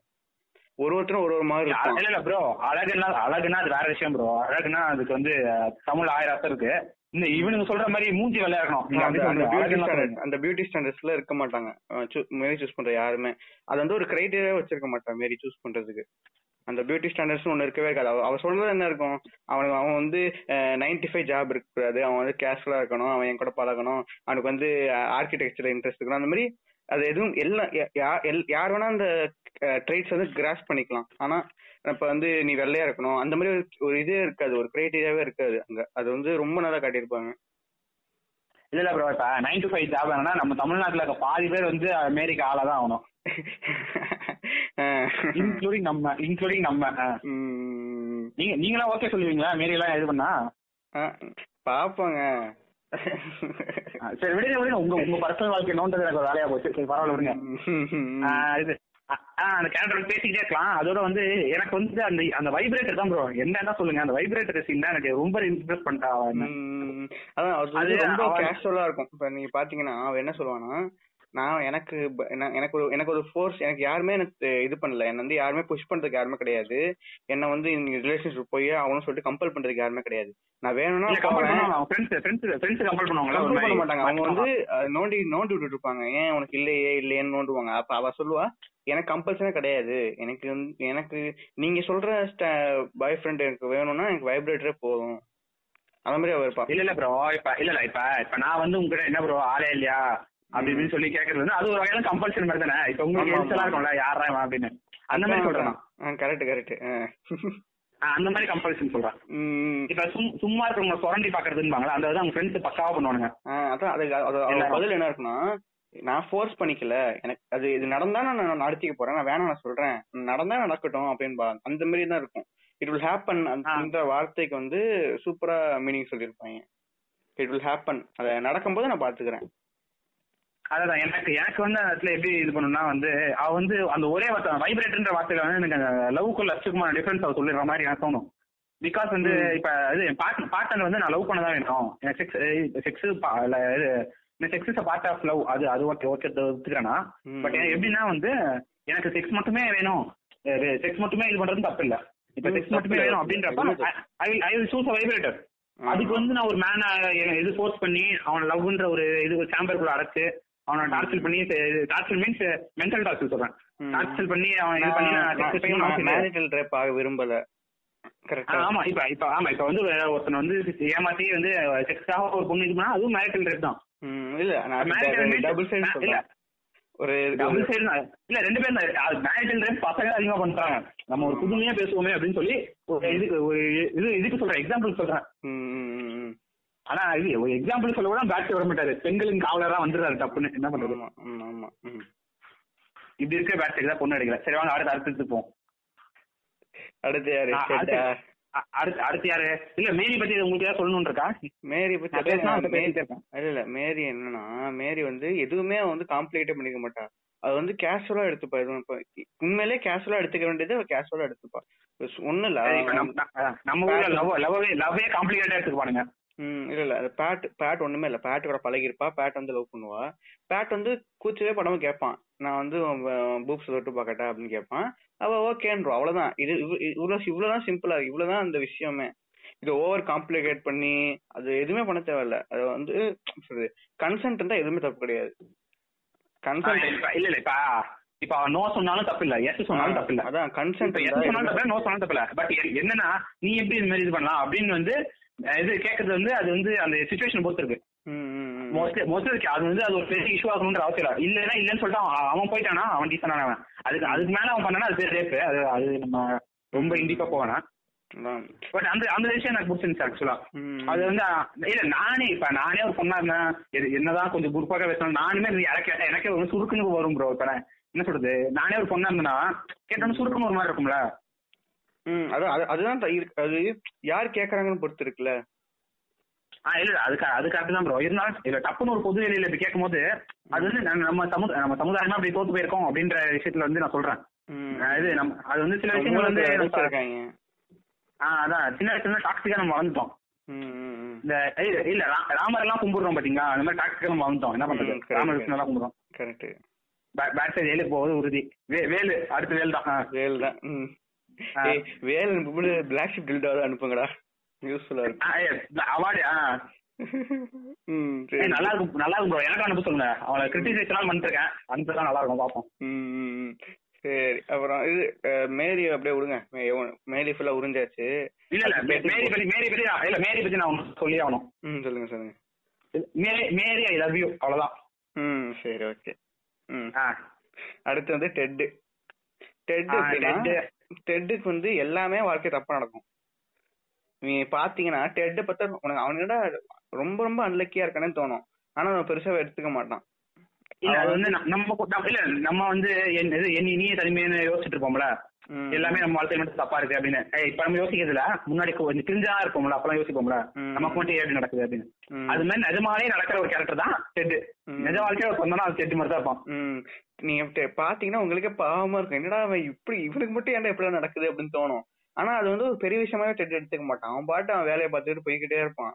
ஒரு ஒருத்தரும் ஒரு ஒரு மாதிரி இல்ல இல்ல ப்ரோ அழகுன்னா அழகுனா அது வேற விஷயம் ப்ரோ அழகுனா அதுக்கு வந்து தமிழ் ஆயிரம் அர்த்தம் இருக்கு. இந்த இவனுங்க சொல்ற மாதிரி மூஞ்சி நீங்க அந்த. பியூட்டி அழகுன்னா ஸ்டாண்டர்ட் சொல்றீங்க. அந்த பியூட்டி ஸ்டாண்டர்ட்ஸ்ல இருக்க மாட்டாங்க. மேரி சூஸ் பண்ற யாருமே. அது வந்து ஒரு கிரைட்டீரியா வச்சிருக்க மாட்டான் மேரி சூஸ் பண்றதுக்கு. அந்த பியூட்டி ஸ்டாண்டர்ட்ஸ் ஒண்ணு இருக்கவே இருக்காது. அவ- சொல்றது என்ன இருக்கும்? அவன் அவன் வந்து நைன்டி ஃபைவ் ஜாப் இருக்கக்கூடாது. அவன் வந்து கேஷுவலா இருக்கணும். அவன் என் கூட பழகணும். அவனுக்கு வந்து ஆர்கிடெக்சர் இன்ட்ரெஸ்ட் இருக்கணும். அந்த மாதிரி அது எதுவும் எல்லாம் யார் வேணா அந்த ட்ரைட்ஸ் வந்து கிராஸ் பண்ணிக்கலாம். ஆனா இப்ப வந்து நீ வெள்ளையா இருக்கணும். அந்த மாதிரி ஒரு- இதே இருக்காது. ஒரு கிரைட்டீரியாவே இருக்காது அங்க. அது வந்து ரொம்ப நல்லா காட்டியிருப்பாங்க. இல்ல இல்ல ப்ரோ இப்ப நைன் டு ஃபைவ் ஜாப் நம்ம தமிழ்நாட்டுல இருக்க பாதி பேர் வந்து அமெரிக்கா ஆளா தான் ஆகணும். இன்க்ளூடிங் நம்ம இன்க்ளூடிங் நம்ம. நீங்க நீங்களாம் ஓகே சொல்லுவீங்களா? மேரி எல்லாம் இது பண்ணா? பாப்போங்க. சரி விடுங்க விடுங்க. உங்க உங்க பர்சனல் வாழ்க்கை நோண்டது எனக்கு ஒரு வேலையா போச்சு. சரி பரவாயில்ல விடுங்க. இது. அந்த கேரக்டர் பேசிக்கிட்டே இருக்கலாம். அதோட வந்து எனக்கு வந்து அந்த அந்த வைப்ரேட்டர் தான் ப்ரோ என்ன சொல்லுங்க அந்த வைப்ரேட்டர் சீன் தான் எனக்கு ரொம்ப இம்ப்ரெஸ் பண்ணிட்டா அதான் ரொம்ப கேஷுவலா இருக்கும். இப்ப நீங்க பாத்தீங்கன்னா அவன் என்ன சொல்லுவானா நான் எனக்கு ப- நான் எனக்கு ஒரு எனக்கு ஒரு ஃபோர்ஸ் எனக்கு யாருமே எனக்கு இது பண்ணல. என்ன வந்து யாருமே புஷ் பண்றதுக்கு யாருமே கிடையாது. என்ன வந்து ரிலேஷன்ஷிப் போய் அவனும் சொல்லிட்டு கம்பல் பண்றதுக்கு யாருமே கிடையாது. நான் வேணும்னா இல்ல கம்பல் போவேன். பண்ணுவாங்க அவன் ஃப்ரெண்ட்ஸ் ஃப்ரெண்ட்ஸ் ஃப்ரெண்ட்ஸ் கம்பல் பண்ணுவாங்களா ஒரு கம்பல் பண்ண மாதிரி மாட்டாங்க அவங்க வந்து அஹ், நோண்டி நோண்டி விட்டுட்டு இருப்பாங்க ஏன் உனக்கு இல்லையே இல்லையேன்னு நோண்டுவாங்க. அப்ப அவ சொல்லுவா எனக்கு கம்பல்சனே கிடையாது. எனக்கு வந்து எனக்கு நீங்க சொல்ற பாய் ஃப்ரெண்ட் எனக்கு வேணும்னா எனக்கு வைப்ரேட்டரே போதும். அந்த மாதிரி அவ இருப்பா. இல்ல இல்ல ப்ரோ இப்ப இல்ல இல்ல. இப்ப இப்ப நான் வந்து உங்ககிட்ட என்ன ப்ரோ ஆளே இல்லையா? அப்படி இப்படின்னு சொல்லி கேக்குறது வந்து அது ஒரு வகையில கம்பல்சரி மாதிரி தானே? இப்ப உங்களுக்கு எரிச்சலா. இருக்கும்ல யாரா அப்படின்னு. அந்த மாதிரி சொல்றேன். கரெக்ட் கரெக்ட் அந்த மாதிரி கம்பல்சன் சொல்றேன். இப்ப சும்- சும்மா இருக்கவங்க சுரண்டி பாக்குறதுன்னு அந்த அவங்க ஃப்ரெண்ட்ஸ் பக்காவா பண்ணுவானுங்க. அதான் அது. பதில் என்ன இருக்குன்னா நான் ஃபோர்ஸ் பண்ணிக்கல எனக்கு அது இது நடந்தா நான் நடத்திக்க போறேன் நான் வேணாம் நான் சொல்றேன். நடந்தா நடக்கட்டும் அப்படின்பா அந்த மாதிரி தான் இருக்கும். It will happen. அந்த வார்த்தைக்கு வந்து சூப்பரா மீனிங் சொல்லியிருப்பாங்க. இட் வில் ஹேப்பன் அதை நடக்கும்போது நான் பாத்துக்கிறேன் அதான் எனக்கு எனக்கு வந்து அந்த இடத்துல எப்படி இது பண்ணணும்னா வந்து அவ வந்து அந்த ஒரே வார்த்தை வைப்ரேட்டர்ன்ற வார்த்தையில வந்து எனக்கு அந்த லவ்க்குள்ள லட்சுக்குமான டிஃபரன்ஸ் அவ சொல்லிடுற மாதிரி எனக்கு தோணும். பிகாஸ் வந்து இப்ப இது பாட் பார்ட்னர் வந்து நான் லவ் பண்ண தான் வேணும். எனக்கு செக்ஸ் செக்ஸ் இது sex is part of love அது அது ஓகே ஓகே ஒத்துக்கிறேன்னா. பட் எப்படின்னா வந்து எனக்கு செக்ஸ் மட்டுமே வேணும். செக்ஸ் மட்டுமே இது பண்றது தப்பு இல்ல. இப்ப செக்ஸ் மட்டுமே. வேணும் அப்படின்றப்ப I will I will choose vibrator அதுக்கு வந்து நான் ஒரு மேன இது ஃபோர்ஸ் பண்ணி அவனை லவ்ன்ற ஒரு இது ஒரு சாம்பருக்குள்ள அடைச்சு அவனை டார்ச்சர் பண்ணி டார்ச்சர் மீன்ஸ் மென்டல் டார்ச்சர் சொல்றேன். ம். டார்ச்சர் பண்ணி அவன் இது பண்ணி. மேரிட்டல் ரேப் ஆக விரும்பல. ஆமா இப்ப இப்ப ஆமா இப்ப வந்து ஒருத்தன் வந்து ஏமாத்தி வந்து செக்ஸாக ஒரு பொண்ணு இது பண்ணா அதுவும் மேரிட்டல் ரேப் தான். இல்ல டபுள் சைடு இல்ல ஒரு டபுள் சைடு இல்ல ரெண்டு பேரும் மேரிட்டல் ரேப் பசங்க அதிகமா பண்றாங்க. நம்ம ஒரு புதுமையா பேசுவோமே அப்படின்னு சொல்லி ஒரு இதுக்கு ஒரு இது இதுக்கு சொல்றேன். எக்ஸாம்பிள் சொல்றேன். ஆனா இது ஒரு எக்ஸாம்பிள் சொல்ல கூட பேட் வர மாட்டாரு. பெண்களின் காவலரா வந்துடுறாரு தப்புன்னு என்ன பண்றது? ஆமா. இப்படி இருக்க பேட் தான் பொண்ணு அடிக்கல. சரி வாங்க அடுத்து அடுத்து போவோம் அடுத்து யாரு? அடுத்து அடுத்து யாரு? இல்ல மேரி பத்தி உங்களுக்கு ஏதாவது சொல்லணும்னு இருக்கா? மேரி பத்தி இல்ல இல்ல மேரி என்னன்னா மேரி வந்து எதுவுமே வந்து காம்ப்ளிகேட்டே பண்ணிக்க மாட்டா அது வந்து கேஷுவலா எடுத்துப்பா. எதுவும் இப்ப உண்மையிலே கேஷுவலா எடுத்துக்க வேண்டியது கேஷுவலா எடுத்துப்பா. ஒண்ணு இல்ல நம்ம லவ்வே லவ்வே காம்ப்ளிகேட்டா எடுத்துக்குவானுங்க. ம் இல்ல இல்ல. அது பேட் பேட் ஒண்ணுமே இல்ல. பேட் கூட பழகிருப்பா பேட் வந்து லவ் பண்ணுவா. பேட் வந்து கூச்சவே படாம கேட்பான். நான் வந்து பூப்ஸ் தொட்டு பார்க்கட்டா அப்படின்னு கேட்பான். அவ ஓகேன்றோம் அவ்வளவுதான். இது இவ்வ- இவ்வளவு இவ்வளவுதான் சிம்பிளா இவ்வளவுதான் அந்த விஷயமே. இது ஓவர் காம்ப்ளிகேட் பண்ணி அது எதுவுமே பண்ண தேவையில்ல. அது வந்து சொல்றது கன்சென்ட் இருந்தா எதுவுமே தப்பு கிடையாது. ஆ, கன்சென்ட் இப்ப இல்ல இல்ல. இப்ப இப்ப நோ சொன்னாலும் தப்பு இல்ல. எஸ் சொன்னாலும் தப்பு இல்ல. அதான் இப்ப கன்சென்ட் எஸ் சொன்னாலும் தப்பு நோ சொன்னாலும் தப்பு இல்ல. பட் என்னன்னா நீ எப்படி இது மாதிரி இது பண்ணலாம் அப்படின்னு வந்து இது கேக்குறது வந்து அது வந்து அந்த சுச்சுவேஷன் பொறுத்து இருக்கு மோஸ்ட்லி மோஸ்ட்லி அது வந்து அது ஒரு பெரிய இஷ்யூ ஆகணுன்ற அவசியம் இல்லை. இல்லைன்னா இல்லைன்னு சொல்லிட்டு அவன் அவன் போயிட்டானா? அவன் டீசனானவன் அதுக்கு அதுக்கு மேல அவன் பண்ணனா அது பேர் ரேப்பு அது அது நம்ம ரொம்ப இண்டிப்பா போவேனா பட் அந்த அந்த விஷயம் எனக்கு பிடிச்சிருந்துச்சு ஆக்சுவலா அது வந்து இல்ல நானே இப்ப நானே ஒரு பொண்ணா இருந்தேன் என்னதான் கொஞ்சம் குரூப்பாக பேசணும் நானுமே கேட்டா எனக்கே ஒரு சுருக்குன்னு வரும் ப்ரோ இப்ப என்ன சொல்றது? நானே ஒரு பொண்ணா இருந்தேன்னா கேட்டோன்னு சுருக்குன்னு ஒரு மாதிரி இருக்கும்ல. ம் அதான் அது- அதுதான். அது யார் கேக்குறாங்கன்னு பொறுத்து இருக்குல்ல. ஆ இல்ல அதுக்கு அது கரெக்ட் தான் ப்ரோ இருந்தாலும் இல்ல தப்புன்னு ஒரு பொது வெளியில இப்படி கேட்கும்போது அது வந்து நம்ம- சமுதாய நம்ம சமுதாயமா அப்படி தோத்து போயிருக்கோம் அப்படின்ற விஷயத்துல வந்து நான் சொல்றேன். இது நம்ம அது வந்து சில விஷயங்கள் வந்து வந்து நம்ம- இருக்காங்க ஆ அதான் சின்ன வயசுல டாக்ஸிக்கா நம்ம வளர்ந்துட்டோம். இந்த இல்ல, ராமர் எல்லாம் கும்பிடுறோம் பாத்தீங்களா? அந்த மாதிரி டாக்ஸிக்கா நம்ம வளர்ந்துட்டோம் என்ன பண்றது? ம், correct, ராமர் கிருஷ்ணன் எல்லாம் கும்பிடுறோம். கரெக்ட் பேட் சைடு வேலு போவது உறுதி. வேலு அடுத்து வேல் தான். வேல் தான் ம். ஆ. ஏய், வேல் அனுப்பும்போது பிளாக் ஷிப் டில்டாவது அனுப்புங்கடா. யூஸ்ஃபுல்லா ஏய், அவார்டு நல்லா இருக்கும் நல்லா இருக்கும் ப்ரோ எனக்கு அனுப்ப சொல்லுங்க. அவளை கிரிட்டிசைஸ்லாம் பண்ணிட்டு இருக்கேன் அனுப்பிதான் நல்லா இருக்கும் பாப்போம். சரி அப்புறம் இது மேரி அப்படியே விடுங்க. மேரி ஃபுல்லா உறிஞ்சாச்சு. இல்ல இல்ல மேரி பத்தி மேரி பத்தி நான்- இல்ல மேரி பத்தி நான் ஒண்ணு சொல்லி ஆகணும். ம் சொல்லுங்க சொல்லுங்க. மேரி மேரி ஐ லவ் யூ அவ்வளவுதான். ம் சரி ஓகே. ம். ஆ. அடுத்து வந்து டெட் டெட். டெட்டுக்கு வந்து எல்லாமே வாழ்க்கை தப்பா நடக்கும். நீ பாத்தீங்கன்னா டெட் பார்த்தா உனக்கு அவனோட ரொம்ப ரொம்ப அன்லக்கியா இருக்கானே தோணும். ஆனா அவன் பெருசா எடுத்துக்க மாட்டான். இல்ல அது வந்து நம்ம- இல்ல நம்ம வந்து என் இது என் இனிய தனிமையான யோசிச்சுட்டு இருப்போம்ல. எல்லாமே நம்ம வாழ்க்கை மட்டும் தப்பா இருக்கு அப்படின்னு. இப்ப நம்ம யோசிக்கிறதுல முன்னாடி கொஞ்சம் தெரிஞ்சா இருப்போம்ல அப்பெல்லாம் யோசிப்போம்ல. நமக்கு மட்டும் ஏன் இப்படி நடக்குது அப்படின்னு. அது மாதிரி நிஜமாலே நடக்கிற ஒரு கேரக்டர் தான் டெட். நிஜ வாழ்க்கையில சொன்னா அது டெட் மாதிரி தான் இருப்பான். நீங்க பாத்தீங்கன்னா உங்களுக்கே பாவமா இருக்கும். என்னடா அவன் இப்படி இவனுக்கு மட்டும் ஏன்டா இப்படி நடக்குது அப்படின்னு தோணும். ஆனா அது வந்து ஒரு பெரிய விஷயமாவே டெட் எடுத்துக்க மாட்டான். அவன் பாட்டு அவன் வேலையை பார்த்துட்டு போய்கிட்டே இருப்பான்.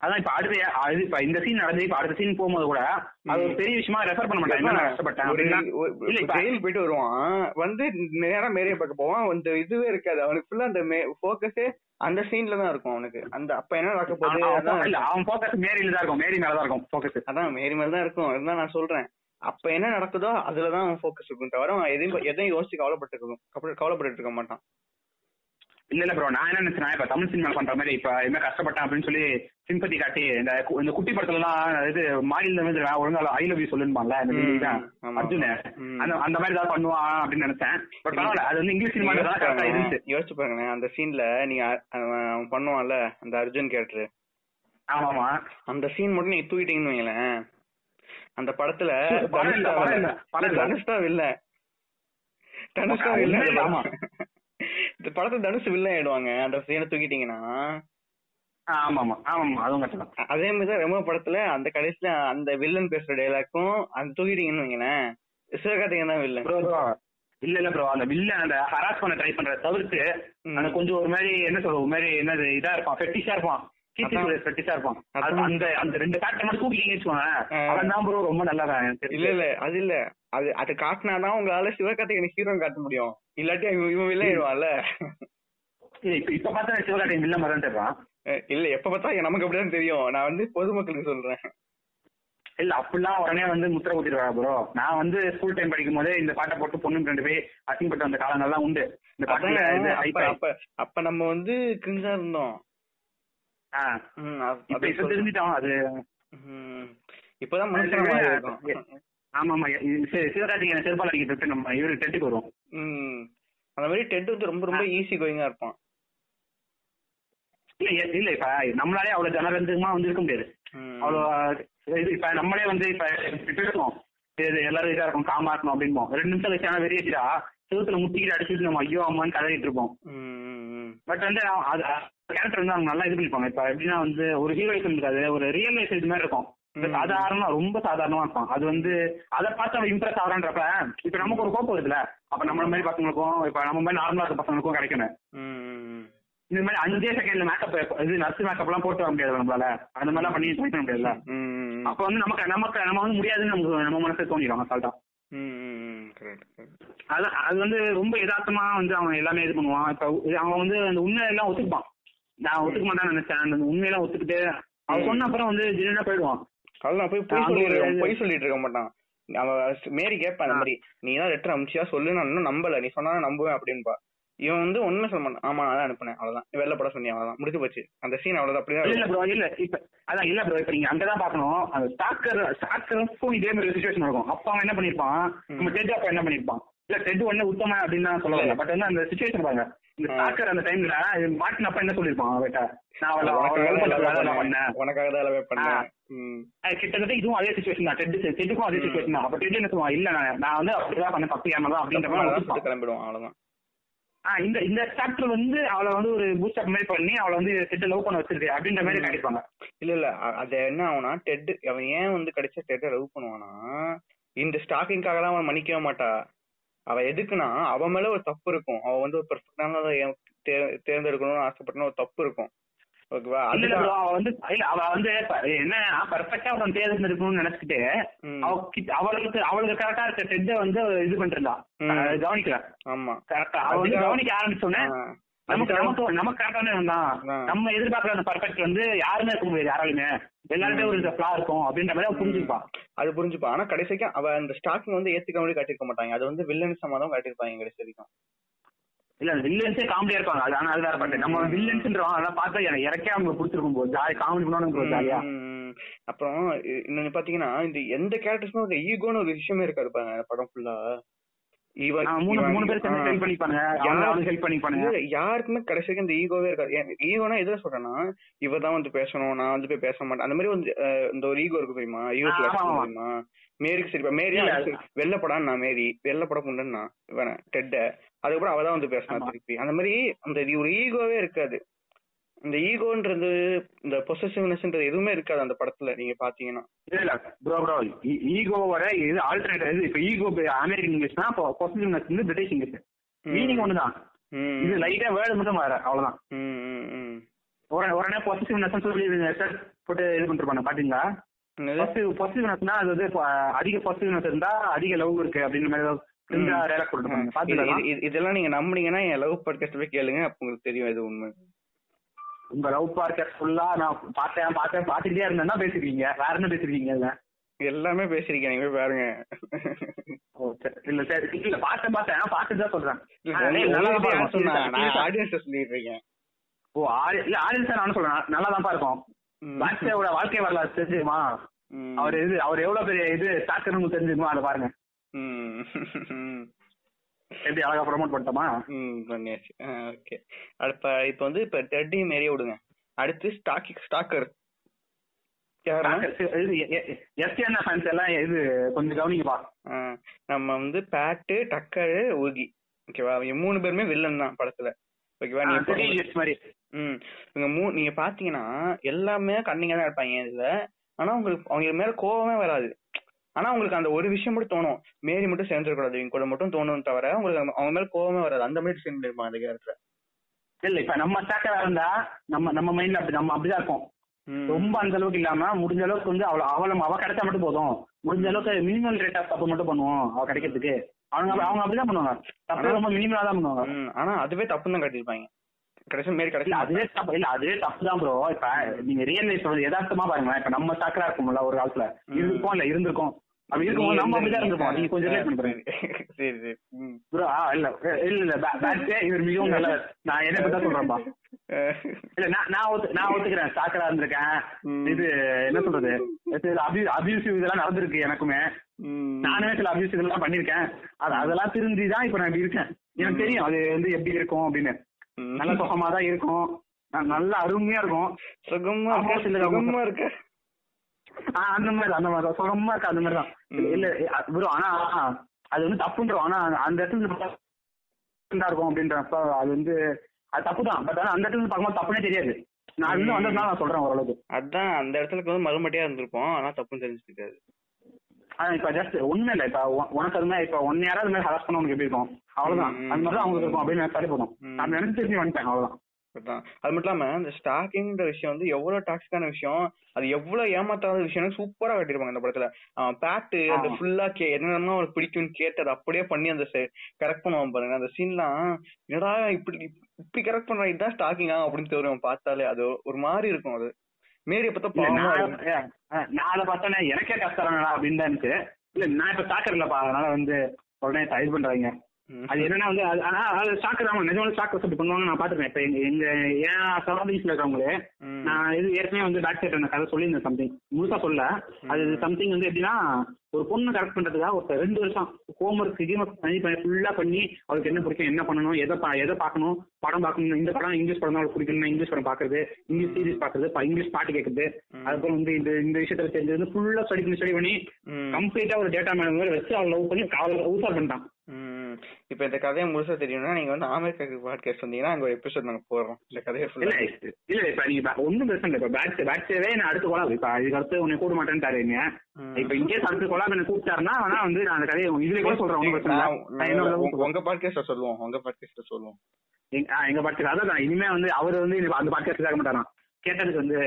அதான் இப்ப அடுத்த அது இப்ப இந்த சீன் நடந்து இப்ப அடுத்த சீன் போகும்போது கூட அது ஒரு பெரிய விஷயமா ரெஃபர் பண்ண மாட்டான் என்ன நான் கஷ்டப்பட்டேன் ஜெயில் போயிட்டு வருவான். வந்து நேரா மேரிய பார்க்க போவான். அந்த இதுவே இருக்காது. அவனுக்கு ஃபுல்லா அந்த போக்கஸே அந்த சீன்ல தான் இருக்கும் அவனுக்கு. அந்த அப்ப என்ன நடக்க போகுது? அவன் இல்ல ஃபோக்கஸ் மேரியில தான் இருக்கும். மேரி மேல தான் இருக்கும் ஃபோக்கஸ் அதான் மேரி மாதிரி தான் இருக்கும். அதுதான் நான் சொல்றேன். அப்ப என்ன நடக்குதோ அதுலதான் அவன் ஃபோக்கஸ் இருக்கும் தவிர அவன் எதையும் எதையும் யோசிச்சு கவலைப்பட்டு இருக்கும் கவலைப்பட்டு இருக்க மாட்டான். இல்ல இல்ல ப்ரோ நான் என்ன நினைச்சேன் இப்ப தமிழ் சினிமா பண்ற மாதிரி இப்ப என்ன கஷ்டப்பட்டேன் அப்படின்னு சொல்லி சிம்பத்தி காட்டி இந்த இந்த குட்டி படத்துல எல்லாம் இது மாடியில வந்து ஒழுங்கா ஐ லவ் யூ. ஆமா. அர்ஜுன். அந்த அந்த மாதிரி ஏதாவது பண்ணுவான் அப்படின்னு நினைச்சேன். பட் பரவாயில்ல அது வந்து இங்கிலீஷ் சினிமா தான் கரெக்டா இருந்துச்சு. யோசிச்சு பாருங்க அந்த சீன்ல நீங்க பண்ணுவான்ல அந்த அர்ஜுன் கேரக்டர். ஆமா ஆமா அந்த சீன் மட்டும் நீங்க தூக்கிட்டீங்கன்னு வைங்களேன். அந்த படத்துல படம் இல்ல, படம் இல்ல. இந்த படத்துல தனுஷ் வில்ல ஆயிடுவாங்க. அந்த சீனை தூக்கிட்டீங்கன்னா. ஆ, ஆமா ஆமா ஆமா ஆமா அதுவும் கரெக்ட் தான். அதே மாதிரி தான் ரெமோ படத்துல அந்த கடைசியில அந்த வில்லன் பேசுற டைலாக்கும் அந்த தூக்கிட்டீங்கன்னு வைங்களேன் சிவகார்த்திகேயன் தான் வில்லன் இல்ல இல்ல ப்ரோ அந்த வில்ல அந்த ஹராஸ் பண்ண ட்ரை பண்ற தவிர்த்து. அந்த கொஞ்சம் ஒரு மாதிரி என்ன சொல்ற ஒரு மாதிரி என்னது இதா இருப்பான் ஃபெட்டிஷா இருப்பான். கீர்த்தி இருப்பான். அந்த அந்த ரெண்டு ஃபேக்டர் மட்டும் தூக்கிட்டீங்கன்னு வச்சுக்கோங்க. அவன் தான் ப்ரோ ரொம்ப எனக்கு தெரிஞ்சு. இல்ல இல்ல அது இல்ல. அது அது காட்டினாதான் உங்களால சிவகார்த்திகேயன் ஹீரோ காட்ட முடியும். இல்லாட்டி இவன் வில்ல ஆயிடுவான்ல. இப்ப பார்த்தா சிவகார்த்திகேயன் வில்ல தான் அஹ் இல்ல எப்ப பார்த்தா நமக்கு அப்படிதான் தெரியும். நான் வந்து பொதுமக்களுக்கு சொல்றேன். இல்ல அப்படிலாம் உடனே வந்து முத்திர குத்திடுவா ப்ரோ நான் வந்து ஸ்கூல் டைம் படிக்கும் போதே இந்த பாட்டை போட்டு பொண்ணு ரெண்டு பேர் அசிங்கப்பட்ட அந்த காலங்கள்லாம் உண்டு. இந்த பாட்டுல அப்ப. அப்ப நம்ம வந்து கிரிஞ்சா இருந்தோம். தெரிஞ்சுட்டோம் அது. இப்பதான் மனுஷன் ஆமா ஆமா இது சி- சிவகார்த்திகேயன் செருப்பால் அடிக்கிறது நம்ம இவரு டெட்டுக்கு வருவோம். அந்த மாதிரி டெட் வந்து ரொம்ப ரொம்ப ஈஸி கோயிங்கா இருப்பான். இல்ல இல்ல இப்ப நம்மளாலே அவ்வளவு ஜனரஞ்சகமா வந்து இருக்க முடியாது. அவ்வளவு இது இப்ப நம்மளே வந்து இப்ப இது எல்லாரும் இதா இருக்கும் காமா இருக்கணும் அப்படின்போம் ரெண்டு நிமிஷம் வச்சான வெறியடிச்சா செவுத்துல முட்டிக்கிட்டு அடிச்சுட்டு நம்ம ஐயோ அம்மான்னு கதறிட்டு இருப்போம். பட் வந்து அது கேரக்டர் வந்து அவங்க நல்லா இது பண்ணிப்பாங்க. இப்ப எப்படின்னா வந்து ஒரு ஹீரோயிசம் இருக்காது ஒரு ரியல் லைஃப் இது மாதிரி இருக்கும். சாதாரணமா ரொம்ப சாதாரணமா இருப்பான். அது வந்து அதை பார்த்து அவன் இம்ப்ரெஸ் ஆகிறான்றப்ப இப்ப நமக்கு ஒரு கோப்பம் இருக்குல்ல அப்ப நம்மள மாதிரி பசங்களுக்கும் இப்ப நம்ம மாதிரி நார்மலா இருக்க பசங்களுக்கும் கிடைக்கணும். இந்த மாதிரி அஞ்சே செகண்ட்ல மேக்கப் இது நர்ஸ் மேக்கப் எல்லாம் போட்டு வர முடியாது நம்மளால. அந்த மாதிரி எல்லாம் பண்ணி ட்ரை பண்ண முடியாதுல்ல. அப்ப வந்து நமக்கு நமக்கு நம்ம வந்து முடியாதுன்னு நமக்கு நம்ம மனசு தோணிடும் அசால்ட்டா. அது அது வந்து ரொம்ப யதார்த்தமா வந்து அவன் எல்லாமே இது பண்ணுவான். இப்ப அவன் வந்து அந்த உண்மையெல்லாம் ஒத்துப்பான். நான் ஒத்துக்க மாட்டான்னு நினைச்சேன். அந்த உண்மையெல்லாம் ஒத்துக்கிட்டு அவன் சொன்ன அப்புறம் வந்து ஜெனினா போயிடுவான். அதுல நான் போய் பொய் சொல்லிட்டு இருக்க- மாட்டான். அவன் மேரி கேட்பான் அந்த மாதிரி நீ தான் லெட்டர் அனுப்பிச்சியா சொல்லு நான் இன்னும் நம்பல. நீ சொன்னா நம்புவேன் அப்படின்பா இவன் வந்து ஒண்ணுமே சொல்ல மாட்டான். ஆமா நான் தான் அனுப்புனேன். அவ்வளவுதான். வெளில பட சொன்னியா அவ்வளவுதான். முடிஞ்சு போச்சு. அந்த சீன் அவ்வளவுதான். அப்படிதான் இல்ல. ப்ரோ இல்ல இப்ப அதான் இல்ல ப்ரோ இப்ப நீங்க அங்கதான் பாக்கணும் அந்த ஸ்டாக்கர் ஸ்டாக்கருக்கும் இதே மாதிரி சுச்சுவேஷன் இருக்கும் அப்ப அவன் என்ன பண்ணிருப்பான்? நம்ம டெட் அப்ப என்ன பண்ணிருப்பான்? இல்ல டெட் ஒண்ணு உத்தம அப்படின்னு தான் சொல்ல பட் வந்து அந்த சுச்சுவேஷன் பாருங்க. இந்த ஸ்டாக்கர் அந்த டைம்ல மாட்டினப்ப என்ன சொல்லிருப்பான் அவட்ட நான் அவளை பண்ணேன். உனக்காக தான். பண்ணேன். கிட்டத்தட்ட இதுவும் அதே சுச்சுவேஷன் தான். டெட் டெட்டுக்கும் அதே சுச்சுவேஷன் தான். அப்ப டெட் என்ன சொல்லுவான்? இல்ல நான் நான் வந்து அப்படிதான் பண்ண தப்பு ஏமாதான் அப்படின்ற மாதிரி அதான் கிளம்பிடுவான். அவ்வளவுதான். இந்த இந்த சாப்டர் வந்து அவளை வந்து ஒரு பூஸ்டப் மாதிரி பண்ணி அவளை வந்து டெட் லவ் பண்ண வச்சிருக்கு அப்படின்ற மாதிரி காட்டிருப்பாங்க இல்ல இல்ல அது என்ன ஆகும்னா டெட் அவன் ஏன் வந்து கடைசியா டெட்டை லவ் பண்ணுவானா இந்த ஸ்டாக்கிங்காக தான் அவன் மன்னிக்கவே மாட்டா. அவ எதுக்குன்னா அவன் மேல ஒரு தப்பு இருக்கும். அவ வந்து ஒரு பெர்ஃபெக்டான தேர்ந்தெடுக்கணும்னு ஆசைப்பட்டன ஒரு தப்பு இருக்கும். ஓகேவா? இல்ல அவ வந்து இல்ல அவ வந்து பர்ஃபெக்டா அவன் தேர்ந்தெடுக்கணும்னு நினைச்சிட்டு ம். அவ கிட்ட- அவளுக்கு அவளுக்கு கரெக்டா இருக்க டெட்ட வந்து இது. அஹ் கவனிக்கல. ஆமா. கரெக்டா அவ வந்து கவனிக்க ஆரம்பிச்சோன்னே ஆ. நமக்கு நமக்கு நமக்கு கரெக்டான. நம்ம எதிர்பார்க்கற அந்த பர்ஃபெக்ட் வந்து யாருமே இருக்க முடியாது யாராலுமே எல்லாருமே ஒரு ஃபிளா இருக்கும் அப்படின்ற மாதிரி அவ புரிஞ்சுப்பா அது புரிஞ்சுப்பா. ஆனா கடைசிக்கு அவ அந்த ஸ்டாக்கிங் வந்து ஏத்துக்க மாதிரி காட்டியிருக்க மாட்டாங்க. அது வந்து வில்லனிசமா தான் காட்டியிருப்பாங்க கடைசி வரைக்கும். இல்ல வில்லன்ஸே காமெடியா இருப்பாங்க. அது ஆனா அது வேற பாட்டு. நம்ம வில்லன்ஸ்ன்றோம் அதெல்லாம் பார்த்தா எனக்கு இறக்கே அவங்க பிடிச்சிருக்கும் போது. ஜாலி காமெடி பண்ணணும் ஜாலியா. அப்புறம் இன்னொன்னு பாத்தீங்கன்னா இந்த எந்த கேரக்டர்ஸும் ஒரு ஈகோன்னு ஒரு விஷயமே இருக்காது பாருங்க அந்த படம் ஃபுல்லா யாருக்குமே கடைசி வரைக்கும் இந்த ஈகோவே இருக்காது. ஈகோனா எதுல சொல்றேன்னா இவ தான் வந்து பேசணும் நான் வந்து போய் பேச மாட்டேன். அந்த மாதிரி வந்து இந்த ஒரு ஈகோ இருக்கு தெரியுமா? ஈகோ. தெரியுமா? மேரிக்கு சரி. மேரி வெள்ளப்படான்னு நான் மேரி. வெள்ளப்பட புண்டன்னா இவன டெட்ட அதுக்கப்புறம் அவ தான் வந்து பேசினா. திருப்பி. அந்த மாதிரி அந்த ஒரு ஈகோவே இருக்காது. இந்த ஈகோன்றது இந்த பொசசிவ்னஸ்ன்றது எதுவுமே இருக்காது அந்த படத்துல நீங்க பாத்தீங்கன்னா. இல்ல இல்ல. ப்ரோ ப்ரோ ஈகோ வர இது ஆல்டர்னேட் இது இப்ப ஈகோ அமெரிக்கன் இங்கிலீஷ்னா இப்போ பொசிட்டிவ்னஸ் வந்து பிரிட்டிஷ் இங்கிலீஷ் மீனிங் ஒண்ணுதான். இது லைட்டா வேர்டு மட்டும் வேற அவ்வளவுதான். ம். உடனே பொசிட்டிவ்னஸ் சொல்லி போட்டு இது பண்ணிருப்பாங்க பாத்தீங்களா? பாசிட்டிவ்னஸ்னா அது வந்து அதிக பாசிட்டிவ்னஸ் இருந்தா அதிக லவ் இருக்கு அப்படின்ற மாதிரி இதெல்லாம் நீங்க நம்புனீங்கன்னா என் லவ் பாட்காஸ்ட் போய் கேளுங்க. அப்ப உங்களுக்கு தெரியும் இது உண்மை. உங்க லவ் பார்க்க ஃபுல்லா நான் பார்த்தேன் பார்த்தேன் பார்த்துட்டே இருந்தேன்னா பேசிருக்கீங்க வேற என்ன பேசிருக்கீங்க இல்ல எல்லாமே பேசிருக்கேன். நீங்க போய் பாருங்க. இல்ல சரி. இல்ல பார்த்தேன் பார்த்தேன். பார்த்துட்டு தான் சொல்றேன். சொன்னா? நான் சொல்லிட்டு இருக்கேன். ஓ ஆடி இல்ல ஆடியன்ஸ் நானும் சொல்றேன். நல்லா தான் இருக்கும் வாழ்க்கை வரலாறு தெரிஞ்சுமா. அவர் இது அவர் எவ்வளவு பெரிய இது தாக்கணும்னு தெரிஞ்சுக்குமா? அதை பாருங்க. எப்படி அழகா ப்ரொமோட் பண்ணிட்டோமா? ம், பண்ணியாச்சு. ஓகே. இப்ப இப்ப வந்து இப்ப டெட்டி மாரியே விடுங்க. அடுத்து ஸ்டாக்கி ஸ்டாக்கர் யாருன்னா எஸ்டிஎன் ஃபேன்ஸ் எல்லாம் இது கொஞ்சம் கவனிங்கப்பா. நம்ம வந்து பேட்டு டக்கரு ஊகி ஓகேவா இவங்க மூணு பேருமே வில்லன் தான் படத்துல. ஓகேவா நீங்க ம். இவங்க மூ நீங்க பாத்தீங்கன்னா எல்லாமே கண்ணிங்க தான் இருப்பாங்க இதுல. ஆனா உங்களுக்கு அவங்க மேல கோவமே வராது. ஆனா உங்களுக்கு அந்த ஒரு விஷயம் மட்டும் தோணும். மேரி மட்டும் சேர்ந்துடக்கூடாது இவங்க கூட மட்டும் தோணும் தவிர உங்களுக்கு அவங்க- மேல கோவமே வராது. அந்த மாதிரி சீன் இருப்பாங்க அந்த கேரக்டர் இல்ல இப்ப நம்ம ஸ்டாக்கரா இருந்தா நம்ம நம்ம மைண்ட்ல அப்படி நம்ம அப்படிதான் இருக்கும் ரொம்ப அந்த அளவுக்கு இல்லாம முடிஞ்ச அளவுக்கு வந்து அவள அவள அவ கிடைச்சா மட்டும் போதும். முடிஞ்ச அளவுக்கு மினிமம் ரேட் ஆஃப் தப்பு மட்டும் பண்ணுவோம் அவ கிடைக்கிறதுக்கு. அவங்க அவங்க அப்படிதான் பண்ணுவாங்க. தப்பு ரொம்ப மினிமலா தான் பண்ணுவாங்க. ஆனா அதுவே தப்புன்னு தான் காட்டியிருப்பாங்க. கடைசி மாரி கடைசி அதுவே தப்பு இல்ல அதுவே தப்பு தான் ப்ரோ இப்ப நீங்க ரியல் லைஃப் யதார்த்தமா பாருங்களேன். இப்ப நம்ம ஸ்டாக்கரா இருக்கும்ல ஒரு காலத்துல. இருந்திருக்கோம் இல்ல இருந்திருக்கும். அப்படி இருக்கும்போது நம்ம அப்படிதான் இருந்திருப்போம். நீங்க கொஞ்சம் ரிலேட் பண்ணி பாருங்க. சரி சரி. ப்ரோ இல்ல இல்ல இல்ல பேட்ஸே இவர் மிகவும் நல்ல நான் என்ன பத்தி சொல்றேன்பா இல்ல நான் நான் ஒத்து நான் ஒத்துக்கிறேன். ஸ்டாக்கரா இருந்திருக்கேன். இது என்ன சொல்றது? அபியூசிவ் இதெல்லாம் நடந்திருக்கு எனக்குமே. ம். நானுமே சில அபியூஸ் இதெல்லாம் பண்ணிருக்கேன் அது அதெல்லாம் திருந்தி தான் இப்ப நான் இப்படி இருக்கேன். எனக்கு தெரியும். அது வந்து எப்படி இருக்கும் அப்படின்னு. நல்ல சுகமா தான் இருக்கும் நல்ல அருமையா இருக்கும். சுகமா சுகமா இருக்க? ஆ, அந்த மாதிரி அந்த மாதிரி தான். சுகமா இருக்கு அந்த மாதிரி தான். இல்ல ப்ரோ ஆனா அது வந்து தப்புன்றோம் ஆனா அந்த இடத்துல இருக்கும் அப்படின்றப்ப அது வந்து அது தப்பு தான். பட் ஆனா அந்த இடத்துல பார்க்கும்போது தப்புனே தெரியாது. நான் இன்னும் வந்ததுனால நான் சொல்றேன் ஓரளவுக்கு. அதான் அந்த இடத்துல வந்து மறுமட்டியா இருந்திருப்போம். ஆனா தப்புன்னு தெரிஞ்சுக்காது இப்ப ஜஸ்ட் ஒண்ணுமே இல்ல. இப்ப உனக்கு அது மாதிரி இப்ப ஒன்னு யாராவது மாதிரி ஹராஸ் பண்ண உனக்கு எப்படி இருக்கும்? அவ்வளவுதான். அந்த மாதிரி அவங்களுக்கு இருக்கும். அப்படின்னு சரி போதும். நான் நினைச்சு தெரிஞ்சு வந்துட்டேன். அவ்வளவுதான். அது மட்டும் இல்லாம இந்த ஸ்டாக்கிங்ன்ற விஷயம் வந்து எவ்வளவு டாக்ஸிக்கான விஷயம் அது எவ்வளவு ஏமாத்தாத விஷயம் சூப்பரா காட்டியிருப்பாங்க இந்த படத்துல. பேட்டு அந்த. ஃபுல்லா கே என்னென்ன அவனுக்கு பிடிக்கும்னு கேட்டு அதை அப்படியே பண்ணி அந்த கரெக்ட் பண்ணுவான் பாருங்க. அந்த சீன்லாம் என்னடா இப்படி இப்படி கரெக்ட் பண்றான் இதுதான் ஸ்டாக்கிங்கா அப்படின்னு தெரியும் பார்த்தாலே அது ஒரு மாதிரி இருக்கும் அது. மேரி பார்த்தா நான் அதை பார்த்தோன்னே எனக்கே கஷ்டம் அப்படின்னு தான் இருந்துச்சு இல்ல நான் இப்ப இல்லப்பா அதனால வந்து உடனே இது பண்றாங்க. அது என்னன்னா வந்து அது- ஆனா அது ஸ்டாக்கர் தான். நிஜமான ஸ்டாக்கர் அப்படி பண்ணுவாங்க. நான் பாத்துருக்கேன் இப்ப எங்க எங்க என் சரௌண்டிங்ஸ்ல இருக்கவங்களே. நான் இது ஏற்கனவே வந்து சைட் அந்த கதை சொல்லியிருந்தேன் சம்திங் முழுசா சொல்ல அது சம்திங் வந்து எப்படின்னா ஒரு பொண்ணு கரெக்ட் பண்றதுக்காக ஒரு ரெண்டு வருஷம் ஹோம்ஒர்க் ஹோம்ஒர்க் பண்ணி பண்ணி ஃபுல்லா பண்ணி அவளுக்கு என்ன பிடிக்கும் என்ன பண்ணணும் எதை பா- எதை பார்க்கணும் படம் பார்க்கணும் இந்த படம் இங்கிலீஷ் படம் தான் அவளுக்கு பிடிக்கணும் இங்கிலீஷ் படம் பாக்குறது இங்கிலீஷ் சீரிஸ் பாக்குறது இங்கிலீஷ் பாட்டு கேட்கறது அதுக்கப்புறம் வந்து இந்த இந்த விஷயத்துல தெரிஞ்சது வந்து ஃபுல்லா ஸ்டடி பண்ணி ஸ்டடி பண்ணி. கம்ப்ளீட்டா ஒரு டேட்டா மாதிரி வச்சு அவளை லவ் பண்ணி அவளை ஊசா பண்ணிட்டான். ம். இப்ப இந்த கதையை முழுசா தெரியணும்னா நீங்க வந்து அமெரிக்காக்கு பாட்காஸ்ட் வந்தீங்கன்னா அங்க ஒரு எபிசோட் நாங்க போடுறோம். இந்த கதையை இல்ல ஃபுல்லா இல்ல இப்ப நீங்க ஒண்ணும் பிரச்சனை இல்ல இப்ப பேட்ச் பேட்சவே நான் அடுத்து கொலாப் இப்ப இதுக்கு அடுத்து உன்னை கூட மாட்டேன்ட்டாருங்க ம். இப்ப இங்கே அடுத்து கொலாப் என்ன கூப்பிட்டாருன்னா வேணா வந்து நான் அந்த கதையை இதுல கூட சொல்றேன் ஒண்ணும் பிரச்சனை இல்ல. உங்க- பாட்காஸ்ட்ல சொல்லுவோம் உங்க பாட்காஸ்ட்ல சொல்லுவோம். எங்க- பாட்டு அதான் இனிமே வந்து அவர் வந்து அந்த பாட்காஸ்ட் கேட்க மாட்டாராம். கேட்டதுக்கு வந்து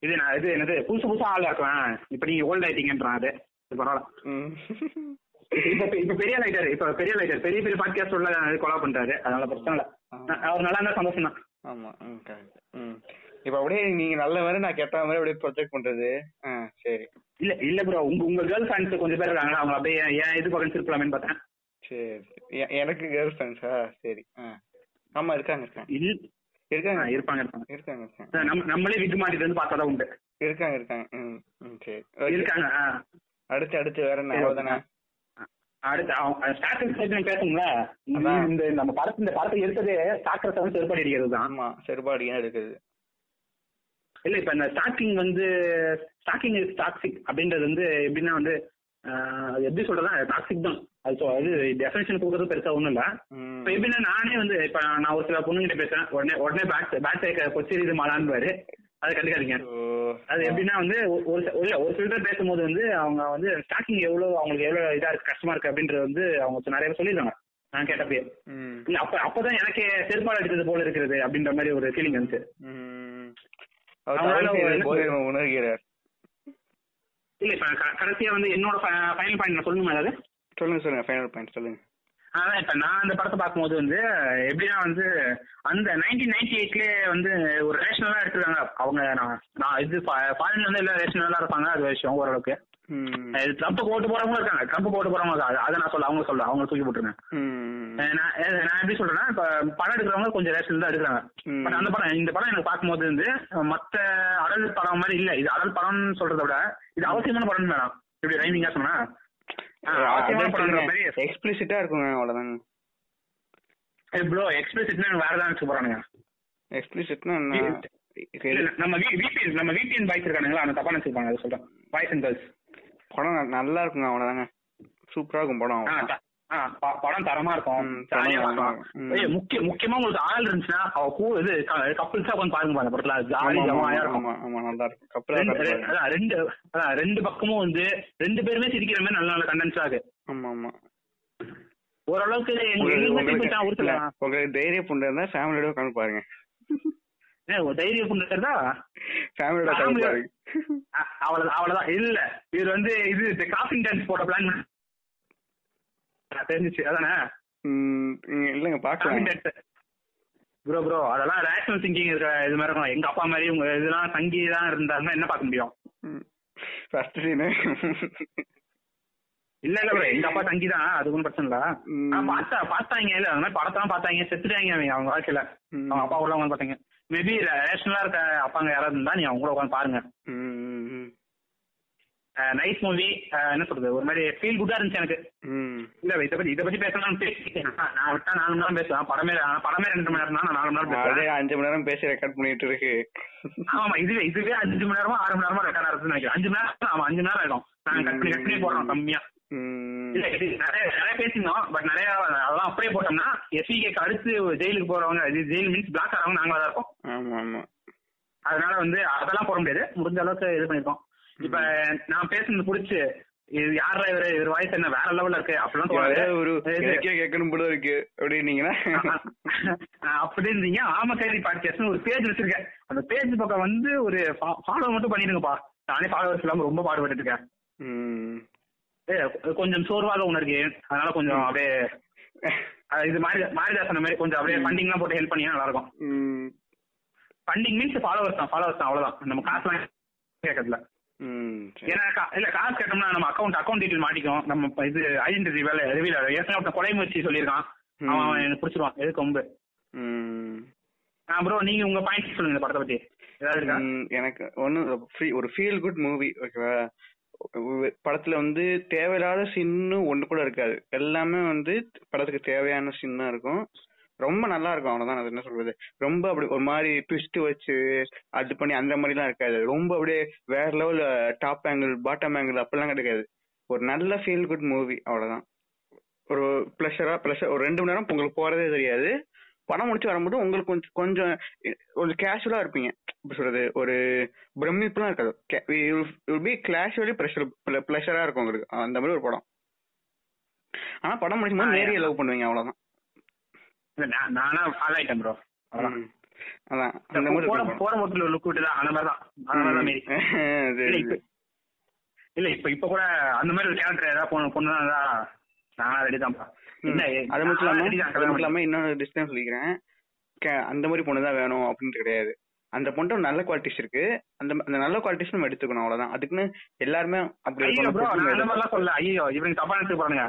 இது நான் இது என்னது புதுசு புதுசா ஆள் இருக்குவேன் இப்ப நீங்க ஓல்ட் ஆயிட்டீங்கன்றான் அது பரவாயில்ல. இப்ப இப்ப- பெரிய லைட்டர் இப்ப பெரிய லைட்டர் பெரிய பெரிய பாட்காஸ்ட் உள்ள கொலா பண்றாரு. அதனால பிரச்சனை இல்ல. அவர் நல்லா இருந்தா சந்தோஷம் தான் ஆமா ம் இப்ப அப்படியே நீங்க நல்ல மாதிரி நான் கெட்ட மாதிரி அப்படியே ப்ரொஜெக்ட் பண்றது. சரி. இல்ல இல்ல ப்ரோ உங்க உங்க கேர்ள் ஃபிரெண்ட்ஸ் கொஞ்சம் பேர் இருக்காங்க அவங்க அப்படியே ஏன் இது பக்கம் திருப்பலாமேன்னு பார்த்தேன் சரி எனக்கு கேர்ள் ஃப்ரெண்ட்ஸா சரி ஆமா இருக்காங்க இருக்காங்க. இல்ல இருக்காங்க. இருப்பாங்க இருப்பாங்க. இருக்காங்க இருக்காங்க. நம்ம நம்மளே விட்டு மாட்டிட்டு வந்து பார்த்தா உண்டு. இருக்காங்க இருக்காங்க. ம் சரி. இருக்காங்க. அடுத்து அடுத்து வேற என்ன? அவ்வளவுதானே? அடுத்து ஸ்டார்டர்ஸ் பத்தி அதான். இந்த நம்ம படத்து இந்த படத்தை எடுத்ததே ஸ்டார்டர்ஸ் வந்து செருப்படி அடிக்கிறது தான். ஆமா செருப்பாடியா இருக்குது இல்ல இப்ப இந்த ஸ்டாக்கிங் வந்து ஸ்டாக்கிங் இஸ் டாக்ஸிக் அப்படின்றது வந்து எப்படின்னா வந்து எப்படி சொல்றதா டாக்ஸிக் தான். அது அது டெஃபினேஷன் கொடுக்கறது பெருசா ஒண்ணும் இல்ல. இப்ப எப்படின்னா நானே வந்து இப்ப நான் ஒரு சில பொண்ணுகிட்ட பேசுறேன். உடனே உடனே பேட் பேட் கொச்சி இது மாலான்னு அதை கண்டுக்காதீங்க. அது எப்படின்னா வந்து ஒரு சில- இல்ல ஒரு சில பேர் பேசும்போது வந்து அவங்க வந்து ஸ்டாக்கிங் எவ்வளவு அவங்களுக்கு எவ்வளவு இதா இருக்கு கஷ்டமா இருக்கு அப்படின்றது வந்து அவங்க நிறைய பேர் சொல்லிடுறாங்க நான் கேட்டப்பயே. இல்ல அப்ப அப்பதான் எனக்கே செருப்பால் அடித்தது போல இருக்கிறது அப்படின்ற மாதிரி ஒரு ஃபீலிங் வந்துச்சு? உணர்கிறார். இல்ல இப்ப கடைசியா வந்து என்னோட ஃபைனல் பாயிண்ட் சொல்லணுமா ஏதாவது? சொல்லுங்க சொல்லுங்க ஃபைனல் பாயிண்ட் சொல்லுங்க. அதான் இப்ப நான் அந்த படத்தை பார்க்கும்போது வந்து எப்படின்னா வந்து அந்த நைன்டீன் நைன்டி எயிட்லயே வந்து ஒரு ரேஷனலா எடுத்துருக்காங்க. அவங்க நான் இது ஃபாரின்ல வந்து எல்லாம் ரேஷனலா இருப்பாங்க அது விஷயம் ஓரளவுக்கு. ட்ரம்ப் போட்டு போறவங்களும் இருக்காங்க. ட்ரம்ப் போட்டு போறவங்க இருக்காங்க. அதை நான் சொல்ல அவங்க சொல்ல அவங்க தூக்கி போட்டுருங்க. நான் எப்படி சொல்றேன்னா இப்ப படம் எடுக்கிறவங்க கொஞ்சம் ரேஷனல் தான் எடுக்கிறாங்க. பட் அந்த படம் இந்த படம் எனக்கு பார்க்கும்போது வந்து மத்த அடல் படம் மாதிரி இல்ல. இது அடல் படம்னு சொல்றதை விட இது அவசியமான படம் வேணாம். இப்படி ரைமிங்கா சொன்னா எக்ஸ்பிளிசிட்டா இருக்குங்க அவ்வளவுதாங்க. ப்ரோ எக்ஸ்பிரஸ் வேற தான் வச்சு போறானுங்க எக்ஸ்பிளிசிட்னா நம்ம விபிஎன் நம்ம விபிஎன் பாய்ஸ் இருக்கானுங்களா? அந்த தப்பா நினைச்சிருப்பாங்க அதை சொல்றேன். பாய்ஸ் அண்ட் கேர்ள்ஸ் படம் நல்லா இருக்குங்க அவ்வளவுதாங்க. சூப்பரா இருக்கும் படம். படம் தரமா இருக்கும். முக்கிய முக்கியமா உங்களுக்கு ஆள் இருந்துச்சுன்னா அவ கூ இது கப்பிள்ஸா உட்காந்து பாருங்க அந்த படத்துல. ஜாலி ஜமாயா இருக்கும். ரெண்டு அதான் ரெண்டு பக்கமும் வந்து ரெண்டு பேருமே சிரிக்கிற மாதிரி நல்ல நல்ல கண்டென்ட்ஸ் ஆகு ஆமா ஆமா. ஓரளவுக்கு உங்களுக்கு- தைரிய புண்டு இருந்தா ஃபேமிலியோட உட்காந்து பாருங்க. தைரிய புண்ணுறதா ஃபேமிலியோட பாருங்க. அவ்வளவு அவ்வளவுதான் இல்ல இவர் வந்து இது காஃபிங் டான்ஸ் போட பிளான் தெரிஞ்சிச்சு அதானே? இல்லங்க பாக்கலாம் ப்ரோ ப்ரோ அதெல்லாம் ரேஷனல் திங்கிங் இருக்கிற இது மாதிரி இருக்கும் எங்க அப்பா மாதிரி உங்க இதெல்லாம் தங்கி தான் இருந்தாருன்னா என்ன பார்க்க முடியும்? ஃபர்ஸ்ட் சீனு இல்ல இல்ல ப்ரோ எங்க அப்பா தங்கி தான் அது ஒன்றும் பிரச்சனை இல்ல. பார்த்தா பார்த்தாங்க இல்ல அந்த மாதிரி படத்தெல்லாம் பார்த்தாங்க செத்துட்டாங்க அவங்க அவங்க வாழ்க்கையில. அவங்க அப்பா கூட உட்காந்து பார்த்தாங்க. மேபி ரேஷனலா இருக்க அப்பாங்க யாராவது இருந்தா நீ அவங்க கூட உட்காந்து பாருங்க. நைஸ் மூவி என்ன சொல்றது ஒரு மாதிரி ஃபீல் குட்டா இருந்துச்சு எனக்கு. இல்ல இதை பத்தி இதை பத்தி பேசலாம் நான் விட்டா நாலு மணி நேரம் பேசுவேன். படமே படமே ரெண்டு மணி நேரம் தான் நான் நாலு மணி நேரம் பேசுவேன். அஞ்சு மணி நேரம் பேசி ரெக்கார்ட் பண்ணிட்டு இருக்கு. ஆமா இதுவே இதுவே அஞ்சு மணி நேரமா ஆறு மணி நேரமா ரெக்கார்ட் ஆகுதுன்னு நினைக்கிறேன். அஞ்சு மணி நேரம் ஆமா அஞ்சு மணி நேரம் ஆகும். நாங்க கட் பண்ணி கட் பண்ணி போடுறோம் கம்மியா. இல்ல இது நிறைய நிறைய பேசியிருந்தோம் பட் நிறைய அதெல்லாம் அப்படியே போட்டோம்னா எஸ்விகேக்கு அடுத்து ஜெயிலுக்கு போறவங்க இது ஜெயில் மீன்ஸ் பிளாக் ஆகிறவங்க நாங்களா தான் இருக்கோம் ஆமா ஆமா. அதனால வந்து அதெல்லாம் போட முடியாது. முடிஞ்ச அளவுக்கு இது பண்ணிருக்கோம் இப்ப நான் பேசுனது புடிச்சு இது யாரா இவரு? இவர் வாய்ஸ் என்ன வேற லெவல்ல இருக்கு? அப்படிலாம் ஒரு எனக்கே கேட்கணும் போல இருக்கு அப்படின்னீங்கன்னா. அப்படி இருந்தீங்க ஆமா கேள்வி பாட்காஸ்ட்னு ஒரு பேஜ் வச்சிருக்கேன். அந்த பேஜ் பக்கம் வந்து ஒரு ஃபாலோ மட்டும் பண்ணிடுங்கப்பா. நானே ஃபாலோவர்ஸ் இல்லாம ரொம்ப பாடுபட்டு இருக்கேன். கொஞ்சம் சோர்வாக உணர்கிறேன். அதனால கொஞ்சம் அப்படியே இது மாதிரி மாரிதாசன மாதிரி கொஞ்சம் அப்படியே ஃபண்டிங் எல்லாம் போட்டு ஹெல்ப் பண்ணியா நல்லா இருக்கும். ஃபண்டிங் மீன்ஸ் ஃபாலோவர்ஸ் தான் ஃபாலோவர்ஸ் தான் அவ்வளவுதான். நம்ம காசு கேட்கறதுல. ஏன்னா இல்ல காசு கேட்டோம்னா நம்ம அக்கௌண்ட் அக்கௌண்ட் டீடைல் மாட்டிக்கும். நம்ம இது ஐடென்டிட்டி வேலை ரிவீல் ஏற்கனவே ஒருத்தன் கொலை முயற்சி சொல்லியிருக்கான். அவன் எனக்கு பிடிச்சிருவான். எது கொம்பு? ம். ப்ரோ நீங்க உங்க பாயிண்ட் சொல்லுங்க இந்த படத்தை பத்தி. ஏதாவது எனக்கு free- ஒரு ஃபீல் குட் மூவி ஓகேவா படத்துல வந்து தேவையில்லாத சின்னு ஒண்ணு கூட இருக்காது. எல்லாமே வந்து படத்துக்கு தேவையான சின்னா இருக்கும். ரொம்ப நல்லா இருக்கும் அவ்வளவுதான். அது என்ன சொல்றது? ரொம்ப அப்படி ஒரு மாதிரி ட்விஸ்ட் வச்சு அது பண்ணி அந்த மாதிரிலாம் இருக்காது. ரொம்ப அப்படியே வேற level top angle bottom angle அப்படிலாம் கிடைக்காது. ஒரு நல்ல ஃபீல் குட் மூவி அவ்வளவுதான். ஒரு ப்ளஷரா ப்ளஷர் ஒரு ரெண்டு மணி நேரம் உங்களுக்கு போறதே தெரியாது. படம் முடிச்சு வரும்போது உங்களுக்கு கொஞ்சம் கொஞ்சம் ஒரு கேஷுவலா இருப்பீங்க. எப்படி சொல்றது? ஒரு பிரமிப்புலாம் இருக்காது. பி கிளாஷுவலி ப்ரெஷர் ப்ளஷரா இருக்கும் உங்களுக்கு. அந்த மாதிரி ஒரு படம். ஆனா படம் முடிக்கும் போது நேரிய லவ் பண்ணுவீங்க அவ்வளவுதான். நான்- ஃபாலோ ஆயிட்டேன் ப்ரோ. அதான் அந்த மாதிரி போற போற மொத்தத்துல லுக் விட்டு தான் அந்த மாதிரி தான் அந்த மாதிரி தான் இல்ல இப்ப இப்ப கூட அந்த மாதிரி ஒரு கேரக்டர் ஏதாவது பொண்ணு பொண்ணு தான் நானா ரெடி தான்ப்பா அது மட்டும் இல்லாம அது மட்டும் இல்லாம இன்னொரு டிஸ்டன்ஸ் சொல்லிக்கிறேன். அந்த மாதிரி பொண்ணு தான் வேணும் அப்படின்ட்டு கிடையாது. அந்த பொண்ணு நல்ல குவாலிட்டிஸ் இருக்கு. அந்த அந்த நல்ல குவாலிட்டிஸ் நம்ம எடுத்துக்கணும் அவ்வளவுதான். அதுக்குன்னு எல்லாருமே அப்படி சொல்ல ஐயோ இவங்க தப்பா நினைச்சு போறாங்க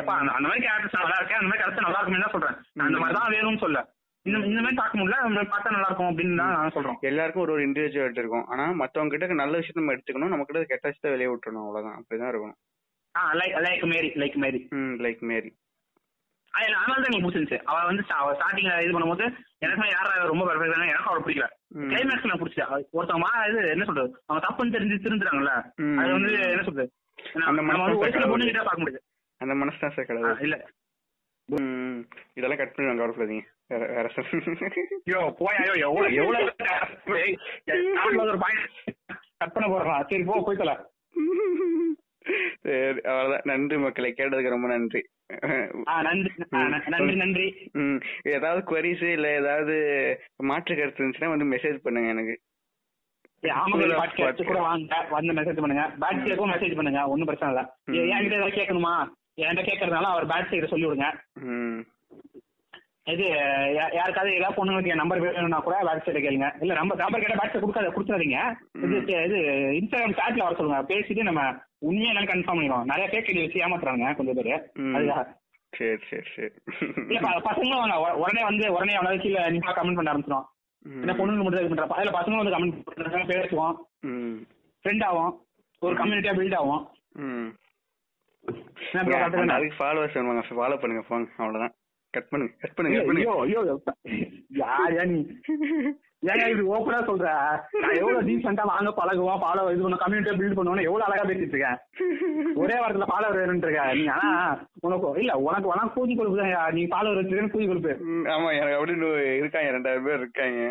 எப்பா அந்த மாதிரி கேரக்டர்ஸ் நல்லா இருக்கேன் அந்த மாதிரி கேரக்டர் நல்லா இருக்குமே தான் சொல்றேன்? நான் அந்த மாதிரி தான் வேணும்னு சொல்ல இந்த இந்த மாதிரி பார்க்க முடியல. பார்த்தா நல்லா இருக்கும் அப்படின்னு நான் சொல்றோம். எல்லாருக்கும் ஒரு ஒரு இண்டிவிஜுவல் இருக்கும். ஆனா மத்தவங்க கிட்ட நல்ல விஷயத்த நம்ம எடுத்துக்கணும். நம்ம கிட்ட கெட்ட விஷயத்த வெளியே விட்டுறணும். அவ்வளவுதான். அப்படிதான் இருக்கணும் ஆ லைக் லைக் மேரி லைக் மேரி ம் லைக் மேரி அது அதனால தான் எனக்கு பிடிச்சிருந்துச்சு. அவ வந்து ஸ்டார்டிங்ல இது பண்ணும்போது எனக்கு யாரா ரொம்ப பர்ஃபெக்டான எனக்கு அவளை பிடிக்கல. கிளைமேக்ஸ் நான் பிடிச்சா ஒருத்தவங்க இது என்ன சொல்றது? அவங்க தப்புன்னு தெரிஞ்சு திருந்துறாங்கல்ல. அது வந்து என்ன சொல்றது? பார்க்க முடியுது. அந்த மனசு தான் சார் ஆ, கடவுள் இல்ல இதெல்லாம் கட் பண்ணி கவலைப்படாதீங்க. வேற வேற சார் ஐயோ போயா ஐயோ எவ்வளவு ஒரு பாயிண்ட். கட் பண்ண போடுறான் சரி போ போய்த்தல சரி அவ்வளவுதான். நன்றி மக்களை. கேட்டதுக்கு ரொம்ப நன்றி. நன்றி. நன்றி நன்றி. ம் ஏதாவது queries இல்ல ஏதாவது மாற்று கருத்து இருந்துச்சுன்னா வந்து மெசேஜ் பண்ணுங்க எனக்கு. கூட வாங்க. வந்து மெசேஜ் பண்ணுங்க. பேட் சைடுக்கும் மெசேஜ் பண்ணுங்க. ஒன்றும் பிரச்சனை இல்ல. என்கிட்ட ஏதாவது கேட்கணுமா? என்கிட்ட கேட்கறதுனால அவர் பேட் சைடு சொல்லி விடுங்க இது யாருக்காவது ஏதாவது பொண்ணுங்களுக்கு என் நம்பர் வேணும்னா கூட சைடு கேளுங்க. இல்ல நம்பர் நம்பர் கேட்ட பேட் சைடு கொடுக்காத கொடுத்துறாதீங்க. இது இது இன்ஸ்டாகிராம் சாட்ல வர சொல்லுங்க. பேசிட்டு நம்ம உண்மையா என்னன்னு கன்ஃபார்ம் பண்ணிடுவோம். நிறைய ஃபேக் ஐடி வச்சு ஏமாத்துறாங்க கொஞ்சம் பேர். அதுக்காக சரி சரி சரி. இல்ல பசங்களும் உடனே வந்து உடனே அவனால கீழே நீங்க கமெண்ட் பண்ண ஆரம்பிச்சிடும். என்ன பொண்ணுங்க மட்டும் இது பண்றப்ப அதுல பசங்களும் வந்து கமெண்ட் பண்றாங்க பேசுவோம். ஃப்ரெண்ட் ஆகும் ஒரு கம்யூனிட்டியா பில்ட் ஆகும்? அதுக்கு ஃபாலோவர்ஸ் வேணுவாங்க ஃபாலோ பண்ணுங்க போங்க அவ்வளவுதான். கட் பண்ணுங்க கட் பண்ணுங்க கட் பண்ணுங்க. ஐயோ யார் நீ ஏன் இது ஓப்பனா சொல்ற? நான் எவ்வளவு டீசெண்டா வாங்க பழகுவோம் ஃபாலோ இது பண்ண கம்யூனிட்டியா பில்ட் பண்ணுவோம் எவ்வளவு அழகா பேசிட்டு இருக்கேன். ஒரே வாரத்துல ஃபாலோ வேணும்னு இருக்க. நீ ஆனா உனக்கு இல்ல உனக்கு உனக்கு பூஜை கொழுப்பு தான் நீ ஃபாலோ வச்சிருக்கேன்னு கொழுப்பு. ம், ஆமா எனக்கு அப்படின்னு இருக்காங்க ரெண்டாயிரம் பேர் இருக்காங்க.